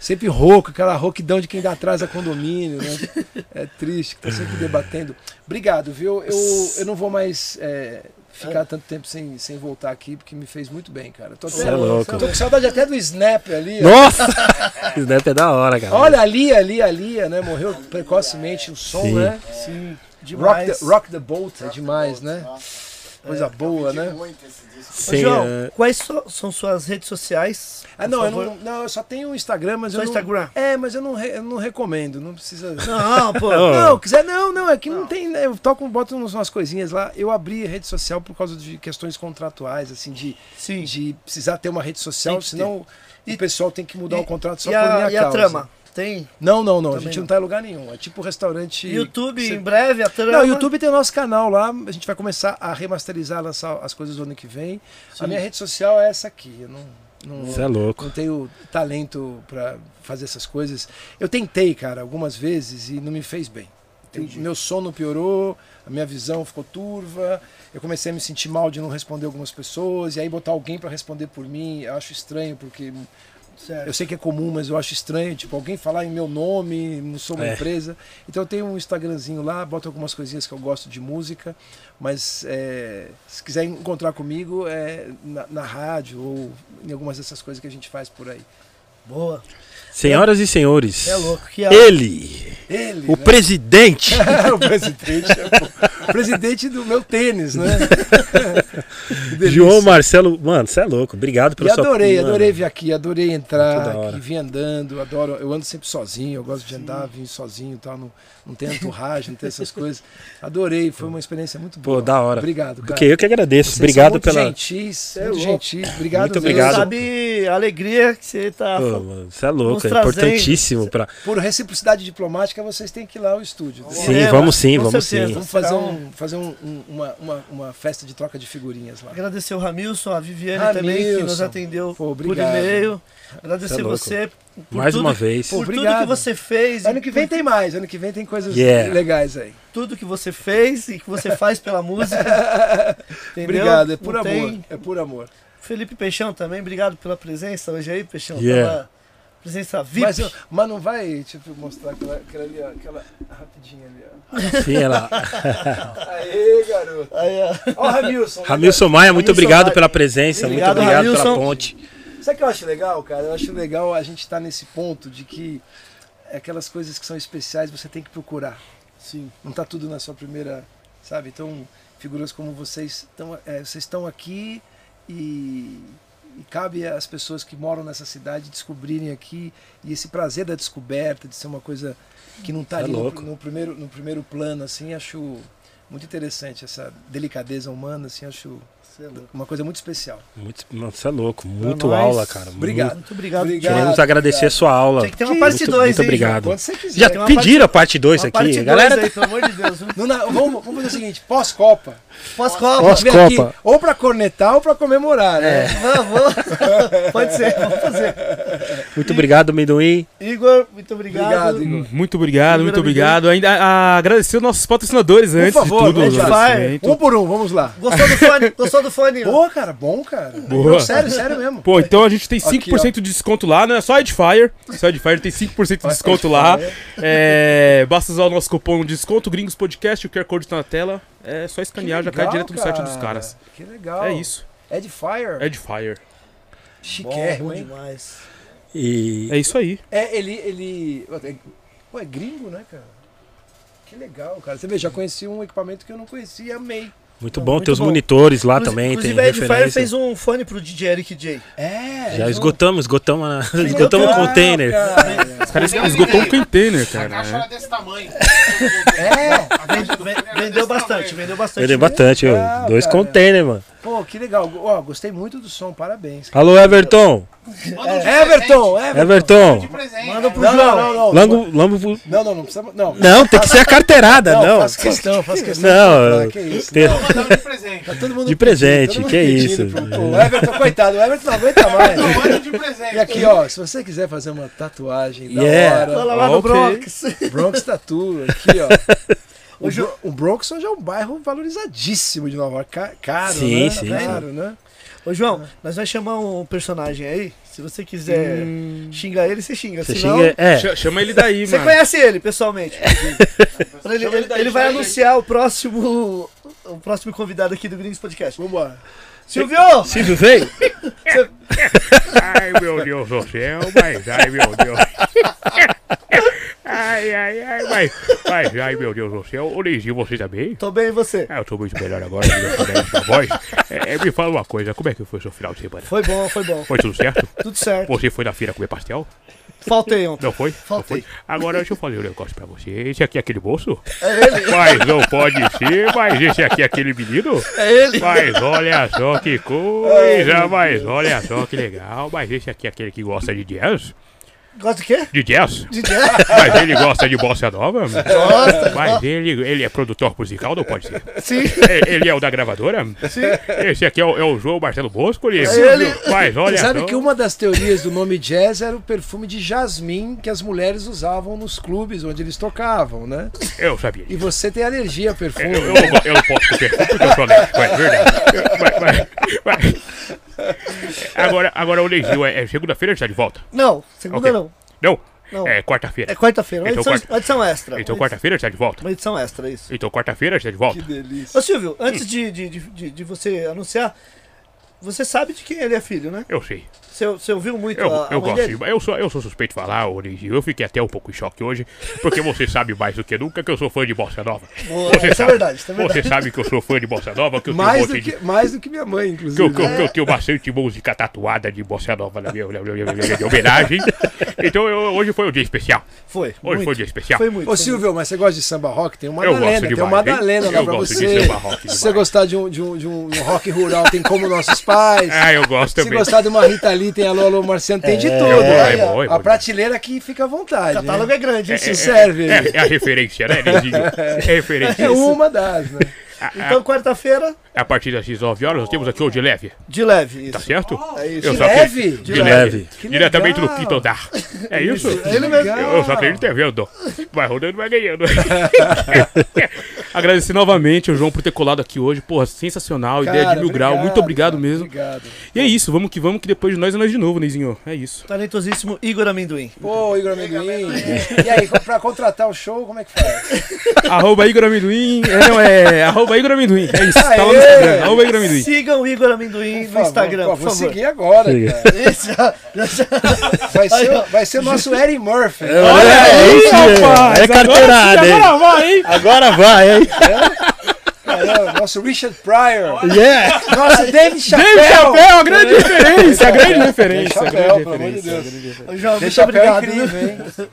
D: Sempre rouco, aquela rouquidão de quem dá atrás a condomínio, né? É triste, que tá sempre debatendo. Obrigado, viu? Eu, eu não vou mais é, ficar tanto tempo sem, sem voltar aqui, porque me fez muito bem, cara. Tô,
B: Você
D: até,
B: é louco.
D: tô com saudade até do Snap ali. ó.
B: Nossa! Snap é da hora, cara.
D: Olha, ali, ali, ali, né? Morreu precocemente o som,
B: Sim.
D: né?
A: Sim,
D: Rock
A: demais.
D: the, Rock the Boat é demais, né?
F: Nossa,
D: Coisa boa,
F: pedi
D: né?
F: muito esse disco.
A: Ô,
B: Sim,
A: João,
B: é-
A: quais so- são suas redes sociais?
D: Ah, não, eu não, não, eu só tenho o Instagram, mas
A: Só
D: eu não...
A: Instagram?
D: É, mas eu não, re- eu não recomendo, não precisa...
A: Não, pô.
B: Não.
D: Não, quiser, não, não, é que não, tem, né? Eu toco, boto umas umas coisinhas lá. Eu abri rede social por causa de questões contratuais, assim, de,
A: Sim.
D: de precisar ter uma rede social, senão
A: E-
D: o pessoal tem que mudar
A: e-
D: o contrato só
A: e
D: por
A: a,
D: minha
A: e a
D: causa.
A: trama? Tem?
D: Não, não, não. A
A: Também
D: gente
A: não.
D: não tá em lugar nenhum. É tipo restaurante.
A: YouTube
D: Você-
A: em breve, a trama.
D: Não, o YouTube tem o nosso canal lá. A gente vai começar a remasterizar, lançar as coisas do ano que vem.
A: Sim.
D: A minha rede social é essa aqui. Eu não, não,
B: Você é louco.
D: não tenho talento pra fazer essas coisas. Eu tentei, cara, algumas vezes e não me fez bem. Eu- meu sono piorou, a minha visão ficou turva. Eu comecei a me sentir mal de não responder algumas pessoas e aí botar alguém pra responder por mim, eu acho estranho porque
A: Certo.
D: eu sei que é comum, mas eu acho estranho, tipo, alguém falar em meu nome, não sou uma
B: É.
D: empresa. Então eu tenho um Instagramzinho lá, boto algumas coisinhas que eu gosto de música, mas é, se quiser encontrar comigo é na, na rádio ou em algumas dessas coisas que a gente faz por aí.
A: Boa.
B: Senhoras e senhores,
A: É louco. Que a...
B: ele,
D: Ele,
B: o
D: né?
B: presidente.
D: o presidente, é, presidente do meu tênis, né?
B: João Marcelo, mano, você é louco. Obrigado pela sua
D: adorei,
B: mano,
D: adorei vir aqui, adorei entrar aqui, vim andando, adoro, eu ando sempre sozinho, eu gosto de andar, vim sozinho e tal, não, não tem entourage, não tem essas coisas. Adorei, foi uma experiência muito
B: Pô,
D: boa.
B: da hora.
D: Obrigado, cara.
B: Porque eu que agradeço.
D: Vocês
B: Obrigado
D: são muito
B: pela.
D: gentis,
A: é
D: muito
A: louco.
D: gentis. Obrigado
B: Muito obrigado.
A: sabe a alegria que você tá.
B: Pô, mano, você é louco, é importantíssimo pra.
D: Por reciprocidade diplomática, vocês têm que ir lá ao estúdio.
B: Sim,
A: É,
B: vamos sim, vamos
A: certeza.
B: sim.
D: Vamos fazer,
A: Será
D: um, fazer um- um- uma, uma, uma festa de troca de figurinhas lá.
A: Agradecer o Ramilson, a Viviane
D: Ramilson.
A: também, que nos atendeu
D: Pô,
A: por e-mail. Agradecer
B: é louco.
A: você por,
B: Mais
A: tudo,
B: uma vez.
A: por tudo
D: Obrigado.
A: que você fez.
D: Ano que vem
A: por
D: tem mais, ano que vem tem coisas
B: Yeah.
D: legais aí.
A: tudo que você fez e que você faz pela música.
D: Obrigado, é por
A: Não
D: amor.
A: tem-
D: É por amor.
A: Felipe Peixão também, obrigado pela presença hoje aí, Peixão.
B: Yeah.
A: Pela presença VIP.
D: Mas, eu- mas não vai, tipo, mostrar aquela, aquela ali, ó, aquela rapidinha ali, ó.
B: Sim, ela.
D: Aê, garoto.
A: Aí, ó.
D: Ó o Ramilson.
B: Ramilson Maia, muito
A: Ramilson
B: obrigado
A: Maia.
B: pela presença,
A: Obrigado,
B: muito obrigado pela
A: Ramilson.
B: ponte.
D: Sabe o que eu acho legal, cara? Eu acho legal a gente estar nesse ponto de que aquelas coisas que são especiais você tem que procurar.
A: Sim.
D: Não tá tudo na sua primeira, sabe? Então, figuras como vocês estão, é, vocês estão aqui e, e cabe às pessoas que moram nessa cidade descobrirem aqui e esse prazer da descoberta, de ser uma coisa que não está
B: É
D: ali no, no primeiro, no primeiro plano, assim, acho muito interessante essa delicadeza humana, assim, acho
A: Você é louco.
D: uma coisa muito especial.
B: Muito, mano, você é louco. Muito
A: nós.
B: aula, cara.
D: Obrigado.
A: Muito obrigado.
D: Obrigado.
B: Queremos agradecer
D: obrigado.
B: a sua aula.
A: Tem que ter uma parte
B: muito-
A: 2,
B: muito
A: hein?
B: obrigado.
D: Quando você quiser.
B: Já pediram a parte 2
A: Uma
B: aqui.
A: parte
B: A
A: 2
B: galera
A: aí, pelo amor de Deus.
D: Não, não, vamos, vamos fazer o seguinte, pós-Copa.
A: Pós-copa.
B: Pós-
D: Vem aqui,
B: Copa.
D: ou pra cornetar ou pra comemorar, né?
A: Vamos, vamos. Pode ser, vamos fazer.
B: Muito obrigado, Amendoim.
A: Igor, muito obrigado.
D: Obrigado, Igor.
C: Muito obrigado,
A: Igor
C: muito obrigado. Ainda a- agradecer os nossos patrocinadores antes
D: favor,
C: de tudo.
A: Fire.
C: agradecimento.
D: Um por um, vamos lá.
A: Gostou do fone? Gostou do fone?
D: Boa, cara, bom, cara.
C: Boa.
D: Não, sério, sério mesmo.
C: Pô, então a gente tem
D: Aqui,
C: 5% de desconto lá, não é só Edfire. Só Edfire tem 5% de desconto lá. É, basta usar o nosso cupom de desconto Gringos Podcast, o QR Code tá na tela. É só escanear, já cai
D: legal,
C: direto no site dos caras.
D: Que legal.
C: É isso.
D: Edifier.
C: Edfire.
D: Chiquérrimo,
A: Bom
D: hein?
A: demais.
B: E
C: É isso aí.
D: É, ele, ele... É, pô, é gringo, né, cara? Que legal, cara. Você vê, já conheci um equipamento que eu não conhecia amei.
B: muito bom
A: Muito
B: ter os
A: bom.
B: monitores lá
A: Inclusive-
B: também, tem
A: Inclusive, a Edifier fez um fone pro DJ Eric J.
D: É.
B: Já esgotamos, esgotamos, a-
D: vão-
B: esgotamos o container.
D: cara.
C: Os caras esgotou um container,
F: A
C: cara.
F: caixa
C: né?
F: era desse tamanho.
D: É.
F: A
A: Vendeu bastante, vendeu bastante.
B: Vendeu bastante,
D: legal,
B: dois
D: cara.
B: containers, mano.
D: Pô, que legal. Ó, gostei muito do som, parabéns.
B: Alô, Everton.
F: Manda um de
D: Everton,
F: presente.
D: Everton.
A: Manda pro
D: Não,
A: João.
D: não, não, não.
B: Lambo, lambo,
D: Não, não, não precisa. Não,
B: não, tem que ser a carteirada,
D: não,
B: não.
D: faço questão, faço questão.
B: Não,
D: que isso.
B: tem-
D: não.
F: Mandando de presente.
D: Tá todo mundo
B: De presente, que
D: pedindo
B: isso.
D: pro- O Everton, coitado, o Everton não aguenta mais.
F: Manda de presente.
D: E aqui, ó, se você quiser fazer uma tatuagem da
B: Yeah.
A: Fala
D: hora,
A: lá no
C: Ok.
A: Bronx.
D: Bronx Tattoo, aqui, ó. O, Bro- o Bronx hoje é um bairro valorizadíssimo de Nova York. Ca- Caro,
B: Sim,
D: né?
B: sim,
D: Caro, né?
A: Ô, João, nós vamos chamar um personagem aí. Se você quiser xingar ele, você xinga.
B: Você
A: Senão,
B: xinga. É.
C: Ch- Chama ele daí,
A: Você
C: mano.
A: conhece ele pessoalmente. Pra ele,
C: ele
A: ele,
C: daí,
A: ele vai anunciar o próximo, o próximo convidado aqui do Gringos Podcast.
D: Vambora.
A: Silvio!
B: Silvio veio?
C: Ai, meu Deus do céu, mas ai, meu Deus. Ai, ai, ai, mas, mas ai, meu Deus do céu. Ô, você tá bem?
A: Tô bem, e você?
C: Ah, eu tô muito melhor agora, com a voz. É, é, me fala uma coisa, como é que foi o seu final de semana?
A: Foi bom, foi bom.
C: Foi tudo certo?
A: Tudo certo.
C: Você foi na feira comer pastel?
A: Faltei ontem.
C: Não foi?
A: Faltei.
C: Não foi? Agora deixa eu fazer um negócio pra você. Esse aqui é aquele moço?
A: É ele,
C: Mas não pode ser, mas esse aqui é aquele menino?
A: é ele.
C: Mas olha só que coisa, mas olha só que legal. Mas esse aqui é aquele que gosta de jazz?
A: Gosta de quê?
C: De jazz?
A: De jazz?
C: Mas ele gosta de bossa nova?
A: Gosta.
C: Mas ele, ele é produtor musical, não pode ser.
A: Sim.
C: E- Ele é o da gravadora?
A: Sim.
C: Esse aqui é o, é o João Marcelo Bosco? Ele...
A: ele.
C: Mas olha
D: Você sabe
C: só.
D: que uma das teorias do nome jazz era o perfume de jasmim que as mulheres usavam nos clubes onde eles tocavam, né?
C: Eu sabia.
D: E você tem alergia a
C: Eu,
D: perfume.
C: eu, não, go- eu não posso comer porque eu sou alérgico, é verdade. Mas- mas- mas- Agora, agora o Leizinho, é, é segunda-feira está de volta?
A: Não, segunda
C: Ok.
A: não.
C: Não,
A: Não.
C: é quarta-feira.
A: É quarta-feira. Uma,
C: Então,
A: edição,
C: quarta-
A: uma edição extra.
C: Então quarta-feira está de volta?
A: Uma edição extra, isso.
C: Então quarta-feira está de volta?
D: delícia.
A: Ô Silvio, antes de, de, de, de- de você anunciar, você sabe de quem ele é filho, né?
C: Eu sei.
A: Você, você ouviu muito
C: Eu,
A: a, a
C: eu
A: mãe
C: gosto.
A: dele?
C: de- Eu sou, eu sou suspeito de falar, Leizinho. Eu fiquei até um pouco em choque hoje, porque você sabe mais do que nunca que eu sou fã de Bossa Nova.
A: Boa,
C: Você
A: isso é
C: sabe,
A: verdade, isso é verdade.
C: Você sabe que eu sou fã de Bossa Nova, que eu tenho um
D: Mais do,
C: de...
D: que, mais do que minha mãe,
C: Que eu,
D: inclusive.
C: que eu- que eu tenho bastante música tatuada de bossa nova na minha, na minha- na minha- de homenagem. Então eu- hoje foi um dia especial.
A: Foi.
C: Hoje
A: muito.
C: foi um dia especial.
A: Foi muito.
D: Ô Silvio, mas você gosta de samba rock? Tem uma Madalena, tem uma? Madalena lá
C: Eu
D: pra
C: gosto de
D: você.
C: samba rock
D: Se você gostar de um, de, um, de um rock rural, tem como nossos pais.
C: Ah, eu gosto
D: Se
C: também.
D: gostar de uma Rita Lee, tem Alô Alô Marciano, tem de tudo.
C: é
D: Aí,
C: é é
D: a prateleira aqui fica à vontade.
A: O catálogo é grande?
D: Isso
A: Silvio?
D: serve.
C: É, é a referência, né, Nezinho? É a referência.
D: É uma das, né?
A: Então, quarta-feira,
C: A partir das 19 horas, nós temos aqui o de leve,
A: de leve. Isso.
C: tá certo?
A: É isso.
C: Eu
D: De
C: acredito-
D: leve?
C: De,
A: De
C: leve.
B: leve.
D: Que
C: Diretamente
D: legal.
C: no quinto andar. É isso?
A: É ele mesmo.
C: Eu, só acredito é vendo. Vai rodando, vai ganhando. Agradecer novamente ao João por ter colado aqui hoje. Porra, sensacional. ideia de
D: Cara,
C: mil grau. Muito obrigado
D: cara,
C: mesmo.
D: Obrigado.
C: E é isso, vamos que vamos, que depois de nós é nós de novo, Neizinho. É isso.
A: Talentosíssimo Igor Amendoim.
D: Pô, Igor Amendoim. E aí, pra contratar o show, como é que faz?
C: arroba Igor Amendoim. É, não, é arroba Igor Amendoim. É isso, tá lá no! Instagram. Arroba Igor Amendoim.
A: Sigam o Igor Amendoim no
D: favor,
A: Instagram,
D: pô,
A: por
D: vou
A: favor.
D: seguir agora,
B: Siga.
D: cara.
A: Isso, já- já-
D: Vai ser, vai ser o nosso Eddie Murphy.
B: Olha aí,
C: rapaz,
B: É carteirada?
C: Agora vai, hein?
B: Agora vai, hein?
D: É, nosso Richard Pryor.
B: Yeah!
D: Nosso David Chappelle.
C: Dave Chapéu, a grande referência, a grande referência.
D: Chapéu,
C: grande
D: pelo amor de Deus.
A: João,
D: David
A: muito
D: Chappelle é
A: obrigado.
D: incrível, hein?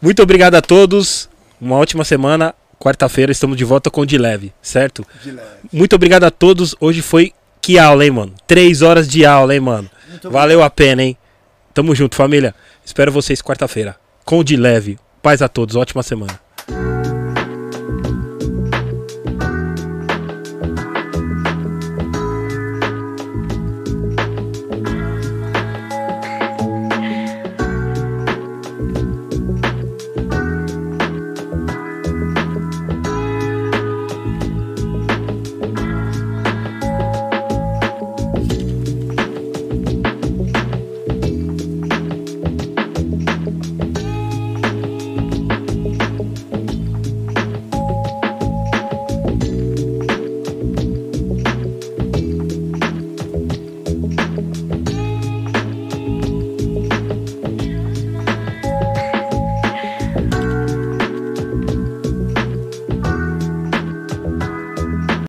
B: Muito obrigado a todos. Uma ótima semana. Quarta-feira estamos de volta com o De Leve, certo?
D: De leve.
B: Muito obrigado a todos. Hoje foi que aula, hein, mano? Três horas de aula, hein, mano?
A: Muito
B: Valeu a pena, hein? Tamo junto, família. Espero vocês quarta-feira. Com o De Leve. Paz a todos. Ótima semana.